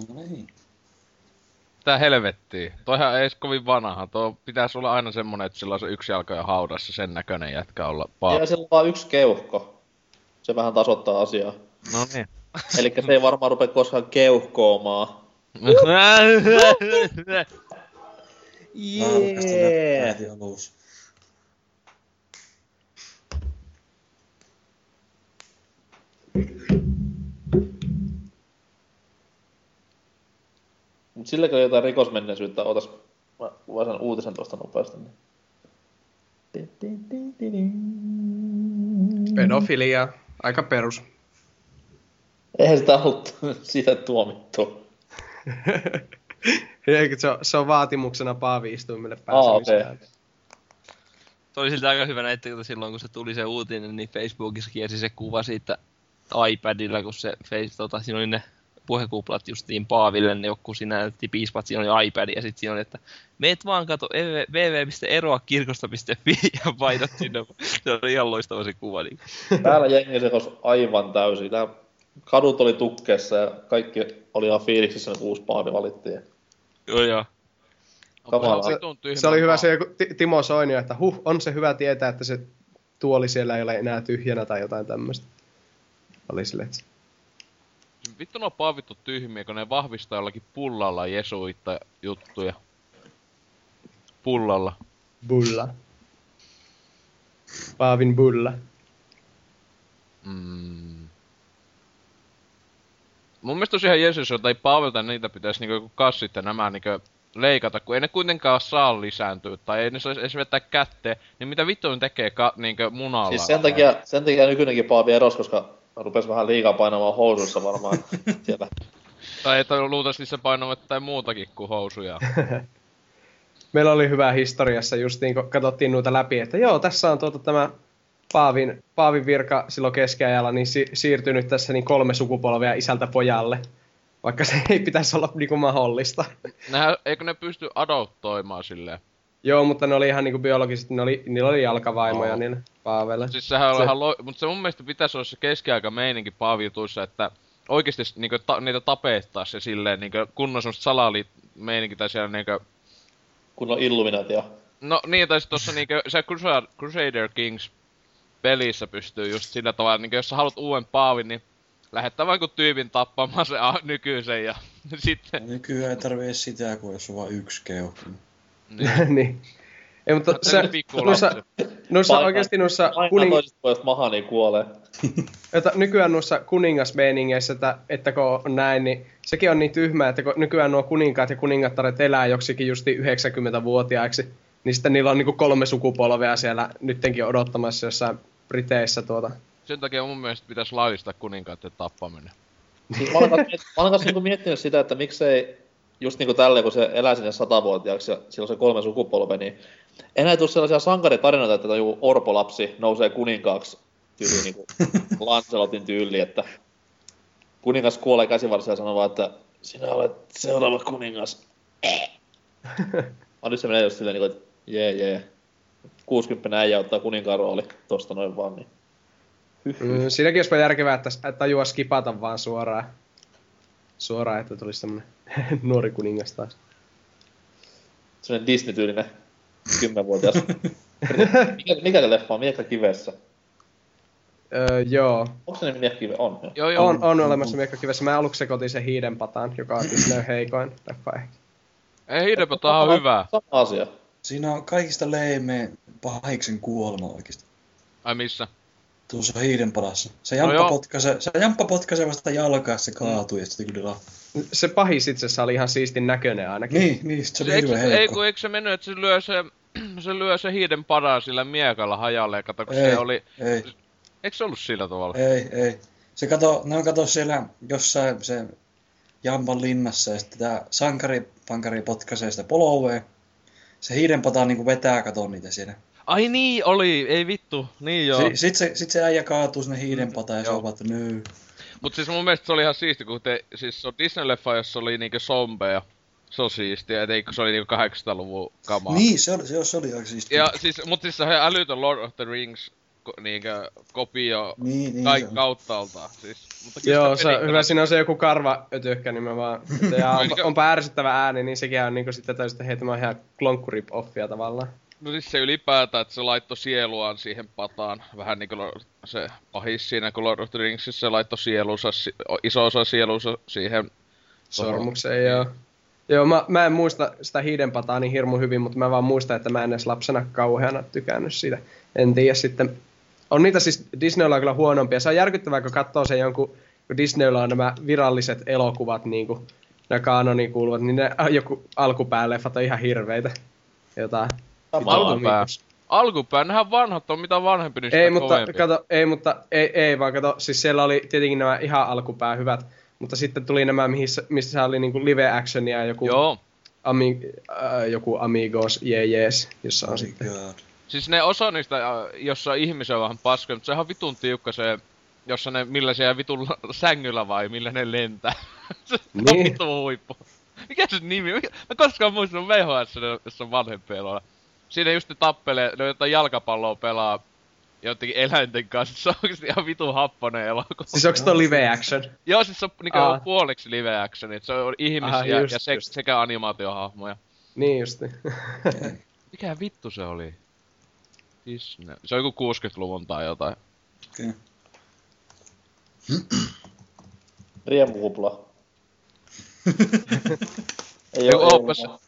No niin. Tää helvettiä. Toihan ei edes kovin vanha. Tuo pitäisi olla aina semmonen, että sillä on se yksi jalka jo haudassa, sen näköinen jätkä olla Ja Paavi. sillä on vaan yksi keuhko. Se vähän tasoittaa asiaa. No niin. Eli se ei varmaan rupea koskaan keuhkoomaan. Alus. Mut silläkö jotain rikosmenneisyyttä, ootas mä luen sen uutisen tuosta nopeasti. Niin. Pedofilia. Aika perus. Eihän sitä ollut siitä tuomittu. Eikö se, on, se on vaatimuksena paaviistuimelle Aa, okei. pääsemiseen. Se oli siltä aika hyvä näyttää, kun silloin kun se tuli se uutinen, niin Facebookissa kiersi se kuva siitä iPadilla, kun se face, tota, siinä oli ne puhekuplat justiin Paaville, ne joku siinä näytti piispat, siinä oli iPad ja sitten siinä oli, että meet vaan kato www.eroakirkosta.fi ja painat sinne. Se oli ihan loistava se kuva. Niin. Täällä jengi sekos aivan täysin. Tää kadut oli tukkeessa ja kaikki oli ihan fiiliksissä, kun uusi paavi valittiin. Joo, joo. Se, Se oli hyvä se joku Ti- Timo Soini, että huh, on se hyvä tietää, että se tuoli siellä ei ole enää tyhjänä tai jotain tämmöistä. Oli silleen, että Vittu nuo paavit on tyhmiä, kun ne vahvistaa jollakin pullalla jesuitta juttuja. Pullalla. bulla. Paavin bulla. Mm. Mun mielestä olisi ihan Jeesus, tai Paavilta niitä pitäisi niinku joku kassit ja nämä niinku leikata, kun ei ne kuitenkaan saa lisääntyä, tai ei ne saisi edes vetää kätteen, niin mitä vittu ne tekee ka- niinku munalla? Siis sen takia, sen takia nykyinenkin paavi erosi, koska rupesi vähän liikaa painamaan housuissa varmaan siellä. Tai että luultavasti se painaa jotain muutakin kuin housuja. Meillä oli hyvä historiassa just niin kun katsottiin noita läpi, että joo, tässä on tuota tämä Paavin, Paavin virka silloin keskiajalla niin si- siirtynyt tässä niin kolme sukupolvea isältä pojalle. Vaikka se ei pitäisi olla niin kuin mahdollista. Nehän, eikö ne pysty adoptoimaan silleen? Joo, mutta ne oli ihan niinku biologisesti, ne oli, niillä oli jalkavaimoja Oo. niillä Paavelle. Siis sehän on Se- ihan lo... Mutta se mun mielestä pitäisi olla se keskiaika meininki paavijutuissa, että oikeesti niinku, ta- niitä tapettaisiin ja silleen niinku, kunnon semmoista salali meininki tai siellä niinku... Kun on Illuminatia. No niin, tai sit tossa niinku, se Crusad- Crusader Kings pelissä pystyy just sillä tavalla, niinku jos sä haluat uuden paavin, niin Lähettää vaan kun tyypin tappamaan se a- nykyisen ja sitten... Nykyään ei tarvii sitä, kun jos on vain yksi keuhko. Niin. niin. Ei, mutta se, noissa, noissa Painaa- oikeasti noissa Aina kuning, toisesta maha, niin kuolee. että nykyään noissa kuningasmeiningeissä, että, että kun on näin, niin sekin on niin tyhmää, että kun nykyään nuo kuninkaat ja kuningattaret elää joksikin justi 90-vuotiaiksi, niin sitten niillä on niinku kolme sukupolvea siellä nyttenkin odottamassa jossain Briteissä tuota. Sen takia mun mielestä pitäisi laillistaa kuninkaiden tappaminen. Siis mä olen kanssa, mä olen niinku miettinyt sitä, että miksei just niinku tälleen, kun se elää sinne satavuotiaaksi ja sillä on se kolme sukupolve, niin enää tule sellaisia sankaritarinoita, että joku orpolapsi nousee kuninkaaksi tyyliin niinku Lancelotin tyyli, että kuningas kuolee käsivarsia ja sanoo vaan, että sinä olet seuraava kuningas. Nyt se menee just silleen, niinku, että jee jee. 60 äijä ottaa kuninkaan rooli tosta noin vaan, niin Mm, siinäkin olisipa järkevää, että tajua skipata vaan suoraan. Suoraan, että tulisi tämmönen nuori kuningas taas. Sellainen Disney-tyylinen kymmenvuotias. mikä, mikä se leffa on? Miekka kivessä. Öö, joo. Onko se nimi Miekka kive? On. joo. Joo, joo. On, on olemassa Miekka Kivessä. Mä aluksi sekoitin sen hiidenpataan, joka on Disney heikoin leffa ehkä. Ei Hidepota on hyvä. Sama asia. Siinä on kaikista leimeen pahiksen kuolema oikeesti. Ai missä? Tuossa hiidenpadassa. Se No jamppa, joo. potkaisee, se jamppa potkaisee vasta jalkaa, ja se kaatuu ja sitten kyllä Se pahis itse asiassa oli ihan siistin näköinen ainakin. Niin, niin, sit se oli Eikö, se- ei heikko. kun eikö se mennyt, että se lyö se, se lyö se hiiden padan sillä miekalla hajalle, kato kun Ei, se oli... ei, Eikö se ollut sillä tavalla? ei, ei. Se kato, ne on kato siellä jossain se Jampan linnassa ja sitten tää sankari, pankari potkaisee sitä polovea. Se hiidenpata niinku vetää kato niitä siinä. Ai niin, oli, ei vittu, niin joo. Si- sit, se, sit se äijä kaatuu sinne hiidenpataan ja se Joo. on vaan, että. Mut siis mun mielestä se oli ihan siisti, kun te, siis se on Disney-leffa, jossa oli niinkö zombeja. Se on siistiä, et eikö se oli niinku 800-luvun kamaa. Niin, se oli, se, se oli aika siistiä. Ja siis, mut siis se on ihan älytön Lord of the Rings niinkö kopio Niin, niin kaik se on. kauttaaltaan. Siis, mutta kyllä Joo, se on hyvä. Siinä on se joku karva ötökkä nimenomaan. Että Ja on, Elikkä- onpa ärsyttävä ääni, niin sekin on niinku sitten täysin heitämään ihan klonkkurip-offia tavallaan. No siis se ylipäätään, että se laittoi sieluaan siihen pataan. Vähän niinku Lord- se pahis siinä, kun Lord of the Ringsissa se laittoi sielunsa, iso osa sielunsa siihen. Sormukseen, joo. Joo, mä, mä en muista sitä hiidenpataa niin hirmu hyvin, mutta mä vaan muistan, että mä en edes lapsena kauheana tykännyt siitä. En tiedä sitten. On niitä siis, Disneyllä on kyllä huonompia. Se on järkyttävää, kun katsoo sen jonkun, kun Disneyllä on nämä viralliset elokuvat, niin kuin nämä kanoniin kuuluvat, niin ne äh, joku alkupäälleffat on ihan hirveitä. Jotain. Alkupää. Alkupää, nehän vanhat on mitä vanhempi, niin Ei, mutta kovempi. kato, ei, mutta ei, ei, vaan kato, siis siellä oli tietenkin nämä ihan alkupää hyvät, mutta sitten tuli nämä, missä, missä oli niinku live actionia ja joku, Joo. ami, äh, joku Amigos, jees, jossa on Oh sitten. God. Siis ne osa niistä, äh, jossa ihmisiä on vähän paskoja, mutta sehän on vitun tiukka se, jossa ne, millä siellä vitun sängyllä vai millä ne lentää. se on Niin. vitun huippu. Mikä se nimi? Mikä? Mä koskaan muistanut VHS, jossa on vanhempi elolla. Siinä just ne tappelee, ne jotain jalkapalloa pelaa jotenkin eläinten kanssa. Se on oikeesti ihan vitun happonen elokuva. Siis onko toi live action? Joo, siis se on niinku Aa. puoleksi live action, se on ihmisiä Aha, just, ja se, just. sekä animaatiohahmoja. Niin justi. Mikä vittu se oli? Disney. Se on joku 60-luvun tai jotain. Okei. Riemukupla. ei oo- opas oo-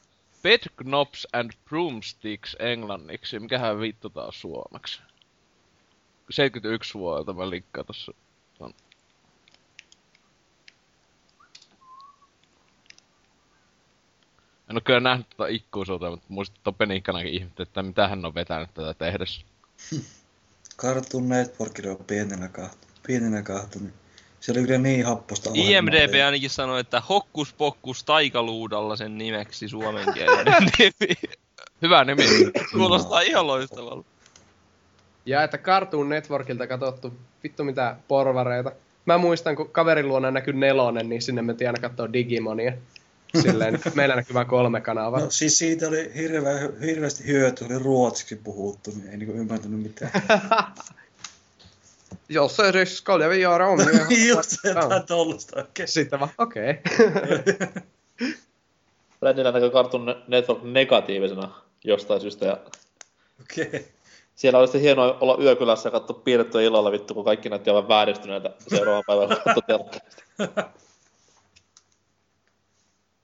Bed Knobs and Broomsticks englanniksi. Mikähän vittu taas suomeksi? 71 vuodelta mä linkkaan tossa. On. En oo kyllä nähnyt tota ikuisuutta, mutta muistin, että Penikkanakin ihmetti, että mitä hän on vetänyt tätä tehdessä. Cartoon Networkilla on pienenä kahtu. Pienenä kahtu, niin se oli kyllä niin happosta. IMDB ainakin sanoi, että Hokkus Pokkus taikaluudalla sen nimeksi suomenkielinen nimi. Hyvä nimi. Kuulostaa ihan loistavalta. Ja että Cartoon Networkilta katsottu vittu mitä porvareita. Mä muistan, kun kaverin luona näkyi nelonen, niin sinne mentiin aina katsoa Digimonia. Silleen, meillä näkyy vain kolme kanavaa. No siis siitä oli hirveä, hirveästi hyötyä, oli ruotsiksi puhuttu, niin ei niinku ymmärtänyt mitään. Jos se edes skulle vi göra om Just se, jotain tollasta oikein. Sitten vaan, okei. Brändillä näkyy Cartoon Network negatiivisena jostain syystä. Ja Okei. Siellä oli sitten hienoa olla yökylässä ja katsoa piirrettyä illalla vittu, kun kaikki näytti aivan vääristyneitä seuraavan päivän katso telkkarista.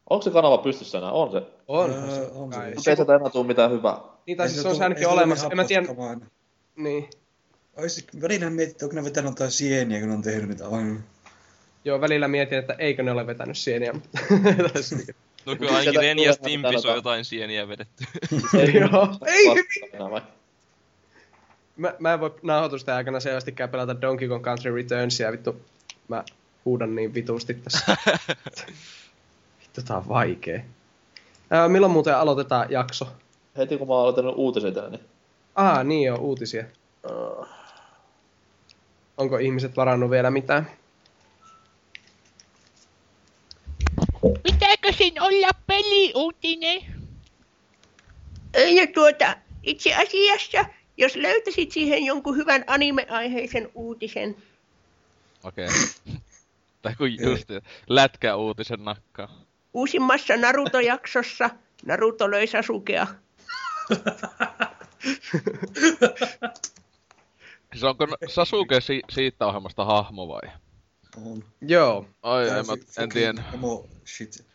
Onko se kanava pystyssä enää? On se. On. Öö, on se. Mutta ei sieltä enää tule mitään hyvää. Niin, tai siis se on ainakin olemassa. En mä tiedä, niin. Ois välillä mietitty, onko ne vetänyt jotain sieniä, kun ne on tehnyt niitä aina. Joo, välillä mietin, että eikö ne ole vetänyt sieniä, No kyllä ainakin Ren ja Stimpis on jotain sieniä vedetty. Joo. Ei vai? Mä, mä en voi nauhoitusten aikana selvästikään pelata Donkey Kong Country Returnsia, vittu. Mä huudan niin vitusti tässä. vittu, tää on vaikee. Ää, milloin muuten aloitetaan jakso? Heti kun mä oon aloittanut uutiset, niin Aa, niin joo, uutisia. Onko ihmiset varannut vielä mitään? Pitääkö siinä olla peliuutinen? Ja tuota, itse asiassa, jos löytäisit siihen jonkun hyvän anime-aiheisen uutisen, Okei. tai kun just lätkä uutisen nakkaa. Uusimmassa Naruto-jaksossa Naruto löi Sasukea. Siis onko Sasuke si- siitä ohjelmasta hahmo vai? On. Joo. Ai, en, mä, en tiedä. Shit.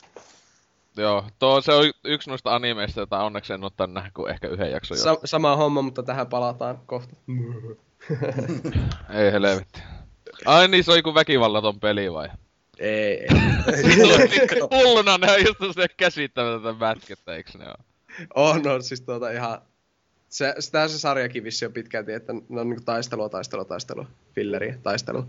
Joo, tuo se on yksi noista animeista, jota onneksi en ottanut nähdä kuin ehkä yhden jakson. jo. Sa- sama homma, mutta tähän palataan kohta. Ei helvetti. Ai niin, se on joku väkivallaton peli vai? Ei. Hulluna ne on just se käsittämätöntä mätkettä, eiks ne oo? On, on siis tuota ihan... Se, sitä se sarjakin vissi on pitkälti, että ne on niinku taistelua, taistelua, taistelua, filleriä, taistelua.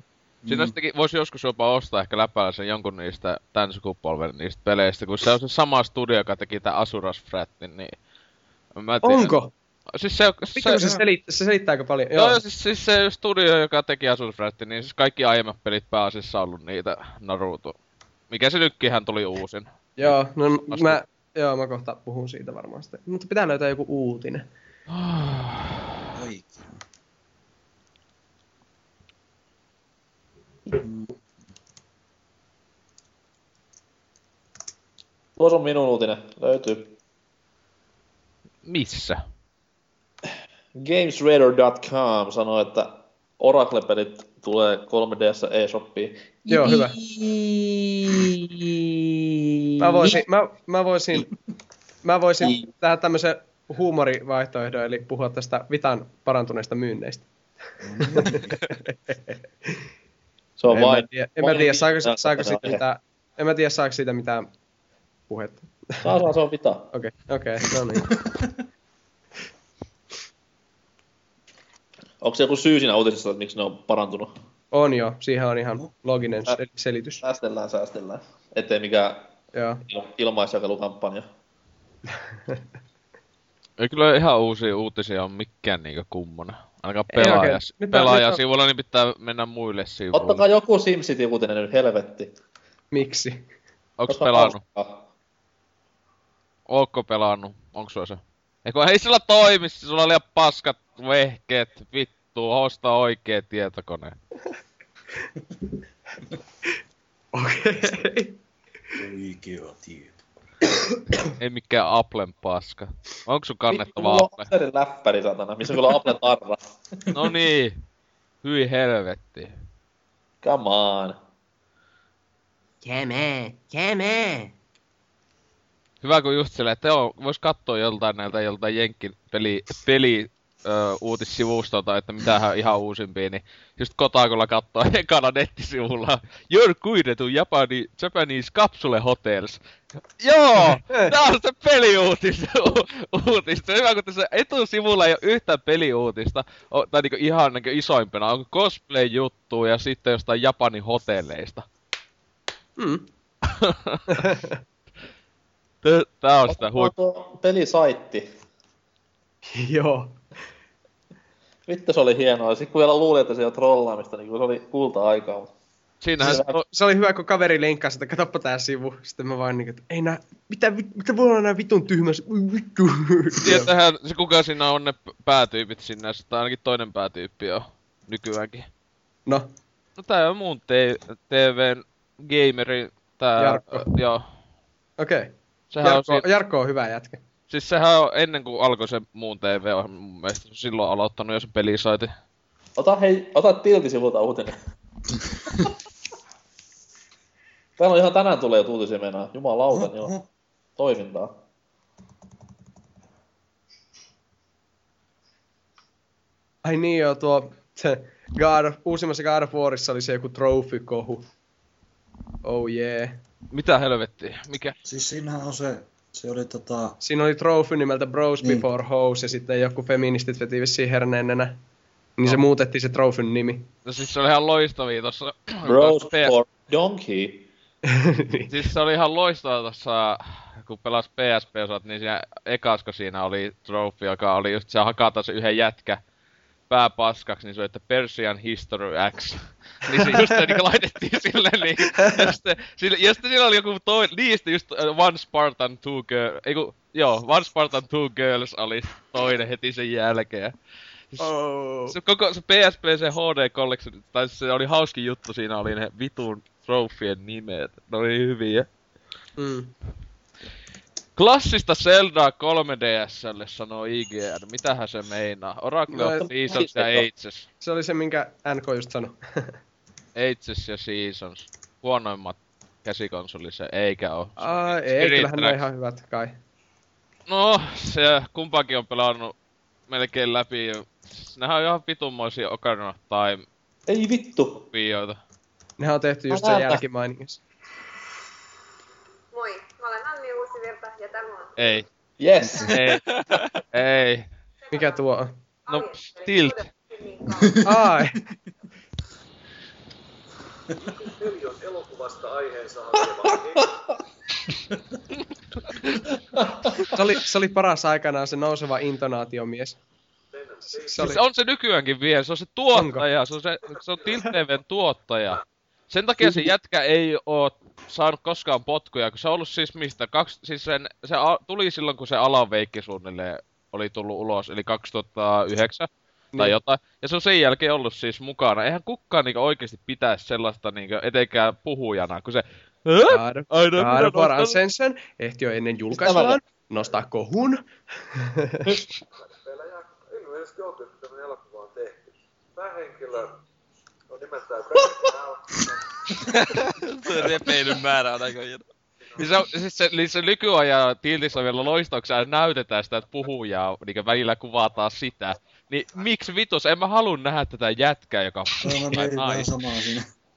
Siinä sittenkin voisi joskus jopa ostaa ehkä läpäällä sen jonkun niistä tän sukupolven niistä peleistä, kun se on se sama studio, joka teki tää Asuras Fratin, niin... Mä tiedän. Onko? Siis se, Vittu, se, selit, se selittää aika paljon. Joo, Joo. siis, siis se studio, joka teki Asuras Fratin, niin siis kaikki aiemmat pelit pääasiassa on ollut niitä Naruto. Mikä se nykkihän tuli uusin? Joo, no Vasta- mä, joo, mä kohta puhun siitä varmaan sitten. Mutta pitää löytää joku uutinen. Oikein. Tuossa on minun uutinen. Löytyy. Missä? Gamesradar.com sanoo, että Oracle-pelit tulee 3DS eShopiin. Joo, hyvä. Mä voisin, mä, mä voisin, mä voisin tehdä tämmöisen huumorivaihtoehdon, eli puhua tästä Vitan parantuneista myynneistä. Se on en vain... Mä tiedä, en mä tiedä, saako, saako siitä mitään, en mä tiedä, saako siitä mitään puhetta. Saa, saa, se on vita. Okei, okei, no niin. Onko se joku syy siinä uutisessa, että miksi ne on parantunut? On jo, siihen on ihan loginen sel- selitys. Säästellään, säästellään. Ettei mikään Joo. il- ilmaisjakelukampanja. Ei kyllä ihan uusia uutisia on mikään niinkö kummona. Ainakaan Ei oikein. pelaajas, Nyt on- pelaajasivuilla, niin pitää mennä muille sivuille. Ottakaa joku SimCity-uutinen nyt, helvetti. Miksi? Onks Koska pelannut? hauskaa. Ootko pelannut? Onks sulla se? Eikö ei sillä toimi, sulla on liian paskat vehkeet, vittu, hosta oikee tietokone. Okei. Oikea tieto. Ei mikään Applen paska. Onko sun Vittu, kannettava mulla on Apple? Acerin läppäri, satana, missä on kyllä Apple tarra. No niin. Hyi helvetti. Come on. Tämä, tämä. Hyvä kun just silleen, että joo, vois katsoa joltain näiltä joltain jenkin peli, peli ö, uutissivustolta, että mitähän ihan uusimpia, niin just Kotakolla kattoo ekana nettisivulla You're good to Japani, Japanese Capsule Hotels. Joo! Tää on se peliuutis, u- uutista. Hyvä, kun tässä etusivulla ei ole yhtään peliuutista, o, tai niinku ihan niinku isoimpana, on cosplay-juttu ja sitten jostain Japanin hotelleista. Mm. Tää- Tää on sitä huip... Tuo pelisaitti. Joo. Vittu se oli hienoa. Sitten kun vielä luulin, että se on trollaamista, niin se oli kulta-aikaa. mutta- Siinähän se, Siinä- Se oli hyvä, kun kaveri linkkasi, että katsoppa tää sivu. Sitten mä vaan niinku, että ei nää, mitä, mitä voi olla nää vitun tyhmäs, vittu. Tietähän se kuka siinä on ne päätyypit sinne, tai ainakin toinen päätyyppi on nykyäänkin. No, No tää on muun te- TVn gameri, tää... Jarkko. Joo. okei. Okay. Sehän on Jarkko, siinä, Jarkko on hyvä jätkä. Siis sehän on ennen kuin alkoi se muun TV, on mun mielestä silloin aloittanut jo se pelisaiti. Ota hei, ota tiltisivulta uutinen. Täällä on ihan tänään tulee jo uutisia meinaa. Jumalauta, joo. Toimintaa. Ai niin joo, tuo se God of, uusimmassa God of Warissa oli se joku trophy-kohu. Oh yeah. Mitä helvettiä? Mikä? Siis siinähän on se, se oli tota... Siinä oli trophy nimeltä Bros Niin. Before Hoes ja sitten joku feministit veti vissiin herneenä. Niin se muutettiin se trofyn nimi. No siis se oli ihan loistavia tossa... Bros for Donkey. Siis se oli ihan loistavaa tossa, kun pelas PSP-osat, niin siinä ekasko siinä oli trophy, joka oli just se hakata se yhden jätkä pääpaskaksi, niin se oli, että Persian History X. niin se just niin laitettiin silleen, niin, ja sitten, sille, ja sitten sillä oli joku toi, niistä just uh, One Spartan Two Girls, ei kun, joo, One Spartan Two Girls oli toinen heti sen jälkeen. Oh. se koko se PSP se HD Collection, tai se oli hauskin juttu, siinä oli ne vitun trofien nimet. Ne oli hyviä. Mm. Klassista Zeldaa 3DSlle sanoo IGN. Mitähän se meinaa? Oracle No, of Seasons ja Ages. Se oli se, minkä NK just sanoi. Ages ja Seasons. Huonoimmat käsikonsoli se, eikä oo. Ei, Spirit kyllähän ne on ihan hyvät kai. No, se kumpaakin on pelannut melkein läpi. jo. Nehän on ihan vitunmoisia Ocarina of Time Ei vittu. videoita. Nehän on tehty just sen jälkimainingissa. Moi, mä olen Anni Uusivirta ja tämä on Ei. Yes. Ei. Ei. Mikä tuo on? No, Tilt. Ai. Peli on elokuvasta aiheensa Se oli, se oli paras aikanaan se nouseva intonaatiomies. Se oli, Siis on se nykyäänkin vielä, se on se tuottaja, se on, se, se on Tilt TVn tuottaja. Sen takia se jätkä ei oo saanut koskaan potkuja, kun se on ollut siis mistä, kaksi, siis sen, se a, tuli silloin kun se alaveikki suunnilleen oli tullut ulos, eli 2009 tai Niin. jotain. Ja se on sen jälkeen ollut siis mukana. Eihän kukaan niinku oikeesti pitäisi sellaista niinku, etenkään puhujana, kun se... Minä God of War nostan- Ascension ehti jo ennen julkaisuaan nostaa kohun. pelejä. Ilmeisesti on, että tämmöinen elokuva on tehty. Päähenkilö nimeltään Se repeilyn määrä on aika hieno. Niin se, on- siis se, niin se nykyajan tiltissä on vielä loistauksena näytetään sitä, että puhujaa, niin välillä kuvataan sitä. Niin miksi vitus, en mä halua nähdä tätä jätkää, joka puhuu naista.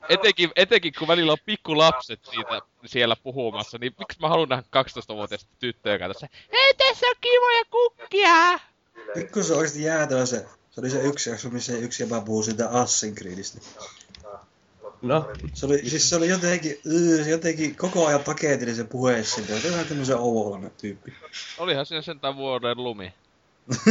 Etenkin, etenkin kun välillä on pikkulapset siitä siellä puhumassa, niin miksi mä haluan nähdä 12-vuotiaista tyttöä, joka tässä Hei, tässä on kivoja kukkia! Pikku se oikeesti jäätävä se. Se oli se yksi jakso, missä yksi jäbä puhuu siitä Assassin's Creedistä. No. Se oli, siis se oli jotenkin, jotenkin koko ajan takeetili se puheessa. Se oli vähän tämmösen ovolainen tyyppi. Olihan siinä sentään vuoden lumi.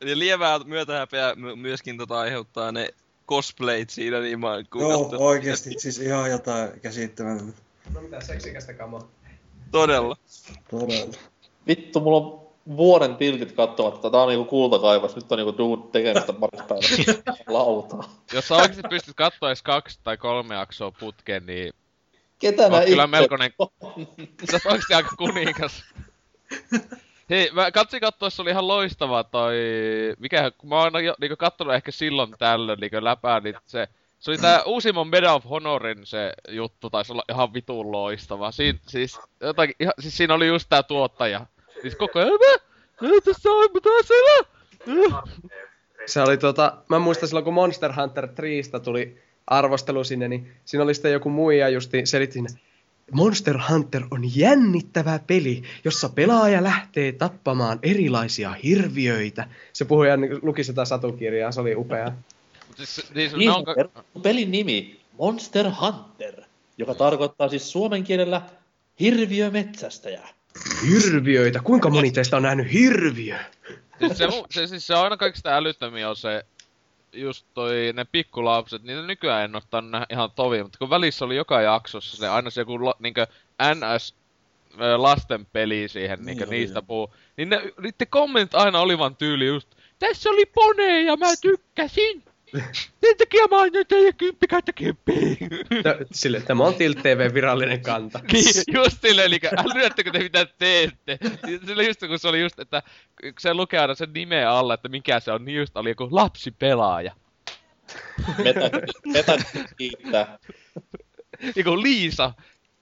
Ja lievää myötähäpeä my- myöskin tota aiheuttaa ne cosplayt siinä, niin mä Joo, katson- oikeesti. Siis ihan jotain käsittämätöntä. No mitä seksikästä kamaa. Todella. Todella. Vittu, mulla on vuoden tiltit katsomatta. Tää on niinku kultakaivas. Nyt on niinku duun tekemistä parissa päivässä. Lautaa. Jos sä oikeesti pystyt katsoa edes kaksi tai kolme jaksoa putkeen, niin Ketä oot kyllä melkoinen... Sä oot oikeesti aika kuningas. Hei, mä katsin katsoessa oli ihan loistavaa toi... Mikä, kun mä oon jo niinku kattonut ehkä silloin tällöin niinku läpää, niin se... Se oli tää uusimman Medal of Honorin se juttu, taisi olla ihan vitun loistava. Siin, siis, jotakin, ihan, siis siinä oli just tää tuottaja. Siis koko ajan, mä, mä tässä on, mä taas elä. Se oli tota, mä muistan silloin kun Monster Hunter 3 tuli arvostelu sinne, niin siinä oli sitten joku muija justi selitti sinne, Monster Hunter on jännittävä peli, jossa pelaaja lähtee tappamaan erilaisia hirviöitä. Se puhui ja niin luki sitä satukirjaa, se oli upea. Siis, niin, Niin, on... pelin nimi Monster Hunter, joka tarkoittaa siis suomen kielellä hirviömetsästäjä. Hirviöitä? Kuinka moni teistä on nähnyt hirviö? siis se, mu- se, siis se on aina kaikista älyttömiä on se, just toi, ne pikkulapset, niitä nykyään en ottanut ihan tovi, mutta kun välissä oli joka jaksossa se aina se joku niinkö NS lasten peli siihen, niinkö oli, niistä joo. puhuu. Niin ne, niiden kommentit aina oli vaan tyyli just, tässä oli pone ja mä tykkäsin. Sen takia mä annan teille kymppi kautta kymppi. Sille, tämä on Tilt TV virallinen kanta. Niin, just silleen, eli älyättekö te mitä teette? Sillä just kun se oli just, että se lukee aina sen nimeä alla, että mikä se on, niin just oli joku lapsipelaaja. Meta, meta kiittää. Joku Liisa,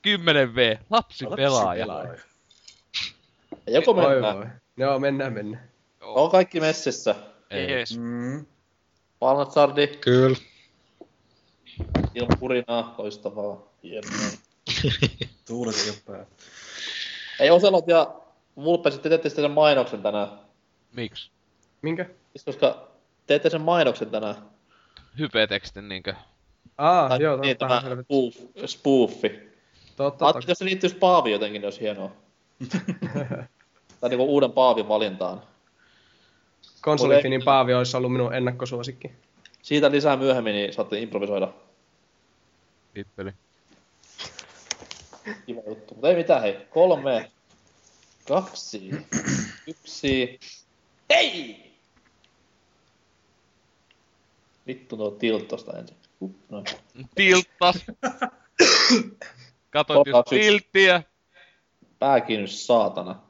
10V, lapsipelaaja. Ja Joko mennään. voi. Joo, mennään, mennään. On kaikki messissä. Jees. Mm. Palnatsardi, Kyllä. ilman purinaa, loistavaa. Hienoa. Tuulet ei ole päällä. Ei Oselot ja Vulpe sitten teette sen mainoksen tänään. Miksi? Minkä? Siis koska teette sen mainoksen tänään. Hypetekstin niinkö? Aa, Tai joo, niin, tämä spoof, spoofi. Totta, Ajattelin, totta. jos se liittyisi Paaviin jotenkin, niin olisi hienoa. tai niinku uuden Paavin valintaan. Konsolifinin Paavi olisi ollut minun ennakkosuosikki. Siitä lisää myöhemmin, niin saatte improvisoida. Pippeli. Kiva juttu. Mutta ei mitään, hei. Kolme, kaksi, yksi. Hei! Vittu tuo tilt tosta ensin. Huh, noin. Tilttas. Katoit just tilttiä. Pää kiinni, saatana.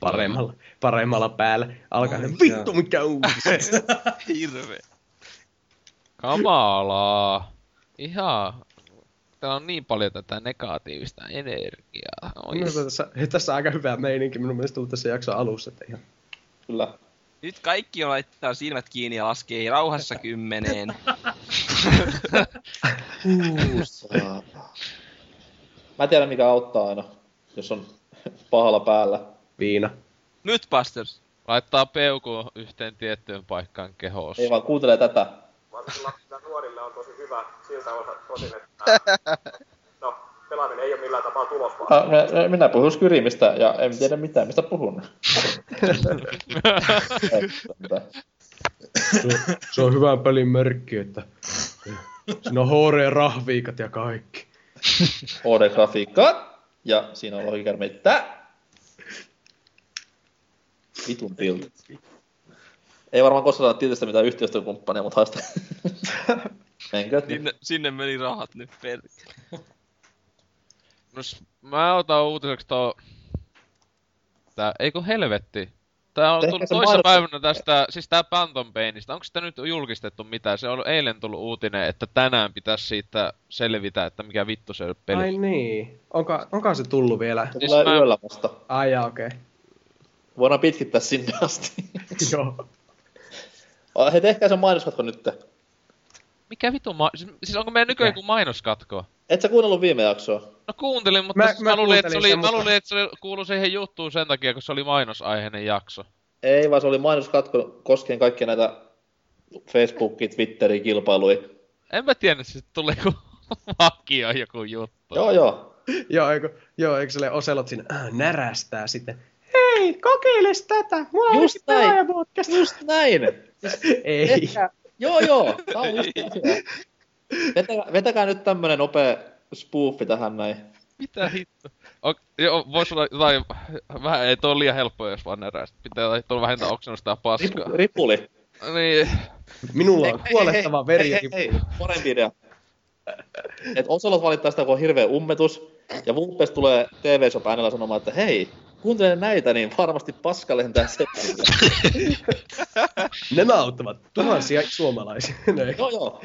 Paremmalla, paremmalla päällä. Alkaa ne, vittu mikä uusi. Hirve. Kamalaa. Ihan. Täällä on niin paljon tätä negatiivista energiaa. Oi. No, tässä, tässä on aika hyvä meininki minun mielestä ollut tässä jakson alussa. Että ihan. Kyllä. Nyt kaikki on laittaa silmät kiinni ja laskee rauhassa kymmeneen. Mä tiedän mikä auttaa aina, jos on pahalla päällä. Viina. Nyt Busters. Laittaa peukku yhteen tiettyyn paikkaan kehossa. Ei vaan kuuntelee tätä. Varsinkin nuorille on tosi hyvä siltä osa- osin, että no, pelaaminen ei ole millään tapaa tulosvaa. Ah, me- me- minä puhun Skyrimistä ja en tiedä mitään, mistä puhun. Se, on- se on hyvä pelin merkki, että siinä on HD-rahviikat ja kaikki. HD-grafiikka. Ja siinä on lohikärmeitä. Vitun tilt. Ei varmaan koskaan saada tiltistä mitään yhteistyökumppania, mutta haista. Menkö? Sinne, sinne meni rahat nyt perkele. No, mä otan uutiseksi tuo... Tää, eikö helvetti? Tää on Tehkää tullut toissa mainos- päivänä tästä, siis tää Phantom Painista. Onko sitä nyt julkistettu mitään? Se on eilen tullut uutinen, että tänään pitäisi siitä selvitä, että mikä vittu se peli. Ai niin. Onko, onko se tullut vielä? Se tulee mä- yöllä vasta. Ai okei. Voidaan pitkittää sinne asti. Joo. Hei, tehkää se mainoskatko nyt. Mikä vittu ma- siis, siis onko meidän nykyään joku mainoskatko? Et sä kuunnellut viime jaksoa? No kuuntelin, mutta Mä- mä, siis mä luulin, että se oli, mä luulin, että se oli- kuului siihen juttuun sen takia, kun se oli mainosaiheinen jakso. Ei, vaan se oli mainoskatko koskien kaikkia näitä Facebookin, Twitterin kilpailuja. En mä tiedä, että siitä tulee joku vakio joku juttu. Joo, joo. Joo, eikö, joo, eikö sille Oselot siinä äh, närästää sitten? Hei, kokeiles tätä! Mulla on Just näin. Just näin. Ei. Tehkää, joo, joo. Tää on just asia. Vetäkää, vetäkää nyt tämmönen nopea spoofi tähän näin. Mitä hitto? O, joo, vois olla jotain, vähän, ei toi liian helppoa, jos vaan närästä. Pitää tuolla vähintään oksennusta ja paskaa. Ripu, ripuli. Niin, Minulla on huolettava veri. Hei, hei, hei, parempi idea. Et Oselot valittaa sitä, kun on hirveä ummetus, ja Vulpes tulee tv shop äänellä sanomaan, että hei, kuuntele näitä, niin varmasti paska lentää setille. Nämä auttavat tuhansia suomalaisia. Näin. joo, joo.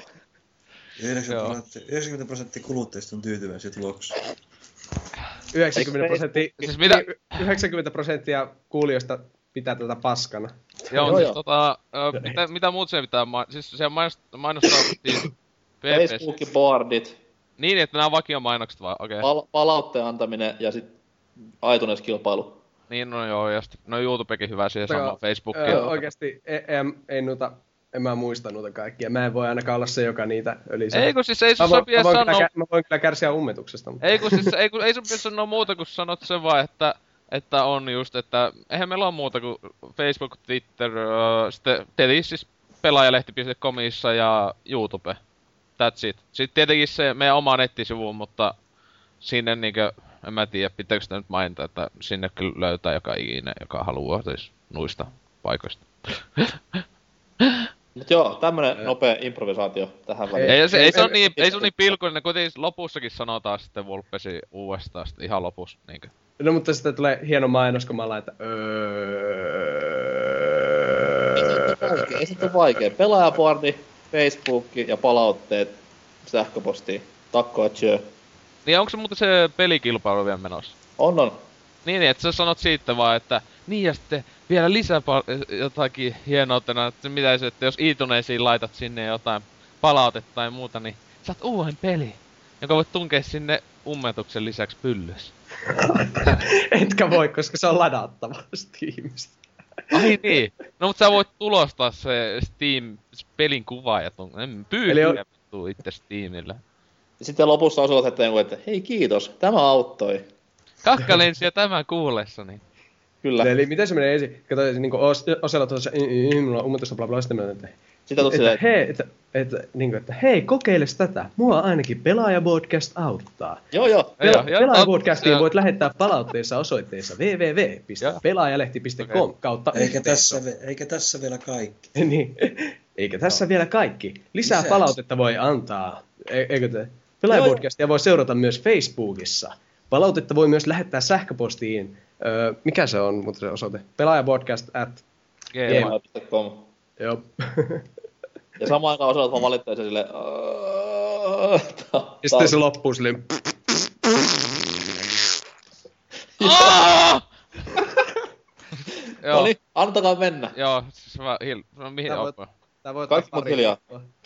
90 prosenttia, 90 prosenttia kuluttajista on tyytyväisiä tuloksiin. 90 prosenttia, Siis mitä- niin, 90 prosenttia kuulijoista pitää tätä paskana. joo, Joo, siis joo. tota, ö, mitä, mitä muut se pitää, ma- siis se mainostaa, siis PPS. Facebookin boardit, Niin, että nämä on vakiomainokset vaan, okei. Okay. pal- palautteen antaminen ja sitten aituneeskilpailu. Niin, no joo, ja sitten, no YouTubekin hyvä siihen samaan Facebookiin. Öö, oikeasti, ei, ei, ei noita, en mä muista noita kaikkia. Mä en voi ainakaan olla se, joka niitä ölisee. Ei kun siis ei sun sopii mä, voin sanoa, kyllä, mä voin kyllä kärsiä ummetuksesta. Mutta... ei kun siis, ei, kun, ei sun pitäisi sanoa muuta kuin sanot sen vaan, että, että on just, että eihän meillä ole muuta kuin Facebook, Twitter, öö, sitten tietysti siis pelaajalehti.comissa ja YouTube. that's it. Sitten tietenkin se meidän oma nettisivu, mutta sinne niinkö, en mä tiedä, pitääkö sitä nyt mainita, että sinne kyllä löytää joka ikinen, joka haluaa siis noista paikoista. Mut joo, tämmönen nopea improvisaatio tähän väliin. Ei, se, ei, se on niin, ei se on niin pilkullinen, kuitenkin lopussakin sanotaan sitten Vulpesi uudestaan sitten ihan lopussa. Niinkö. No mutta sitten tulee hieno mainos, kun mä laitan öö... Ei se ole vaikea. Pelaajapuardi, Facebook ja palautteet sähköpostiin. Takko tjö. Niin onko se muuten se pelikilpailu vielä menossa? On on. Niin, niin, että sä sanot siitä vaan, että niin ja sitten vielä lisää pal- jotakin hienoutena, että mitä se, että jos iTunesiin laitat sinne jotain palautetta tai muuta, niin saat uuden peli, joka voit tunkea sinne ummetuksen lisäksi pyllys. Etkä voi, koska se on ladattava Steamista. Ai niin. No mutta sä voit tulostaa se Steam pelin kuva ja tun... En Eli on- itse Steamille. Sitten lopussa osoitat, että, että hei kiitos, tämä auttoi. Kakkalensi ja tämä kuullessani. Kyllä. Eli miten se menee ensin? Kato, niin os, Osella tuossa, minulla on ummetusta bla bla, sitten mä että, Sitä tulet että, silleen, hei, että, että, niin kuin, että hei, kokeiles tätä. Mua ainakin Pelaaja-podcast auttaa. Joo, joo. Joo, joo, Pelaaja-podcastiin voit lähettää palautteessa osoitteessa www.pelaajalehti.com kautta Eikä tässä, eikä tässä vielä kaikki. niin. Eikä tässä vielä kaikki. Lisää Lisäksi. palautetta voi antaa. E- eikö te? Pelaajapodcastia voi seurata myös Facebookissa. Palautetta voi myös lähettää sähköpostiin. Öö, mikä se on, mutta se osoite? Pelaajapodcast at... gmail.com. Joo. Ja samaan aikaan osoitat vaan valittaisen silleen, Ja sitten se loppuu silleen... Joo. No niin, antakaa mennä. Joo, siis mä hil... No, mihin Tää voit-? Tää voi Kaikki mut hiljaa.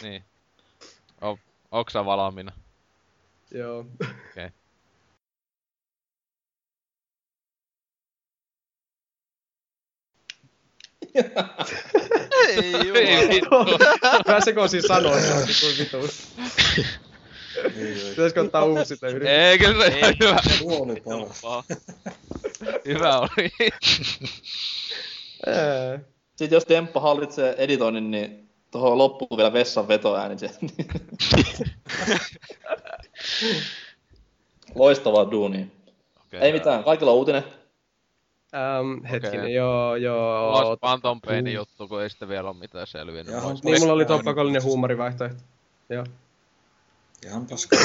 Niin. O, onks sä valmiina? Joo. Okei. Ei Ei vittu. Mä sekoisin sanoa, se on niinku vitus. Pitäisikö ottaa uusi sitä yritys? Ei, kyllä se ihan hyvä. Tuo oli paha. Hyvä oli. Sitten jos Temppa hallitsee editoinnin, niin tuohon loppuu vielä vessan vetoääni se. Loistavaa duunia. Okei, Ei mitään, kaikilla on uutinen. Ähm, hetkinen, Okei. joo, joo. Lost Phantom Painin juttu, kun ei sitten vielä ole mitään selvinnyt. Jaha. Lost- Niin, mulla oli tuo pakollinen huumorivaihtoehto. Joo. Ihan paskaa.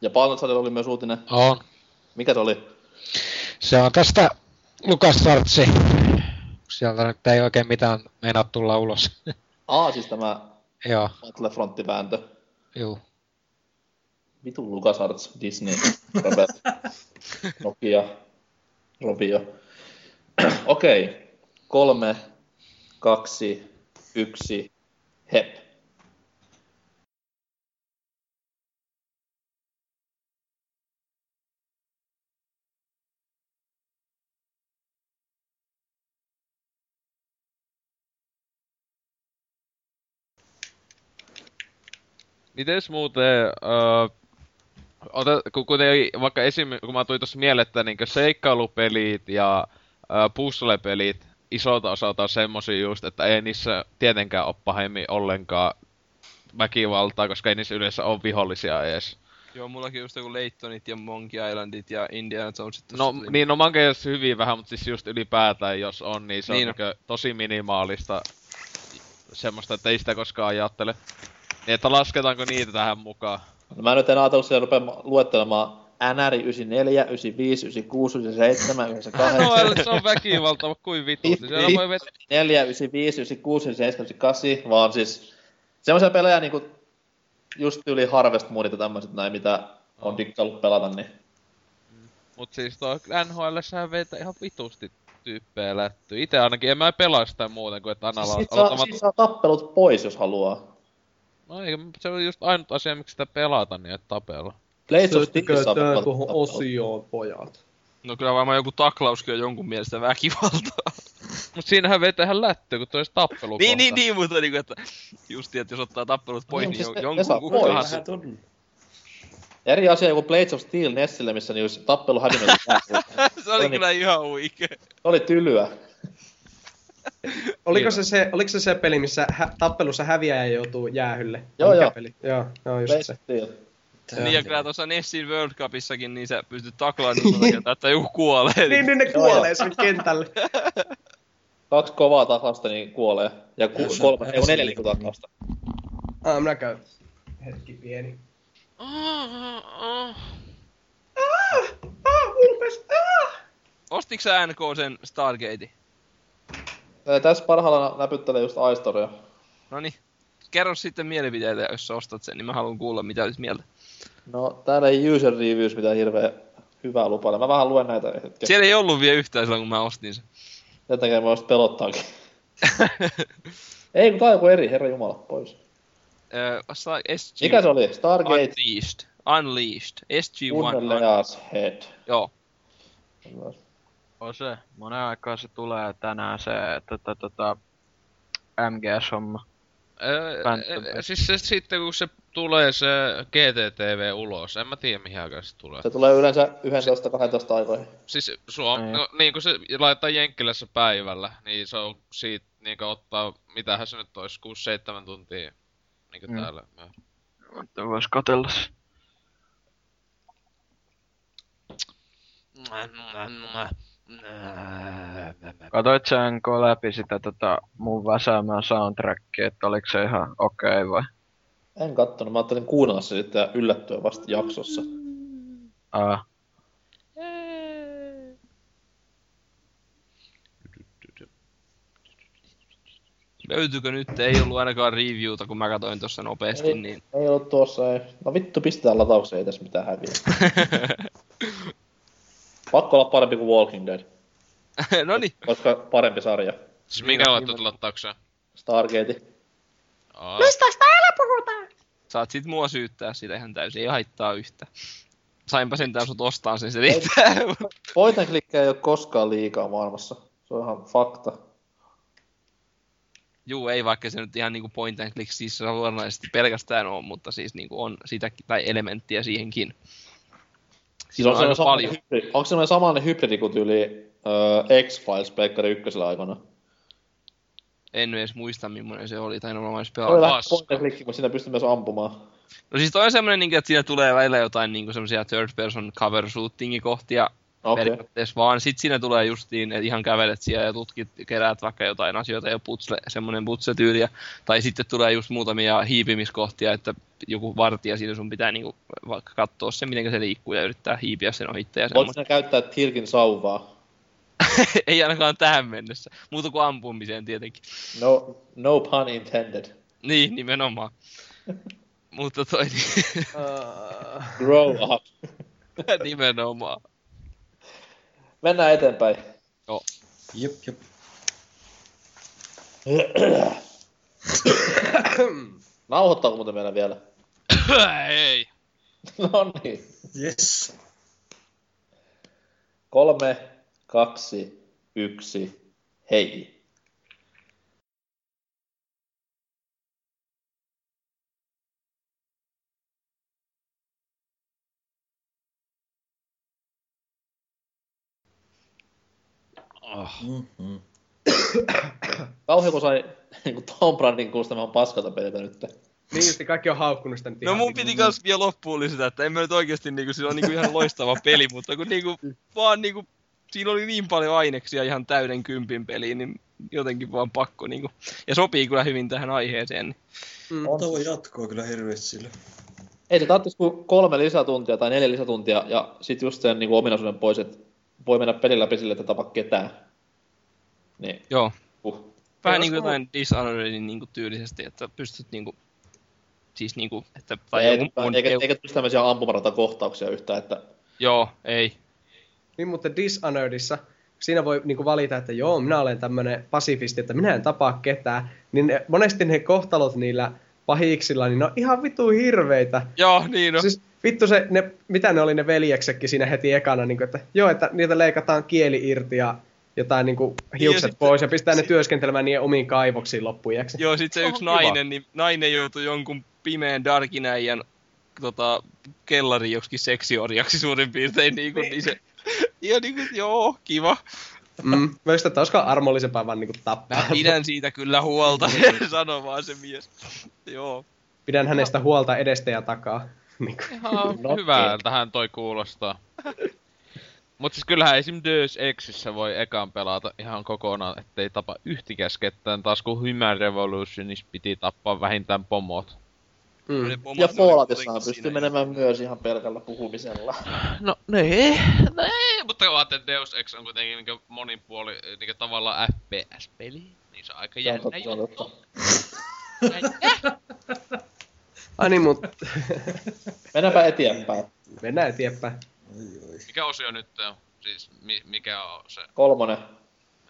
Ja Palnatsalilla oli myös uutinen. On. Mikä se oli? Se on tästä Lukas Sartsi. Sieltä nyt ei oikein mitään meinaa tulla ulos. Aa, siis tämä Joo, Battlefront-vääntö. juu. Vitu LucasArts, Disney, Rebel, Nokia, Rovio. Okei, kolme, kaksi, yksi, hep. Mites muuten, öö, ota, kun, kun ei, vaikka esim, kun mä tulin tuossa mieleen, että niinkö seikkailupelit ja öö, puzzle-pelit isolta osalta on semmosia just, että ei niissä tietenkään ole pahemmin ollenkaan väkivaltaa, koska ei niissä yleensä ole vihollisia edes. Joo, mullakin just joku Laytonit ja Monkey Islandit ja Indiana Jonesit. No tuli. niin, no mankeissa hyvin vähän, mutta siis just ylipäätään jos on, niin se Niin on niinkö tosi minimaalista semmoista, että ei sitä koskaan ajattele. Niin, että lasketaanko niitä tähän mukaan? No mä nyt en ajatellut siellä rupeaa luettelemaan NR 94, 95, 96, 97, 98, No, se on väkivalta, kuin vittu. Niin siellä voi vetää 4, 95, 96, 97, 98, vaan siis semmoisia pelejä niinku just yli Harvest Moonit ja tämmöiset näin, mitä on dikkaillut pelata, niin Mut siis tuo NHL vetää ihan vitusti tyyppejä lättyy. Ite ainakin en mä pelaa sitä muuten kuin että aina siis aloittamat... siitä saa tappelut pois, jos haluaa. No eikä, se on just ainut asia, miksi sitä pelata, niin että tapella. Blades of Steel tuohon osioon, pojat? No kyllä varmaan joku taklauskin on jonkun mielestä väkivaltaa. Mut siinähän vetää ihan lättyy, kun toi tappelu niin, niin, niin, mutta niinku, että justi, että jos ottaa tappelut pois, Niin, niin, siis niin jonkun Vähän tunnu. Eri asia joku Blades of Steel Nessille, missä niin olisi tappelu hävinnyt. Se oli kyllä ihan huikee. Se oli tylyä. Oliko se, se, oliko se se peli, missä hä- tappelussa häviäjä joutuu jäähylle? Joo, joo. Peli? Joo, joo, just se. Steel. Niin ja kyllä tuossa Nessin World Cupissakin, niin sä pystyt taklaamaan niin monta kertaa, että joku kuolee. Niin, niin ne kuolee sinne kentälle. Kaksi kovaa taklasta, niin kuolee. Ja ku, kolme, ei neljä niinku taklasta. Ah, minä käyn. Hetki pieni. Ah, Ah, Vulpes! Ah! Ostiks sä NK sen Stargate? Ää, Tässä parhaillaan näpyttelee just Aistoria. Noni. Kerro sitten mielipiteitä, jos sä ostat sen, niin mä haluan kuulla, mitä olisit mieltä. No, täällä ei user reviews mitään hirveä hyvää lupailla. Mä vähän luen näitä hetken. Siellä ei ollut vielä yhtään silloin, kun mä ostin sen. Sen takia mä just pelottaakin. ei, kun tää on joku eri, herra jumala, pois. Vasta SG... Mikä se oli? Stargate Unleashed. Unleashed. SG-1. Unneleas Head. Joo. On se. Monen aikaa se tulee tänään se tota, tota, MGS-homma. Öö, siis se, sitten kun se tulee se GTTV ulos, en mä tiedä mihin aikaan se tulee. Se tulee yleensä 11-12 aikoihin. Siis Suom... Niin. No, niin kun se laittaa Jenkkilässä päivällä, niin se on siitä niinku ottaa, mitähän se nyt olisi, 6-7 tuntia niinku Mm. täällä. Että vois katella se. Katoit sä NK läpi sitä tota mun väsäämää soundtrackia, että oliko se ihan okei okay vai? En kattonut, mä ajattelin kuunnella se sitten ja yllättyä vasta jaksossa. Aa. Löytyykö nyt? Ei ollut ainakaan reviewta, kun mä katsoin tuossa nopeasti, Ei, niin... ei ollut tuossa, ei. No vittu, pistetään lataukseen, ei tässä mitään häviä. Pakko olla parempi kuin Walking Dead, Noni. koska parempi sarja. Siis minkä laittat lataukseen? Stargate. Aa. Mistä täällä puhutaan? Saat sit mua syyttää sitä ihan täysin, ei haittaa yhtä. Sainpa sentään sut ostaa sen, se riittää. Point and ei ole koskaan liikaa maailmassa. Se on ihan fakta. Juu, ei vaikka se nyt ihan niinku point and click siis luonnollisesti pelkästään on, mutta siis niinku on sitäkin, tai elementtiä siihenkin. Siis on aina se paljon. Hybridi, onko semmoinen samanlainen hybridi kuin tyyli uh, X-Files Pleikkari ykkösellä aikana? En edes muista, millainen se oli, tai normaalisti Se oli pelaa. and click, mutta siinä pystyy myös ampumaan. No siis toi on semmonen, niinku, että siinä tulee välillä jotain niinku semmosia third person cover shootingi kohtia Okei. periaatteessa vaan. Sit siinä tulee justiin, että ihan kävelet siellä ja tutkit, keräät vaikka jotain asioita ja putsle, semmonen putsetyyliä. Tai sitten tulee just muutamia hiipimiskohtia, että joku vartija siinä sun pitää niinku vaikka katsoa se, miten se liikkuu ja yrittää hiipiä sen ohitte ja Voit sinä käyttää Tirkin sauvaa? Ei ainakaan tähän mennessä. Muuta kuin ampumiseen tietenkin. No, no pun intended. Niin, nimenomaan. Mutta toi... Grow up. nimenomaan. Mennään eteenpäin. Joo. Jep, jep. Nauhoittaako muuten meillä vielä? Ei. no niin. Yes. Kolme, kaksi, yksi, hei. Mm-hmm. Kauhean kun sai niin Tom Brandin kuulostamaan paskalta pelitä nyt. Niin just, kaikki on haukkunut sitä nyt No mun niinku- piti kans vielä loppuun lisätä, että en mä nyt oikeesti niinku, sillä on niinku ihan loistava peli, mutta kun niinku, vaan niinku, siinä oli niin paljon aineksia ihan täyden kympin peliin, niin jotenkin vaan pakko niinku. Ja sopii kyllä hyvin tähän aiheeseen. Niin. Mm. Tuo jatkoa kyllä hirveästi sille. Ei se tarvitsisi kuin kolme lisätuntia tai neljä lisätuntia ja sit just sen niin ominaisuuden pois, että voi mennä pelin läpi sille, että tapa ketään. Niin. Joo. Uh. Vähän niinku olisiko- jotain Dishonoredin niinku tyylisesti, että pystyt niinku, siis niinku, että, tai Tai ei, joku muun- eikä, eikä tulisi tämmöisiä ampumaratakohtauksia yhtään, että Joo, ei. Niin, mutta Dishonoredissa siinä voi niinku valita, että joo, minä olen tämmönen pasifisti, että minä en tapaa ketään. Niin ne, monesti ne kohtalot niillä pahiksilla, niin ne on ihan vitu hirveitä. Joo, niin on. Siis vittu se, ne, mitä ne oli ne veljeksetkin siinä heti ekana, niin kuin, että joo, että niitä leikataan kieli irti ja jotain niin kuin, hiukset sitten- pois ja pistää ne työskentelemään niiden omiin kaivoksiin loppujaksi. Joo, sit se Oho, yksi kiva. nainen, niin nainen joutui jonkun pimeän darkinäijän tota, kellariin joksikin seksiorjaksi suurin piirtein, niin, kuin, niin se, ja niin kuin, joo, kiva. Mm. Mä just, että olisiko armollisempaa vaan niinku tappaa. Mä pidän siitä kyllä huolta, sano vaan se mies. Joo. Pidän hänestä huolta edestä ja takaa. Niinku. Ihan hyvältähän toi kuulostaa. Mut siis kyllähän esim. Deus Exissä voi ekan pelata ihan kokonaan, ettei tapa yhtikäs ketään. Taas kun Human Revolutionissa piti tappaa vähintään pomot. Mm. Ja Falloutissahan pystyy menemään myös ihan pelkällä puhumisella. No nee. Ei, mutta kun ajattelee, että Deus Ex on kuitenkin niinku monin puoli niinku tavallaan FPS-peli, niin se on aika jännä juttu. Ai niin, mut... Mennäänpä eteenpäin. Mennään eteenpäin. Mikä osio nyt on? Siis mi- mikä on se? Kolmonen.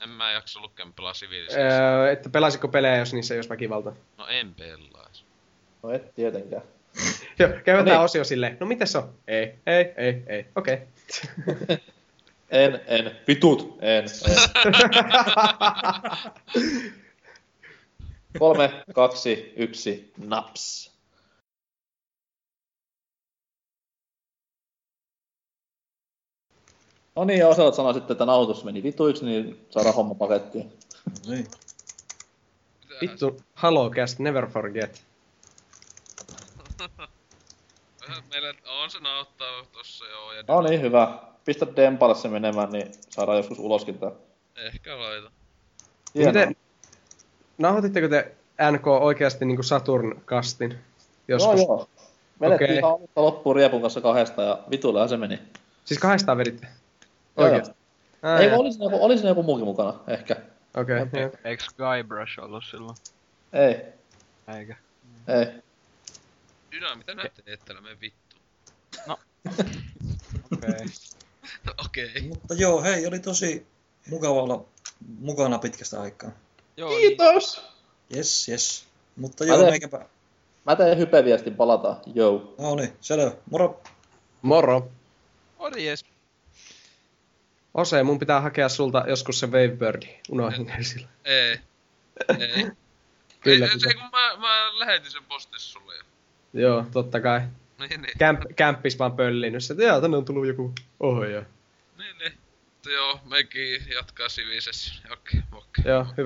En mä jaksa lukea pelaa siviilisiä. Öö, että pelasitko pelejä, jos niissä ei olisi väkivalta? No en pelaisi. No et tietenkään. Joo, käydään No tää niin. osio silleen. No mites on? Ei, ei, ei, ei. Okei. Okay. En, en. Vitut. En, en. Kolme, kaksi, yksi, naps. No niin, ja Oselot sanoi sitten, että nauhoitus meni vituiksi, niin saadaan homma pakettiin. Niin. Vittu, Halo Cast, never forget. Meillä on se nauttaa tossa joo. Ja No niin, hyvä. Pistä Dempalle se menemään, niin saadaan joskus uloskin tää. Ehkä laita. Miten, nauhoititteko te NK oikeasti niinku Saturn-kastin? Joo, Joskus? joo. Vedettiin Okei. ihan alusta loppuun Riepun kanssa kahdesta ja vitullahan se meni. Siis kahdestaan veditte? Joo, Oikeesti? joo. Ei, oli siinä, joku, oli siinä joku muukin mukana, ehkä. Okei, okay, joo. Eikö Guybrush ollut silloin? Ei, Eikä. ei. Dynä, mitä näette etelä, me vittu. No. Okei. Okei. Mutta joo, hei, oli tosi mukava olla mukana pitkästä aikaa. Joo, Kiitos! Yes, yes. Mutta Mä joo, teen- meikäpä... Mä teen hypeviestin, palataan. Joo. No niin, selvä. Moro. Moro. Morjes. Ose, mun pitää hakea sulta joskus se Wavebirdi. Unohdin ne sillä. Ei. Ei. Kyllä, ei, se kun mä, mä lähetin sen postissa sulle. Jo. Joo, totta kai. Niin, niin. Kämp, kämppis vaan pöllinyt. Että joo, tänne on tullut joku ohjaaja. Niin, niin. Joo, mekin jatkaa sivisessä. Okei, okay, okei. Joo, hyvä.